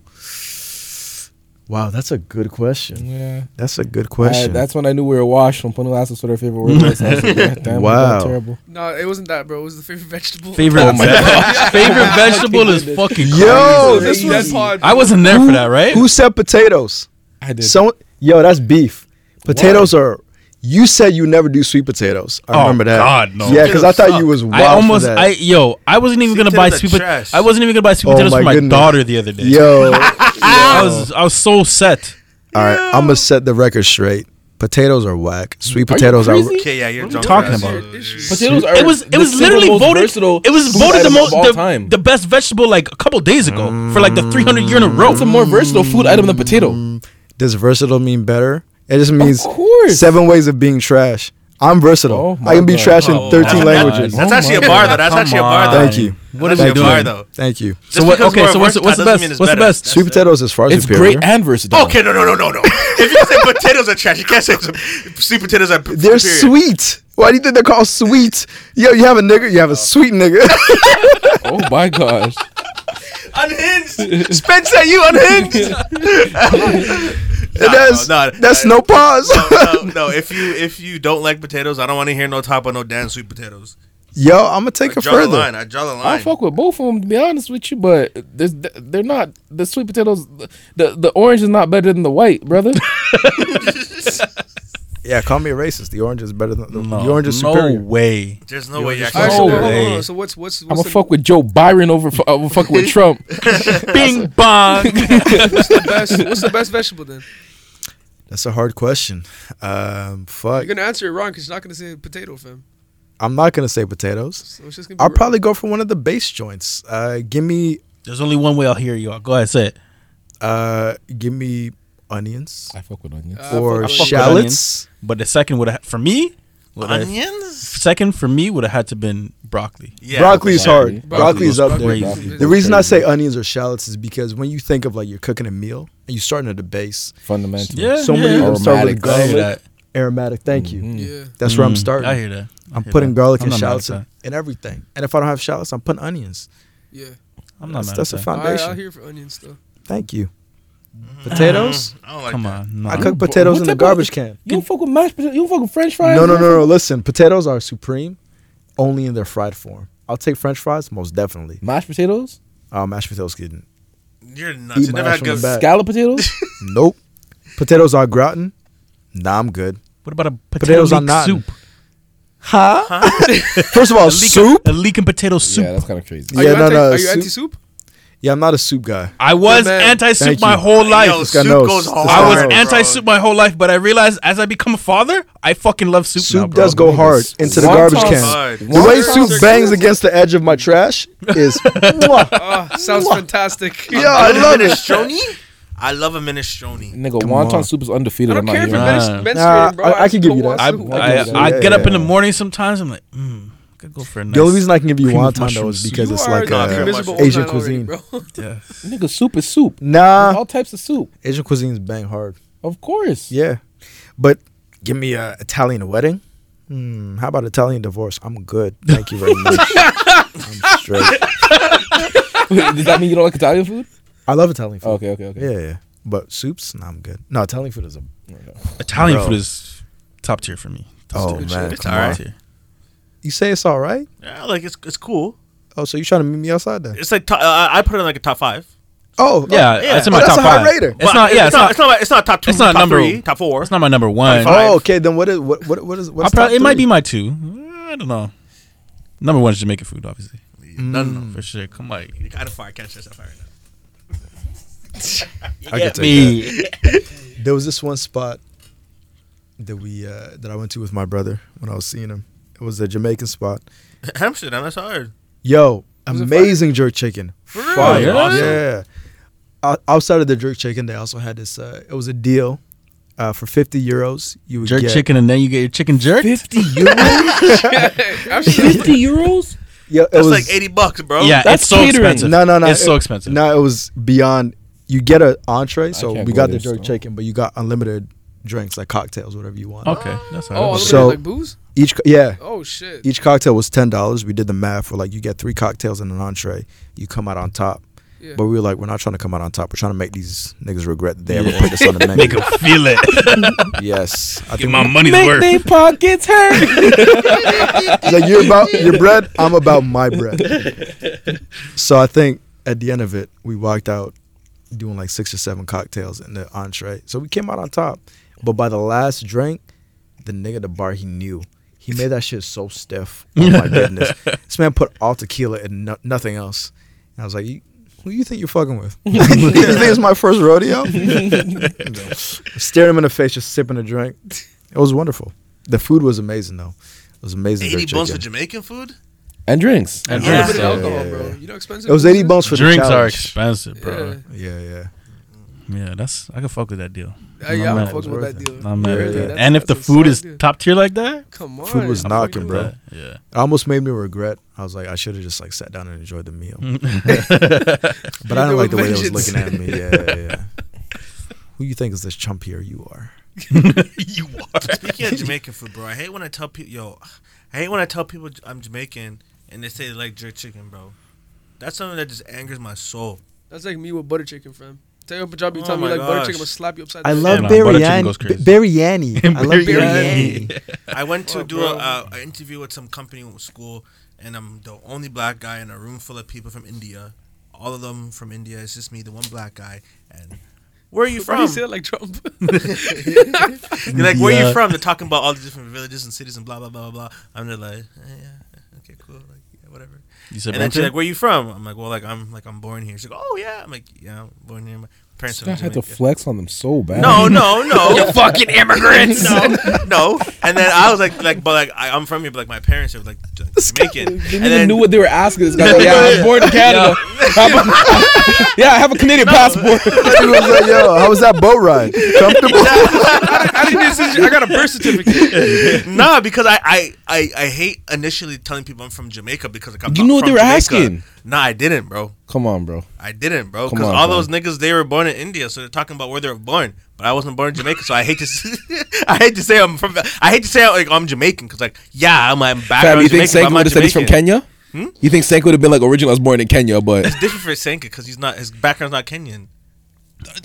[SPEAKER 5] Wow, that's a good question.
[SPEAKER 4] Yeah.
[SPEAKER 5] That's a good
[SPEAKER 4] I,
[SPEAKER 5] question.
[SPEAKER 4] that's when I knew we were washed when Punu asked us what our favorite word was. I was like, yeah, damn,
[SPEAKER 5] Wow.
[SPEAKER 4] wow. terrible.
[SPEAKER 6] no, it wasn't that, bro. It was the favorite vegetable.
[SPEAKER 3] Favorite,
[SPEAKER 4] Oh my God.
[SPEAKER 3] favorite vegetable is fucking
[SPEAKER 5] Yo,
[SPEAKER 3] crazy.
[SPEAKER 5] this was
[SPEAKER 6] pod,
[SPEAKER 3] I wasn't there for that, right?
[SPEAKER 5] Who said potatoes?
[SPEAKER 4] I did.
[SPEAKER 5] So, yo, that's beef. Potatoes are. You said you never do sweet potatoes. I
[SPEAKER 3] Oh,
[SPEAKER 5] remember that.
[SPEAKER 3] God, no.
[SPEAKER 5] Yeah, because I thought you was wild
[SPEAKER 3] I
[SPEAKER 5] for
[SPEAKER 3] almost,
[SPEAKER 5] that.
[SPEAKER 3] I yo, I wasn't even
[SPEAKER 2] Sweet
[SPEAKER 3] gonna buy sweet. pot-
[SPEAKER 2] trash.
[SPEAKER 3] I wasn't even gonna buy sweet
[SPEAKER 5] Oh
[SPEAKER 3] potatoes
[SPEAKER 5] my
[SPEAKER 3] for my
[SPEAKER 5] goodness.
[SPEAKER 3] daughter the other day.
[SPEAKER 5] Yo,
[SPEAKER 3] I was, I was so set.
[SPEAKER 5] All right, I'm gonna set the record straight. Potatoes are whack. Sweet
[SPEAKER 4] Are you
[SPEAKER 5] potatoes are.
[SPEAKER 4] crazy?
[SPEAKER 2] Okay, yeah, you're
[SPEAKER 6] What are
[SPEAKER 3] talking about?
[SPEAKER 2] your.
[SPEAKER 4] Potatoes are
[SPEAKER 3] it was it was literally voted it was voted the most the,
[SPEAKER 4] time.
[SPEAKER 3] the best vegetable like a couple days ago for like the 300 year in a row.
[SPEAKER 4] It's a more versatile food item than potato.
[SPEAKER 5] Mm, Does versatile mean better? It just means seven ways of being trash. I'm versatile.
[SPEAKER 4] Oh
[SPEAKER 5] I can be
[SPEAKER 4] God.
[SPEAKER 5] trash in
[SPEAKER 2] Oh,
[SPEAKER 5] 13
[SPEAKER 2] that's-
[SPEAKER 5] languages.
[SPEAKER 2] That's
[SPEAKER 4] Oh
[SPEAKER 2] actually a bar though. That's
[SPEAKER 3] Come
[SPEAKER 2] actually a bar though.
[SPEAKER 5] Thank you.
[SPEAKER 3] What
[SPEAKER 2] That's
[SPEAKER 3] are we
[SPEAKER 2] actually a bar though.
[SPEAKER 5] Thank you.
[SPEAKER 2] Just
[SPEAKER 3] So what- okay, so what's- what's the best-
[SPEAKER 2] mean it's
[SPEAKER 3] what's the best?
[SPEAKER 5] Sweet potatoes as far as
[SPEAKER 4] It's
[SPEAKER 5] superior.
[SPEAKER 4] great and versatile.
[SPEAKER 2] Okay, no, no, no, no, no. if you say potatoes are trash, you can't say sweet potatoes are. p-
[SPEAKER 5] They're
[SPEAKER 2] superior.
[SPEAKER 5] sweet. Why do you think they're called sweet? Yo, you have a nigga, you have a sweet nigga.
[SPEAKER 4] Oh my gosh.
[SPEAKER 2] Unhinged. Spencer, you unhinged.
[SPEAKER 5] And that's
[SPEAKER 2] no,
[SPEAKER 5] that's no pause.
[SPEAKER 2] no, no, no. If you if you don't like potatoes, I don't want to hear no talk of no damn sweet potatoes.
[SPEAKER 5] Yo, I'm gonna take
[SPEAKER 2] I
[SPEAKER 5] it
[SPEAKER 2] draw the
[SPEAKER 5] further.
[SPEAKER 2] line. I draw the line.
[SPEAKER 4] I fuck with both of them to be honest with you, but there's, they're not the sweet potatoes. The the orange is not better than the white, brother.
[SPEAKER 5] Yeah, call me a racist. The orange is better than the,
[SPEAKER 3] No,
[SPEAKER 5] the orange is
[SPEAKER 3] no
[SPEAKER 5] superior.
[SPEAKER 3] way.
[SPEAKER 2] There's no way you
[SPEAKER 6] All
[SPEAKER 2] actually.
[SPEAKER 6] right, so,
[SPEAKER 3] No
[SPEAKER 6] hold
[SPEAKER 3] way.
[SPEAKER 6] on. so what's what's
[SPEAKER 4] I'm gonna
[SPEAKER 6] the,
[SPEAKER 4] fuck with Joe Biden over fu- over fucking with Trump.
[SPEAKER 3] Bing bong.
[SPEAKER 6] what's the best what's the best vegetable then?
[SPEAKER 5] That's a hard question. Um, fuck.
[SPEAKER 6] You're gonna answer it wrong because you're not gonna say potato, fam.
[SPEAKER 5] I'm not gonna say potatoes.
[SPEAKER 6] So gonna
[SPEAKER 5] I'll
[SPEAKER 6] wrong.
[SPEAKER 5] probably go for one of the base joints. Uh, give me,
[SPEAKER 3] There's only one way I'll hear you. Go ahead, say it.
[SPEAKER 5] uh, give me onions
[SPEAKER 4] I fuck with onions.
[SPEAKER 6] Uh, I fuck
[SPEAKER 5] or
[SPEAKER 6] with onions.
[SPEAKER 5] shallots.
[SPEAKER 3] But the second would for me. Would have-
[SPEAKER 2] Onions.
[SPEAKER 3] Second for me would have had to been broccoli.
[SPEAKER 2] Yeah.
[SPEAKER 5] Broccoli is
[SPEAKER 4] Broccoli.
[SPEAKER 5] hard. Broccoli is up there.
[SPEAKER 3] Crazy.
[SPEAKER 5] The reason I say onions or shallots is because when you think of like you're cooking a meal and you're starting at the base,
[SPEAKER 4] Fundamental.
[SPEAKER 3] Yeah,
[SPEAKER 5] so many of them start with
[SPEAKER 4] Aromatic.
[SPEAKER 3] I hear
[SPEAKER 5] garlic,
[SPEAKER 3] that.
[SPEAKER 5] aromatic. Thank you.
[SPEAKER 4] Mhm.
[SPEAKER 6] Yeah.
[SPEAKER 5] That's where I'm
[SPEAKER 3] Mm,
[SPEAKER 5] starting.
[SPEAKER 3] I hear that. I
[SPEAKER 5] I'm
[SPEAKER 3] hear
[SPEAKER 5] putting
[SPEAKER 3] that.
[SPEAKER 5] garlic
[SPEAKER 3] I'm
[SPEAKER 5] and
[SPEAKER 3] not mad
[SPEAKER 5] shallots
[SPEAKER 3] at
[SPEAKER 5] in,
[SPEAKER 3] that.
[SPEAKER 5] in everything. And if I don't have shallots, I'm putting onions.
[SPEAKER 6] Yeah.
[SPEAKER 3] I'm not
[SPEAKER 5] That's,
[SPEAKER 3] mad
[SPEAKER 5] that's a
[SPEAKER 3] at that.
[SPEAKER 6] I,
[SPEAKER 5] foundation.
[SPEAKER 6] I'll hear for onions though.
[SPEAKER 5] Thank you. Potatoes.
[SPEAKER 2] I don't like
[SPEAKER 3] Come
[SPEAKER 2] that.
[SPEAKER 3] on, no.
[SPEAKER 5] I cook potatoes
[SPEAKER 4] What
[SPEAKER 5] in the
[SPEAKER 4] type of-
[SPEAKER 5] garbage can.
[SPEAKER 4] You don't fuck with mashed potatoes. You don't fuck with French fries.
[SPEAKER 5] No, no,
[SPEAKER 4] You
[SPEAKER 5] no, no. Listen, potatoes are supreme, only in their fried form. I'll take French fries, most definitely.
[SPEAKER 4] Mashed potatoes.
[SPEAKER 5] Uh, mashed potatoes getting
[SPEAKER 2] You're nuts.
[SPEAKER 5] Eat
[SPEAKER 2] You never
[SPEAKER 5] my
[SPEAKER 2] had
[SPEAKER 5] ass from the
[SPEAKER 2] good.
[SPEAKER 5] back.
[SPEAKER 4] Scallop potatoes.
[SPEAKER 5] nope. Potatoes are gratin. Nah, I'm good.
[SPEAKER 3] What about a potato
[SPEAKER 5] Potatoes are
[SPEAKER 3] leek
[SPEAKER 5] not.
[SPEAKER 3] soup?
[SPEAKER 5] Huh? First of all,
[SPEAKER 3] A leek,
[SPEAKER 5] soup.
[SPEAKER 3] a leek and potato soup.
[SPEAKER 4] yeah, that's kind of crazy.
[SPEAKER 6] Are
[SPEAKER 5] Yeah,
[SPEAKER 6] you
[SPEAKER 5] no,
[SPEAKER 6] anti,
[SPEAKER 5] no.
[SPEAKER 6] Are you
[SPEAKER 5] soup-
[SPEAKER 6] anti soup?
[SPEAKER 5] Yeah, I'm not a soup guy.
[SPEAKER 3] I was
[SPEAKER 6] man.
[SPEAKER 3] anti-soup
[SPEAKER 5] Thank
[SPEAKER 3] my
[SPEAKER 5] you.
[SPEAKER 3] whole life.
[SPEAKER 2] Yo,
[SPEAKER 5] This guy
[SPEAKER 2] soup
[SPEAKER 5] knows.
[SPEAKER 2] goes
[SPEAKER 5] This
[SPEAKER 2] hard.
[SPEAKER 5] guy
[SPEAKER 3] I was
[SPEAKER 5] knows.
[SPEAKER 3] anti-soup my whole life, but I realized as I become a father, I fucking love soup.
[SPEAKER 5] Soup
[SPEAKER 3] now, bro.
[SPEAKER 5] does go hard into the garbage can.
[SPEAKER 2] Hard.
[SPEAKER 5] The way
[SPEAKER 6] Wontons
[SPEAKER 5] soup
[SPEAKER 6] are
[SPEAKER 5] bangs
[SPEAKER 6] good.
[SPEAKER 5] against the edge of my trash is. Mwah.
[SPEAKER 6] Oh, sounds fantastic.
[SPEAKER 5] Yeah, I love it.
[SPEAKER 2] minestrone. I love a minestrone.
[SPEAKER 4] Nigga,
[SPEAKER 5] Come
[SPEAKER 4] wonton
[SPEAKER 5] on.
[SPEAKER 4] soup is
[SPEAKER 6] I
[SPEAKER 4] undefeated.
[SPEAKER 6] don't
[SPEAKER 4] I'm
[SPEAKER 6] care
[SPEAKER 4] not
[SPEAKER 6] if you're
[SPEAKER 4] here.
[SPEAKER 3] Nah.
[SPEAKER 6] menstruating,
[SPEAKER 5] Nah,
[SPEAKER 6] bro.
[SPEAKER 5] I- I
[SPEAKER 6] just
[SPEAKER 5] can give
[SPEAKER 6] go
[SPEAKER 5] you that.
[SPEAKER 6] want
[SPEAKER 3] I,
[SPEAKER 6] soup.
[SPEAKER 3] I,
[SPEAKER 5] Yeah,
[SPEAKER 3] I get up in the morning sometimes. I'm like, mm, I could go for a nice.
[SPEAKER 5] The only reason I can give you
[SPEAKER 3] cream of
[SPEAKER 5] wonton though is
[SPEAKER 3] soup.
[SPEAKER 5] because
[SPEAKER 6] You
[SPEAKER 5] it's
[SPEAKER 6] are
[SPEAKER 5] like
[SPEAKER 6] the
[SPEAKER 2] Nah,
[SPEAKER 5] uh,
[SPEAKER 6] invisible
[SPEAKER 5] Asian
[SPEAKER 6] old already,
[SPEAKER 5] cuisine.
[SPEAKER 6] bro.
[SPEAKER 3] Yeah.
[SPEAKER 4] Nigga, soup is soup.
[SPEAKER 5] Nah,
[SPEAKER 4] All types of soup.
[SPEAKER 5] Asian cuisine is bang hard.
[SPEAKER 4] Of course.
[SPEAKER 5] Yeah, but give me a Italian wedding. Hmm, how about Italian divorce? I'm good. Thank you very much. I'm straight.
[SPEAKER 4] Wait, does that mean you don't like Italian food?
[SPEAKER 5] I love Italian food.
[SPEAKER 4] Okay, okay, okay.
[SPEAKER 5] Yeah, yeah. But soups, nah, I'm good. No, Italian food is a.
[SPEAKER 3] Italian
[SPEAKER 5] Bro.
[SPEAKER 3] food is top tier for me. Top
[SPEAKER 5] Oh
[SPEAKER 3] tier.
[SPEAKER 5] man,
[SPEAKER 2] It's
[SPEAKER 5] come
[SPEAKER 2] alright.
[SPEAKER 5] on.
[SPEAKER 3] Tier.
[SPEAKER 5] You say it's all right?
[SPEAKER 2] Yeah, like it's it's cool.
[SPEAKER 5] Oh, so you trying to meet me outside then?
[SPEAKER 2] It's like to, uh, I put it in like a top five.
[SPEAKER 5] Oh,
[SPEAKER 3] Yeah,
[SPEAKER 2] yeah.
[SPEAKER 3] it's in
[SPEAKER 5] Oh,
[SPEAKER 3] my
[SPEAKER 5] that's a high
[SPEAKER 3] five.
[SPEAKER 5] rater.
[SPEAKER 3] It's not. Yeah, it's not.
[SPEAKER 2] It's not. It's not top two.
[SPEAKER 3] It's not
[SPEAKER 2] top
[SPEAKER 3] number-
[SPEAKER 2] three, top four.
[SPEAKER 3] It's not my number one.
[SPEAKER 2] Five.
[SPEAKER 5] Oh, okay. Then what is what what what is
[SPEAKER 3] I'll
[SPEAKER 5] what's
[SPEAKER 3] probably,
[SPEAKER 5] top
[SPEAKER 3] it might be my two. I don't know. Number one is Jamaican food, obviously.
[SPEAKER 2] No, no, no.
[SPEAKER 3] For sure. Come on.
[SPEAKER 2] You gotta fire catch yourself right now.
[SPEAKER 5] I
[SPEAKER 3] Get
[SPEAKER 5] can take
[SPEAKER 3] me.
[SPEAKER 5] There was this one spot that we uh, that I went to with my brother when I was seeing him. It was a Jamaican spot.
[SPEAKER 2] Amsterdam. That's hard.
[SPEAKER 5] Yo,
[SPEAKER 6] Was it
[SPEAKER 5] amazing jerk chicken.
[SPEAKER 2] For real?
[SPEAKER 5] Fire.
[SPEAKER 3] Yeah? Awesome.
[SPEAKER 5] Yeah. O- outside of the jerk chicken, they also had this. Uh, it was a deal uh, for fifty euros. You would
[SPEAKER 3] Jerk
[SPEAKER 5] get,
[SPEAKER 3] chicken and then you get your chicken jerk.
[SPEAKER 4] 50 euros? 50 euros?
[SPEAKER 5] Yeah, it
[SPEAKER 2] That's
[SPEAKER 5] was
[SPEAKER 2] like eighty bucks, bro.
[SPEAKER 3] Yeah,
[SPEAKER 4] That's
[SPEAKER 3] it's so
[SPEAKER 4] catering.
[SPEAKER 3] expensive.
[SPEAKER 5] No, no, no.
[SPEAKER 3] It's so
[SPEAKER 5] it-
[SPEAKER 3] expensive.
[SPEAKER 5] No, it was beyond. You get an entree, so
[SPEAKER 4] can't
[SPEAKER 5] we
[SPEAKER 4] go
[SPEAKER 5] got the
[SPEAKER 4] there,
[SPEAKER 5] jerk
[SPEAKER 4] so.
[SPEAKER 5] chicken, but you got unlimited drinks like cocktails, whatever you want.
[SPEAKER 3] Okay, that's all
[SPEAKER 6] Oh,
[SPEAKER 3] right.
[SPEAKER 5] So-
[SPEAKER 6] like booze?
[SPEAKER 5] Each, yeah,
[SPEAKER 6] Oh shit.
[SPEAKER 5] each cocktail was ten dollars. We did the math for like you get three cocktails and an entree, you come out on top.
[SPEAKER 6] Yeah.
[SPEAKER 5] But we were like, we're not trying to come out on top. We're trying to make these niggas regret that they ever put this on the menu.
[SPEAKER 3] Make them feel it.
[SPEAKER 5] yes, I
[SPEAKER 3] Get
[SPEAKER 5] think
[SPEAKER 3] my
[SPEAKER 5] we-
[SPEAKER 3] money's
[SPEAKER 4] Make
[SPEAKER 3] worth.
[SPEAKER 4] they pockets hurt.
[SPEAKER 5] He's like you're about your bread. I'm about my bread. So I think at the end of it, we walked out doing like six or seven cocktails in the entree. So we came out on top. But by the last drink, the nigga at the bar he knew. He made that shit so stiff. Oh my goodness. This man put all tequila and no, nothing else. And I was like, you, Who you think you're fucking with? you think it's my first rodeo? Stared him in the face, just sipping a drink. It was wonderful. The food was amazing, though. It was amazing.
[SPEAKER 2] Eighty bucks for. Jamaican food.
[SPEAKER 4] And drinks.
[SPEAKER 3] And
[SPEAKER 2] Yeah.
[SPEAKER 6] Unlimited
[SPEAKER 2] Yeah,
[SPEAKER 6] alcohol,
[SPEAKER 5] yeah, yeah.
[SPEAKER 6] You know how expensive
[SPEAKER 5] It was 80
[SPEAKER 6] bucks
[SPEAKER 5] bones for
[SPEAKER 3] Drinks
[SPEAKER 5] the
[SPEAKER 3] are
[SPEAKER 5] challenge.
[SPEAKER 3] expensive, bro.
[SPEAKER 6] Yeah.
[SPEAKER 5] Yeah, yeah.
[SPEAKER 3] Yeah, that's I can fuck with that deal.
[SPEAKER 6] Uh, yeah, I'm
[SPEAKER 3] mad.
[SPEAKER 6] fucking with that deal.
[SPEAKER 3] I'm mad
[SPEAKER 6] Yeah,
[SPEAKER 3] at that. And if the food is
[SPEAKER 6] deal.
[SPEAKER 3] top tier like that,
[SPEAKER 6] Come on,
[SPEAKER 5] Food was
[SPEAKER 6] I'm
[SPEAKER 5] knocking, bro.
[SPEAKER 6] with
[SPEAKER 3] yeah.
[SPEAKER 5] It almost made me regret. I was like, I should have just like sat down and enjoyed the meal. But I
[SPEAKER 6] There
[SPEAKER 5] didn't like the way it was looking at me. Yeah, yeah, yeah. Who you think is this chumpier you are?
[SPEAKER 3] you are.
[SPEAKER 2] Speaking of Jamaican food, bro, I hate when I tell people, yo, I hate when I tell people I'm Jamaican and they say they like jerk chicken, bro. That's something that just angers my soul.
[SPEAKER 6] That's like me with butter chicken, fam. Tell you Punjabi, you
[SPEAKER 2] Oh
[SPEAKER 6] tell me
[SPEAKER 2] my
[SPEAKER 6] like butter chicken, I'm slap you upside
[SPEAKER 5] I love
[SPEAKER 3] Yeah,
[SPEAKER 6] head.
[SPEAKER 3] no, butter chicken
[SPEAKER 5] biryani. Biryani. I love
[SPEAKER 6] Biryani.
[SPEAKER 5] biryani.
[SPEAKER 2] I went to
[SPEAKER 6] Oh,
[SPEAKER 2] do
[SPEAKER 6] bro.
[SPEAKER 2] a, uh, an interview with some company with school, and I'm the only black guy in a room full of people from India. All of them from India. It's just me, the one black guy. And where are you
[SPEAKER 6] Why do you
[SPEAKER 2] from?
[SPEAKER 6] say it like Trump?
[SPEAKER 2] They're like, where are you from? They're talking about all the different villages and cities and blah blah blah blah blah. I'm just like, eh, yeah, okay, cool, like yeah, whatever.
[SPEAKER 3] You said
[SPEAKER 2] And then she's like, "Where are you from?" I'm like, "Well, like I'm like I'm born here." She's like, "Oh yeah." I'm like, "Yeah, I'm born here. My parents
[SPEAKER 4] This guy
[SPEAKER 2] from
[SPEAKER 4] had to flex on them so bad.
[SPEAKER 2] No, no, no.
[SPEAKER 6] you fucking immigrants.
[SPEAKER 2] no, no. And then I was like, like, but like I, I'm from here, but like my parents are like J- Jamaican.
[SPEAKER 4] They
[SPEAKER 2] And
[SPEAKER 4] didn't
[SPEAKER 2] then
[SPEAKER 4] even knew what they were asking. This guy, like, yeah, I was born in Canada. yeah, I have a Canadian passport.
[SPEAKER 5] He was like, yo, how was that boat ride? Comfortable?
[SPEAKER 6] I didn't need. I got a birth certificate.
[SPEAKER 2] nah, because I, I, I, I hate initially telling people I'm from Jamaica because like, I'm
[SPEAKER 4] You
[SPEAKER 2] not
[SPEAKER 4] knew what they were
[SPEAKER 2] Jamaica.
[SPEAKER 4] asking.
[SPEAKER 2] Nah, I didn't, bro.
[SPEAKER 4] Come on, bro.
[SPEAKER 2] I didn't, bro.
[SPEAKER 4] Come
[SPEAKER 2] Because
[SPEAKER 4] on,
[SPEAKER 2] all
[SPEAKER 4] bro.
[SPEAKER 2] those niggas they were born in India, so they're talking about where they were born. But I wasn't born in Jamaica, so I hate to, s- I hate to say I'm from. I hate to say like I'm Jamaican because like yeah, I'm, I'm back.
[SPEAKER 4] Fam, you think
[SPEAKER 2] Jamaican, but I'm
[SPEAKER 4] Senko
[SPEAKER 2] not
[SPEAKER 4] would have said he's from
[SPEAKER 2] Jamaican.
[SPEAKER 4] Kenya?
[SPEAKER 2] Hmm?
[SPEAKER 4] You think Senko would have been like, originally I was born in Kenya, but
[SPEAKER 2] It's different for Senka because he's not his background's not Kenyan.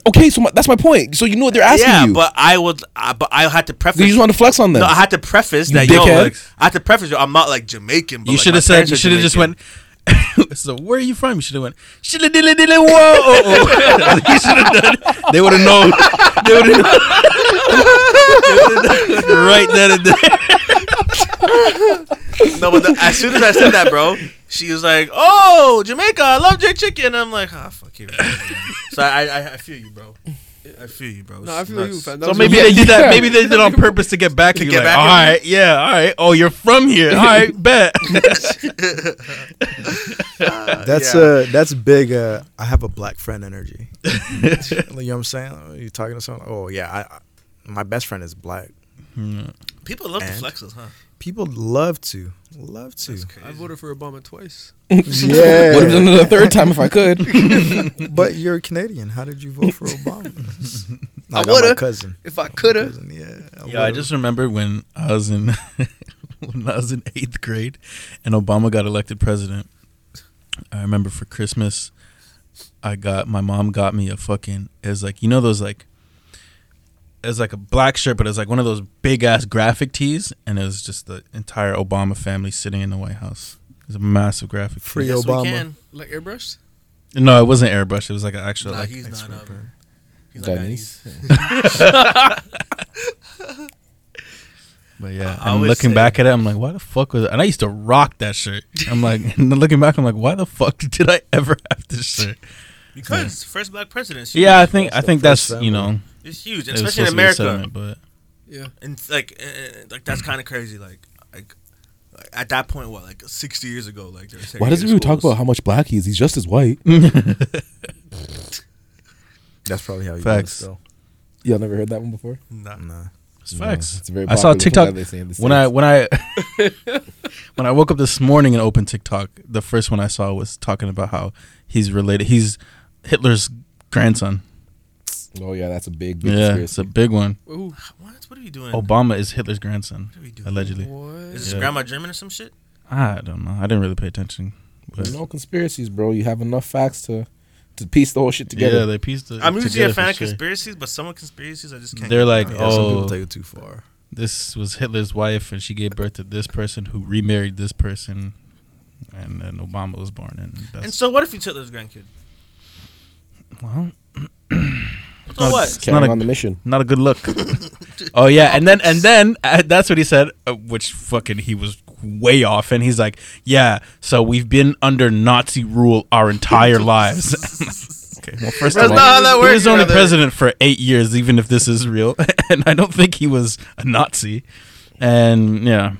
[SPEAKER 4] okay, so my, that's my point. So you know what they're asking
[SPEAKER 2] yeah,
[SPEAKER 4] you.
[SPEAKER 2] but I was, I, but I had to preface.
[SPEAKER 4] you just want to flex on them.
[SPEAKER 2] no, I had to preface
[SPEAKER 4] You
[SPEAKER 2] that yo,
[SPEAKER 4] dickhead.
[SPEAKER 2] like, I had to preface yo, I'm not like Jamaican. But
[SPEAKER 3] You
[SPEAKER 2] like,
[SPEAKER 3] should
[SPEAKER 2] my
[SPEAKER 3] have said.
[SPEAKER 2] parents
[SPEAKER 3] You
[SPEAKER 2] are
[SPEAKER 3] should have just
[SPEAKER 2] Jamaican.
[SPEAKER 3] went. so where are you from? You should have went. Shilla whoa. oh, oh. you should have done. They would have known. They would have known. right then and there.
[SPEAKER 2] No, but the, as soon as I said that, bro, she was like, "Oh, Jamaica, I love jerk chicken." I'm like, "Ah, fuck you." so I, I, I feel you, bro. I feel you, bro.
[SPEAKER 6] No, I
[SPEAKER 2] It's
[SPEAKER 6] feel you, fam. That
[SPEAKER 3] So
[SPEAKER 6] was
[SPEAKER 3] maybe
[SPEAKER 6] your-
[SPEAKER 3] they did that. Maybe they did it on purpose to get back to
[SPEAKER 2] To
[SPEAKER 3] you.
[SPEAKER 2] get
[SPEAKER 3] Like,
[SPEAKER 2] back
[SPEAKER 3] all
[SPEAKER 2] at me?
[SPEAKER 3] right, yeah, all right. Oh, you're from here. All right, bet.
[SPEAKER 5] That's
[SPEAKER 2] Yeah.
[SPEAKER 5] uh that's big uh I have a black friend energy. you know what I'm saying? You talking to someone? Oh yeah, I, I my best friend is black.
[SPEAKER 2] People love
[SPEAKER 5] And?
[SPEAKER 2] the flexes, huh?
[SPEAKER 5] People love to. Love to.
[SPEAKER 6] I voted for Obama twice.
[SPEAKER 5] Yeah.
[SPEAKER 4] Would have done it a third time if I could.
[SPEAKER 5] but you're Canadian. How did you vote for Obama? Nah,
[SPEAKER 6] I woulda.
[SPEAKER 5] cousin.
[SPEAKER 6] If I coulda,
[SPEAKER 5] Cousin, yeah.
[SPEAKER 3] Yeah, I just remember when I was in when I was in eighth grade, and Obama got elected president. I remember for Christmas, I got my mom got me a fucking. It was like you know those like. It was like a black shirt, but it was like one of those big ass graphic tees, and it was just the entire Obama family sitting in the White House. It was a massive graphic. tee.
[SPEAKER 5] Free
[SPEAKER 2] Yes, we
[SPEAKER 5] Obama.
[SPEAKER 2] can.
[SPEAKER 6] like airbrushed.
[SPEAKER 3] No, it wasn't airbrush. It was like an actual.
[SPEAKER 2] Nah,
[SPEAKER 3] like,
[SPEAKER 2] he's not.
[SPEAKER 3] expert
[SPEAKER 2] Um, he's not
[SPEAKER 4] Denny's.
[SPEAKER 3] But yeah,
[SPEAKER 2] I
[SPEAKER 3] I'm looking
[SPEAKER 2] say-
[SPEAKER 3] back at it. I'm like, why the fuck was? It? And I used to rock that shirt. I'm like, and looking back, I'm like, why the fuck did I ever have this shirt?
[SPEAKER 2] because it's the first black president.
[SPEAKER 3] Yeah, I think I think
[SPEAKER 5] first
[SPEAKER 3] that's you know,
[SPEAKER 2] it's huge,
[SPEAKER 3] it
[SPEAKER 2] especially in
[SPEAKER 3] supposed to be a
[SPEAKER 2] America.
[SPEAKER 3] settlement, but
[SPEAKER 6] Yeah.
[SPEAKER 2] and like, uh, like that's kind of crazy. Like, like, like, at that point, what, like sixty years ago, like, there were
[SPEAKER 4] Why does
[SPEAKER 2] segregated
[SPEAKER 4] everyone talk about how much black he is? He's just as white.
[SPEAKER 5] That's probably how you
[SPEAKER 3] Facts.
[SPEAKER 5] Facts.
[SPEAKER 4] Y'all never heard that one before?
[SPEAKER 2] Nah.
[SPEAKER 5] Nah.
[SPEAKER 3] it's facts.
[SPEAKER 4] It's a very
[SPEAKER 3] I saw
[SPEAKER 4] popular
[SPEAKER 3] TikTok
[SPEAKER 4] they say in the
[SPEAKER 3] when I when I when I woke up this morning and opened TikTok. The first one I saw was talking about how he's related. He's Hitler's grandson.
[SPEAKER 4] Oh yeah, that's a big, big
[SPEAKER 3] Yeah,
[SPEAKER 4] conspiracy.
[SPEAKER 3] it's a big one.
[SPEAKER 6] Ooh,
[SPEAKER 2] What? What are you doing?
[SPEAKER 3] Obama is Hitler's grandson,
[SPEAKER 2] What are we doing?
[SPEAKER 3] allegedly.
[SPEAKER 6] what?
[SPEAKER 2] Is his
[SPEAKER 3] Yeah.
[SPEAKER 2] grandma German or some shit?
[SPEAKER 3] I don't know. I didn't really pay attention. But
[SPEAKER 4] no conspiracies, bro. You have enough facts to to piece the whole shit together.
[SPEAKER 3] yeah, they pieced it.
[SPEAKER 2] I'm usually
[SPEAKER 3] together
[SPEAKER 2] a fan
[SPEAKER 3] for
[SPEAKER 2] of
[SPEAKER 3] sure.
[SPEAKER 2] conspiracies, but some of conspiracies I just can't.
[SPEAKER 3] They're
[SPEAKER 2] get
[SPEAKER 3] like,
[SPEAKER 2] behind.
[SPEAKER 5] Yeah, some
[SPEAKER 3] Oh.
[SPEAKER 5] people take it too far.
[SPEAKER 3] this was Hitler's wife, and she gave birth to this person who remarried this person, and then Obama was born. And
[SPEAKER 2] And so, what if you took Hitler's grandkid?
[SPEAKER 3] well,
[SPEAKER 2] So what?
[SPEAKER 3] It's not a-
[SPEAKER 4] on the mission.
[SPEAKER 3] Not a good look. oh yeah, and then and then uh, that's what he said, uh, which fucking he was way off, and he's like, "Yeah, so we've been under Nazi rule our entire lives." okay, well, first
[SPEAKER 2] That's
[SPEAKER 3] of all,
[SPEAKER 2] not how that
[SPEAKER 3] he was only
[SPEAKER 2] brother.
[SPEAKER 3] president for eight years, even if this is real, and I don't think he was a Nazi. And yeah,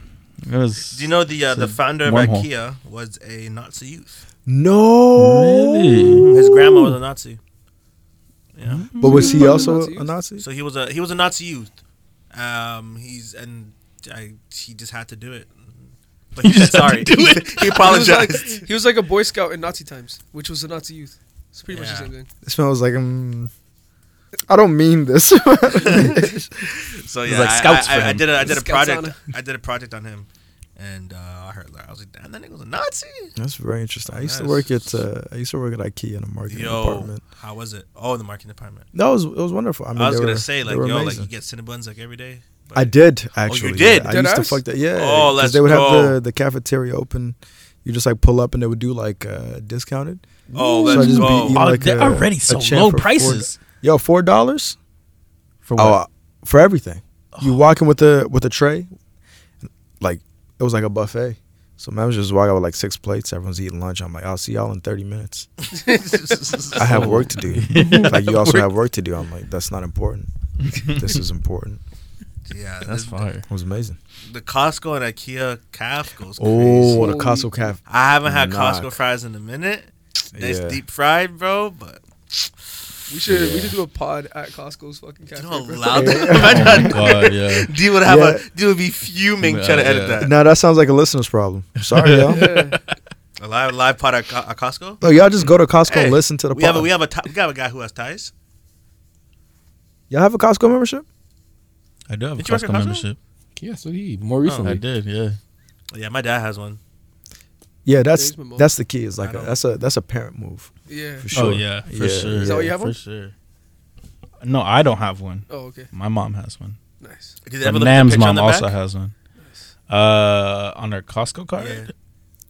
[SPEAKER 3] it was.
[SPEAKER 2] Do you know the uh, the founder of
[SPEAKER 3] wormhole.
[SPEAKER 2] IKEA was a Nazi youth?
[SPEAKER 5] No.
[SPEAKER 3] Really?
[SPEAKER 2] His grandma was a Nazi. Yeah.
[SPEAKER 5] But was he also a Nazi?
[SPEAKER 2] So he was a he was a Nazi youth. Um, he's and I, he just had to do it. But he said sorry. he
[SPEAKER 6] He was, like,
[SPEAKER 2] apologized.
[SPEAKER 6] he was like a Boy Scout in Nazi times, which was a Nazi youth. It's pretty much the same thing.
[SPEAKER 5] It smells like, um, I don't mean this.
[SPEAKER 2] So
[SPEAKER 3] was
[SPEAKER 2] yeah,
[SPEAKER 3] like
[SPEAKER 2] I-
[SPEAKER 3] scouts
[SPEAKER 2] I, I, I did a I did a
[SPEAKER 6] Scouts
[SPEAKER 2] project. I did a project on him, and uh, I heard I was like, damn, that nigga was a Nazi.
[SPEAKER 5] That's very interesting. I used to work at uh, I used to work at IKEA in the marketing
[SPEAKER 2] Yo,
[SPEAKER 5] department.
[SPEAKER 2] how was it? Oh, in the marketing department.
[SPEAKER 5] That was it was wonderful. I mean,
[SPEAKER 2] I,
[SPEAKER 5] was
[SPEAKER 2] gonna
[SPEAKER 5] were-
[SPEAKER 2] say like
[SPEAKER 5] were
[SPEAKER 2] yo, like you get Cinnabons like every day. But
[SPEAKER 5] I did actually.
[SPEAKER 2] Oh, did?
[SPEAKER 5] Yeah. I
[SPEAKER 6] Dead
[SPEAKER 5] used to fuck that. Yeah.
[SPEAKER 2] Oh,
[SPEAKER 5] 'cause
[SPEAKER 2] let's
[SPEAKER 5] they would have the, the cafeteria open. You just like pull up and they would do like uh, discounted.
[SPEAKER 2] Oh,
[SPEAKER 5] So I
[SPEAKER 2] let's
[SPEAKER 5] just be
[SPEAKER 2] go.
[SPEAKER 5] eating
[SPEAKER 3] Oh,
[SPEAKER 5] like
[SPEAKER 3] they're
[SPEAKER 5] a-
[SPEAKER 3] already so
[SPEAKER 5] champ
[SPEAKER 3] low
[SPEAKER 5] for four-
[SPEAKER 3] prices.
[SPEAKER 5] Yo, four dollars.
[SPEAKER 3] For
[SPEAKER 5] Oh,
[SPEAKER 3] what?
[SPEAKER 5] uh, for everything. You walk in with a with a tray, like it was like a buffet. So man was just walking out with like six plates. Everyone's eating lunch. I'm like, I'll see y'all in thirty minutes. I have work to do. like you also have work to do. I'm like, that's not important. this is important.
[SPEAKER 2] yeah,
[SPEAKER 3] That's
[SPEAKER 2] the,
[SPEAKER 3] fire.
[SPEAKER 5] It was amazing.
[SPEAKER 2] The Costco and IKEA calf goes crazy.
[SPEAKER 5] Oh, the Costco calf.
[SPEAKER 2] I haven't had
[SPEAKER 5] Knock.
[SPEAKER 2] Costco fries in a minute. Nice
[SPEAKER 5] Yeah.
[SPEAKER 2] deep fried, bro. But
[SPEAKER 6] We should we should do a pod at Costco's fucking
[SPEAKER 2] you
[SPEAKER 6] cafe.
[SPEAKER 2] know how
[SPEAKER 6] bro.
[SPEAKER 2] loud
[SPEAKER 3] Oh my god, yeah.
[SPEAKER 2] D would have
[SPEAKER 5] Yeah.
[SPEAKER 2] a D would be fuming
[SPEAKER 3] Yeah,
[SPEAKER 2] trying to edit that.
[SPEAKER 5] No, that sounds like a listener's problem. Sorry, y'all.
[SPEAKER 6] Yeah.
[SPEAKER 2] A live live pod at, at Costco.
[SPEAKER 5] Look, y'all just go to Costco
[SPEAKER 2] Hey,
[SPEAKER 5] and listen to the
[SPEAKER 2] We have a
[SPEAKER 5] pod.
[SPEAKER 2] we have a we have a guy who has ties.
[SPEAKER 5] y'all have a Costco membership?
[SPEAKER 3] I do have a
[SPEAKER 2] Did you work at
[SPEAKER 3] Costco
[SPEAKER 2] Costco?
[SPEAKER 3] membership.
[SPEAKER 4] Yeah, so he more recently.
[SPEAKER 3] I did, yeah.
[SPEAKER 2] Yeah, my dad has one.
[SPEAKER 5] Yeah, that's
[SPEAKER 6] There's
[SPEAKER 5] that's the key. It's like
[SPEAKER 2] I
[SPEAKER 5] a,
[SPEAKER 2] don't-
[SPEAKER 5] that's a that's a parent move
[SPEAKER 6] yeah.
[SPEAKER 5] for sure.
[SPEAKER 3] Oh yeah, for
[SPEAKER 5] Yeah,
[SPEAKER 3] sure.
[SPEAKER 6] Is that what you have
[SPEAKER 3] for
[SPEAKER 6] one?
[SPEAKER 3] sure. No, I don't have one.
[SPEAKER 6] Oh, okay.
[SPEAKER 3] My mom has one.
[SPEAKER 6] Nice.
[SPEAKER 2] Did you
[SPEAKER 3] But
[SPEAKER 2] ever look at the
[SPEAKER 3] Nam's
[SPEAKER 2] picture on
[SPEAKER 3] mom
[SPEAKER 2] the
[SPEAKER 3] also
[SPEAKER 2] back?
[SPEAKER 3] has one. Uh, on her Costco card.
[SPEAKER 2] Yeah.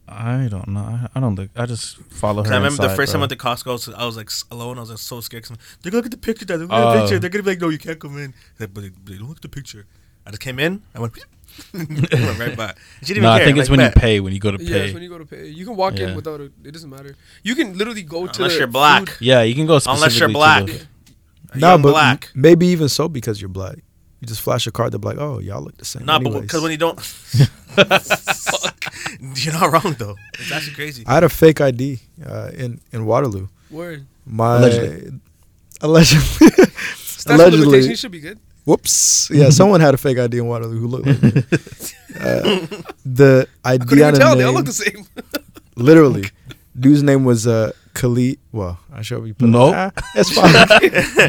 [SPEAKER 3] I don't know. I, I don't think. I just follow her.
[SPEAKER 2] 'Cause I remember the
[SPEAKER 3] inside,
[SPEAKER 2] first time
[SPEAKER 3] bro.
[SPEAKER 2] I went to Costco, so I was like s- alone. I was like so scared. 'cause They're gonna look at the picture. They're gonna look at the
[SPEAKER 3] Oh.
[SPEAKER 2] picture. They're gonna be like, "No, you can't come in." Like, but, they, but they don't look at the picture. I just came in. I went, went right by. She didn't
[SPEAKER 3] No,
[SPEAKER 2] even
[SPEAKER 3] I
[SPEAKER 2] care.
[SPEAKER 3] think it's
[SPEAKER 2] like,
[SPEAKER 3] when
[SPEAKER 2] bet.
[SPEAKER 3] you pay. When you go to
[SPEAKER 6] Yeah,
[SPEAKER 3] pay.
[SPEAKER 6] it's when you go to pay. You can walk
[SPEAKER 3] Yeah.
[SPEAKER 6] in without a. It doesn't matter. You can literally go to
[SPEAKER 2] Unless
[SPEAKER 6] the
[SPEAKER 2] you're black.
[SPEAKER 6] food-
[SPEAKER 3] yeah, you can go specifically
[SPEAKER 2] Unless you're black.
[SPEAKER 3] the-
[SPEAKER 5] No,
[SPEAKER 2] young
[SPEAKER 5] but
[SPEAKER 2] black.
[SPEAKER 5] m- maybe even so because you're black. You just flash a card. They're like, oh, y'all look the same.
[SPEAKER 2] No, but because when you don't, fuck, you're not wrong though. It's actually crazy.
[SPEAKER 5] I had a fake ID uh, in in Waterloo.
[SPEAKER 6] Word.
[SPEAKER 5] My
[SPEAKER 3] Allegedly.
[SPEAKER 5] allegedly,
[SPEAKER 6] Statute of
[SPEAKER 5] Allegedly.
[SPEAKER 6] should be good.
[SPEAKER 5] Whoops. Yeah, someone had a fake ID in Waterloo who looked like me. Uh, the
[SPEAKER 6] I
[SPEAKER 5] ID
[SPEAKER 6] couldn't
[SPEAKER 5] on
[SPEAKER 6] even
[SPEAKER 5] the
[SPEAKER 6] tell. They all look the same.
[SPEAKER 5] literally, dude's name was uh, Khalid. Well, I should be put
[SPEAKER 3] Nope.
[SPEAKER 5] Ah, that's fine.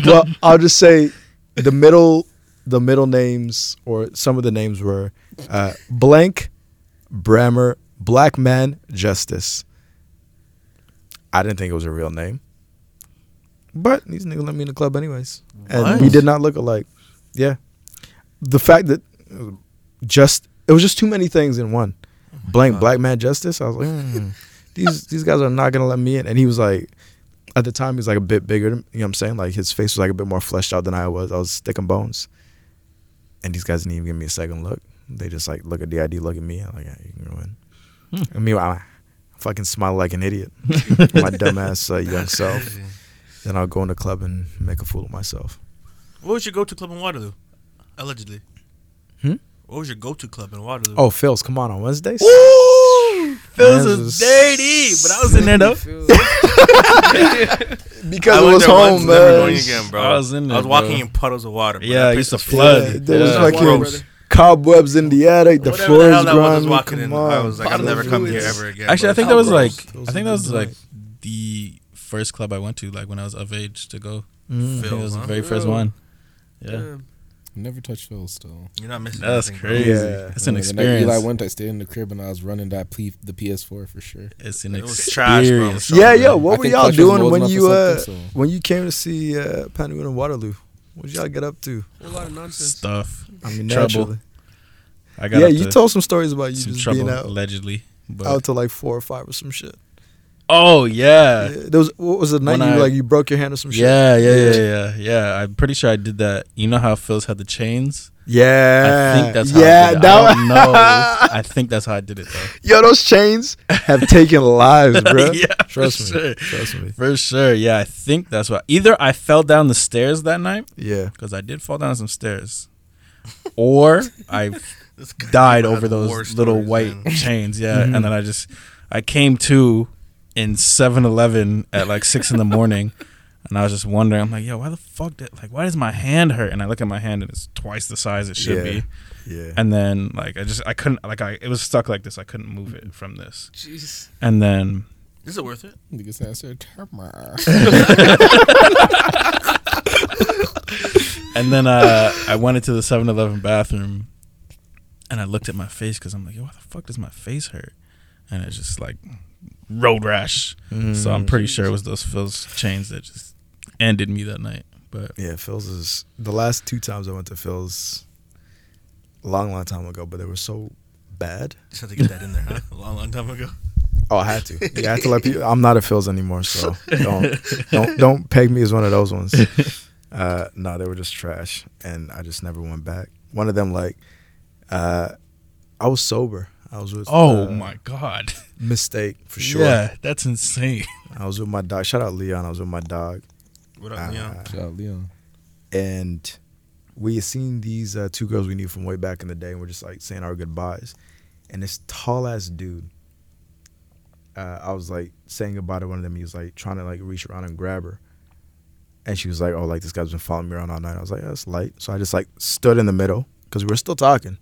[SPEAKER 5] well, I'll just say the middle, the middle names or some of the names were uh, blank, Brammer, Black Man, Justice. I didn't think it was a real name, but these niggas let me in the club anyways, and
[SPEAKER 2] What?
[SPEAKER 5] we did not look alike. Yeah, the fact that uh, just it was just too many things in one. Blank
[SPEAKER 2] God.
[SPEAKER 5] Black Man Justice. I was like, hmm, these these guys are not gonna let me in. And he was like, at the time, he was like a bit bigger. You know what I'm saying? Like his face was like a bit more fleshed out than I was. I was thick and bones. And these guys didn't even give me a second look. They just like look at the ID, look at me. I'm like, yeah, you can go in. And meanwhile, I fucking smile like an idiot. My dumbass uh, young self. Then I'll go in the club and make a fool of myself.
[SPEAKER 2] What was your go-to club in Waterloo? Allegedly.
[SPEAKER 5] Hmm?
[SPEAKER 2] What was your go-to club in Waterloo?
[SPEAKER 5] Oh, Phil's, come on on Wednesdays.
[SPEAKER 3] Ooh, Phil's
[SPEAKER 5] Man,
[SPEAKER 3] is
[SPEAKER 5] this
[SPEAKER 3] dirty, but I was in there though.
[SPEAKER 5] Because
[SPEAKER 2] I
[SPEAKER 5] it was home,
[SPEAKER 2] once, never going
[SPEAKER 5] man.
[SPEAKER 2] again, bro.
[SPEAKER 3] I was in there.
[SPEAKER 2] I was walking
[SPEAKER 3] bro.
[SPEAKER 2] in puddles of water. Bro.
[SPEAKER 3] Yeah,
[SPEAKER 2] That
[SPEAKER 3] I
[SPEAKER 2] place
[SPEAKER 3] used to flood.
[SPEAKER 5] Yeah, there was
[SPEAKER 3] Yeah.
[SPEAKER 6] Gross.
[SPEAKER 5] cobwebs in the attic. The
[SPEAKER 2] Whatever
[SPEAKER 5] floor
[SPEAKER 2] the
[SPEAKER 5] is
[SPEAKER 2] hell that was, I was walking in.
[SPEAKER 5] Come
[SPEAKER 2] I was like, I'm never coming here ever again.
[SPEAKER 3] Actually, I think that was like I think that was like the first club I went to, like when I was of age to go.
[SPEAKER 5] Mm.
[SPEAKER 3] I think it
[SPEAKER 2] Phil's,
[SPEAKER 3] was the very first one. Yeah,
[SPEAKER 6] Damn.
[SPEAKER 4] Never touched Phil still.
[SPEAKER 2] You're not missing.
[SPEAKER 3] that's
[SPEAKER 2] nothing, bro.
[SPEAKER 3] crazy.
[SPEAKER 5] Yeah.
[SPEAKER 3] It's an
[SPEAKER 4] the night
[SPEAKER 3] experience.
[SPEAKER 4] Eli went, I stayed in the crib and I was running that ple- the PS4 for sure.
[SPEAKER 3] It's an
[SPEAKER 2] It was
[SPEAKER 3] experience.
[SPEAKER 2] trash, bro.
[SPEAKER 3] bro.
[SPEAKER 5] Yeah, yo, what
[SPEAKER 4] I
[SPEAKER 5] were y'all doing when you uh
[SPEAKER 4] so-
[SPEAKER 5] when you came to see uh Panama and Waterloo? What did y'all get up to?
[SPEAKER 6] A lot of nonsense.
[SPEAKER 3] Stuff.
[SPEAKER 5] I mean,
[SPEAKER 3] Trouble.
[SPEAKER 5] naturally.
[SPEAKER 3] I got
[SPEAKER 5] Yeah,
[SPEAKER 3] up
[SPEAKER 5] you told some stories about you
[SPEAKER 3] some
[SPEAKER 5] just
[SPEAKER 3] trouble
[SPEAKER 5] being out
[SPEAKER 3] allegedly, but
[SPEAKER 5] out to like four or five or some shit.
[SPEAKER 3] Oh yeah.
[SPEAKER 5] There was what was the night
[SPEAKER 3] When
[SPEAKER 5] you
[SPEAKER 3] I-
[SPEAKER 5] like you broke your hand or some shit?
[SPEAKER 3] Yeah, yeah, yeah, yeah, yeah. I'm pretty sure I did that. You know how Phil's had the chains?
[SPEAKER 5] Yeah.
[SPEAKER 3] I think that's how
[SPEAKER 5] yeah,
[SPEAKER 3] I did it.
[SPEAKER 5] that
[SPEAKER 3] I don't know. I think that's how I did it though.
[SPEAKER 5] Yo, those chains have taken lives, bro.
[SPEAKER 3] Yeah,
[SPEAKER 5] Trust me.
[SPEAKER 3] sure.
[SPEAKER 5] Trust me.
[SPEAKER 3] For sure. Yeah, I think that's what. Either I fell down the stairs that night
[SPEAKER 5] Yeah.
[SPEAKER 3] because I did fall down some stairs, or I died over those little
[SPEAKER 2] stories,
[SPEAKER 3] white
[SPEAKER 2] man.
[SPEAKER 3] chains. Yeah, mm-hmm. and then I just I came to in 7-Eleven at like six in the morning, and I was just wondering. I'm like, yo, why the fuck did like why does my hand hurt? And I look at my hand and it's twice the size it should
[SPEAKER 5] Yeah.
[SPEAKER 3] be.
[SPEAKER 5] Yeah.
[SPEAKER 3] And then like I just I couldn't like I it was stuck like this. I couldn't move it from this.
[SPEAKER 6] Jeez.
[SPEAKER 3] And then
[SPEAKER 2] Is it worth it?
[SPEAKER 4] Niggas answered.
[SPEAKER 3] and then uh, I went into the 7-Eleven bathroom, and I looked at my face because I'm like, yo, why the fuck does my face hurt? And it's just like road rash. So I'm pretty sure it was those Phil's chains that just ended me that night. But
[SPEAKER 5] Yeah, Phil's is the last two times I went to Phil's a long, long time ago, but they were so bad.
[SPEAKER 2] Just had to get that in there, huh? A long, long time ago.
[SPEAKER 5] Oh, I had to. Yeah, I had to let people. I'm not a Phil's anymore, so don't don't don't peg me as one of those ones. Uh, no, they were just trash, and I just never went back. One of them, like, uh, I was sober. I was with.
[SPEAKER 3] oh
[SPEAKER 5] uh,
[SPEAKER 3] my god,
[SPEAKER 5] mistake for sure.
[SPEAKER 3] yeah, that's insane.
[SPEAKER 5] I was with my dog. Shout out Leon. I was with my dog,
[SPEAKER 2] What up,
[SPEAKER 5] Uh,
[SPEAKER 2] Leon?
[SPEAKER 4] Shout out Leon.
[SPEAKER 5] and we had seen these uh, two girls we knew from way back in the day, and we're just like saying our goodbyes. And this tall ass dude, uh, I was like saying goodbye to one of them. He was like trying to like reach around and grab her, and she was like, "Oh, like this guy's been following me around all night." I was like, "That's light." So I just like stood in the middle because we were still talking.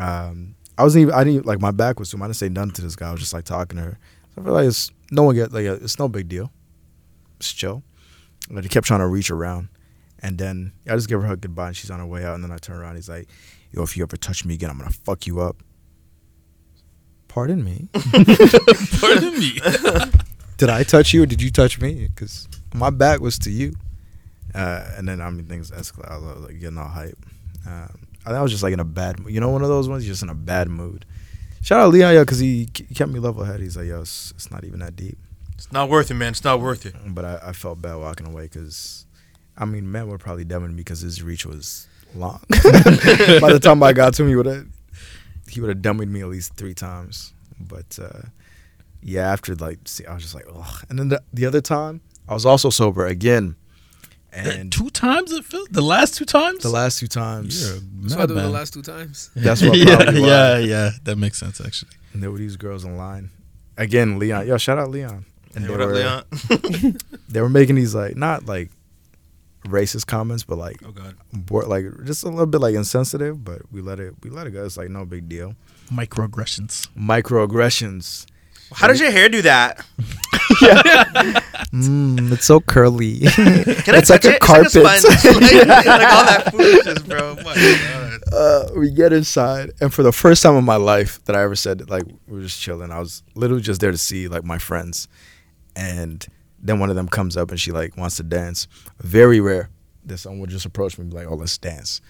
[SPEAKER 5] Um, I wasn't even. I didn't like my back was to him. I didn't say nothing to this guy. I was just like talking to her. So I feel like it's no one get like it's no big deal. It's chill. But he kept trying to reach around. And then I just give her a goodbye and she's on her way out. And then I turn around. He's like, Yo, if you ever touch me again, I'm going to fuck you up. Pardon me.
[SPEAKER 3] Pardon me.
[SPEAKER 5] Did I touch you or did you touch me? Because my back was to you. Uh, and then, I mean, things escalated. I was like getting all hype. Um, I, was just like in a bad mood. You know, one of those ones, you're just in a bad mood. Shout out Leon, yo, because he, kept me level headed. He's like, Yo, it's, it's not even that deep.
[SPEAKER 2] It's not worth it, man. It's not worth it.
[SPEAKER 5] But I, I felt bad walking away because, I mean, men were probably dumbing me because his reach was long. By the time I got to him, he would have he would have dummied me at least three times. But uh, yeah, after like, see, I was just like, ugh. And then the, the other time, I was also sober again, and
[SPEAKER 3] two times it felt the last two times.
[SPEAKER 5] the last two times,
[SPEAKER 3] You're
[SPEAKER 6] So I did the last two times.
[SPEAKER 5] that's what
[SPEAKER 3] yeah,
[SPEAKER 5] probably why.
[SPEAKER 3] yeah, yeah. That makes sense actually.
[SPEAKER 5] And there were these girls in line. Again, Leon, yo, shout out Leon. And
[SPEAKER 2] Hey,
[SPEAKER 5] they
[SPEAKER 2] what up,
[SPEAKER 5] were
[SPEAKER 2] Leon?
[SPEAKER 5] they were making these like not like racist comments, but like
[SPEAKER 2] Oh God.
[SPEAKER 5] bor- like just a little bit like insensitive, but we let it we let it go. It's like no big deal.
[SPEAKER 3] Microaggressions.
[SPEAKER 5] Microaggressions.
[SPEAKER 2] How does your hair do that?
[SPEAKER 5] Mm, it's so curly.
[SPEAKER 2] Can
[SPEAKER 5] It's like a
[SPEAKER 2] it?
[SPEAKER 5] carpet.
[SPEAKER 2] Like, a sponge. like, like all that foolishness, bro. God.
[SPEAKER 5] uh, we get inside, and for the first time in my life that I ever said like we were just chilling, I was literally just there to see like my friends, and then one of them comes up and she like wants to dance. Very rare that someone would just approach me and be like, "Oh, let's dance."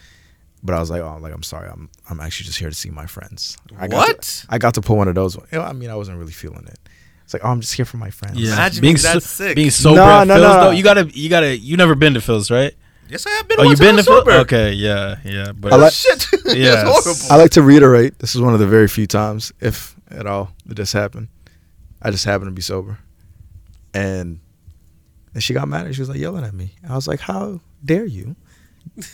[SPEAKER 5] But I was like, "Oh, like I'm sorry, I'm I'm actually just here to see my friends." I got
[SPEAKER 2] What?
[SPEAKER 5] To, I got to pull one of those. You know, I mean, I wasn't really feeling it. It's like, "Oh, I'm just here for my friends."
[SPEAKER 3] Yeah,
[SPEAKER 2] Imagine
[SPEAKER 3] being
[SPEAKER 2] being
[SPEAKER 3] so-
[SPEAKER 2] sick.
[SPEAKER 3] being sober
[SPEAKER 5] No,
[SPEAKER 3] at
[SPEAKER 5] no,
[SPEAKER 3] Phil's
[SPEAKER 5] no.
[SPEAKER 3] though. You gotta, you gotta. You never been to Phil's, right?
[SPEAKER 2] Yes, I have been.
[SPEAKER 3] Oh, you
[SPEAKER 2] once
[SPEAKER 3] been to
[SPEAKER 2] was
[SPEAKER 3] Phil's? Okay, yeah, yeah. But
[SPEAKER 5] I like-
[SPEAKER 2] Shit.
[SPEAKER 3] Yes.
[SPEAKER 2] it's horrible.
[SPEAKER 5] I like to reiterate this is one of the very few times, if at all, that this happened. I just happened to be sober. And and she got mad and she was like yelling at me. I was like, How dare you?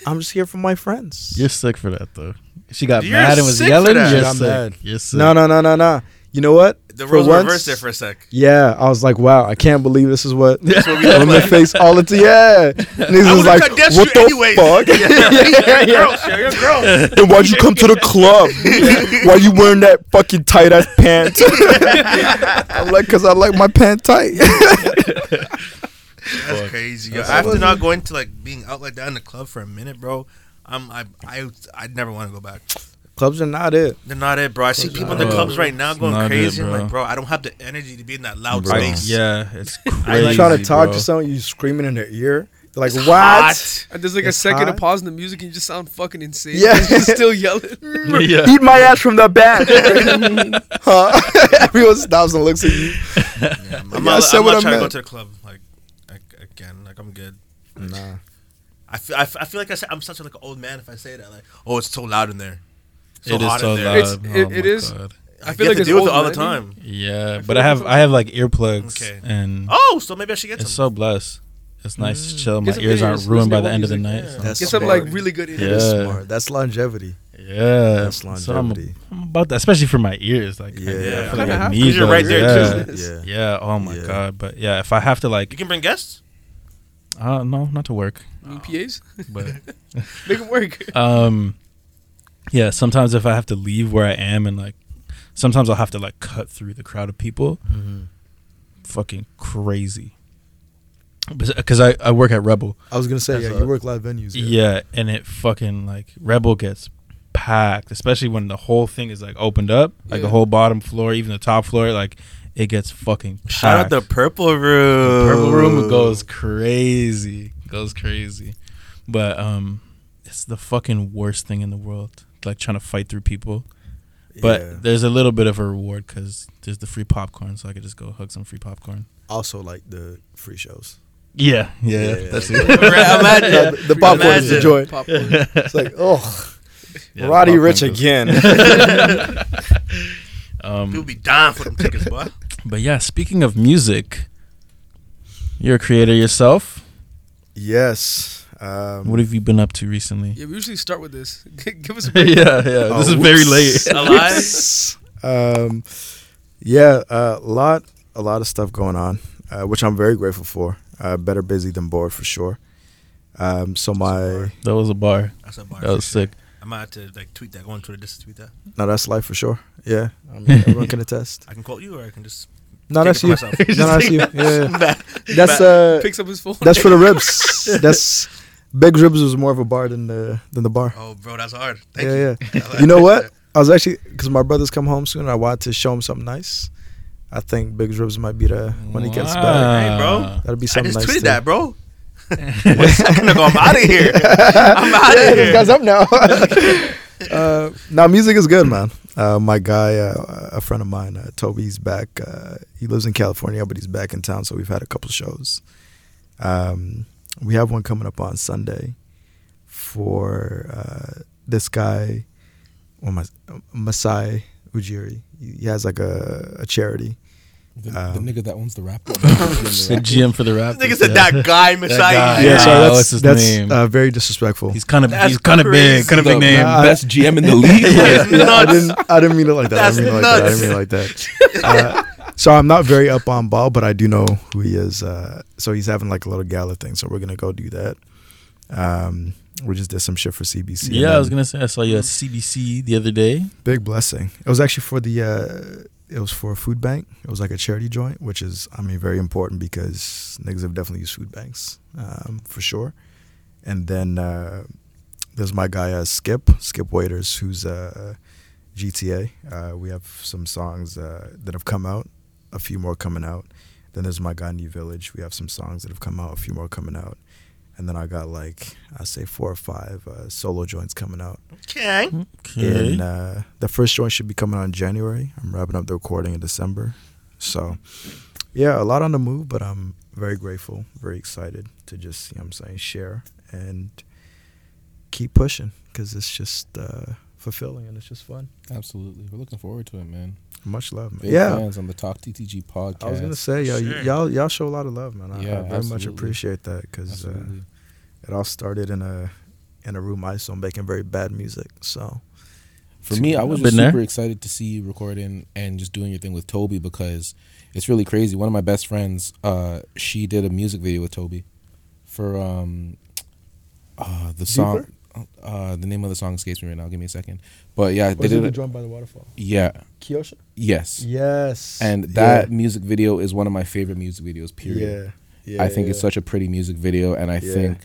[SPEAKER 5] I'm just here for my friends.
[SPEAKER 3] you're sick for that though. She got
[SPEAKER 2] You're
[SPEAKER 3] mad and was
[SPEAKER 2] sick for
[SPEAKER 3] yelling.
[SPEAKER 2] that.
[SPEAKER 3] You're
[SPEAKER 5] She got
[SPEAKER 3] sick.
[SPEAKER 5] mad.
[SPEAKER 3] You're sick.
[SPEAKER 5] no, no, no, no, no. You know what?
[SPEAKER 2] the
[SPEAKER 5] For
[SPEAKER 2] roles were
[SPEAKER 5] once-
[SPEAKER 2] reversed there for a sec.
[SPEAKER 5] Yeah, I was like, wow, I can't believe this is what
[SPEAKER 2] That's what we look
[SPEAKER 5] women
[SPEAKER 2] like.
[SPEAKER 5] face all the time. Yeah. And he's
[SPEAKER 2] I
[SPEAKER 5] was
[SPEAKER 2] would've
[SPEAKER 5] like,
[SPEAKER 2] cut against
[SPEAKER 5] what
[SPEAKER 2] you
[SPEAKER 5] the
[SPEAKER 2] anyways.
[SPEAKER 5] fuck?
[SPEAKER 2] You're a girl, Shay, You're a girl.
[SPEAKER 5] Then why'd you come to the club? Why you wearing that fucking tight ass pants? I'm like, cause I like my pant tight.
[SPEAKER 2] That's crazy. Yo,
[SPEAKER 3] That's
[SPEAKER 2] after not going to like being out like that in the club for a minute, bro, I'm I I I never want to go back.
[SPEAKER 5] Clubs are not it.
[SPEAKER 2] They're not it, bro. I see people in the clubs right now going
[SPEAKER 3] not it,
[SPEAKER 2] crazy. I'm
[SPEAKER 3] bro.
[SPEAKER 2] like, bro, I don't have the energy to be in that loud
[SPEAKER 5] Bro.
[SPEAKER 2] space.
[SPEAKER 3] Yeah, it's
[SPEAKER 5] I
[SPEAKER 3] crazy.
[SPEAKER 5] try to talk
[SPEAKER 3] bro.
[SPEAKER 5] to someone, you screaming in their ear. They're like,
[SPEAKER 2] It's
[SPEAKER 5] what?
[SPEAKER 2] hot.
[SPEAKER 6] And there's like a second
[SPEAKER 5] hot.
[SPEAKER 6] of pause in the music and you just sound fucking insane.
[SPEAKER 5] Yeah.
[SPEAKER 6] He's just still yelling.
[SPEAKER 3] yeah.
[SPEAKER 5] Eat my ass from the back. huh? Everyone stops and looks at you.
[SPEAKER 2] Yeah, I'm
[SPEAKER 5] Yeah, I
[SPEAKER 2] not,
[SPEAKER 5] said
[SPEAKER 2] I'm
[SPEAKER 5] what
[SPEAKER 2] not
[SPEAKER 5] I
[SPEAKER 2] trying to go
[SPEAKER 5] meant.
[SPEAKER 2] to the club like, like again. Like I'm good.
[SPEAKER 5] Nah.
[SPEAKER 2] I feel, I, f- I feel like I said, I'm such a, like an old man if I say that. Like, oh, it's so loud in there. So
[SPEAKER 3] it is
[SPEAKER 2] hot
[SPEAKER 3] so
[SPEAKER 2] in there.
[SPEAKER 3] loud.
[SPEAKER 6] It's-
[SPEAKER 3] oh
[SPEAKER 6] it-
[SPEAKER 3] my
[SPEAKER 6] it is.
[SPEAKER 3] God.
[SPEAKER 6] I
[SPEAKER 2] I
[SPEAKER 6] feel
[SPEAKER 2] get
[SPEAKER 6] like
[SPEAKER 2] to
[SPEAKER 6] it's
[SPEAKER 2] deal with it all the time.
[SPEAKER 3] Yeah,
[SPEAKER 6] feel
[SPEAKER 3] but
[SPEAKER 6] like
[SPEAKER 3] I have
[SPEAKER 6] it's
[SPEAKER 3] I have like earplugs
[SPEAKER 2] Okay.
[SPEAKER 3] and
[SPEAKER 2] Oh, so maybe I should get
[SPEAKER 3] it's
[SPEAKER 2] some.
[SPEAKER 3] so blessed. It's nice to chill. Mm. My
[SPEAKER 6] Get some
[SPEAKER 3] ears aren't ruined by the
[SPEAKER 6] what
[SPEAKER 3] end of the night.
[SPEAKER 2] yeah.
[SPEAKER 3] so-
[SPEAKER 5] That's
[SPEAKER 6] Get some like really good
[SPEAKER 3] Yeah.
[SPEAKER 6] ears.
[SPEAKER 5] That's smart. That's longevity.
[SPEAKER 3] Yeah,
[SPEAKER 5] That's
[SPEAKER 3] so I'm,
[SPEAKER 5] longevity.
[SPEAKER 3] I'm about that, especially for my ears. Like,
[SPEAKER 5] Yeah.
[SPEAKER 3] I, I feel like I
[SPEAKER 6] have to.
[SPEAKER 3] need
[SPEAKER 2] 'Cause you're right there,
[SPEAKER 3] yeah.
[SPEAKER 2] too.
[SPEAKER 5] Yeah.
[SPEAKER 3] Yeah. Oh my god. But yeah, if I have to like, You
[SPEAKER 2] can bring guests.
[SPEAKER 3] Uh, no, not to work,
[SPEAKER 6] You PAs,
[SPEAKER 3] but
[SPEAKER 6] make it work.
[SPEAKER 3] um, yeah. Sometimes if I have to leave where I am and like, sometimes I'll have to like cut through the crowd of people.
[SPEAKER 5] Mhm.
[SPEAKER 3] Fucking crazy. Because I I work at Rebel.
[SPEAKER 5] I was gonna say, yeah,
[SPEAKER 2] a-
[SPEAKER 5] you work live venues.
[SPEAKER 3] Yeah, and it fucking like Rebel gets packed, especially when the whole thing is like opened up, like the whole bottom floor, even the top floor, like it gets fucking packed.
[SPEAKER 2] Shout out the purple room.
[SPEAKER 3] The purple room goes crazy, goes crazy, but um, it's the fucking worst thing in the world. Like trying to fight through people, but
[SPEAKER 5] Yeah.
[SPEAKER 3] there's a little bit of a reward because there's the free popcorn, so I could just go hug some free popcorn.
[SPEAKER 5] also like the free shows.
[SPEAKER 3] Yeah, yeah,
[SPEAKER 5] Yeah.
[SPEAKER 3] that's it.
[SPEAKER 2] Imagine.
[SPEAKER 5] Yeah, the, the popcorn is the joy.
[SPEAKER 6] Popcorn.
[SPEAKER 5] It's like, oh,
[SPEAKER 3] Yeah,
[SPEAKER 5] Roddy Ricch
[SPEAKER 3] goes-
[SPEAKER 5] again.
[SPEAKER 3] Um,
[SPEAKER 2] People be dying for them tickets, boy.
[SPEAKER 3] But yeah, speaking of music, you're a creator yourself.
[SPEAKER 5] yes. Um,
[SPEAKER 3] What have you been up to recently?
[SPEAKER 6] Yeah, we usually start with this. Give us a
[SPEAKER 3] yeah,
[SPEAKER 6] break.
[SPEAKER 3] yeah.
[SPEAKER 5] Oh,
[SPEAKER 3] This is very
[SPEAKER 5] whoops.
[SPEAKER 3] late.
[SPEAKER 2] Alive.
[SPEAKER 5] um, yeah, a lot, a lot of stuff going on, uh, which I'm very grateful for. Uh, better busy than bored for sure. Um, so my
[SPEAKER 3] That was a bar.
[SPEAKER 2] That's a bar.
[SPEAKER 3] That was sick.
[SPEAKER 2] I might have to like tweet that. Go on Twitter just to tweet that.
[SPEAKER 5] no, that's life for sure. Yeah, I mean, everyone can attest.
[SPEAKER 2] I can quote you, or I can just.
[SPEAKER 5] No, that's you. No, that's you. Yeah, yeah.
[SPEAKER 2] Bad.
[SPEAKER 5] that's
[SPEAKER 2] Bad.
[SPEAKER 5] uh,
[SPEAKER 6] Picks up his phone.
[SPEAKER 5] that's for the ribs. That's Big Ribs was more of a bar than the than the bar.
[SPEAKER 2] Oh, bro, that's hard. Thank
[SPEAKER 5] yeah,
[SPEAKER 2] you.
[SPEAKER 5] yeah. You know what? I was actually because my brother's come home soon. I wanted to show him something nice. I think Big Ribs might be the when he gets back.
[SPEAKER 2] Hey, bro.
[SPEAKER 5] That'd be
[SPEAKER 2] I
[SPEAKER 5] something
[SPEAKER 2] just
[SPEAKER 5] nice.
[SPEAKER 2] tweeted
[SPEAKER 5] too.
[SPEAKER 2] that, bro. One second ago, I'm out of here. I'm out of
[SPEAKER 5] yeah,
[SPEAKER 2] here.
[SPEAKER 5] this guy's up now. uh, now music is good, man. Uh, my guy, uh, a friend of mine, uh, Toby's back. Uh, he lives in California, but he's back in town, so we've had a couple shows. Um, we have one coming up on Sunday for uh, this guy, well, Mas- Masai Ujiri. He he has like a, a charity.
[SPEAKER 4] The, the
[SPEAKER 5] Um,
[SPEAKER 4] nigga that owns the rap.
[SPEAKER 3] The GM for the rap.
[SPEAKER 2] Nigga said that guy, Messiah.
[SPEAKER 3] guy.
[SPEAKER 5] Yeah,
[SPEAKER 3] Yeah,
[SPEAKER 5] sorry, that's
[SPEAKER 3] what's his
[SPEAKER 5] that's
[SPEAKER 3] name?
[SPEAKER 5] Uh, very disrespectful.
[SPEAKER 3] He's kind of
[SPEAKER 2] That's
[SPEAKER 3] he's kind of big, kind of big name.
[SPEAKER 5] Nah,
[SPEAKER 4] best GM in the league.
[SPEAKER 2] Yeah.
[SPEAKER 5] yeah, I didn't. I didn't mean it like that.
[SPEAKER 2] That's
[SPEAKER 5] I didn't mean it like that. I didn't mean like that. Uh, so I'm not very up on ball, but I do know who he is. Uh, so he's having like a little gala thing. So we're gonna go do that. Um, we just did some shit for CBC. and
[SPEAKER 3] yeah, I was gonna say I saw you at CBC the other day.
[SPEAKER 5] big blessing. It was actually for the. It was for a food bank. It was like a charity joint, which is I mean very important because niggas have definitely used food banks um, for sure. And then uh, there's my guy uh, Skip Skip Waiters, who's uh, GTA. Uh, we have some songs uh, that have come out, a few more coming out. Then there's my guy New Village. We have some songs that have come out, a few more coming out. And then I got like I say four or five uh, solo joints coming out.
[SPEAKER 2] Okay.
[SPEAKER 3] Okay.
[SPEAKER 5] And uh, the first joint should be coming out in January. I'm wrapping up the recording in December. So, yeah, a lot on the move, but I'm very grateful, very excited to just, you know what I'm saying, share and keep pushing because it's just uh, fulfilling and it's just fun.
[SPEAKER 4] Absolutely, we're looking forward to it, man.
[SPEAKER 5] Much love, man.
[SPEAKER 4] Big
[SPEAKER 5] yeah.
[SPEAKER 4] fans on the Talk TTG podcast.
[SPEAKER 5] I was gonna say, yo,
[SPEAKER 2] Sure.
[SPEAKER 5] y'all, y'all show a lot of love, man. I,
[SPEAKER 4] Yeah,
[SPEAKER 5] I very much appreciate that because uh, it all started in a in a room I saw making very bad music. So,
[SPEAKER 4] For me, I was
[SPEAKER 3] Been
[SPEAKER 4] just
[SPEAKER 3] there.
[SPEAKER 4] super excited to see you recording and just doing your thing with Toby because it's really crazy. One of my best friends, uh, she did a music video with Toby for um, uh, the song. Uh, the name of the song escapes me right now. Give me a second. But yeah, they
[SPEAKER 5] was it
[SPEAKER 4] did
[SPEAKER 5] the
[SPEAKER 4] it.
[SPEAKER 5] drum by the waterfall?
[SPEAKER 4] Yeah.
[SPEAKER 5] Kyosha.
[SPEAKER 4] Yes.
[SPEAKER 5] Yes.
[SPEAKER 4] And that music video is one of my favorite music videos. Period.
[SPEAKER 5] Yeah. yeah
[SPEAKER 4] I think it's such a pretty music video, and I
[SPEAKER 5] Yeah.
[SPEAKER 4] think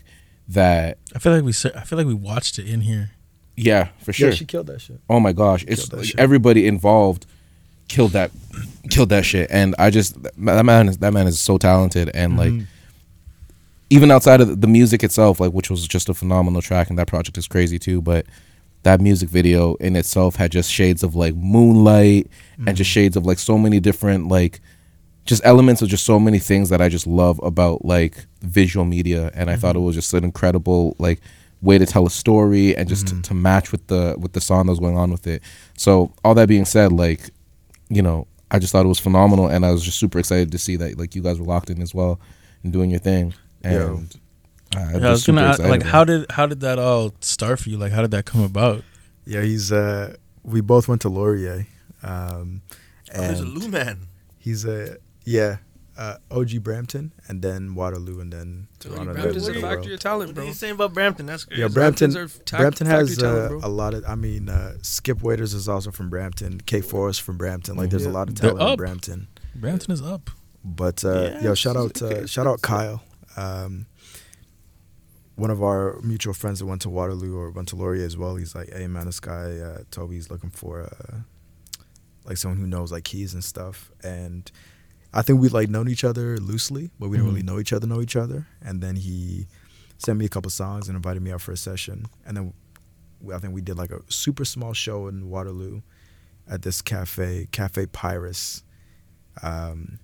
[SPEAKER 4] that
[SPEAKER 3] I feel like we I feel like we watched it in here.
[SPEAKER 4] yeah, for sure.
[SPEAKER 5] Yeah, she killed that shit.
[SPEAKER 4] oh my gosh, it's like
[SPEAKER 5] shit.
[SPEAKER 4] everybody involved killed that, killed that shit, and I just that man is that man is so talented, and like
[SPEAKER 5] Mhm.
[SPEAKER 4] Even outside of the music itself, like which was just a phenomenal track, and that project is crazy too, but. That music video in itself had just shades of like moonlight and just mm. shades of like so many different like just elements of just so many things that I just love about like visual media, and I thought it mm-hmm. was just an incredible like way to tell a story and just to, mm-hmm. to match with the with the song that was going on with it. So all that being said, like you know, I just thought it was phenomenal, and I was just super excited to see that like you guys were locked in as well and doing your thing. And
[SPEAKER 5] Yo.
[SPEAKER 4] uh, I'm
[SPEAKER 3] Yeah, I was gonna ask, like, how did how did that all start for you? Like, how did that come about?
[SPEAKER 5] Yeah, he's uh we both went to Laurier. Um
[SPEAKER 2] Oh, there's a
[SPEAKER 5] and
[SPEAKER 2] Lou man.
[SPEAKER 5] he's a yeah, uh, OG Brampton and then Waterloo and then Toronto.
[SPEAKER 6] Brampton's
[SPEAKER 5] then
[SPEAKER 6] a
[SPEAKER 5] Peterborough.
[SPEAKER 6] factory of talent,
[SPEAKER 2] What
[SPEAKER 6] bro.
[SPEAKER 2] are you saying about Brampton? That's crazy.
[SPEAKER 5] Yeah, Brampton.
[SPEAKER 6] Brampton's our tac-
[SPEAKER 5] Brampton has
[SPEAKER 6] factory talent,
[SPEAKER 5] uh, a lot of. I mean, uh, Skip Waiters is also from Brampton. Kate Forrest from Brampton. Like, there's a lot of talent in. Brampton.
[SPEAKER 3] Brampton is up.
[SPEAKER 5] But uh,
[SPEAKER 2] Yeah,
[SPEAKER 5] yo, shout out,
[SPEAKER 2] okay.
[SPEAKER 5] uh, shout out Kyle, um, one of our mutual friends that went to Waterloo or went to Laurier as well. He's like, hey man, this guy uh, Toby's looking for uh, like someone who knows like keys and stuff. And I think we like known each other loosely, but we didn't really
[SPEAKER 3] Mhm.
[SPEAKER 5] know each other, know each other. And then he sent me a couple songs and invited me out for a session. And then we, I think we did like a super small show in Waterloo at this cafe, Cafe Pyrus. Um,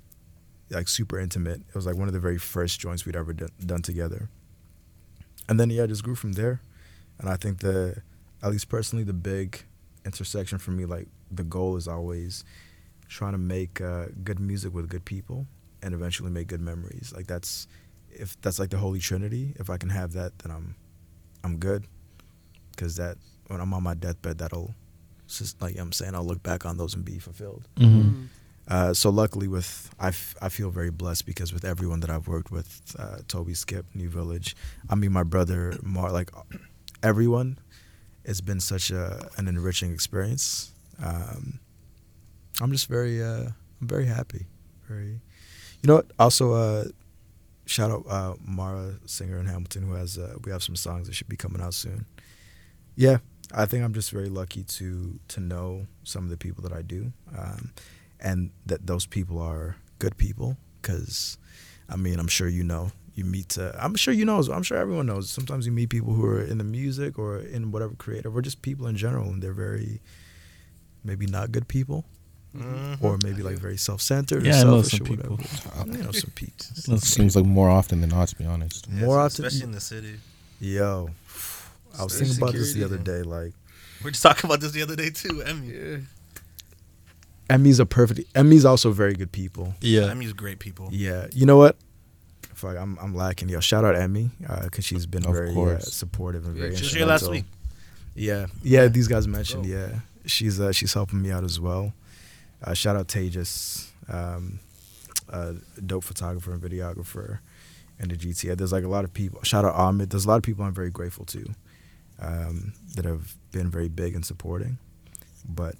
[SPEAKER 5] like super intimate. It was like one of the very first joints we'd ever done, done together. And then yeah, it just grew from there. And I think the, at least personally, the big intersection for me, like the goal is always trying to make uh, good music with good people and eventually make good memories. Like that's, if that's like the holy trinity, if I can have that, then I'm, I'm good. Cause that when I'm on my deathbed, that'll, just like I'm saying, I'll look back on those and be fulfilled.
[SPEAKER 3] Mm-hmm.
[SPEAKER 5] Uh, so luckily, with I, f- I feel very blessed because with everyone that I've worked with, uh, Toby, Skip, New Village, I mean my brother, Mar, like everyone, it's been such a an enriching experience. Um, I'm just very uh, I'm very happy. Very, you know what? Also, uh, shout out uh, Mara, singer in Hamilton, who has we have some songs that should be coming out soon. Yeah, I think I'm just very lucky to to know some of the people that I do. Um, and that those people are good people because i mean i'm sure you know you meet uh, i'm sure you know i'm sure everyone knows sometimes you meet people who are in the music or in whatever creative or just people in general and they're very maybe not good people
[SPEAKER 2] Mhm.
[SPEAKER 5] or maybe like very self-centered
[SPEAKER 3] Yeah, I know
[SPEAKER 5] selfish
[SPEAKER 3] some
[SPEAKER 5] or
[SPEAKER 3] people.
[SPEAKER 5] whatever you know some people
[SPEAKER 3] Let's.
[SPEAKER 4] Seems like more often than not, to be honest.
[SPEAKER 2] Yeah,
[SPEAKER 5] more
[SPEAKER 2] so
[SPEAKER 5] often-
[SPEAKER 2] especially in the city.
[SPEAKER 5] yo i was
[SPEAKER 6] Social
[SPEAKER 5] thinking about this the
[SPEAKER 6] security.
[SPEAKER 5] other day like
[SPEAKER 2] We are just talking about this the other day too. Emmy.
[SPEAKER 6] Yeah.
[SPEAKER 5] Emmy's a perfect emmy's also very good people
[SPEAKER 3] Yeah.
[SPEAKER 2] Emmy's great people.
[SPEAKER 5] Yeah, you know what? Fuck, I'm I'm lacking. Yo, shout out Emmy because she's been
[SPEAKER 4] Of
[SPEAKER 5] very uh, supportive and
[SPEAKER 6] Yeah,
[SPEAKER 5] very.
[SPEAKER 6] she
[SPEAKER 2] She was here last week.
[SPEAKER 5] Yeah, yeah. These guys mentioned. Yeah, she's uh, she's helping me out as well. Uh, shout out Tejas, um, uh, dope photographer and videographer, in the GTA. There's like a lot of people. Shout out Ahmed. There's a lot of people I'm very grateful to, um, that have been very big and supporting. But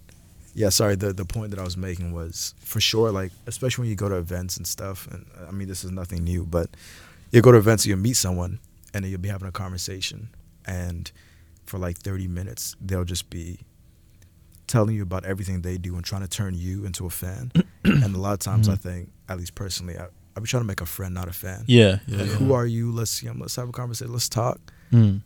[SPEAKER 5] yeah, sorry. The the point that I was making was for sure, like especially when you go to events and stuff. And I mean, this is nothing new, but you go to events, you meet someone, and then you'll be having a conversation, and for like 30 minutes, they'll just be telling you about everything they do and trying to turn you into a fan. and a lot of times, I
[SPEAKER 3] Mhm.
[SPEAKER 5] think, at least personally, I, I be trying to make a friend, not a fan.
[SPEAKER 3] Yeah. Yeah.
[SPEAKER 5] Like,
[SPEAKER 3] yeah.
[SPEAKER 5] who are you? Let's you know, let's have a conversation. Let's talk.
[SPEAKER 3] Mm.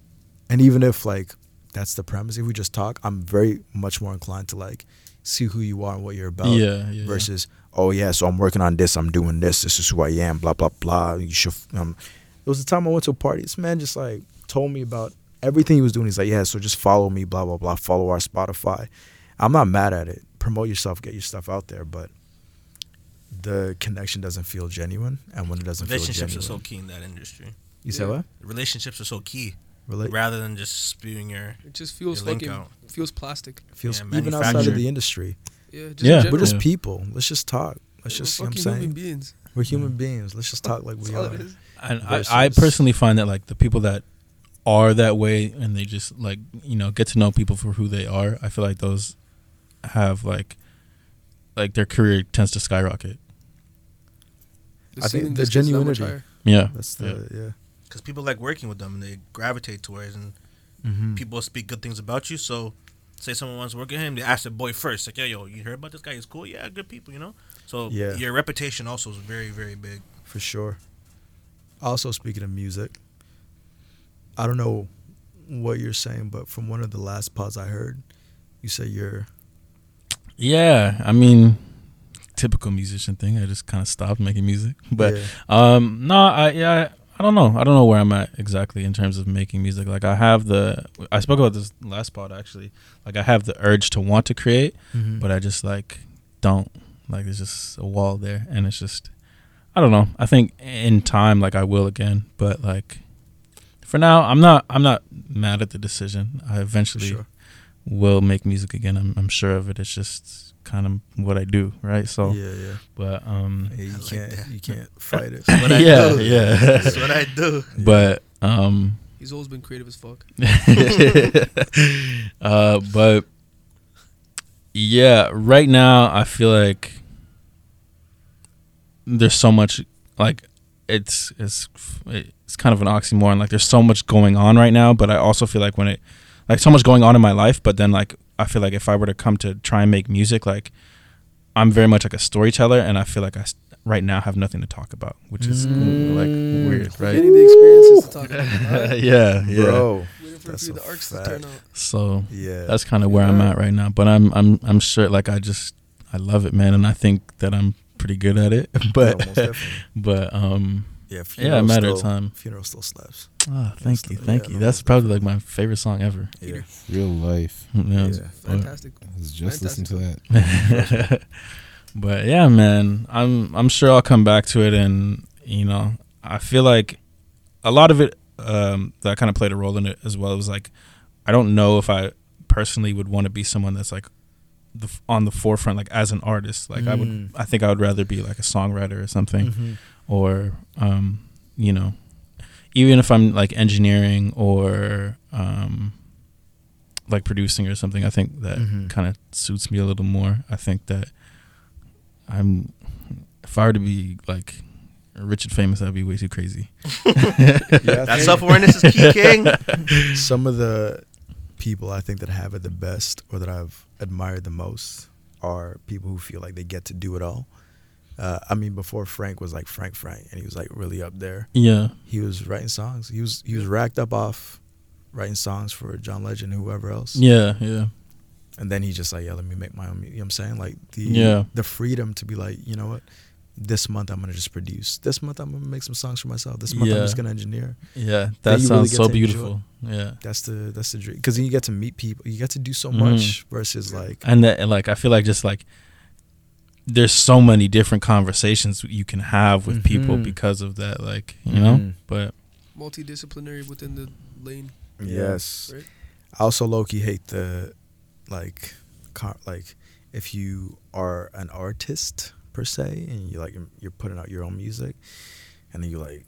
[SPEAKER 5] And even if like that's the premise, if we just talk, I'm very much more inclined to like see who you are and what you're about.
[SPEAKER 3] Yeah, yeah, yeah.
[SPEAKER 5] Versus, oh yeah, so I'm working on this. I'm doing this. This is who I am. Blah blah blah. You should. Um, it was the time I went to a party. This man just like told me about everything he was doing. He's like, yeah, so just follow me. Blah blah blah. Follow our Spotify. I'm not mad at it. Promote yourself. Get your stuff out there. But the connection doesn't feel genuine, and when it doesn't feel
[SPEAKER 2] Relationships
[SPEAKER 5] genuine,
[SPEAKER 2] are so key in that industry.
[SPEAKER 5] you say what?
[SPEAKER 2] Relationships are so key.
[SPEAKER 5] Relate
[SPEAKER 2] Rather than just spewing your
[SPEAKER 6] It just feels
[SPEAKER 2] Your link
[SPEAKER 6] fucking
[SPEAKER 2] out.
[SPEAKER 6] feels plastic.
[SPEAKER 5] feels
[SPEAKER 2] Yeah,
[SPEAKER 5] even outside of the industry.
[SPEAKER 6] Yeah. Just
[SPEAKER 3] Yeah. We're
[SPEAKER 5] We're just
[SPEAKER 3] Yeah.
[SPEAKER 5] people. Let's just talk. Let's
[SPEAKER 6] We're
[SPEAKER 5] just. You know what I'm
[SPEAKER 6] fucking human
[SPEAKER 5] saying
[SPEAKER 6] beings.
[SPEAKER 5] we're human mm. beings. Let's just talk like we are.
[SPEAKER 3] And I, I personally find that like the people that are that way and they just like you know get to know people for who they are. I feel like those have like like their career tends to skyrocket.
[SPEAKER 6] The
[SPEAKER 5] I think the
[SPEAKER 6] just gets that much
[SPEAKER 5] genuinity.
[SPEAKER 3] Yeah,
[SPEAKER 5] That's the yeah.
[SPEAKER 2] Because people like working with them and they gravitate towards and
[SPEAKER 5] Mm-hmm.
[SPEAKER 2] people speak good things about you. So, say someone wants to work with him, they ask the boy first, like, "Yeah, yo, you heard about this guy? He's cool. Yeah, good people, you know." So
[SPEAKER 5] Yeah.
[SPEAKER 2] your reputation also is very, very big.
[SPEAKER 5] for sure. Also, speaking of music, I don't know what you're saying, but from one of the last pods I heard, you say you're
[SPEAKER 3] yeah. I mean, typical musician thing. I just kind of stopped making music. But
[SPEAKER 5] Yeah.
[SPEAKER 3] um, no, I yeah, I don't know. I don't know where I'm at exactly in terms of making music. Like I have the, I spoke about this last part actually. Like I have the urge to want to create,
[SPEAKER 5] Mhm.
[SPEAKER 3] but I just like don't. Like there's just a wall there, and it's just, I don't know. I think in time, like I will again, but like for now, I'm not. I'm not mad at the decision. I eventually
[SPEAKER 5] sure.
[SPEAKER 3] will make music again. I'm, I'm sure of it. It's just kind of what I do, right? So,
[SPEAKER 5] yeah, yeah.
[SPEAKER 3] but um,
[SPEAKER 5] Yeah, you
[SPEAKER 2] like
[SPEAKER 5] can't
[SPEAKER 2] that.
[SPEAKER 5] you can't fight it.
[SPEAKER 2] what I
[SPEAKER 3] yeah,
[SPEAKER 2] do.
[SPEAKER 3] yeah.
[SPEAKER 2] That's what I do.
[SPEAKER 3] but um,
[SPEAKER 6] He's always been creative as fuck.
[SPEAKER 3] uh, but yeah, right now I feel like there's so much like it's it's it's kind of an oxymoron. Like there's so much going on right now, but I also feel like when it like so much going on in my life, but then like I feel like if I were to come to try and make music, like I'm very much like a storyteller, and I feel like I right now have nothing to talk about, which is
[SPEAKER 5] Mm.
[SPEAKER 3] like weird, right?
[SPEAKER 6] Getting the experiences to talk about. All right.
[SPEAKER 3] yeah, yeah.
[SPEAKER 5] Bro.
[SPEAKER 6] Waiting for a
[SPEAKER 5] That's a
[SPEAKER 6] the arcs
[SPEAKER 5] fact.
[SPEAKER 6] to turn out.
[SPEAKER 3] So
[SPEAKER 5] Yeah.
[SPEAKER 3] that's kind of where I'm at right now. But I'm I'm I'm sure like I just I love it, man, and I think that I'm pretty good at it. But
[SPEAKER 5] most definitely.
[SPEAKER 3] but um
[SPEAKER 5] Yeah,
[SPEAKER 3] yeah, a matter of time.
[SPEAKER 5] Funeral still slaps.
[SPEAKER 3] ah, thank you,
[SPEAKER 5] Yeah,
[SPEAKER 3] thank
[SPEAKER 5] no,
[SPEAKER 3] you. That's
[SPEAKER 5] most
[SPEAKER 3] probably like my favorite song ever.
[SPEAKER 5] Yeah.
[SPEAKER 4] Real life.
[SPEAKER 3] Yeah.
[SPEAKER 5] Yeah.
[SPEAKER 6] Fantastic.
[SPEAKER 4] I was just
[SPEAKER 6] Fantastic.
[SPEAKER 4] listening to that.
[SPEAKER 3] but yeah, man, I'm I'm sure I'll come back to it, and you know, I feel like a lot of it um, that kind of played a role in it as well. It was like I don't know if I personally would want to be someone that's like the on the forefront, like as an artist. Like I would,
[SPEAKER 5] Mm.
[SPEAKER 3] I think I would rather be like a songwriter or something,
[SPEAKER 5] Mhm.
[SPEAKER 3] Or um, you know, even if I'm like engineering or um, like producing or something. I think that
[SPEAKER 5] Mhm.
[SPEAKER 3] kind of suits me a little more. I think that I'm if I were to be like rich and famous, that'd be way too crazy.
[SPEAKER 5] Yeah,
[SPEAKER 2] That self awareness is key, King.
[SPEAKER 5] some of the people I think that have it the best or that I've admired the most are people who feel like they get to do it all. Uh, I mean, before Frank was like Frank Frank, and he was like really up there.
[SPEAKER 3] Yeah,
[SPEAKER 5] He was writing songs. He was he was racked up off writing songs for John Legend and whoever else.
[SPEAKER 3] yeah, yeah,
[SPEAKER 5] And then he just like, yeah, let me make my own. You know what I'm saying? Like the
[SPEAKER 3] Yeah.
[SPEAKER 5] the freedom to be like, you know what? This month I'm gonna just produce. This month I'm gonna make some songs for myself. This month I'm just gonna engineer.
[SPEAKER 3] yeah.
[SPEAKER 5] That you really
[SPEAKER 3] sounds so
[SPEAKER 5] to enjoy.
[SPEAKER 3] beautiful. Yeah,
[SPEAKER 5] That's the that's the dream. Because then you get to meet people. You get to do so
[SPEAKER 3] Mhm.
[SPEAKER 5] much versus like
[SPEAKER 3] and that and like I feel like just like there's so many different conversations you can have with people
[SPEAKER 5] Mhm.
[SPEAKER 3] because of that. Like you know,
[SPEAKER 5] Mhm.
[SPEAKER 3] but
[SPEAKER 6] Multidisciplinary within the lane.
[SPEAKER 5] yes.
[SPEAKER 6] Right.
[SPEAKER 5] I also low key hate the like car, like if you are an artist per se and you like you're putting out your own music and then you like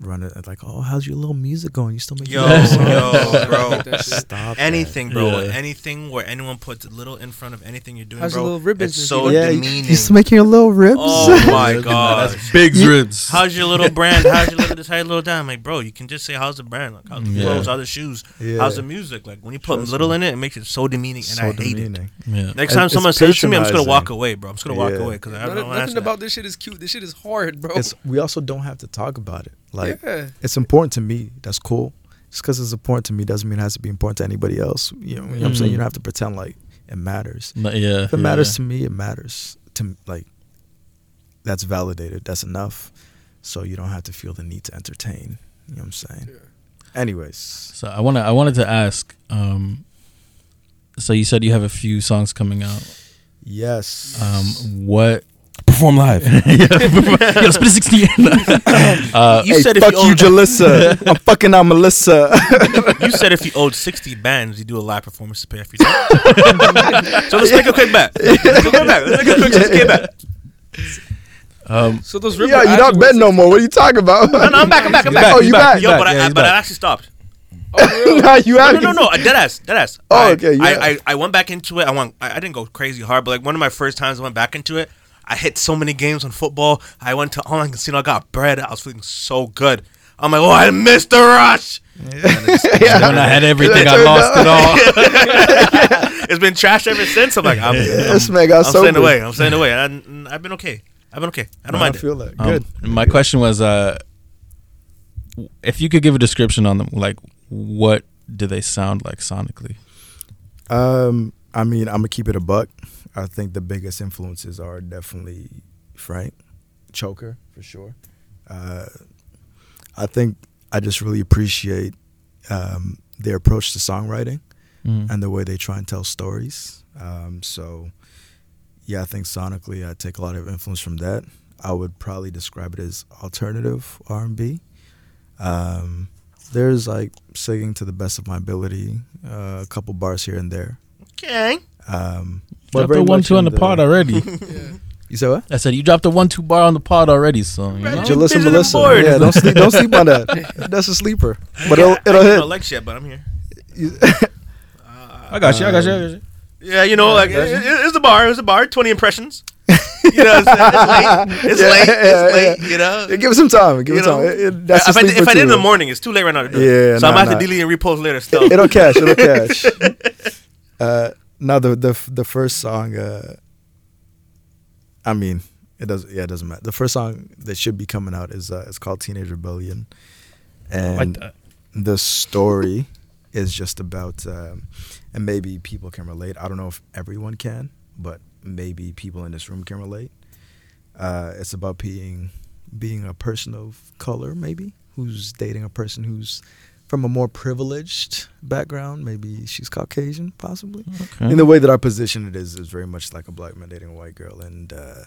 [SPEAKER 5] run it like oh how's your little music going you still making
[SPEAKER 2] Yo,
[SPEAKER 5] little songs?"
[SPEAKER 2] yo, bro.
[SPEAKER 6] That shit.
[SPEAKER 5] stop that.
[SPEAKER 2] Anything, bro.
[SPEAKER 3] Yeah.
[SPEAKER 2] Anything where anyone puts a little in front of anything you're doing,
[SPEAKER 6] How's your
[SPEAKER 2] bro.
[SPEAKER 6] little rib
[SPEAKER 2] it's so
[SPEAKER 6] you
[SPEAKER 5] yeah you,
[SPEAKER 2] demeaning.
[SPEAKER 5] you still making your little ribs
[SPEAKER 2] oh my god.
[SPEAKER 3] that's big
[SPEAKER 5] You-
[SPEAKER 3] ribs.
[SPEAKER 2] How's your little brand? How's your little this? How's your little dime? Like, bro, you can just say how's the brand? Like, how's the
[SPEAKER 3] Yeah.
[SPEAKER 2] clothes? How's the shoes?
[SPEAKER 5] Yeah.
[SPEAKER 2] How's the music? Like, when you put
[SPEAKER 5] Trust
[SPEAKER 2] little
[SPEAKER 5] me.
[SPEAKER 2] in it, it makes it so demeaning, and
[SPEAKER 5] so
[SPEAKER 2] I hate it.
[SPEAKER 3] yeah,
[SPEAKER 2] Next time
[SPEAKER 5] it's
[SPEAKER 2] someone says to me, I'm just gonna walk away, bro. I'm just gonna walk
[SPEAKER 5] Yeah.
[SPEAKER 2] away because I don't
[SPEAKER 6] nothing about this shit is cute. This shit is hard, bro.
[SPEAKER 5] We also don't have to talk about it. Like
[SPEAKER 6] yeah.
[SPEAKER 5] it's important to me. That's cool. Just because it's important to me doesn't mean it has to be important to anybody else. You know, you know what I'm saying? You don't have to pretend like it matters.
[SPEAKER 3] But yeah.
[SPEAKER 5] If it
[SPEAKER 3] yeah.
[SPEAKER 5] matters to me, it matters to like. That's validated. That's enough. So you don't have to feel the need to entertain. You know what I'm saying? Anyways,
[SPEAKER 3] So I wanna I wanted to ask. Um, so you said you have a few songs coming out.
[SPEAKER 5] yes.
[SPEAKER 3] Um, what?
[SPEAKER 4] Perform live.
[SPEAKER 3] Yo, spit a sixteen. uh,
[SPEAKER 2] You
[SPEAKER 5] hey,
[SPEAKER 2] said if
[SPEAKER 5] fuck
[SPEAKER 2] you
[SPEAKER 5] you,
[SPEAKER 2] owed-
[SPEAKER 5] Jalissa. I'm fucking out Melissa.
[SPEAKER 2] You said if you owed 60 bands, you do a live performance to pay off your debt. so let's make a quick bet. Let's make a quick bet. Let's make a quick 6K bet.
[SPEAKER 3] um,
[SPEAKER 6] So those rib
[SPEAKER 5] yeah, you're not betting no more. What are you talking about?
[SPEAKER 2] No, no, I'm back. I'm back. I'm
[SPEAKER 3] He's
[SPEAKER 2] back.
[SPEAKER 5] Oh, you back?
[SPEAKER 3] He's
[SPEAKER 2] Yo, but
[SPEAKER 3] Yeah,
[SPEAKER 2] I,
[SPEAKER 3] he's
[SPEAKER 2] but I actually stopped.
[SPEAKER 5] nah, you
[SPEAKER 2] No,
[SPEAKER 5] have
[SPEAKER 2] no, no, no. Dead ass. Dead ass.
[SPEAKER 5] Oh,
[SPEAKER 2] I,
[SPEAKER 5] okay, yeah.
[SPEAKER 2] I, I, I went back into it. I went. I, I didn't go crazy hard, but like one of my first times I went back into it, I hit so many games on football. I went to online casino. I got bread. I was feeling so good. I'm like, oh, I missed the rush.
[SPEAKER 3] when I had everything, I lost it all.
[SPEAKER 2] it's been trash ever since. I'm like, I'm, I'm,
[SPEAKER 5] This man got
[SPEAKER 2] I'm
[SPEAKER 5] sober.
[SPEAKER 2] staying away. I'm staying away. And I, I've been okay. I've been okay. I don't
[SPEAKER 5] I
[SPEAKER 2] mind it.
[SPEAKER 5] feel that.
[SPEAKER 3] Um,
[SPEAKER 5] Good.
[SPEAKER 3] My question was, uh, if you could give a description on them, like what do they sound like sonically?
[SPEAKER 5] Um, I mean, I'm gonna keep it a buck. I think the biggest influences are definitely Frank, Choker for sure. Uh, I think I just really appreciate um, their approach to songwriting
[SPEAKER 3] Mm.
[SPEAKER 5] and the way they try and tell stories. Um, so, yeah, I think sonically I take a lot of influence from that. I would probably describe it as alternative R and B. Um, there's like singing to the best of my ability, uh, a couple bars here and there.
[SPEAKER 2] Okay.
[SPEAKER 5] Um,
[SPEAKER 3] Dropped
[SPEAKER 5] very
[SPEAKER 3] the one two on
[SPEAKER 5] in
[SPEAKER 3] the pod already.
[SPEAKER 6] Yeah.
[SPEAKER 5] You said what?
[SPEAKER 3] I said you dropped the one two bar on the pod already, so you know?
[SPEAKER 2] Right.
[SPEAKER 5] Jalissa Melissa.
[SPEAKER 2] bored.
[SPEAKER 5] Yeah, don't sleep, don't sleep on that. That's a sleeper. But it'll, it'll
[SPEAKER 2] I
[SPEAKER 5] hit.
[SPEAKER 2] don't like shit, but I'm here.
[SPEAKER 3] I got you. I got you. I got you.
[SPEAKER 2] Yeah, you know, like it, it- it's the bar. It's the bar. Twenty impressions. You know, what I'm saying? it's late. It's
[SPEAKER 5] Yeah,
[SPEAKER 2] late.
[SPEAKER 5] yeah,
[SPEAKER 2] It's late.
[SPEAKER 5] yeah.
[SPEAKER 2] You know.
[SPEAKER 5] Yeah, give it some time. Give
[SPEAKER 2] You
[SPEAKER 5] it time. It- it- that's
[SPEAKER 2] if I, did- if I did it in the morning, it's too late right now to do it.
[SPEAKER 5] Yeah,
[SPEAKER 2] so I'm
[SPEAKER 5] nah,
[SPEAKER 2] gonna have to delete and repost later. Still.
[SPEAKER 5] It'll cash. It'll cash. Uh, now the the the first song. Uh, I mean, it does. Yeah, it doesn't matter. The first song that should be coming out is uh, it's called Teenage Rebellion, and
[SPEAKER 3] Like
[SPEAKER 5] the story is just about, um, and maybe people can relate. I don't know if everyone can, but maybe people in this room can relate. Uh, it's about being being a person of color, maybe who's dating a person who's from a more privileged background. Maybe she's Caucasian, possibly.
[SPEAKER 3] Okay.
[SPEAKER 5] In the way that I position it is, is very much like a black man dating a white girl, and uh,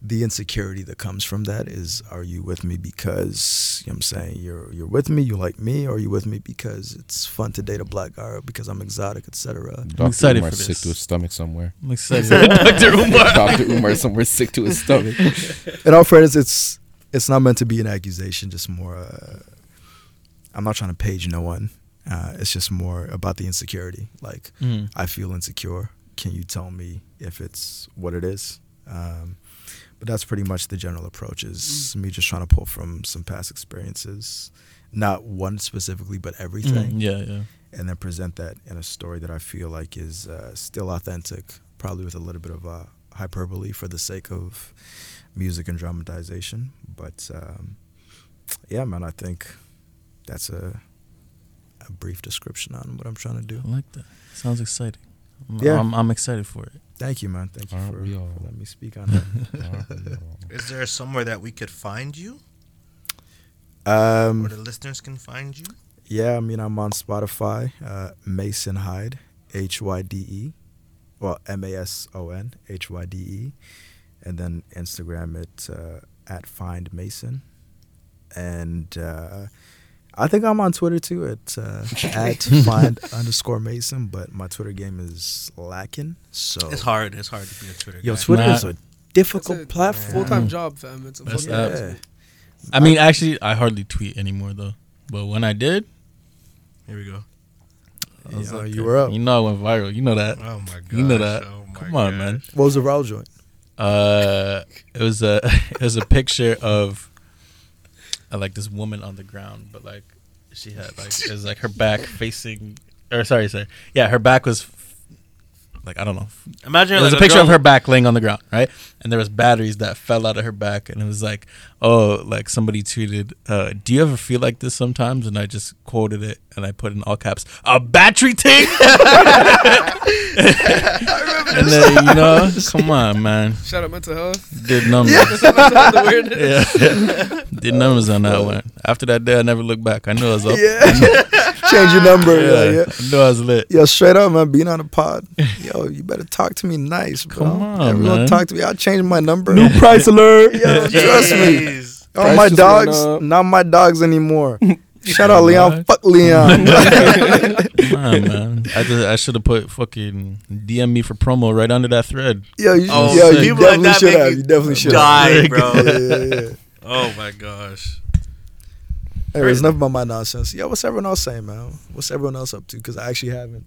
[SPEAKER 5] the insecurity that comes from that is: Are you with me because you know what I'm saying you're you're with me, you like me, or are you with me because it's fun to date a black guy, or because I'm exotic, etc.
[SPEAKER 4] Dr.
[SPEAKER 3] excited
[SPEAKER 4] Umar
[SPEAKER 3] for
[SPEAKER 4] sick
[SPEAKER 3] this.
[SPEAKER 4] to his stomach somewhere.
[SPEAKER 3] I'm excited. Dr. Umar.
[SPEAKER 4] Dr. Umar somewhere sick to his stomach.
[SPEAKER 5] and all fairness, it's it's not meant to be an accusation, just more. Uh, I'm not trying to page no one. Uh, it's just more about the insecurity. Like
[SPEAKER 3] Mm.
[SPEAKER 5] I feel insecure. Can you tell me if it's what it is? Um, but that's pretty much the general approach. Is me just trying to pull from some past experiences, not one specifically, but everything,
[SPEAKER 3] Mm, yeah, yeah.
[SPEAKER 5] and then present that in a story that I feel like is uh, still authentic, probably with a little bit of uh, hyperbole for the sake of music and dramatization. But um, yeah, man, I think that's a a brief description on what I'm trying to do.
[SPEAKER 3] I like that. Sounds exciting. I'm,
[SPEAKER 5] Yeah.
[SPEAKER 3] I'm, I'm excited for it.
[SPEAKER 5] Thank you, man. Thank you for,
[SPEAKER 4] we
[SPEAKER 5] for letting me speak on that.
[SPEAKER 2] Is there somewhere that we could find you,
[SPEAKER 5] um,
[SPEAKER 2] where the listeners can find you?
[SPEAKER 5] Yeah, I mean, I'm on Spotify. Uh, Mason Hyde, H Y D E, well, M A S O N H Y D E, and then Instagram it uh, at Find Mason, and uh, I think I'm on Twitter too at uh, at Find underscore Mason, but my Twitter game is lacking. So
[SPEAKER 2] It's hard. It's hard to be a Twitter
[SPEAKER 5] Yo,
[SPEAKER 2] guy.
[SPEAKER 5] Twitter
[SPEAKER 3] Nah.
[SPEAKER 5] is a difficult
[SPEAKER 6] a
[SPEAKER 5] platform.
[SPEAKER 6] Full time job, fam. It's a
[SPEAKER 3] That's
[SPEAKER 6] fucking
[SPEAKER 3] that.
[SPEAKER 5] Yeah.
[SPEAKER 3] I mean, actually, I hardly tweet anymore though. But when I did,
[SPEAKER 2] Here we go.
[SPEAKER 5] Yeah,
[SPEAKER 3] like,
[SPEAKER 5] you were up.
[SPEAKER 3] You know, I went viral. You know that.
[SPEAKER 2] Oh my god.
[SPEAKER 3] You know that.
[SPEAKER 2] Oh my
[SPEAKER 3] Come on,
[SPEAKER 2] gosh.
[SPEAKER 3] man.
[SPEAKER 5] What was the Raul joint?
[SPEAKER 3] Uh, it was a it was a picture of uh, like this woman on the ground, but like she had like it was like her back facing, or sorry, sorry, yeah, her back was f- like I don't know.
[SPEAKER 2] Imagine
[SPEAKER 3] It was
[SPEAKER 2] like
[SPEAKER 3] a picture of her back laying on the ground, right? And there was batteries that fell out of her back, and it was like, oh, like somebody tweeted, uh, "Do you ever feel like this sometimes?" And I just quoted it, and I put in all caps, "A battery thing." and then you know, come on, man,
[SPEAKER 6] Shout out mental health.
[SPEAKER 3] did numbers.
[SPEAKER 6] mental health awareness.
[SPEAKER 3] Yeah, did numbers on that one. After that day, I never looked back. I knew I was up.
[SPEAKER 5] Yeah, change your number.
[SPEAKER 3] Yeah,
[SPEAKER 5] Yeah, yeah.
[SPEAKER 3] I knew I was lit.
[SPEAKER 5] Yo, straight up, man, being on a pod. Yo, you better talk to me nice, bro.
[SPEAKER 3] Come on,
[SPEAKER 5] Everyone
[SPEAKER 3] man.
[SPEAKER 5] talk to me. I'll change my number.
[SPEAKER 3] New price alert.
[SPEAKER 5] Yo, trust me.
[SPEAKER 2] Jeez.
[SPEAKER 5] Oh, my dogs, not my dogs anymore. Shout out Leon. Fuck Leon.
[SPEAKER 3] Come on, man. I just, I should have put fucking DM me for promo right under that thread.
[SPEAKER 5] yo, you,
[SPEAKER 2] Oh,
[SPEAKER 5] yo, you
[SPEAKER 2] people like
[SPEAKER 5] definitely should have.
[SPEAKER 2] you
[SPEAKER 5] You definitely should
[SPEAKER 2] die,
[SPEAKER 5] have.
[SPEAKER 2] bro.
[SPEAKER 5] Yeah, yeah, yeah.
[SPEAKER 2] Oh my gosh.
[SPEAKER 5] Anyways, enough about my nonsense. Yo, what's everyone else saying, man? What's everyone else up to? Because I actually haven't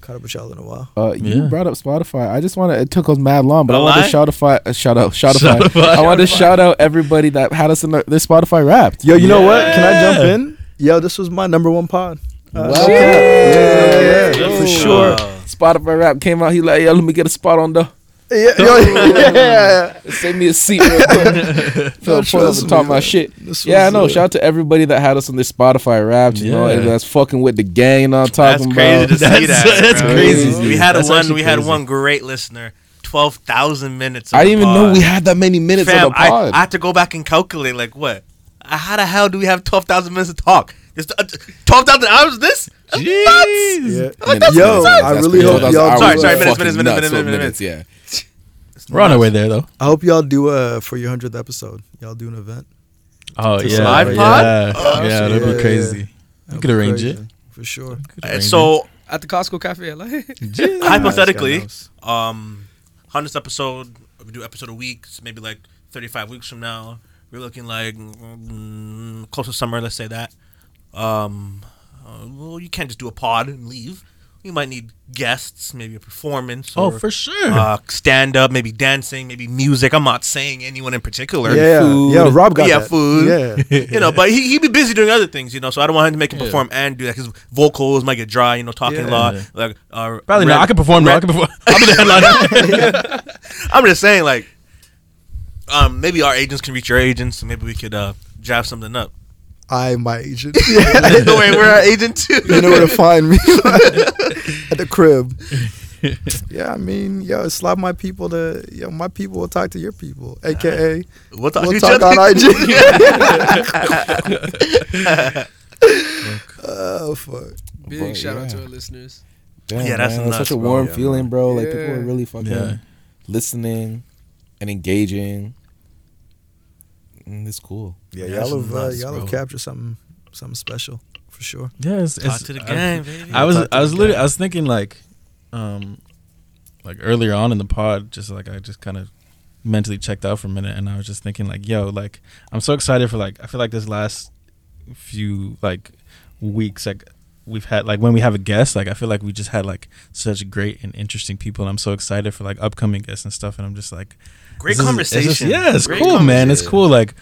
[SPEAKER 5] caught up with y'all in a while.
[SPEAKER 4] Uh, you
[SPEAKER 3] Yeah.
[SPEAKER 4] brought up Spotify. I just want to. It took us mad long, but I
[SPEAKER 2] A
[SPEAKER 4] want to
[SPEAKER 2] lie?
[SPEAKER 4] shout out, uh, shout out, shout out. I want to shout out everybody that had us in their, their Spotify Wrapped.
[SPEAKER 5] Yo, you know what? Can I jump in? Yo, this was my number one pod. Uh,
[SPEAKER 4] Wow.
[SPEAKER 5] no cap. Yeah, yeah, for
[SPEAKER 4] go.
[SPEAKER 5] sure.
[SPEAKER 4] Spotify Wrapped came out. He like, yeah, let me get a spot on the.
[SPEAKER 5] Yeah, yo, yeah.
[SPEAKER 4] Save me a seat real quick. Phil,
[SPEAKER 5] trust
[SPEAKER 4] pull up and talk my shit. Yeah, I know.
[SPEAKER 5] uh,
[SPEAKER 4] Shout out to everybody that had us on their Spotify Wrapped. You know, and that's fucking with the gang. You know what I'm
[SPEAKER 2] That's crazy
[SPEAKER 4] about.
[SPEAKER 2] to see that.
[SPEAKER 3] that's
[SPEAKER 4] crazy.
[SPEAKER 2] We had
[SPEAKER 3] That's
[SPEAKER 2] one. We had
[SPEAKER 3] crazy.
[SPEAKER 2] one great listener. Twelve thousand minutes.
[SPEAKER 4] I didn't
[SPEAKER 2] the
[SPEAKER 4] even know we had that many minutes
[SPEAKER 2] Fam,
[SPEAKER 4] on the pod.
[SPEAKER 2] I had to go back and calculate. Like what? Uh, How the hell do we have twelve thousand minutes to talk? Just uh, twelve thousand hours. This? That's nuts.
[SPEAKER 5] Yeah.
[SPEAKER 4] Minutes,
[SPEAKER 5] Yo,
[SPEAKER 4] minutes,
[SPEAKER 5] I really hope
[SPEAKER 4] Those
[SPEAKER 5] y'all
[SPEAKER 2] Sorry, sorry, minutes,
[SPEAKER 4] fucking
[SPEAKER 2] minutes, minutes, minutes, minutes.
[SPEAKER 4] Yeah.
[SPEAKER 3] We're on our way there though.
[SPEAKER 5] I hope y'all do uh for your hundredth episode. Y'all do an event.
[SPEAKER 3] Oh yeah,
[SPEAKER 2] live
[SPEAKER 3] yeah,
[SPEAKER 2] pod?
[SPEAKER 3] yeah.
[SPEAKER 2] Oh,
[SPEAKER 3] that'd
[SPEAKER 5] shit.
[SPEAKER 3] be
[SPEAKER 5] Yeah,
[SPEAKER 3] crazy. You
[SPEAKER 5] That'd
[SPEAKER 3] could arrange
[SPEAKER 5] crazy,
[SPEAKER 3] it.
[SPEAKER 5] for sure.
[SPEAKER 2] Uh,
[SPEAKER 3] arrange
[SPEAKER 2] so
[SPEAKER 6] At the Costco Cafe, like
[SPEAKER 2] hypothetically,
[SPEAKER 5] Nice,
[SPEAKER 2] um, hundredth episode, we do episode a week. So maybe like thirty-five weeks from now, we're looking like mm, close to summer. Let's say that. Um, uh, well, you can't just do a pod and leave. You might need guests, maybe a performance.
[SPEAKER 3] Oh,
[SPEAKER 2] or,
[SPEAKER 3] for sure.
[SPEAKER 2] uh, stand up, maybe dancing, maybe music. I'm not saying anyone in particular.
[SPEAKER 5] Yeah,
[SPEAKER 4] food.
[SPEAKER 5] yeah. Rob got
[SPEAKER 2] Yeah,
[SPEAKER 5] that.
[SPEAKER 2] food.
[SPEAKER 5] Yeah.
[SPEAKER 2] you know, but he he'd be busy doing other things, you know. So I don't want him to make him
[SPEAKER 3] Yeah.
[SPEAKER 2] perform and do that because vocals might get dry, you know, talking
[SPEAKER 5] Yeah.
[SPEAKER 2] a lot. Like uh,
[SPEAKER 3] Probably not. I can perform. though. I can perform. I'll be the headliner.
[SPEAKER 2] I'm just saying, like, um, maybe our agents can reach your agents, and maybe we could uh draft something up.
[SPEAKER 5] I am my agent.
[SPEAKER 2] no way, we're our agent too.
[SPEAKER 5] you know where to find me at the crib. Yeah, I mean, yo, slap my people to yo. My people will talk to your people, aka
[SPEAKER 2] We'll talk, to
[SPEAKER 5] we'll talk on IG. oh fuck.
[SPEAKER 6] big
[SPEAKER 4] But,
[SPEAKER 6] shout out to our listeners.
[SPEAKER 4] Damn,
[SPEAKER 2] Yeah, that's
[SPEAKER 4] man, it's
[SPEAKER 2] nuts,
[SPEAKER 4] such a warm
[SPEAKER 5] Yeah,
[SPEAKER 4] feeling, bro. Like people
[SPEAKER 6] Yeah.
[SPEAKER 4] are really fucking
[SPEAKER 3] Yeah.
[SPEAKER 4] listening and engaging. Mm, it's cool.
[SPEAKER 5] Yeah,
[SPEAKER 2] That's
[SPEAKER 5] y'all have uh,
[SPEAKER 2] nuts,
[SPEAKER 5] y'all have captured something something special for sure.
[SPEAKER 3] yeah, it's,
[SPEAKER 2] Talk
[SPEAKER 3] it's-
[SPEAKER 2] to the
[SPEAKER 3] I-
[SPEAKER 2] baby.
[SPEAKER 3] I was I was literally
[SPEAKER 5] gang.
[SPEAKER 3] I was thinking like um like earlier on in the pod just like I just kind of mentally checked out for a minute and I was just thinking like yo like I'm so excited for like I feel like this last few like weeks like we've had like when we have a guest like I feel like we just had like such great and interesting people and I'm so excited for like upcoming guests and stuff and I'm just like
[SPEAKER 2] Great
[SPEAKER 3] this is-
[SPEAKER 2] conversation.
[SPEAKER 3] it's yeah it's
[SPEAKER 2] Great
[SPEAKER 3] cool man it's cool like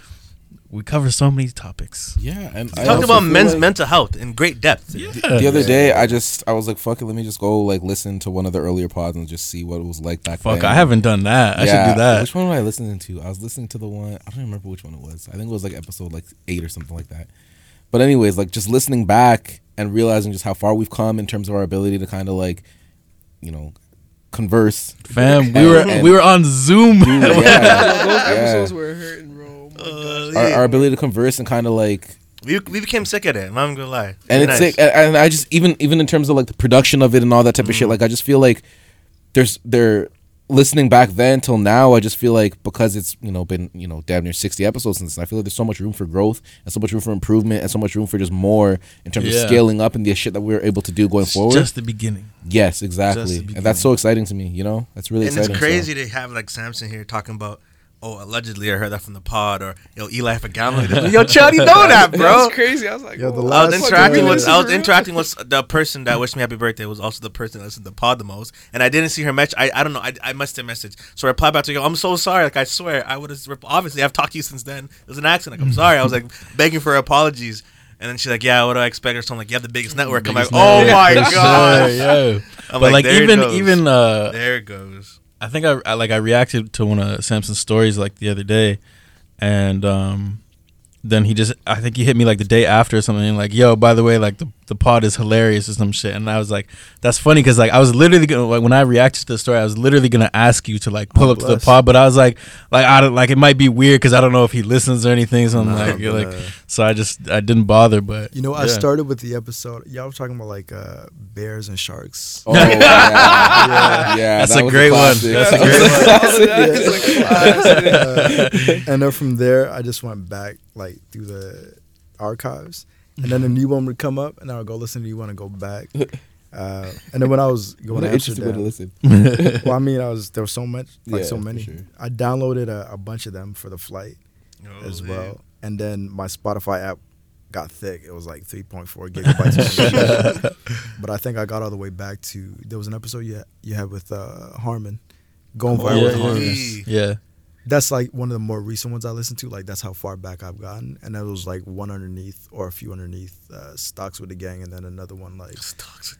[SPEAKER 3] we cover so many topics
[SPEAKER 4] Yeah, and I
[SPEAKER 2] Talked about men's
[SPEAKER 4] like-
[SPEAKER 2] mental health in great depth.
[SPEAKER 3] yeah
[SPEAKER 4] The other day, I just I was like, "Fuck it, let me just go like listen to one of the earlier pods and just see what it was like back then.
[SPEAKER 3] fuck
[SPEAKER 4] then."
[SPEAKER 3] I haven't done that I should do that
[SPEAKER 4] Which one was I listening to? I was listening to the one I don't remember which one it was. I think it was like episode like eight or something like that. But anyways, like just listening back and realizing just how far we've come in terms of our ability to kind of like, you know, converse.
[SPEAKER 3] Fam, we were
[SPEAKER 4] and-
[SPEAKER 3] we were on Zoom.
[SPEAKER 4] Yeah,
[SPEAKER 6] Yo, those
[SPEAKER 4] yeah.
[SPEAKER 6] were hurting, bro. Oh my gosh.
[SPEAKER 4] Our, our ability to converse and kind of like
[SPEAKER 2] We, we became sick of it. I'm not gonna lie.
[SPEAKER 4] and it's
[SPEAKER 2] nice.
[SPEAKER 4] sick. And, and I just even even in terms of like the production of it and all that type of shit, mm-hmm. like I just feel like there's there listening back then till now. I just feel like because it's you know been you know damn near sixty episodes since, I feel like there's so much room for growth and so much room for improvement and so much room for just more in terms
[SPEAKER 3] Yeah.
[SPEAKER 4] of scaling up and the shit that we're able to do going
[SPEAKER 3] It's
[SPEAKER 4] forward.
[SPEAKER 3] Just the beginning.
[SPEAKER 4] yes, exactly,
[SPEAKER 3] just the
[SPEAKER 4] and that's so exciting to me. You know, that's really
[SPEAKER 2] and
[SPEAKER 4] exciting.
[SPEAKER 2] it's
[SPEAKER 4] so-
[SPEAKER 2] crazy to have like Samson here talking about. Oh, allegedly, I heard that from the pod, or yo, Eli for gambling. Yo, Chad, you know that,
[SPEAKER 6] That
[SPEAKER 2] bro.
[SPEAKER 6] was crazy. I was like,
[SPEAKER 5] Yo, the
[SPEAKER 6] oh,
[SPEAKER 2] I was interacting with I was interacting with the person that wished me happy birthday was also the person that listened to the pod the most, and I didn't see her message. I, I don't know. I, I must have messaged, so I replied back to her. I'm so sorry. Like I swear, I would have obviously I've talked to you since then. It was an accident. Like I'm sorry. I was like begging for apologies, and then she's like, "Yeah, what do I expect?" Or something like, "You have the biggest network." I'm like, "Oh my god!"
[SPEAKER 3] yeah.
[SPEAKER 2] I'm
[SPEAKER 3] But like,
[SPEAKER 2] "There it
[SPEAKER 3] even
[SPEAKER 2] goes.
[SPEAKER 3] even uh,
[SPEAKER 2] there it goes.
[SPEAKER 3] I think I, I like I reacted to one of Samson's stories like the other day, and um, then he just I think he hit me like the day after or something like yo by the way like the, the pod is hilarious or some shit and I was like that's funny because like I was literally gonna like when I reacted to the story I was literally gonna ask you to like pull
[SPEAKER 5] Oh,
[SPEAKER 3] up to the pod but I was like like I don't like it might be weird because I don't know if he listens or anything so I'm
[SPEAKER 5] Nah,
[SPEAKER 3] like you're
[SPEAKER 5] but,
[SPEAKER 3] like so I just I didn't bother but
[SPEAKER 5] You know, I started with the episode. Y'all were talking about like uh, bears and sharks.
[SPEAKER 4] Oh, yeah, yeah,
[SPEAKER 3] That's
[SPEAKER 4] that
[SPEAKER 3] a
[SPEAKER 4] was
[SPEAKER 3] great one.
[SPEAKER 4] classic.
[SPEAKER 3] That's a great one.
[SPEAKER 6] That is like classic.
[SPEAKER 5] Uh, and then from there, I just went back like through the archives, and then a new one would come up, and I would go listen to you want to go back. Uh, and then when I was going to
[SPEAKER 4] an interesting to listen.
[SPEAKER 5] well, I mean, I was there was so much, like
[SPEAKER 4] Yeah,
[SPEAKER 5] so many.
[SPEAKER 4] sure.
[SPEAKER 5] I downloaded a, a bunch of them for the flight as
[SPEAKER 2] Oh,
[SPEAKER 5] well, and then my Spotify app got thick. It was like 3.4 gigabytes. but I think I got all the way back to there was an episode you had, you had with uh, Harmon going
[SPEAKER 2] Oh,
[SPEAKER 5] viral with
[SPEAKER 2] yeah,
[SPEAKER 5] Harmon.
[SPEAKER 2] yeah.
[SPEAKER 3] Yeah
[SPEAKER 5] that's like one of the more recent ones I listened to. Like that's how far back I've gotten, and that was like one underneath or a few underneath uh, stocks with the gang, and then another one like. stocks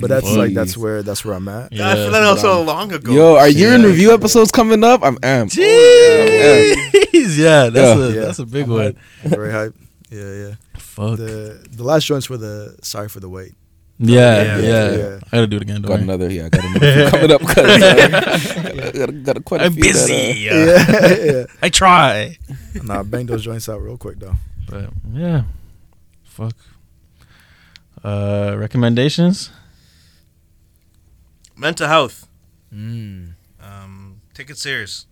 [SPEAKER 5] But that's like that's where that's where I'm at.
[SPEAKER 3] Yeah.
[SPEAKER 2] I feel like that was so long ago.
[SPEAKER 4] Yo, are year in
[SPEAKER 3] Yeah.
[SPEAKER 4] review episodes coming up? I'm amped.
[SPEAKER 3] Jeez, yeah, that's
[SPEAKER 4] Yeah.
[SPEAKER 3] a
[SPEAKER 5] Yeah.
[SPEAKER 3] that's a big one.
[SPEAKER 5] Very hype. Yeah, yeah.
[SPEAKER 3] Fuck.
[SPEAKER 5] The the last joints were the sorry for the wait.
[SPEAKER 3] Yeah,
[SPEAKER 2] Yeah,
[SPEAKER 3] yeah,
[SPEAKER 5] yeah.
[SPEAKER 3] I gotta do it again. Don't
[SPEAKER 4] Got
[SPEAKER 3] worry.
[SPEAKER 4] another, yeah, I got another few coming up. 'cause, uh, got, got quite a
[SPEAKER 3] I'm
[SPEAKER 4] few that, uh,
[SPEAKER 3] busy.
[SPEAKER 5] Yeah, yeah.
[SPEAKER 3] I try.
[SPEAKER 5] Nah, bang those joints out real quick though.
[SPEAKER 3] But yeah, fuck. Uh, recommendations?
[SPEAKER 2] Mental health.
[SPEAKER 5] Mm.
[SPEAKER 2] Um, take it serious.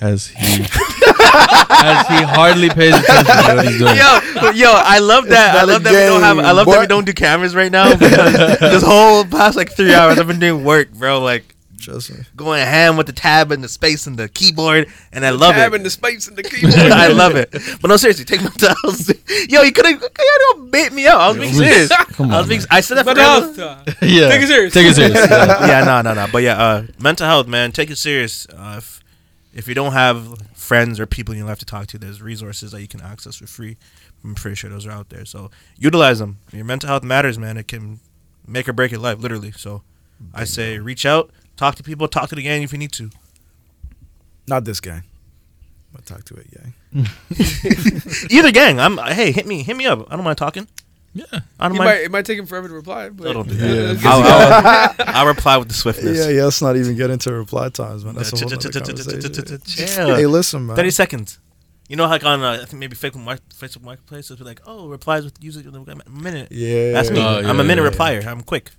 [SPEAKER 3] As he as he hardly pays attention to what he's doing.
[SPEAKER 2] Yo, yo, I love that. I love that we don't have. I love that we don't do cameras right now because this whole past like three hours I've been doing work, bro. Like
[SPEAKER 5] Trust me.
[SPEAKER 2] going ham with the tab and the space and the keyboard, and I love
[SPEAKER 6] Tab
[SPEAKER 2] it.
[SPEAKER 6] and the space and the keyboard.
[SPEAKER 2] I love it. But no, seriously, take my health. Yo, you could have don't bait me out. I was being serious.
[SPEAKER 3] Come
[SPEAKER 2] I was being.
[SPEAKER 3] man.
[SPEAKER 2] I said that for
[SPEAKER 6] Mental health.
[SPEAKER 3] yeah.
[SPEAKER 6] Take it serious.
[SPEAKER 3] Take it serious. Yeah.
[SPEAKER 2] yeah, no, no, no. But yeah, uh, mental health, man. Take it serious. Uh, if if you don't have friends or people in your life to talk to, there's resources that you can access for free. I'm pretty sure those are out there. So utilize them. Your mental health matters, man. It can make or break your life, literally. So I say, reach out, talk to people, talk to the gang if you need to.
[SPEAKER 5] Not this gang. I'll talk to it, gang.
[SPEAKER 2] Either gang. I'm. Hey, hit me, hit me up. I don't mind talking.
[SPEAKER 3] Yeah.
[SPEAKER 2] I don't
[SPEAKER 6] He
[SPEAKER 2] mind.
[SPEAKER 6] might, it might take him forever to reply, but
[SPEAKER 2] No, don't do
[SPEAKER 3] Yeah.
[SPEAKER 6] that.
[SPEAKER 2] I'll, I'll, I'll reply with the swiftness.
[SPEAKER 5] Yeah, yeah. Let's not even get into reply times, man. That's a whole other conversation. Hey, listen, man.
[SPEAKER 2] Thirty seconds. You know, like on uh, I think maybe Facebook Mark, Facebook Marketplace, it'll be like, oh, replies with user a minute.
[SPEAKER 5] Yeah,
[SPEAKER 2] That's me.
[SPEAKER 3] Oh, yeah,
[SPEAKER 2] I'm a minute
[SPEAKER 3] yeah,
[SPEAKER 2] replier. I'm quick.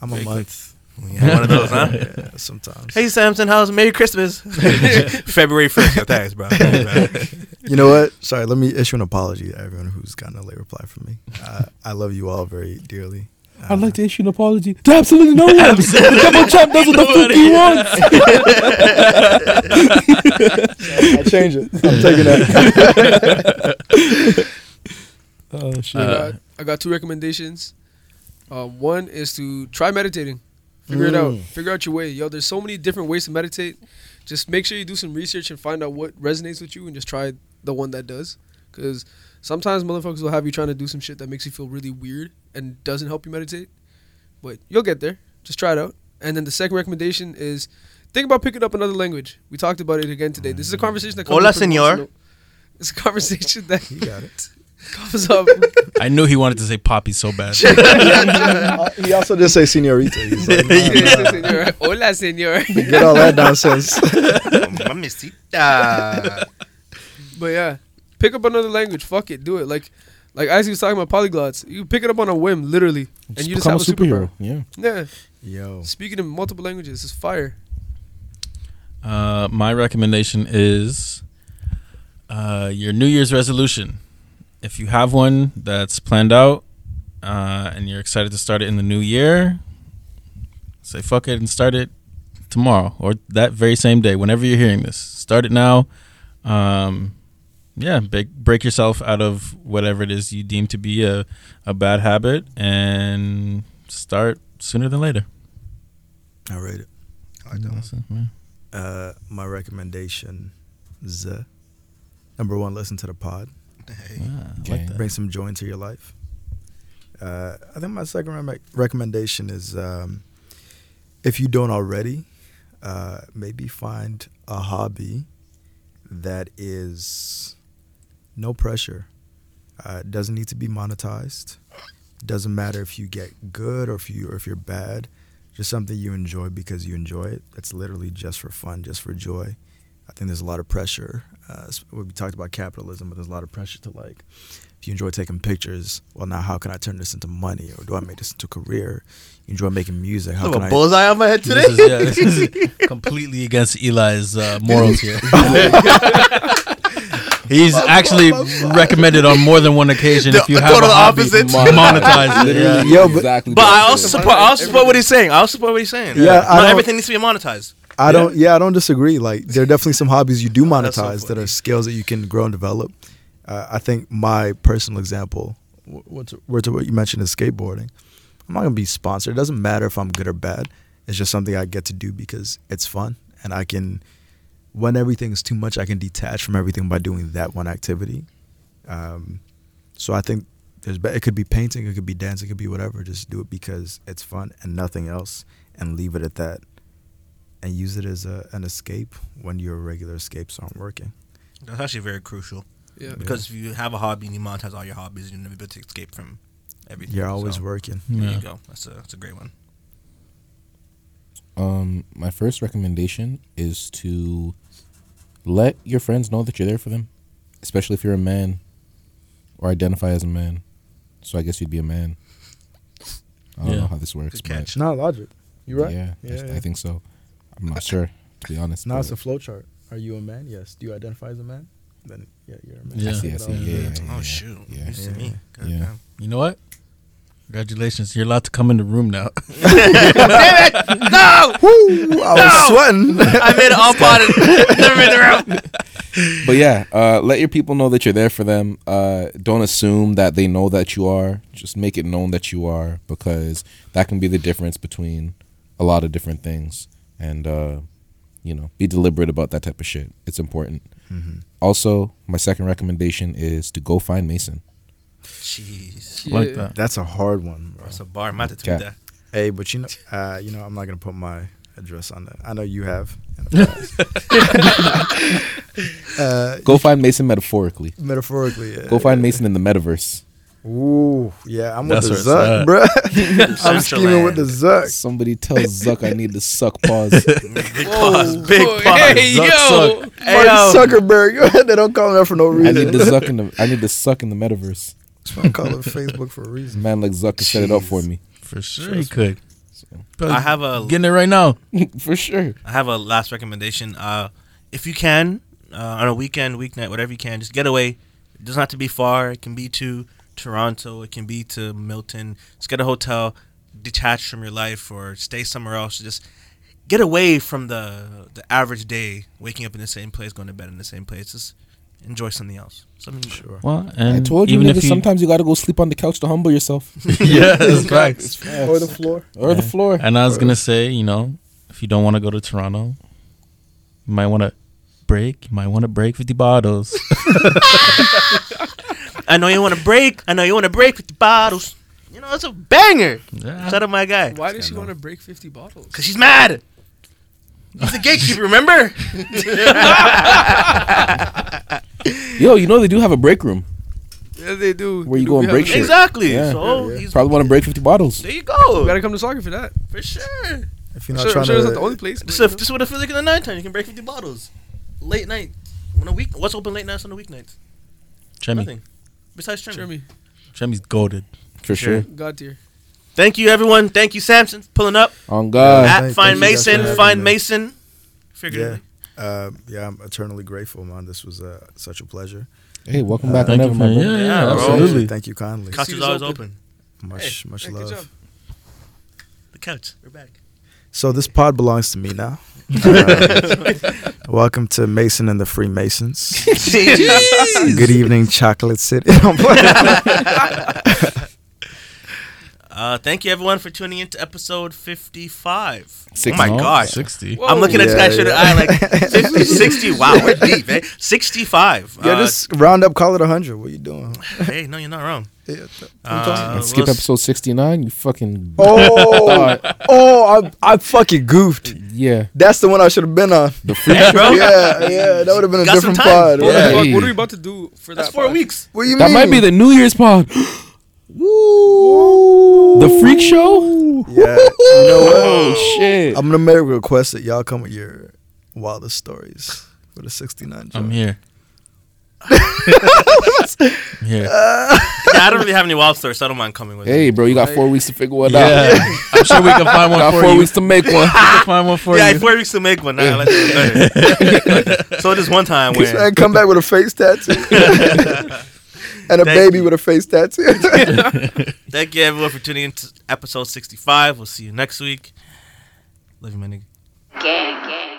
[SPEAKER 5] I'm a
[SPEAKER 2] Very
[SPEAKER 5] month.
[SPEAKER 2] Yeah, one of those, huh?
[SPEAKER 5] Yeah, sometimes.
[SPEAKER 2] Hey Samson, how's Merry Christmas? February first. Yeah, thanks, bro.
[SPEAKER 5] You know what? Sorry, let me issue an apology to everyone who's gotten a late reply from me. Uh, I love you all very dearly.
[SPEAKER 4] I'd like to issue an apology to absolutely no one. the double champ does what the fuck he wants.
[SPEAKER 5] I change it. I'm taking that.
[SPEAKER 4] Oh shit.
[SPEAKER 6] I, got, I got two recommendations. Um, one is to try meditating. Figure it out.
[SPEAKER 5] Mm.
[SPEAKER 6] Figure out your way. Yo, there's so many different ways to meditate. Just make sure you do some research and find out what resonates with you and just try the one that does. Because sometimes motherfuckers will have you trying to do some shit that makes you feel really weird and doesn't help you meditate. But you'll get there. Just try it out. And then the second recommendation is think about picking up another language. We talked about it again today. This is a conversation that comes
[SPEAKER 2] Hola, señor.
[SPEAKER 6] It's a conversation that
[SPEAKER 5] You got it.
[SPEAKER 6] Comes up.
[SPEAKER 3] I knew he wanted to say poppy so bad.
[SPEAKER 5] He also did say senorita. He's like, nah, nah,
[SPEAKER 6] señor. Hola, señor.
[SPEAKER 5] Get all that nonsense.
[SPEAKER 2] Mamacita.
[SPEAKER 6] But yeah, pick up another language. Fuck it, do it. Like, like as he was talking about polyglots, you pick it up on a whim, literally, and
[SPEAKER 4] Just
[SPEAKER 6] you just
[SPEAKER 4] become
[SPEAKER 6] have
[SPEAKER 4] a
[SPEAKER 6] a superhero.
[SPEAKER 4] superhero. Yeah.
[SPEAKER 6] Yeah,
[SPEAKER 5] Yo.
[SPEAKER 6] speaking in multiple languages is fire.
[SPEAKER 3] Uh, my recommendation is uh, your New Year's resolution. If you have one that's planned out uh, and you're excited to start it in the new year, say fuck it and start it tomorrow or that very same day, whenever you're hearing this. Start it now. Um, yeah, break, break yourself out of whatever it is you deem to be a, a bad habit and start sooner than later.
[SPEAKER 5] I read it.
[SPEAKER 3] That's it, man.
[SPEAKER 5] Uh, my recommendation is uh, number one, listen to the pod.
[SPEAKER 3] Ah, I like that.
[SPEAKER 5] Bring some joy into your life. Uh, I think my second rec- recommendation is um, if you don't already, uh, maybe find a hobby that is no pressure. Uh, it doesn't need to be monetized. Doesn't matter if you get good or if you or if you're bad. Just something you enjoy because you enjoy it. That's literally just for fun, just for joy. I think there's a lot of pressure. Uh, we talked about capitalism, but there's a lot of pressure to like, if you enjoy taking pictures, well, now how can I turn this into money, or do I make this into a career? You enjoy making music,
[SPEAKER 2] I
[SPEAKER 5] how
[SPEAKER 2] have
[SPEAKER 5] can
[SPEAKER 2] a
[SPEAKER 5] I?
[SPEAKER 2] bullseye on my head today.
[SPEAKER 3] This is, yeah, this is completely against Eli's uh, morals here. He's actually recommended on more than one occasion if you
[SPEAKER 2] The
[SPEAKER 3] have a
[SPEAKER 2] total
[SPEAKER 3] hobby,
[SPEAKER 2] opposite.
[SPEAKER 3] monetize it. Yeah.
[SPEAKER 5] Yo, but-
[SPEAKER 4] exactly.
[SPEAKER 2] But I also support. I also support what he's saying. I also support what he's saying.
[SPEAKER 5] Yeah, I
[SPEAKER 2] not
[SPEAKER 5] don't-
[SPEAKER 2] everything needs to be monetized.
[SPEAKER 5] I don't. Yeah, I don't disagree. Like there are definitely some hobbies you do
[SPEAKER 2] so
[SPEAKER 5] monetize that are skills that you can grow and develop. Uh, I think my personal example, wh- what's what's what you mentioned is skateboarding. I'm not gonna be sponsored. It doesn't matter if I'm good or bad. It's just something I get to do because it's fun and I can when everything is too much, I can detach from everything by doing that one activity. Um, so I think there's it could be painting, it could be dancing, it could be whatever. Just do it because it's fun and nothing else, and leave it at that. And use it as a, an escape when your regular escapes aren't working.
[SPEAKER 2] That's actually very crucial
[SPEAKER 6] Yeah.
[SPEAKER 2] because if you have a hobby and you monetize all your hobbies, you're never able to escape from everything.
[SPEAKER 5] You're always
[SPEAKER 2] So,
[SPEAKER 5] working.
[SPEAKER 2] There
[SPEAKER 3] Yeah.
[SPEAKER 2] you go. That's a that's a great one.
[SPEAKER 4] Um, my first recommendation is to let your friends know that you're there for them, especially if you're a man or identify as a man. So I guess you'd be a man. I don't
[SPEAKER 3] Yeah.
[SPEAKER 4] know how this works.
[SPEAKER 2] Good
[SPEAKER 4] but
[SPEAKER 2] catch.
[SPEAKER 5] Not logic. You right?
[SPEAKER 4] Yeah,
[SPEAKER 5] Yeah,
[SPEAKER 4] I-
[SPEAKER 5] yeah.
[SPEAKER 4] I think so. I'm not sure, to be honest.
[SPEAKER 5] Now it's a flow chart. Are you a man? Yes. Do you identify as a man? Then yeah, you're a man.
[SPEAKER 3] Yeah.
[SPEAKER 4] I see, I see. Yeah, yeah, yeah,
[SPEAKER 2] oh shoot!
[SPEAKER 4] Yeah.
[SPEAKER 2] You see me? God
[SPEAKER 4] Yeah.
[SPEAKER 2] damn.
[SPEAKER 3] You know what? Congratulations, you're allowed to come in the room now. Damn it!
[SPEAKER 2] No!
[SPEAKER 5] Woo! I was sweating.
[SPEAKER 2] I made it all part of Never made the room.
[SPEAKER 4] but yeah, uh, let your people know that you're there for them. Uh, don't assume that they know that you are. Just make it known that you are because that can be the difference between a lot of different things. And uh, you know, be deliberate about that type of shit. It's important. Also, my second recommendation is to go find Mason.
[SPEAKER 2] Jeez,
[SPEAKER 6] Yeah.
[SPEAKER 3] like that.
[SPEAKER 5] That's a hard one, bro.
[SPEAKER 2] that's a bar. I'm about to tweet
[SPEAKER 4] Yeah.
[SPEAKER 2] that.
[SPEAKER 5] Hey, but you know, uh, you know, I'm not gonna put my address on that. I know you have. in the past. uh,
[SPEAKER 4] Go find Mason metaphorically.
[SPEAKER 5] metaphorically, yeah.
[SPEAKER 4] Go find Mason in the metaverse.
[SPEAKER 5] Ooh, yeah, I'm with the Zuck,
[SPEAKER 3] it's
[SPEAKER 5] bro. I'm scheming with the Zuck.
[SPEAKER 4] Somebody tell Zuck I need to suck pause.
[SPEAKER 2] Big pause. Big
[SPEAKER 6] Whoa,
[SPEAKER 2] pause.
[SPEAKER 6] Hey,
[SPEAKER 3] Zuck,
[SPEAKER 6] yo.
[SPEAKER 2] Hey,
[SPEAKER 5] Mark
[SPEAKER 2] yo.
[SPEAKER 5] Zuckerberg. they don't call him that for no reason.
[SPEAKER 4] I need to suck in the I need to suck in the metaverse.
[SPEAKER 5] I call it Facebook for a
[SPEAKER 4] A
[SPEAKER 5] reason.
[SPEAKER 4] man like Zuck can set it up for me.
[SPEAKER 3] For sure, he could.
[SPEAKER 2] I have a
[SPEAKER 3] Getting it right now.
[SPEAKER 4] for sure.
[SPEAKER 2] I have a last recommendation. Uh, if you can, uh, on a weekend, weeknight, whatever you can, just get away. It doesn't have to be far. It can be to Toronto. It can be to Milton. Just get a hotel, detach from your life, or stay somewhere else. Just get away from the the average day, waking up in the same place, going to bed in the same place. Just enjoy something else. Something
[SPEAKER 5] Sure.
[SPEAKER 3] Well, and
[SPEAKER 4] I told you,
[SPEAKER 3] even
[SPEAKER 4] nigga,
[SPEAKER 3] if you,
[SPEAKER 4] sometimes you gotta go sleep on the couch to humble yourself.
[SPEAKER 3] yeah, that's facts.
[SPEAKER 5] Or the floor.
[SPEAKER 4] or the floor.
[SPEAKER 3] And I was gonna say, you know, if you don't want to go to Toronto, you might want to break. You might want to break fifty bottles.
[SPEAKER 2] I know you want to break. I know you want to break with the bottles. You know, it's a banger.
[SPEAKER 3] Yeah.
[SPEAKER 2] Shout out my guy.
[SPEAKER 6] Why does she want to break 50 bottles?
[SPEAKER 2] Cause she's mad. He's the gatekeeper. Remember?
[SPEAKER 4] Yo, you know they do have a break room.
[SPEAKER 6] Yeah, they do.
[SPEAKER 4] Where you
[SPEAKER 6] They
[SPEAKER 4] go
[SPEAKER 6] do
[SPEAKER 4] and break shit.
[SPEAKER 2] Exactly.
[SPEAKER 4] Yeah.
[SPEAKER 2] So
[SPEAKER 5] Yeah, yeah.
[SPEAKER 2] he's
[SPEAKER 4] Probably want to break fifty bottles.
[SPEAKER 2] there. You
[SPEAKER 6] You
[SPEAKER 2] go.
[SPEAKER 6] gotta come to Sauga for that.
[SPEAKER 2] For sure.
[SPEAKER 5] If you're
[SPEAKER 6] I'm
[SPEAKER 5] not
[SPEAKER 6] sure,
[SPEAKER 5] trying
[SPEAKER 6] sure it's
[SPEAKER 5] to,
[SPEAKER 6] not the only place.
[SPEAKER 2] This
[SPEAKER 6] but,
[SPEAKER 2] is this is what it feels like in the nighttime. You can break fifty bottles, late night, on a week. What's open late nights on the weeknights?
[SPEAKER 3] Chemi,
[SPEAKER 2] Nothing. Besides
[SPEAKER 6] you know.
[SPEAKER 2] Tremor.
[SPEAKER 6] Jeremy,
[SPEAKER 3] Chemi's goaded.
[SPEAKER 4] For
[SPEAKER 2] Sure.
[SPEAKER 4] sure.
[SPEAKER 6] God tier.
[SPEAKER 2] Thank you, everyone. Thank you, Samson, for pulling up.
[SPEAKER 4] On God.
[SPEAKER 2] At
[SPEAKER 5] thank-
[SPEAKER 2] Find
[SPEAKER 5] thank you guys for
[SPEAKER 2] Mason.
[SPEAKER 5] having
[SPEAKER 2] Find
[SPEAKER 5] me.
[SPEAKER 2] Mason.
[SPEAKER 5] yeah,
[SPEAKER 2] Figuratively.
[SPEAKER 5] uh, yeah, I'm eternally grateful, man. This was uh, such a pleasure.
[SPEAKER 4] Hey, welcome back
[SPEAKER 3] Thank
[SPEAKER 4] whenever,
[SPEAKER 3] you
[SPEAKER 4] my
[SPEAKER 3] for
[SPEAKER 4] brother.
[SPEAKER 3] yeah,
[SPEAKER 2] Yeah,
[SPEAKER 3] yeah,
[SPEAKER 2] bro.
[SPEAKER 3] absolutely.
[SPEAKER 5] Thank you kindly.
[SPEAKER 2] Couch
[SPEAKER 6] Seat
[SPEAKER 2] is
[SPEAKER 6] is
[SPEAKER 2] always
[SPEAKER 6] open.
[SPEAKER 2] open.
[SPEAKER 5] Much, much
[SPEAKER 6] Hey, good
[SPEAKER 5] love.
[SPEAKER 6] job.
[SPEAKER 2] The couch. We're back.
[SPEAKER 5] So this pod belongs to me now. Uh, welcome to Mason and the Freemasons. Good evening, Chocolate City.
[SPEAKER 2] Uh, thank you, everyone, for tuning in to episode 55. Oh, my
[SPEAKER 3] No,
[SPEAKER 2] gosh.
[SPEAKER 3] sixty.
[SPEAKER 6] Whoa.
[SPEAKER 2] I'm looking at this
[SPEAKER 5] Yeah,
[SPEAKER 2] guy should
[SPEAKER 5] yeah.
[SPEAKER 2] eye like 50, 60. Wow, we're deep, eh? 65.
[SPEAKER 5] yeah,
[SPEAKER 2] Uh,
[SPEAKER 5] just round up, call it hundred. What are you doing?
[SPEAKER 2] hey, no, you're not wrong.
[SPEAKER 5] Yeah,
[SPEAKER 2] Uh,
[SPEAKER 4] skip
[SPEAKER 2] we'll
[SPEAKER 4] episode 69. You fucking.
[SPEAKER 5] oh, oh, I, I fucking goofed.
[SPEAKER 4] Yeah.
[SPEAKER 5] That's the one I should have been on.
[SPEAKER 4] The free.
[SPEAKER 2] Hey, bro.
[SPEAKER 5] Yeah, yeah, that would have been a
[SPEAKER 2] Got
[SPEAKER 5] different pod.
[SPEAKER 6] What,
[SPEAKER 4] Yeah.
[SPEAKER 6] the fuck? What are we about to do for
[SPEAKER 2] That's
[SPEAKER 6] that?
[SPEAKER 2] four
[SPEAKER 6] pod?
[SPEAKER 2] weeks.
[SPEAKER 5] What do you
[SPEAKER 4] That
[SPEAKER 5] mean?
[SPEAKER 4] That might be the New Year's pod.
[SPEAKER 5] Woo.
[SPEAKER 4] The freak show?
[SPEAKER 5] Yeah, you know what?
[SPEAKER 4] Oh, shit.
[SPEAKER 5] I'm gonna make a request that y'all come with your wildest stories for the 69.
[SPEAKER 3] I'm here. I'm here.
[SPEAKER 2] Yeah, I don't really have any wild stories, so I don't mind coming with it.
[SPEAKER 4] Hey,
[SPEAKER 2] it.
[SPEAKER 4] bro, you got four weeks to figure one out.
[SPEAKER 3] Yeah, I'm sure we can find one
[SPEAKER 4] Got
[SPEAKER 3] for
[SPEAKER 4] four
[SPEAKER 3] you.
[SPEAKER 4] weeks to make one.
[SPEAKER 3] We can find one for
[SPEAKER 2] yeah,
[SPEAKER 3] you.
[SPEAKER 2] four weeks to make one. Nah, let's so this one time
[SPEAKER 5] This
[SPEAKER 2] when
[SPEAKER 5] man come back with a face tattoo and a
[SPEAKER 2] Thank
[SPEAKER 5] baby
[SPEAKER 2] you.
[SPEAKER 5] with a face tattoo.
[SPEAKER 2] thank you everyone for tuning in to episode 65. We'll see you next week. Love you, my nigga.
[SPEAKER 1] Gang, gang.